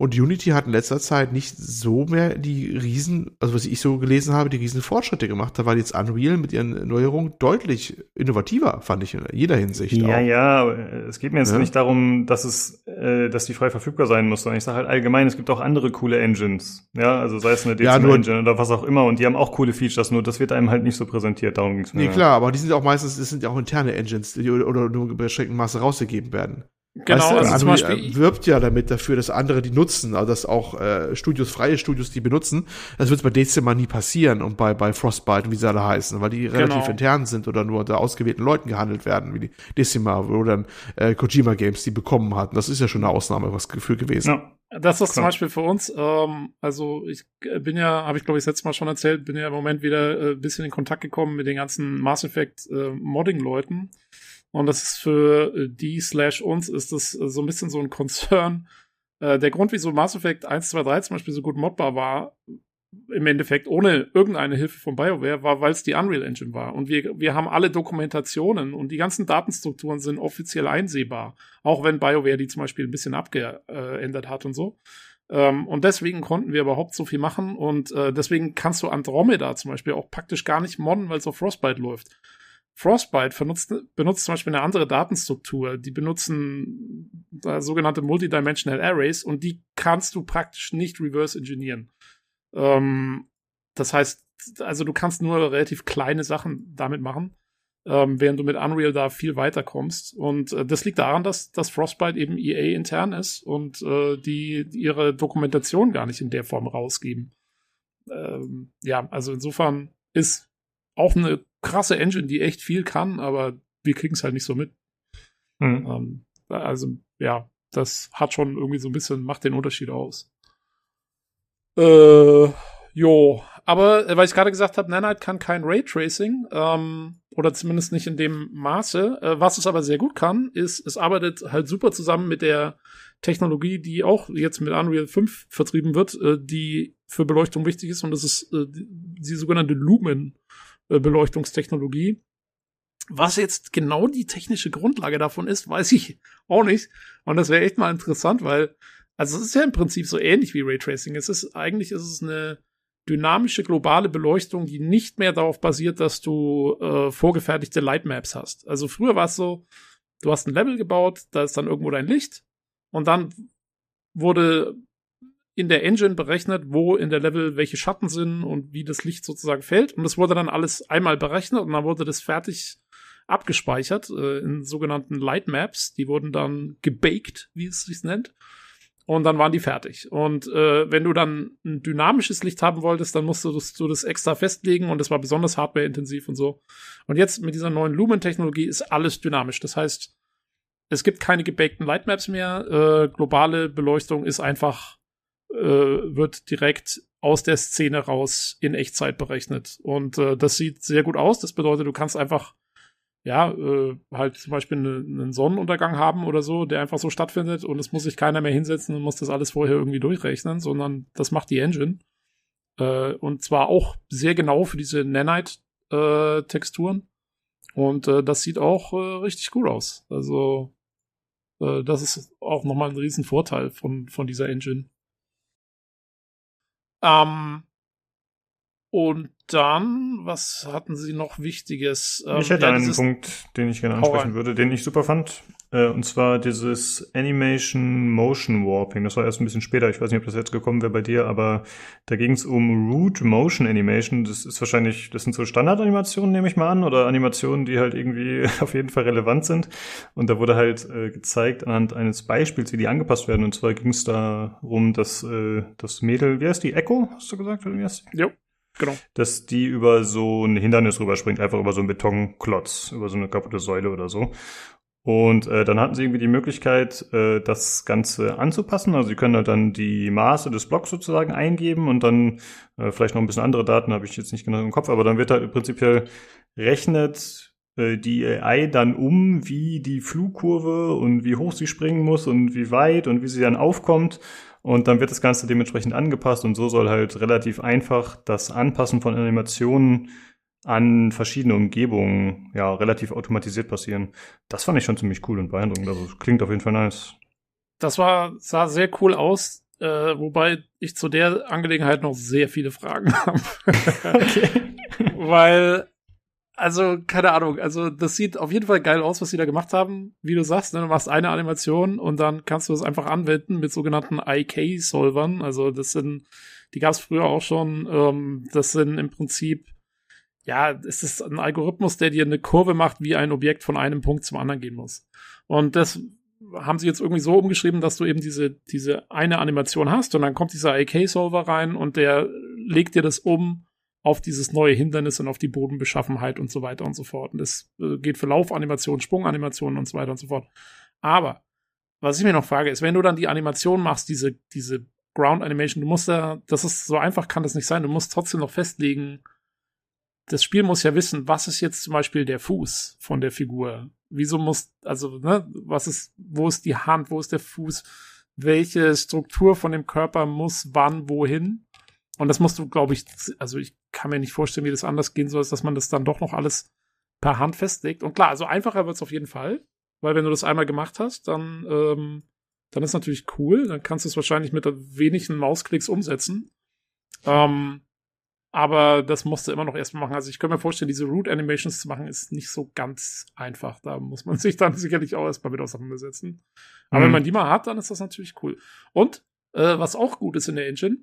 Und Unity hat in letzter Zeit nicht so mehr die riesen, also was ich so gelesen habe, die riesen Fortschritte gemacht. Da war jetzt Unreal mit ihren Neuerungen deutlich innovativer, fand ich in jeder Hinsicht. Ja, auch. ja, es geht mir jetzt Ja. nicht darum, dass es, äh, dass die frei verfügbar sein muss, sondern ich sage halt allgemein, es gibt auch andere coole Engines. Ja, also sei es eine Ja, Dezima nur- Engine oder was auch immer und die haben auch coole Features, nur das wird einem halt nicht so präsentiert, darum ging's mir. Nee, klar, aber die sind ja auch meistens, das sind ja auch interne Engines, die oder, oder nur in beschränktem Maße rausgegeben werden. Genau, weißt du, also zum Unreal, Beispiel. äh, wirbt ja damit dafür, dass andere die nutzen, also dass auch äh, Studios, freie Studios die benutzen. Das wird bei Dezima nie passieren und bei, bei Frostbite und wie sie alle heißen, weil die relativ Genau. intern sind oder nur unter ausgewählten Leuten gehandelt werden, wie die Decima oder dann äh, Kojima Games die bekommen hatten. Das ist ja schon eine Ausnahme, was Gefühl gewesen. Ja. Das ist zum Klar. Beispiel für uns, ähm, also ich äh, bin ja, habe ich glaube ich das letzte Mal schon erzählt, bin ja im Moment wieder äh, ein bisschen in Kontakt gekommen mit den ganzen Mass Effect äh, Modding-Leuten. Und das ist für äh, die slash uns ist das äh, so ein bisschen so ein Konzern. Äh, der Grund, wieso Mass Effect 1, 2, 3 zum Beispiel so gut modbar war, im Endeffekt ohne irgendeine Hilfe von BioWare, war, weil es die Unreal Engine war. Und wir, wir haben alle Dokumentationen und die ganzen Datenstrukturen sind offiziell einsehbar. Auch wenn BioWare die zum Beispiel ein bisschen abgeändert hat und so. Ähm, und deswegen konnten wir überhaupt so viel machen und äh, deswegen kannst du Andromeda zum Beispiel auch praktisch gar nicht modden, weil es auf Frostbite läuft. Frostbite benutzt, benutzt zum Beispiel eine andere Datenstruktur. Die benutzen äh, sogenannte Multidimensional Arrays und die kannst du praktisch nicht reverse engineeren. Ähm, das heißt, also du kannst nur relativ kleine Sachen damit machen, ähm, während du mit Unreal da viel weiter kommst. Und äh, das liegt daran, dass, dass Frostbite eben EA intern ist und äh, die ihre Dokumentation gar nicht in der Form rausgeben. Ähm, ja, also insofern ist auch eine krasse Engine, die echt viel kann, aber wir kriegen es halt nicht so mit. Hm. Ähm, also, ja, das hat schon irgendwie so ein bisschen, macht den Unterschied aus. Äh, jo, aber äh, weil ich gerade gesagt habe, Nanite kann kein Raytracing, ähm, oder zumindest nicht in dem Maße. Äh, was es aber sehr gut kann, ist, es arbeitet halt super zusammen mit der Technologie, die auch jetzt mit Unreal 5 vertrieben wird, äh, die für Beleuchtung wichtig ist, und das ist äh, die, die sogenannte Lumen-Beleuchtungstechnologie. Was jetzt genau die technische Grundlage davon ist, weiß ich auch nicht. Und das wäre echt mal interessant, weil, also es ist ja im Prinzip so ähnlich wie Raytracing. Es ist, eigentlich ist es eine dynamische globale Beleuchtung, die nicht mehr darauf basiert, dass du äh, vorgefertigte Lightmaps hast. Also früher war es so, du hast ein Level gebaut, da ist dann irgendwo dein Licht und dann wurde in der Engine berechnet, wo in der Level welche Schatten sind und wie das Licht sozusagen fällt. Und das wurde dann alles einmal berechnet und dann wurde das fertig abgespeichert äh, in sogenannten Lightmaps. Die wurden dann gebaked, wie es sich nennt. Und dann waren die fertig. Und äh, wenn du dann ein dynamisches Licht haben wolltest, dann musst du das, du das extra festlegen und das war besonders hardwareintensiv und so. Und jetzt mit dieser neuen Lumen-Technologie ist alles dynamisch. Das heißt, es gibt keine gebakten Lightmaps mehr. Äh, globale Beleuchtung ist einfach, wird direkt aus der Szene raus in Echtzeit berechnet. Und äh, das sieht sehr gut aus. Das bedeutet, du kannst einfach ja, äh, halt zum Beispiel eine, einen Sonnenuntergang haben oder so, der einfach so stattfindet und es muss sich keiner mehr hinsetzen und muss das alles vorher irgendwie durchrechnen, sondern das macht die Engine. Äh, und zwar auch sehr genau für diese Nanite-Texturen. und äh, das sieht auch äh, richtig gut aus. Also äh, das ist auch nochmal ein riesen Vorteil von, von dieser Engine. Ähm, und dann, was hatten Sie noch Wichtiges? Ähm, ich hätte ja, einen Punkt, den ich gerne ansprechen würde, den ich super fand. Äh, und zwar dieses Animation Motion Warping. Das war erst ein bisschen später. Ich weiß nicht, ob das jetzt gekommen wäre bei dir, aber da ging es um Root Motion Animation. Das ist wahrscheinlich, das sind so Standardanimationen, nehme ich mal an, oder Animationen, die halt irgendwie auf jeden Fall relevant sind. Und da wurde halt äh, gezeigt anhand eines Beispiels, wie die angepasst werden. Und zwar ging es darum, dass äh, das Mädel, wie heißt die? Echo, hast du gesagt? Oder wie heißt die? Jo. Genau. Dass die über so ein Hindernis rüberspringt, einfach über so einen Betonklotz, über so eine kaputte Säule oder so. Und äh, dann hatten sie irgendwie die Möglichkeit, äh, das Ganze anzupassen. Also sie können halt dann die Maße des Blocks sozusagen eingeben und dann äh, vielleicht noch ein bisschen andere Daten, habe ich jetzt nicht genau im Kopf, aber dann wird halt prinzipiell rechnet äh, die AI dann um, wie die Flugkurve und wie hoch sie springen muss und wie weit und wie sie dann aufkommt. Und dann wird das Ganze dementsprechend angepasst und so soll halt relativ einfach das Anpassen von Animationen an verschiedene Umgebungen ja relativ automatisiert passieren. Das fand ich schon ziemlich cool und beeindruckend. Also klingt auf jeden Fall nice. Das war, sah sehr cool aus, äh, wobei ich zu der Angelegenheit noch sehr viele Fragen habe. okay. Weil, also, keine Ahnung, also das sieht auf jeden Fall geil aus, was sie da gemacht haben. Wie du sagst, ne, du machst eine Animation und dann kannst du es einfach anwenden mit sogenannten IK-Solvern. Also das sind, die gab es früher auch schon. Ähm, das sind im Prinzip ja, es ist ein Algorithmus, der dir eine Kurve macht, wie ein Objekt von einem Punkt zum anderen gehen muss. Und das haben sie jetzt irgendwie so umgeschrieben, dass du eben diese, diese eine Animation hast und dann kommt dieser AK-Solver rein und der legt dir das um auf dieses neue Hindernis und auf die Bodenbeschaffenheit und so weiter und so fort. Und das äh, geht für Laufanimationen, Sprunganimationen und so weiter und so fort. Aber was ich mir noch frage, ist, wenn du dann die Animation machst, diese, diese Ground Animation, du musst da, das ist so einfach kann das nicht sein, du musst trotzdem noch festlegen, das Spiel muss ja wissen, was ist jetzt zum Beispiel der Fuß von der Figur? Wieso muss, also, ne, was ist, wo ist die Hand, wo ist der Fuß? Welche Struktur von dem Körper muss wann wohin? Und das musst du, glaube ich, also ich kann mir nicht vorstellen, wie das anders gehen soll, als dass man das dann doch noch alles per Hand festlegt. Und klar, also einfacher wird es auf jeden Fall, weil wenn du das einmal gemacht hast, dann, ähm, dann ist natürlich cool. Dann kannst du es wahrscheinlich mit wenigen Mausklicks umsetzen. Ähm, aber das musst du immer noch erstmal machen. Also ich könnte mir vorstellen, diese Root Animations zu machen, ist nicht so ganz einfach. Da muss man sich dann sicherlich auch erstmal mit auseinandersetzen. Aber mhm. wenn man die mal hat, dann ist das natürlich cool. Und äh, was auch gut ist in der Engine,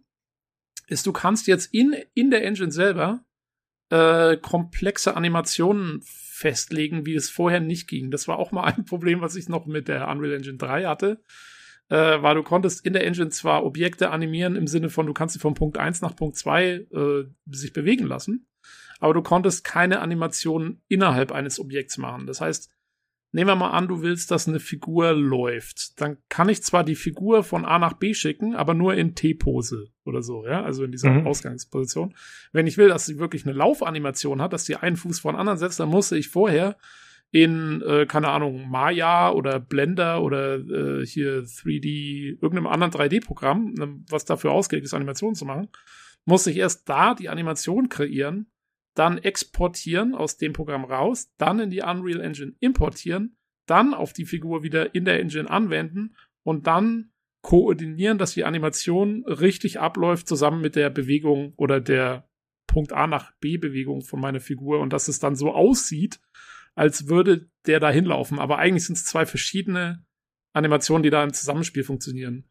ist, du kannst jetzt in, in der Engine selber äh, komplexe Animationen festlegen, wie es vorher nicht ging. Das war auch mal ein Problem, was ich noch mit der Unreal Engine 3 hatte äh, weil du konntest in der Engine zwar Objekte animieren im Sinne von, du kannst sie von Punkt 1 nach Punkt 2 äh, sich bewegen lassen, aber du konntest keine Animation innerhalb eines Objekts machen. Das heißt, nehmen wir mal an, du willst, dass eine Figur läuft. Dann kann ich zwar die Figur von A nach B schicken, aber nur in T-Pose oder so, ja, also in dieser mhm. Ausgangsposition. Wenn ich will, dass sie wirklich eine Laufanimation hat, dass sie einen Fuß vor den anderen setzt, dann muss ich vorher in, äh, keine Ahnung, Maya oder Blender oder äh, hier 3D, irgendeinem anderen 3D-Programm, ne, was dafür ausgelegt ist, Animationen zu machen, muss ich erst da die Animation kreieren, dann exportieren aus dem Programm raus, dann in die Unreal Engine importieren, dann auf die Figur wieder in der Engine anwenden und dann koordinieren, dass die Animation richtig abläuft, zusammen mit der Bewegung oder der Punkt A nach B Bewegung von meiner Figur und dass es dann so aussieht, als würde der da hinlaufen. Aber eigentlich sind es zwei verschiedene Animationen, die da im Zusammenspiel funktionieren.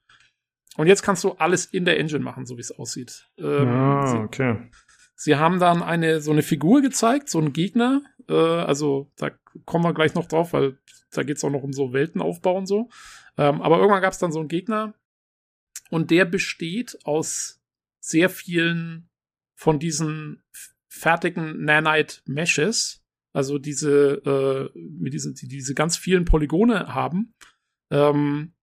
Und jetzt kannst du alles in der Engine machen, so wie es aussieht. Ähm, ah, okay. Sie, sie, haben dann eine so eine Figur gezeigt, so einen Gegner. Äh, also da kommen wir gleich noch drauf, weil da geht es auch noch um so Weltenaufbau und so. Ähm, aber irgendwann gab es dann so einen Gegner und der besteht aus sehr vielen von diesen fertigen Nanite Meshes, also diese, äh, mit diesen, die diese ganz vielen Polygone haben. Ähm,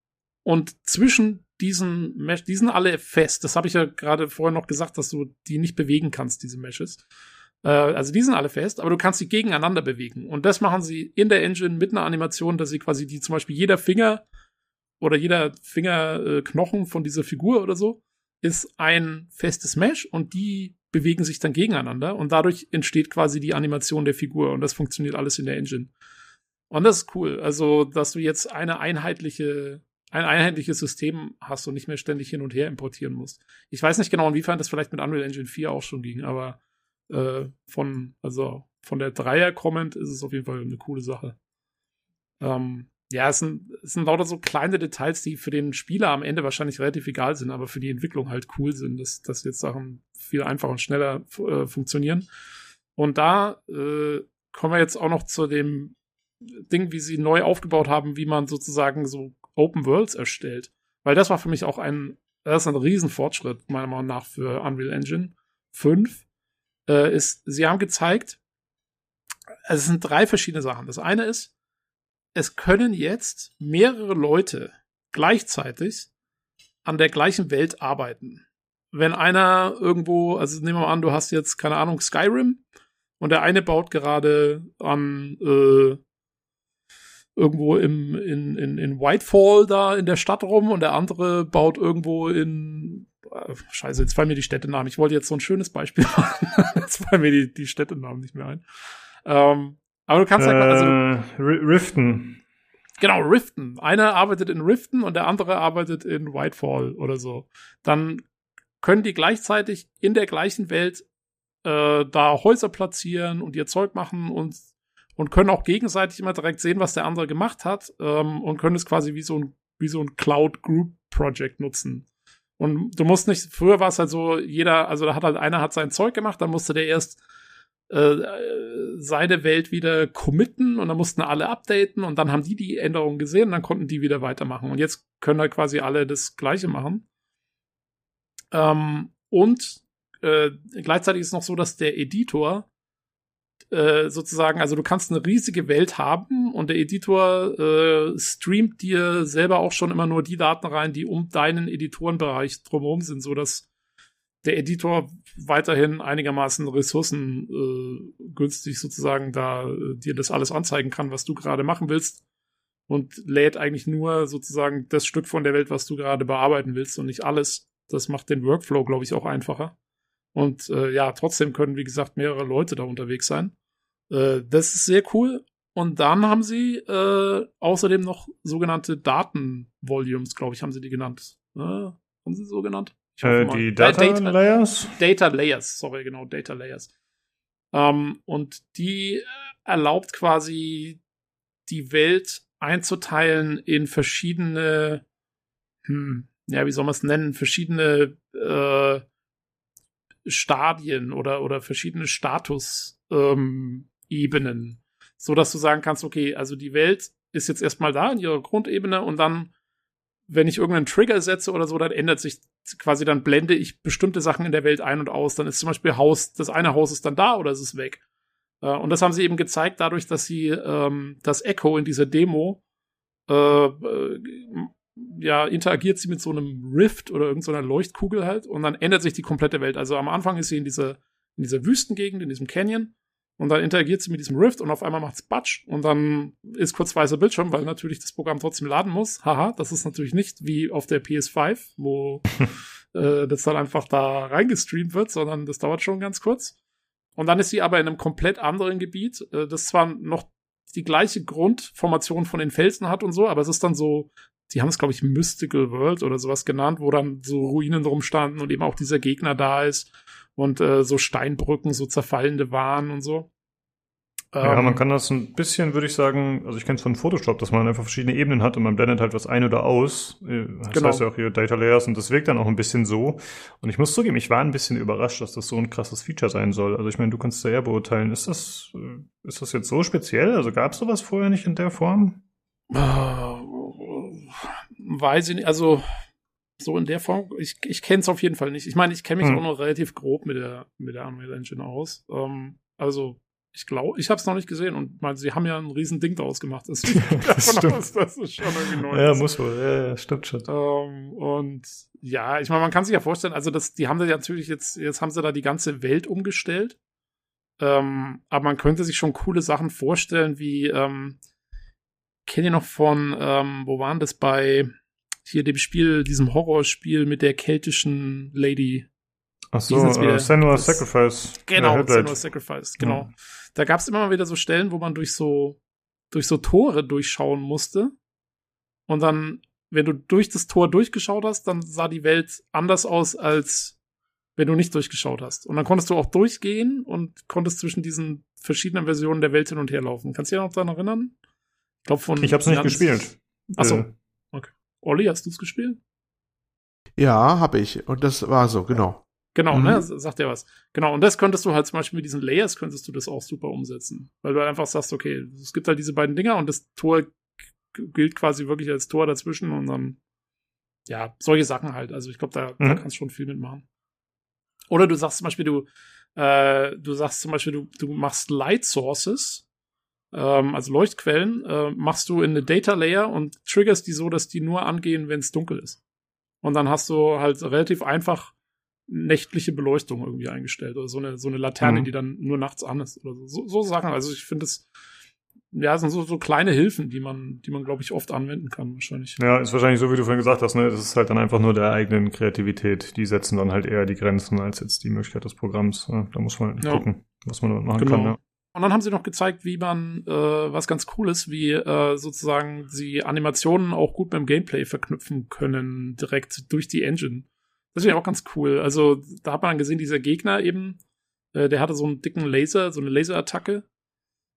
und zwischen diesen Mesh, die sind alle fest. Das habe ich ja gerade vorher noch gesagt, dass du die nicht bewegen kannst, diese Meshes. Äh, also die sind alle fest, aber du kannst sie gegeneinander bewegen. Und das machen sie in der Engine mit einer Animation, dass sie quasi die zum Beispiel jeder Finger oder jeder Fingerknochen äh, von dieser Figur oder so ist ein festes Mesh und die bewegen sich dann gegeneinander und dadurch entsteht quasi die Animation der Figur und das funktioniert alles in der Engine. Und das ist cool. Also, dass du jetzt eine einheitliche, ein einheitliches System hast und nicht mehr ständig hin und her importieren musst. Ich weiß nicht genau, inwiefern das vielleicht mit Unreal Engine 4 auch schon ging, aber äh, von, also von der Dreier kommend ist es auf jeden Fall eine coole Sache. Ähm, ja, es sind, es sind lauter so kleine Details, die für den Spieler am Ende wahrscheinlich relativ egal sind, aber für die Entwicklung halt cool sind, dass, dass jetzt Sachen viel einfacher und schneller äh, funktionieren. Und da äh, kommen wir jetzt auch noch zu dem Ding, wie sie neu aufgebaut haben, wie man sozusagen so Open Worlds erstellt. Weil das war für mich auch ein, das ist ein Riesenfortschritt, meiner Meinung nach, für Unreal Engine 5. Äh, ist, sie haben gezeigt, also es sind drei verschiedene Sachen. Das eine ist, es können jetzt mehrere Leute gleichzeitig an der gleichen Welt arbeiten. Wenn einer irgendwo, also nehmen wir mal an, du hast jetzt, keine Ahnung, Skyrim und der eine baut gerade an äh, irgendwo im, in, in, in Whitefall da in der Stadt rum und der andere baut irgendwo in äh, Scheiße, jetzt fallen mir die Städtenamen. Ich wollte jetzt so ein schönes Beispiel machen. jetzt fallen mir die, die Städtenamen nicht mehr ein. Ähm, aber du kannst äh, halt, also Riften. Genau, Riften. Einer arbeitet in Riften und der andere arbeitet in Whitefall oder so. Dann können die gleichzeitig in der gleichen Welt äh, da Häuser platzieren und ihr Zeug machen und und können auch gegenseitig immer direkt sehen, was der andere gemacht hat ähm, und können es quasi wie so ein wie so ein Cloud Group Project nutzen. Und du musst nicht, früher war es halt so, jeder, also da hat halt einer hat sein Zeug gemacht, dann musste der erst äh, seine Welt wieder committen und dann mussten alle updaten und dann haben die die Änderungen gesehen und dann konnten die wieder weitermachen. Und jetzt können halt quasi alle das Gleiche machen. Ähm, und äh, gleichzeitig ist es noch so, dass der Editor äh, sozusagen, also du kannst eine riesige Welt haben und der Editor äh, streamt dir selber auch schon immer nur die Daten rein, die um deinen Editorenbereich drumherum sind, so dass der Editor weiterhin einigermaßen Ressourcen äh, sozusagen da äh, dir das alles anzeigen kann, was du gerade machen willst und lädt eigentlich nur sozusagen das Stück von der Welt, was du gerade bearbeiten willst und nicht alles. Das macht den Workflow, glaube ich, auch einfacher. Und äh, ja, trotzdem können, wie gesagt, mehrere Leute da unterwegs sein. Äh, das ist sehr cool. Und dann haben sie äh, außerdem noch sogenannte Datenvolumes, glaube ich, haben sie die genannt. Äh, haben sie so genannt? Äh, die Data, Data, Layers? Data Layers, sorry, genau, Data Layers. Ähm, und die erlaubt quasi die Welt einzuteilen in verschiedene, hm, ja, wie soll man es nennen, verschiedene äh, Stadien oder, oder verschiedene Status-Ebenen. Ähm, so dass du sagen kannst, okay, also die Welt ist jetzt erstmal da in ihrer Grundebene und dann, wenn ich irgendeinen Trigger setze oder so, dann ändert sich quasi, dann blende ich bestimmte Sachen in der Welt ein und aus. Dann ist zum Beispiel Haus, das eine Haus ist dann da oder ist es weg. Äh, und das haben sie eben gezeigt, dadurch, dass sie ähm, das Echo in dieser Demo äh, äh, ja, interagiert sie mit so einem Rift oder irgendeiner so Leuchtkugel halt und dann ändert sich die komplette Welt. Also am Anfang ist sie in dieser, in dieser Wüstengegend, in diesem Canyon und dann interagiert sie mit diesem Rift und auf einmal macht's Batsch und dann ist kurz weißer Bildschirm, weil natürlich das Programm trotzdem laden muss. Haha, das ist natürlich nicht wie auf der PS5, wo äh, das dann einfach da reingestreamt wird, sondern das dauert schon ganz kurz. Und dann ist sie aber in einem komplett anderen Gebiet, äh, das zwar noch die gleiche Grundformation von den Felsen hat und so, aber es ist dann so die haben es, glaube ich, Mystical World oder sowas genannt, wo dann so Ruinen rumstanden und eben auch dieser Gegner da ist und äh, so Steinbrücken, so zerfallende waren und so. Ja, ähm, man kann das ein bisschen, würde ich sagen, also ich kenne es von Photoshop, dass man einfach verschiedene Ebenen hat und man blendet halt was ein oder aus. Äh, das genau. heißt ja auch hier Data Layers und das wirkt dann auch ein bisschen so. Und ich muss zugeben, ich war ein bisschen überrascht, dass das so ein krasses Feature sein soll. Also ich meine, du kannst da ja beurteilen. Ist das, äh, ist das jetzt so speziell? Also gab es sowas vorher nicht in der Form? weiß ich nicht, also so in der Form, ich, ich kenne es auf jeden Fall nicht. Ich meine, ich kenne mich hm. auch noch relativ grob mit der, mit der Unreal Engine aus. Ähm, also, ich glaube, ich habe es noch nicht gesehen und meine, sie haben ja ein riesen Ding daraus gemacht. Das, das stimmt. Aus, das ist schon irgendwie neu. Ja, muss wohl, ja, ja stimmt schon. Ähm, und ja, ich meine, man kann sich ja vorstellen, also das, die haben da ja natürlich jetzt, jetzt haben sie da die ganze Welt umgestellt. Ähm, aber man könnte sich schon coole Sachen vorstellen, wie, ähm, kenne ihr noch von, ähm, wo waren das bei hier dem Spiel, diesem Horrorspiel mit der keltischen Lady? Ach so, uh, Senua's Sacrifice. Genau, ja, Senua's Sacrifice, genau. Ja. Da gab es immer mal wieder so Stellen, wo man durch so durch so Tore durchschauen musste. Und dann, wenn du durch das Tor durchgeschaut hast, dann sah die Welt anders aus, als wenn du nicht durchgeschaut hast. Und dann konntest du auch durchgehen und konntest zwischen diesen verschiedenen Versionen der Welt hin und her laufen. Kannst du dich noch daran erinnern? Ich glaube von. Ich habe es nicht gespielt. Ach so. Äh, Olli, hast du es gespielt? Ja, habe ich. Und das war so, genau. Genau, Mhm. ne? Sagt ja was. Genau, und das könntest du halt zum Beispiel mit diesen Layers könntest du das auch super umsetzen. Weil du halt einfach sagst, okay, es gibt halt diese beiden Dinger und das Tor gilt quasi wirklich als Tor dazwischen und dann, ja, solche Sachen halt. Also ich glaube, da, da Mhm. kannst du schon viel mitmachen. Oder du sagst zum Beispiel, du, äh, du sagst zum Beispiel, du, du machst Light Sources, ähm, also Leuchtquellen, äh, machst du in eine Data Layer und triggerst die so, dass die nur angehen, wenn es dunkel ist. Und dann hast du halt relativ einfach nächtliche Beleuchtung irgendwie eingestellt oder so eine, so eine Laterne, Mhm. die dann nur nachts an ist oder so. So, so Sachen. Also ich finde es, ja, sind so, so kleine Hilfen, die man, die man, glaube ich, oft anwenden kann, wahrscheinlich. Ja, ist wahrscheinlich so, wie du vorhin gesagt hast, ne? Das ist halt dann einfach nur der eigenen Kreativität. Die setzen dann halt eher die Grenzen als jetzt die Möglichkeit des Programms. Da muss man halt Ja. gucken, was man damit machen Genau. kann. Ja. Und dann haben sie noch gezeigt, wie man, äh, was ganz cool ist, wie äh, sozusagen sie Animationen auch gut mit dem Gameplay verknüpfen können, direkt durch die Engine. Das finde ich auch ganz cool. Also, da hat man dann gesehen, dieser Gegner eben, äh, der hatte so einen dicken Laser, so eine Laserattacke.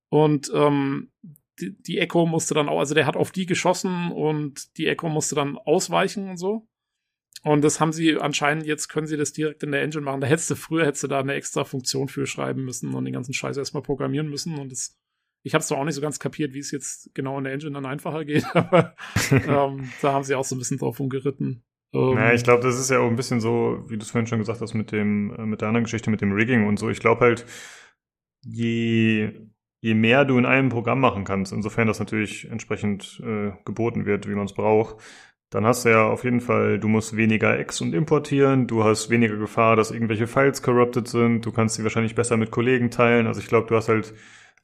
Und ähm, die, die Echo musste dann auch, also der hat auf die geschossen und die Echo musste dann ausweichen und so. Und das haben sie anscheinend, jetzt können sie das direkt in der Engine machen. Da hättest du früher, hättest du da eine extra Funktion für schreiben müssen und den ganzen Scheiß erstmal programmieren müssen. Und das, ich habe es zwar auch nicht so ganz kapiert, wie es jetzt genau in der Engine dann einfacher geht, aber ähm, da haben sie auch so ein bisschen drauf umgeritten. Ähm, Naja, ich glaube, das ist ja auch ein bisschen so, wie du es vorhin schon gesagt hast, mit dem, äh, mit der anderen Geschichte, mit dem Rigging und so. Ich glaube halt, je, je mehr du in einem Programm machen kannst, insofern das natürlich entsprechend äh, geboten wird, wie man es braucht, dann hast du ja auf jeden Fall, du musst weniger ex- und importieren, du hast weniger Gefahr, dass irgendwelche Files corrupted sind, du kannst sie wahrscheinlich besser mit Kollegen teilen. Also ich glaube, du hast halt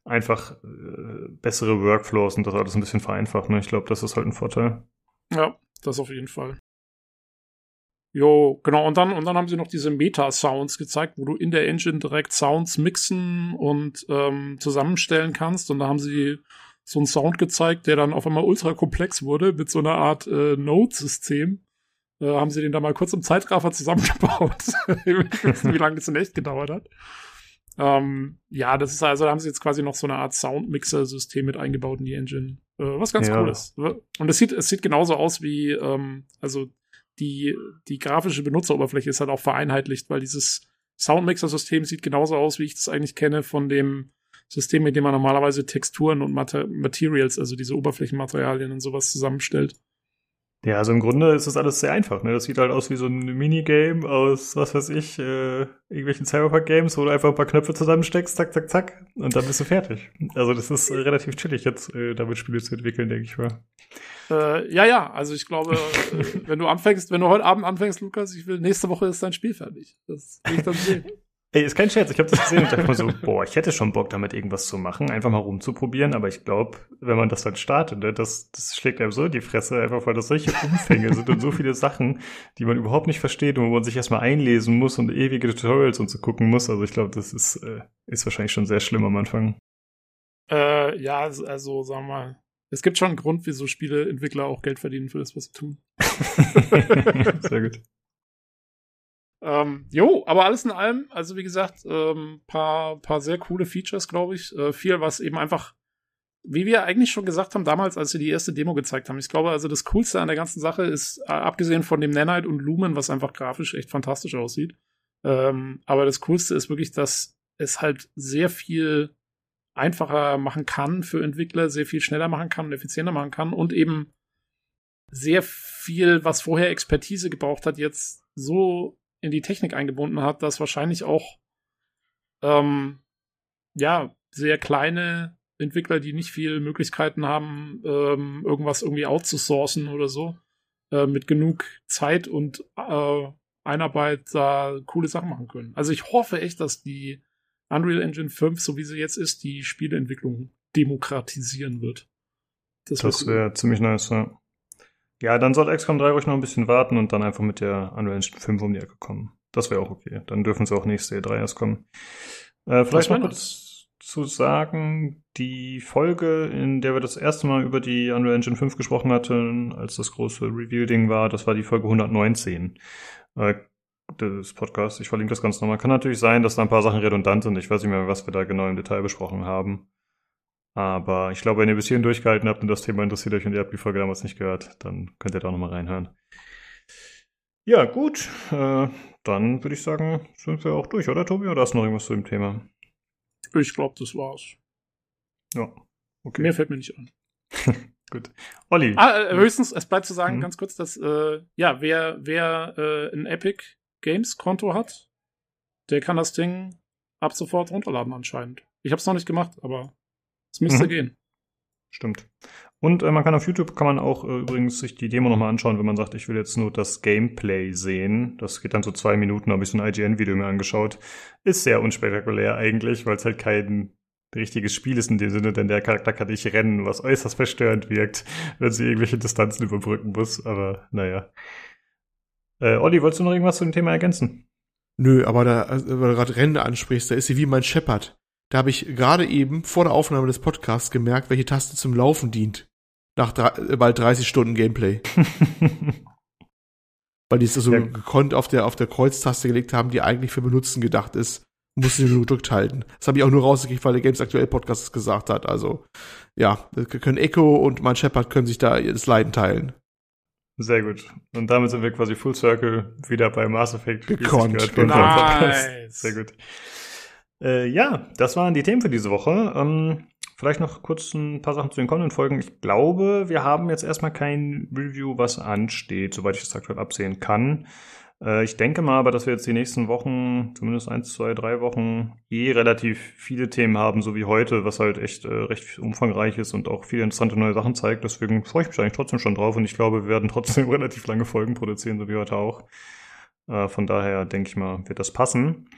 einfach äh, bessere Workflows und das alles ein bisschen vereinfacht. Ne? Ich glaube, das ist halt ein Vorteil. Ja, das auf jeden Fall. Jo, genau, und dann, und dann haben sie noch diese Meta-Sounds gezeigt, wo du in der Engine direkt Sounds mixen und ähm, zusammenstellen kannst. Und da haben sie so einen Sound gezeigt, der dann auf einmal ultra komplex wurde mit so einer Art äh, Node-System. Äh, haben sie den da mal kurz im Zeitraffer zusammengebaut. ich weiß nicht, wie lange das in echt gedauert hat. Ähm, ja, das ist also, da haben sie jetzt quasi noch so eine Art Soundmixer-System mit eingebaut in die Engine. Äh, was ganz Ja. cool ist. Und es sieht, es sieht genauso aus wie, ähm, also die, die grafische Benutzeroberfläche ist halt auch vereinheitlicht, weil dieses Soundmixer-System sieht genauso aus, wie ich das eigentlich kenne von dem System, mit dem man normalerweise Texturen und Mater Materials, also diese Oberflächenmaterialien und sowas zusammenstellt. Ja, also im Grunde ist das alles sehr einfach. Ne? Das sieht halt aus wie so ein Minigame aus, was weiß ich, äh, irgendwelchen Cyberpunk-Games, wo du einfach ein paar Knöpfe zusammensteckst, zack, zack, zack, und dann bist du fertig. Also das ist äh, relativ chillig jetzt, äh, damit Spiele zu entwickeln, denke ich mal. Äh, ja, ja, also ich glaube, äh, wenn du anfängst, wenn du heute Abend anfängst, Lukas, ich will, nächste Woche ist dein Spiel fertig. Das will ich dann sehen. Ey, ist kein Scherz, ich habe das gesehen und dachte mir so, boah, ich hätte schon Bock, damit irgendwas zu machen, einfach mal rumzuprobieren, aber ich glaube, wenn man das dann startet, ne, das, das schlägt einem so in die Fresse, einfach weil das solche Umfänge sind und so viele Sachen, die man überhaupt nicht versteht und wo man sich erstmal einlesen muss und ewige Tutorials und so gucken muss. Also ich glaube, das ist, äh, ist wahrscheinlich schon sehr schlimm am Anfang. Äh, ja, also, also sagen wir mal, es gibt schon einen Grund, wieso Spieleentwickler auch Geld verdienen für das, was sie tun. sehr gut. Ähm, jo, aber alles in allem, also wie gesagt, ähm, paar, paar sehr coole Features, glaube ich. Äh, viel, was eben einfach, wie wir eigentlich schon gesagt haben damals, als wir die erste Demo gezeigt haben. Ich glaube, also das Coolste an der ganzen Sache ist, äh, abgesehen von dem Nanite und Lumen, was einfach grafisch echt fantastisch aussieht. Ähm, aber das Coolste ist wirklich, dass es halt sehr viel einfacher machen kann für Entwickler, sehr viel schneller machen kann und effizienter machen kann und eben sehr viel, was vorher Expertise gebraucht hat, jetzt so in die Technik eingebunden hat, dass wahrscheinlich auch ähm, ja sehr kleine Entwickler, die nicht viel Möglichkeiten haben, ähm, irgendwas irgendwie outzusourcen oder so, äh, mit genug Zeit und äh, Einarbeit da coole Sachen machen können. Also ich hoffe echt, dass die Unreal Engine 5, so wie sie jetzt ist, die Spieleentwicklung demokratisieren wird. Das, Das wäre ziemlich nice, ja. Ja, dann soll XCOM 3 ruhig noch ein bisschen warten und dann einfach mit der Unreal Engine 5 um die Ecke kommen. Das wäre auch okay. Dann dürfen sie auch nächste E3 erst kommen. Äh, vielleicht noch kurz zu sagen, die Folge, in der wir das erste Mal über die Unreal Engine 5 gesprochen hatten, als das große Reveal-Ding war, das war die Folge 119 äh, des Podcasts. Ich verlinke das ganz nochmal. Kann natürlich sein, dass da ein paar Sachen redundant sind. Ich weiß nicht mehr, was wir da genau im Detail besprochen haben. Aber ich glaube, wenn ihr bis hierhin durchgehalten habt und das Thema interessiert euch und ihr habt die Folge damals nicht gehört, dann könnt ihr da nochmal reinhören. Ja, gut. Äh, dann würde ich sagen, sind wir auch durch, oder Tobi? Oder hast du noch irgendwas zu dem Thema? Ich glaube, das war's. Ja. Okay. Mehr fällt mir nicht ein. Gut. Olli. Ah, äh, höchstens, es bleibt zu sagen, Mhm. ganz kurz, dass, äh, ja, wer, wer äh, ein Epic Games Konto hat, der kann das Ding ab sofort runterladen anscheinend. Ich habe es noch nicht gemacht, aber es müsste Mhm. gehen. Stimmt. Und äh, man kann auf YouTube kann man auch äh, übrigens sich die Demo nochmal anschauen, wenn man sagt, ich will jetzt nur das Gameplay sehen. Das geht dann so zwei Minuten, habe ich so ein IGN-Video mir angeschaut. Ist sehr unspektakulär eigentlich, weil es halt kein richtiges Spiel ist in dem Sinne, denn der Charakter kann nicht rennen, was äußerst verstörend wirkt, wenn sie irgendwelche Distanzen überbrücken muss. Aber naja. Äh, Olli, wolltest du noch irgendwas zu dem Thema ergänzen? Nö, aber da, also, weil du gerade Rennen ansprichst, da ist sie wie mein Shepard. Da habe ich gerade eben vor der Aufnahme des Podcasts gemerkt, welche Taste zum Laufen dient. Nach drei, äh, bald 30 Stunden Gameplay. Weil die es so Ja. gekonnt auf der, auf der Kreuztaste gelegt haben, die eigentlich für Benutzen gedacht ist. Musste sie nur gedrückt halten. Das habe ich auch nur rausgekriegt, weil der Games Aktuell Podcast es gesagt hat. Also, ja, können Echo und mein Shepard können sich da das Leiden teilen. Sehr gut. Und damit sind wir quasi Full Circle wieder bei Mass Effect. Gekonnt, genau. Nice. Sehr gut. Äh, ja, das waren die Themen für diese Woche. Ähm, vielleicht noch kurz ein paar Sachen zu den kommenden Folgen. Ich glaube, wir haben jetzt erstmal kein Review, was ansteht, soweit ich das aktuell absehen kann. Äh, ich denke mal aber, dass wir jetzt die nächsten Wochen, zumindest eins, zwei, drei Wochen, eh relativ viele Themen haben, so wie heute, was halt echt äh, recht umfangreich ist und auch viele interessante neue Sachen zeigt. Deswegen freue ich mich eigentlich trotzdem schon drauf und ich glaube, wir werden trotzdem relativ lange Folgen produzieren, so wie heute auch. Äh, von daher denke ich mal, wird das passen.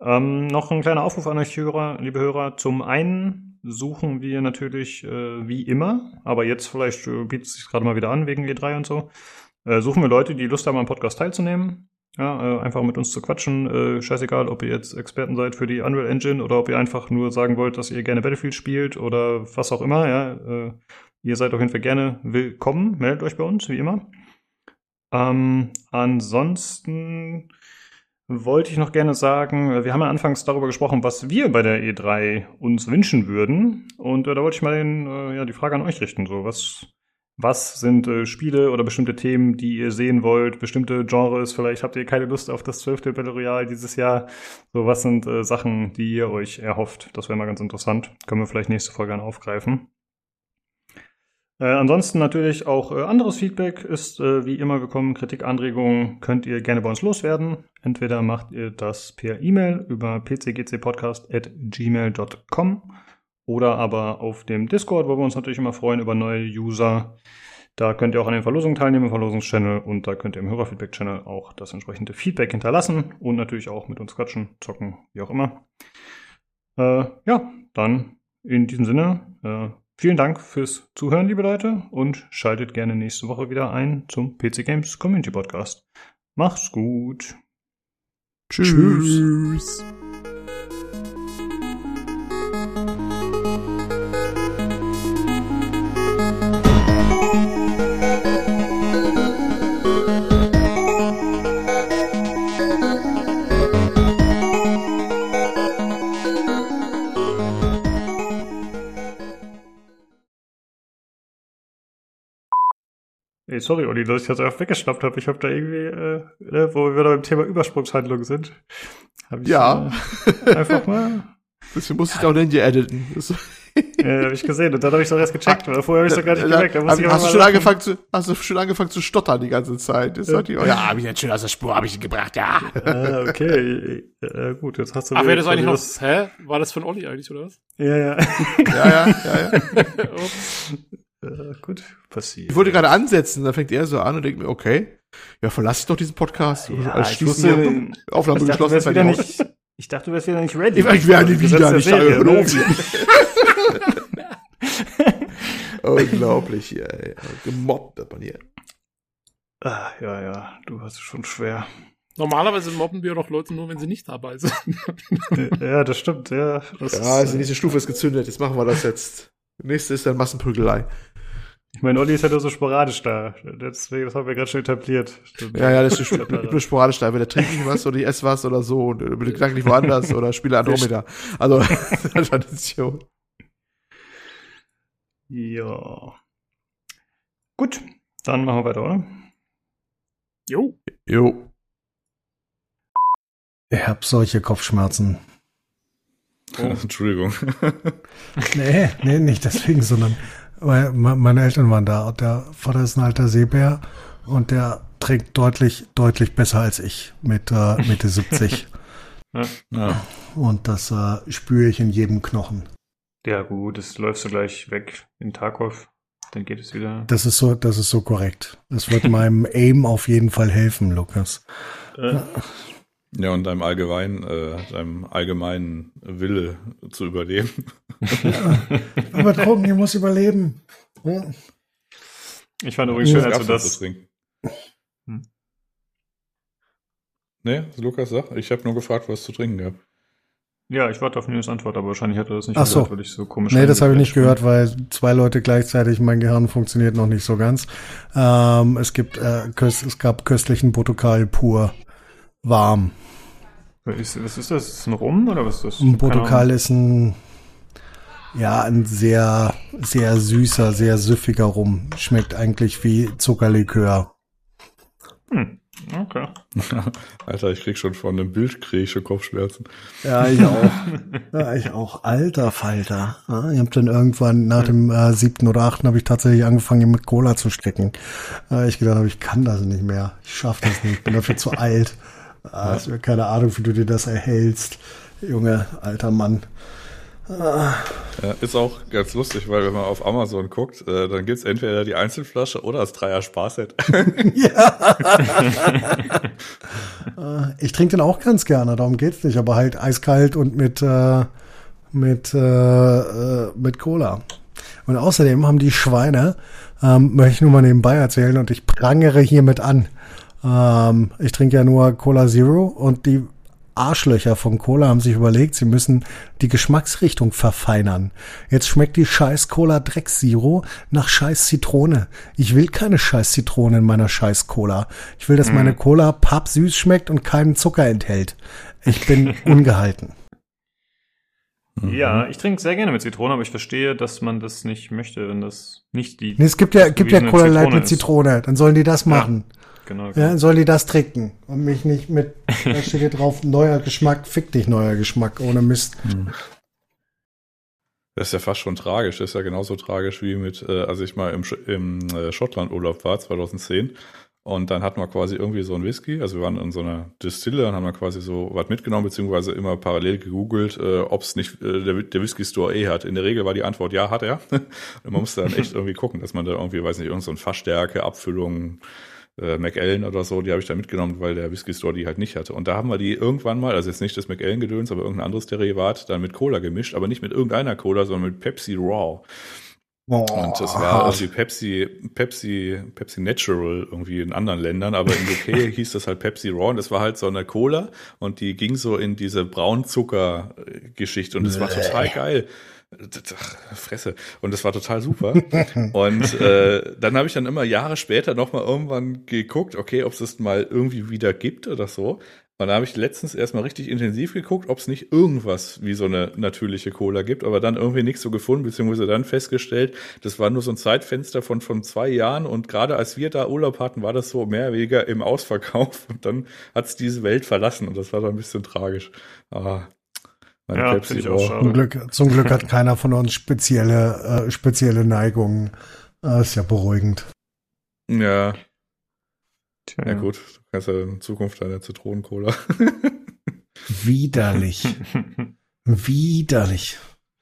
Ähm, noch ein kleiner Aufruf an euch Hörer, liebe Hörer. Zum einen suchen wir natürlich äh, wie immer, aber jetzt vielleicht äh, bietet es sich gerade mal wieder an wegen E3 und so. Äh, suchen wir Leute, die Lust haben, am Podcast teilzunehmen. Ja, äh, einfach mit uns zu quatschen. Äh, scheißegal, ob ihr jetzt Experten seid für die Unreal Engine oder ob ihr einfach nur sagen wollt, dass ihr gerne Battlefield spielt oder was auch immer. Ja, äh, ihr seid auf jeden Fall gerne willkommen. Meldet euch bei uns, wie immer. Ähm, ansonsten wollte ich noch gerne sagen, äh, wir haben ja anfangs darüber gesprochen, was wir bei der E3 uns wünschen würden. Und äh, da wollte ich mal den, äh, ja, die Frage an euch richten. So, was, was sind äh, Spiele oder bestimmte Themen, die ihr sehen wollt? Bestimmte Genres? Vielleicht habt ihr keine Lust auf das 12. Battle Royale dieses Jahr. So, was sind äh, Sachen, die ihr euch erhofft? Das wäre mal ganz interessant. Können wir vielleicht nächste Folge dann aufgreifen. Äh, ansonsten natürlich auch äh, anderes Feedback ist äh, wie immer willkommen. Kritik, Anregungen könnt ihr gerne bei uns loswerden. Entweder macht ihr das per E-Mail über pcgcpodcast.gmail.com oder aber auf dem Discord, wo wir uns natürlich immer freuen über neue User. Da könnt ihr auch an den Verlosungen teilnehmen, im Verlosungschannel und da könnt ihr im Hörerfeedback-Channel auch das entsprechende Feedback hinterlassen und natürlich auch mit uns quatschen, zocken, wie auch immer. Äh, ja, dann in diesem Sinne, äh, vielen Dank fürs Zuhören, liebe Leute, und schaltet gerne nächste Woche wieder ein zum PC Games Community Podcast. Macht's gut. Tschüss. Tschüss. Ey, sorry, Olli, dass ich das einfach weggeschnappt habe. Ich habe da irgendwie, äh, ne, wo wir da beim Thema Übersprungshandlung sind, habe ich Ja. äh, einfach mal, Deswegen musste ich auch Ninja editen. Das, äh, habe ich gesehen und dann habe ich doch erst gecheckt, weil vorher habe ich doch gar nicht gemerkt. Da hast, du schon angefangen zu, hast du schon angefangen zu stottern die ganze Zeit? Jetzt die, oh, ja, hab ich jetzt schön aus der Spur, habe ich ihn gebracht, ja. Ah, okay. Äh, gut, jetzt hast du Ach, wäre das eigentlich noch, das- hä? War das von Olli eigentlich, oder was? Ja, ja. Ja, ja, ja, ja. Äh, gut, passiert. Ich wollte gerade ansetzen, dann fängt er so an und denkt mir, okay, ja, verlass ich doch diesen Podcast. Ja, Als wusste- wir Aufnahme ich dachte, du geschlossen. nicht, ich dachte, du wärst wieder nicht ready. Ich, ich werde Das wieder nicht. Serie, ne? Unglaublich hier, ey. Gemobbt wird man hier. Ah, ja, ja, du hast es schon schwer. Normalerweise mobben wir doch Leute nur, wenn sie nicht dabei sind. Ja, das stimmt, ja. Das Ja, also ist, die nächste Stufe ist gezündet, jetzt machen wir das jetzt. Nächste ist dann Massenprügelei. ich meine, Olli ist ja nur so sporadisch da. Deswegen, das haben wir gerade schon etabliert. Stimmt. Ja, ja, das ist nur sporadisch da. Entweder trinke ich was oder ich esse was oder so und bin gedanklich woanders oder spiele Andromeda. Also, Tradition. Ja. Gut, dann machen wir weiter, oder? Jo. Jo. Ich hab solche Kopfschmerzen. Entschuldigung. Nee, nee, nicht deswegen, sondern weil me- meine Eltern waren da. Und der Vater ist ein alter Seebär und der trinkt deutlich, deutlich besser als ich mit äh, Mitte 70. Ja. Und das äh, spüre ich in jedem Knochen. Ja, gut, das läufst du gleich weg in Tarkov. Dann geht es wieder. Das ist so, das ist so korrekt. Das wird meinem Aim auf jeden Fall helfen, Lukas. Äh, ja, und deinem allgemeinen, äh, deinem allgemeinen Wille zu überleben. Aber Drogen, ihr muss überleben. Ja. ich fand übrigens schön, als du das. trinken? Hm. Nee, Lukas, sag. Ich habe nur gefragt, was zu trinken gab. Ja, ich warte auf Nils Antwort, aber wahrscheinlich hat er das nicht Ach so. gehört, weil ich so komisch Nee, das habe ich nicht gehört, weil zwei Leute gleichzeitig, mein Gehirn funktioniert noch nicht so ganz. Ähm, es gibt, äh, köst, es gab köstlichen Portugal pur warm. ist, was ist das? Ist das ein Rum oder was ist das? Ein Ahnung. ist ein, ja, ein sehr, sehr süßer, sehr süffiger Rum. Schmeckt eigentlich wie Zuckerlikör. Hm. Okay. Alter, ich krieg schon von einem Bild krieg ich schon Kopfschmerzen. Ja, ich auch. ja, ich auch. Alter Falter. Ja, ich habe dann irgendwann nach dem äh, siebten oder achten habe ich tatsächlich angefangen, ihn mit Cola zu strecken. Äh, ich gedacht habe, ich kann das nicht mehr. Ich schaff das nicht. Ich bin dafür zu alt. Hast mir keine Ahnung, wie du dir das erhältst. Junge, alter Mann. Ja, ist auch ganz lustig, weil wenn man auf Amazon guckt, äh, dann gibt's entweder die Einzelflasche oder das Dreier Sparset. Äh, ich trinke den auch ganz gerne, darum geht's nicht, aber halt eiskalt und mit, äh, mit, äh, äh, mit Cola. Und außerdem haben die Schweine, ähm, möchte ich nur mal nebenbei erzählen, und ich prangere hiermit an. Ähm, ich trinke ja nur Cola Zero und die Arschlöcher von Cola haben sich überlegt, sie müssen die Geschmacksrichtung verfeinern. Jetzt schmeckt die scheiß Cola Drecks Zero nach scheiß Zitrone. Ich will keine scheiß Zitrone in meiner scheiß Cola. Ich will, dass meine Cola pappsüß schmeckt und keinen Zucker enthält. Ich bin ungehalten. Ja, ich trinke sehr gerne mit Zitrone, aber ich verstehe, dass man das nicht möchte, wenn das nicht die. Nee, es gibt ja, gibt ja Cola Light mit. Zitrone. Dann sollen die das machen. Ja, genau. dann sollen die das trinken. Und mich nicht mit, da steht hier drauf, neuer Geschmack, fick dich, neuer Geschmack, ohne Mist. Das ist ja fast schon tragisch. Das ist ja genauso tragisch wie mit, äh, als ich mal im, im äh, Schottland-Urlaub war, 2010. Und dann hatten wir quasi irgendwie so einen Whisky. Also wir waren in so einer Distille und haben dann quasi so was mitgenommen, beziehungsweise immer parallel gegoogelt, äh, ob es nicht äh, der, der Whisky Store eh hat. In der Regel war die Antwort ja, hat er. und man musste dann echt irgendwie gucken, dass man da irgendwie, weiß nicht, irgend so Fassstärke, Abfüllung, äh, McAllen oder so, die habe ich da mitgenommen, weil der Whisky Store die halt nicht hatte. Und da haben wir die irgendwann mal, also jetzt nicht das McAllen-Gedöns, aber irgendein anderes Derivat, dann mit Cola gemischt, aber nicht mit irgendeiner Cola, sondern mit Pepsi Raw. Und das war irgendwie Pepsi, Pepsi, Pepsi Natural irgendwie in anderen Ländern, aber in UK hieß das halt Pepsi Raw und das war halt so eine Cola und die ging so in diese Braunzucker-Geschichte und das war total geil. Ach, Fresse. Und das war total super. Und äh, dann habe ich dann immer Jahre später nochmal irgendwann geguckt, okay, ob es das mal irgendwie wieder gibt oder so. Und da habe ich letztens erstmal richtig intensiv geguckt, ob es nicht irgendwas wie so eine natürliche Cola gibt, aber dann irgendwie nichts so gefunden, beziehungsweise dann festgestellt, das war nur so ein Zeitfenster von, von zwei Jahren und gerade als wir da Urlaub hatten, war das so mehr oder weniger im Ausverkauf und dann hat es diese Welt verlassen und das war dann ein bisschen tragisch. Ah, meine Ja, Pepsi ich auch schade. Zum Glück, zum Glück hat keiner von uns spezielle, äh, spezielle Neigungen. Äh, ist ja beruhigend. Ja, Tja, ja gut, du kannst ja in Zukunft deine Zitronencola. Widerlich. Widerlich.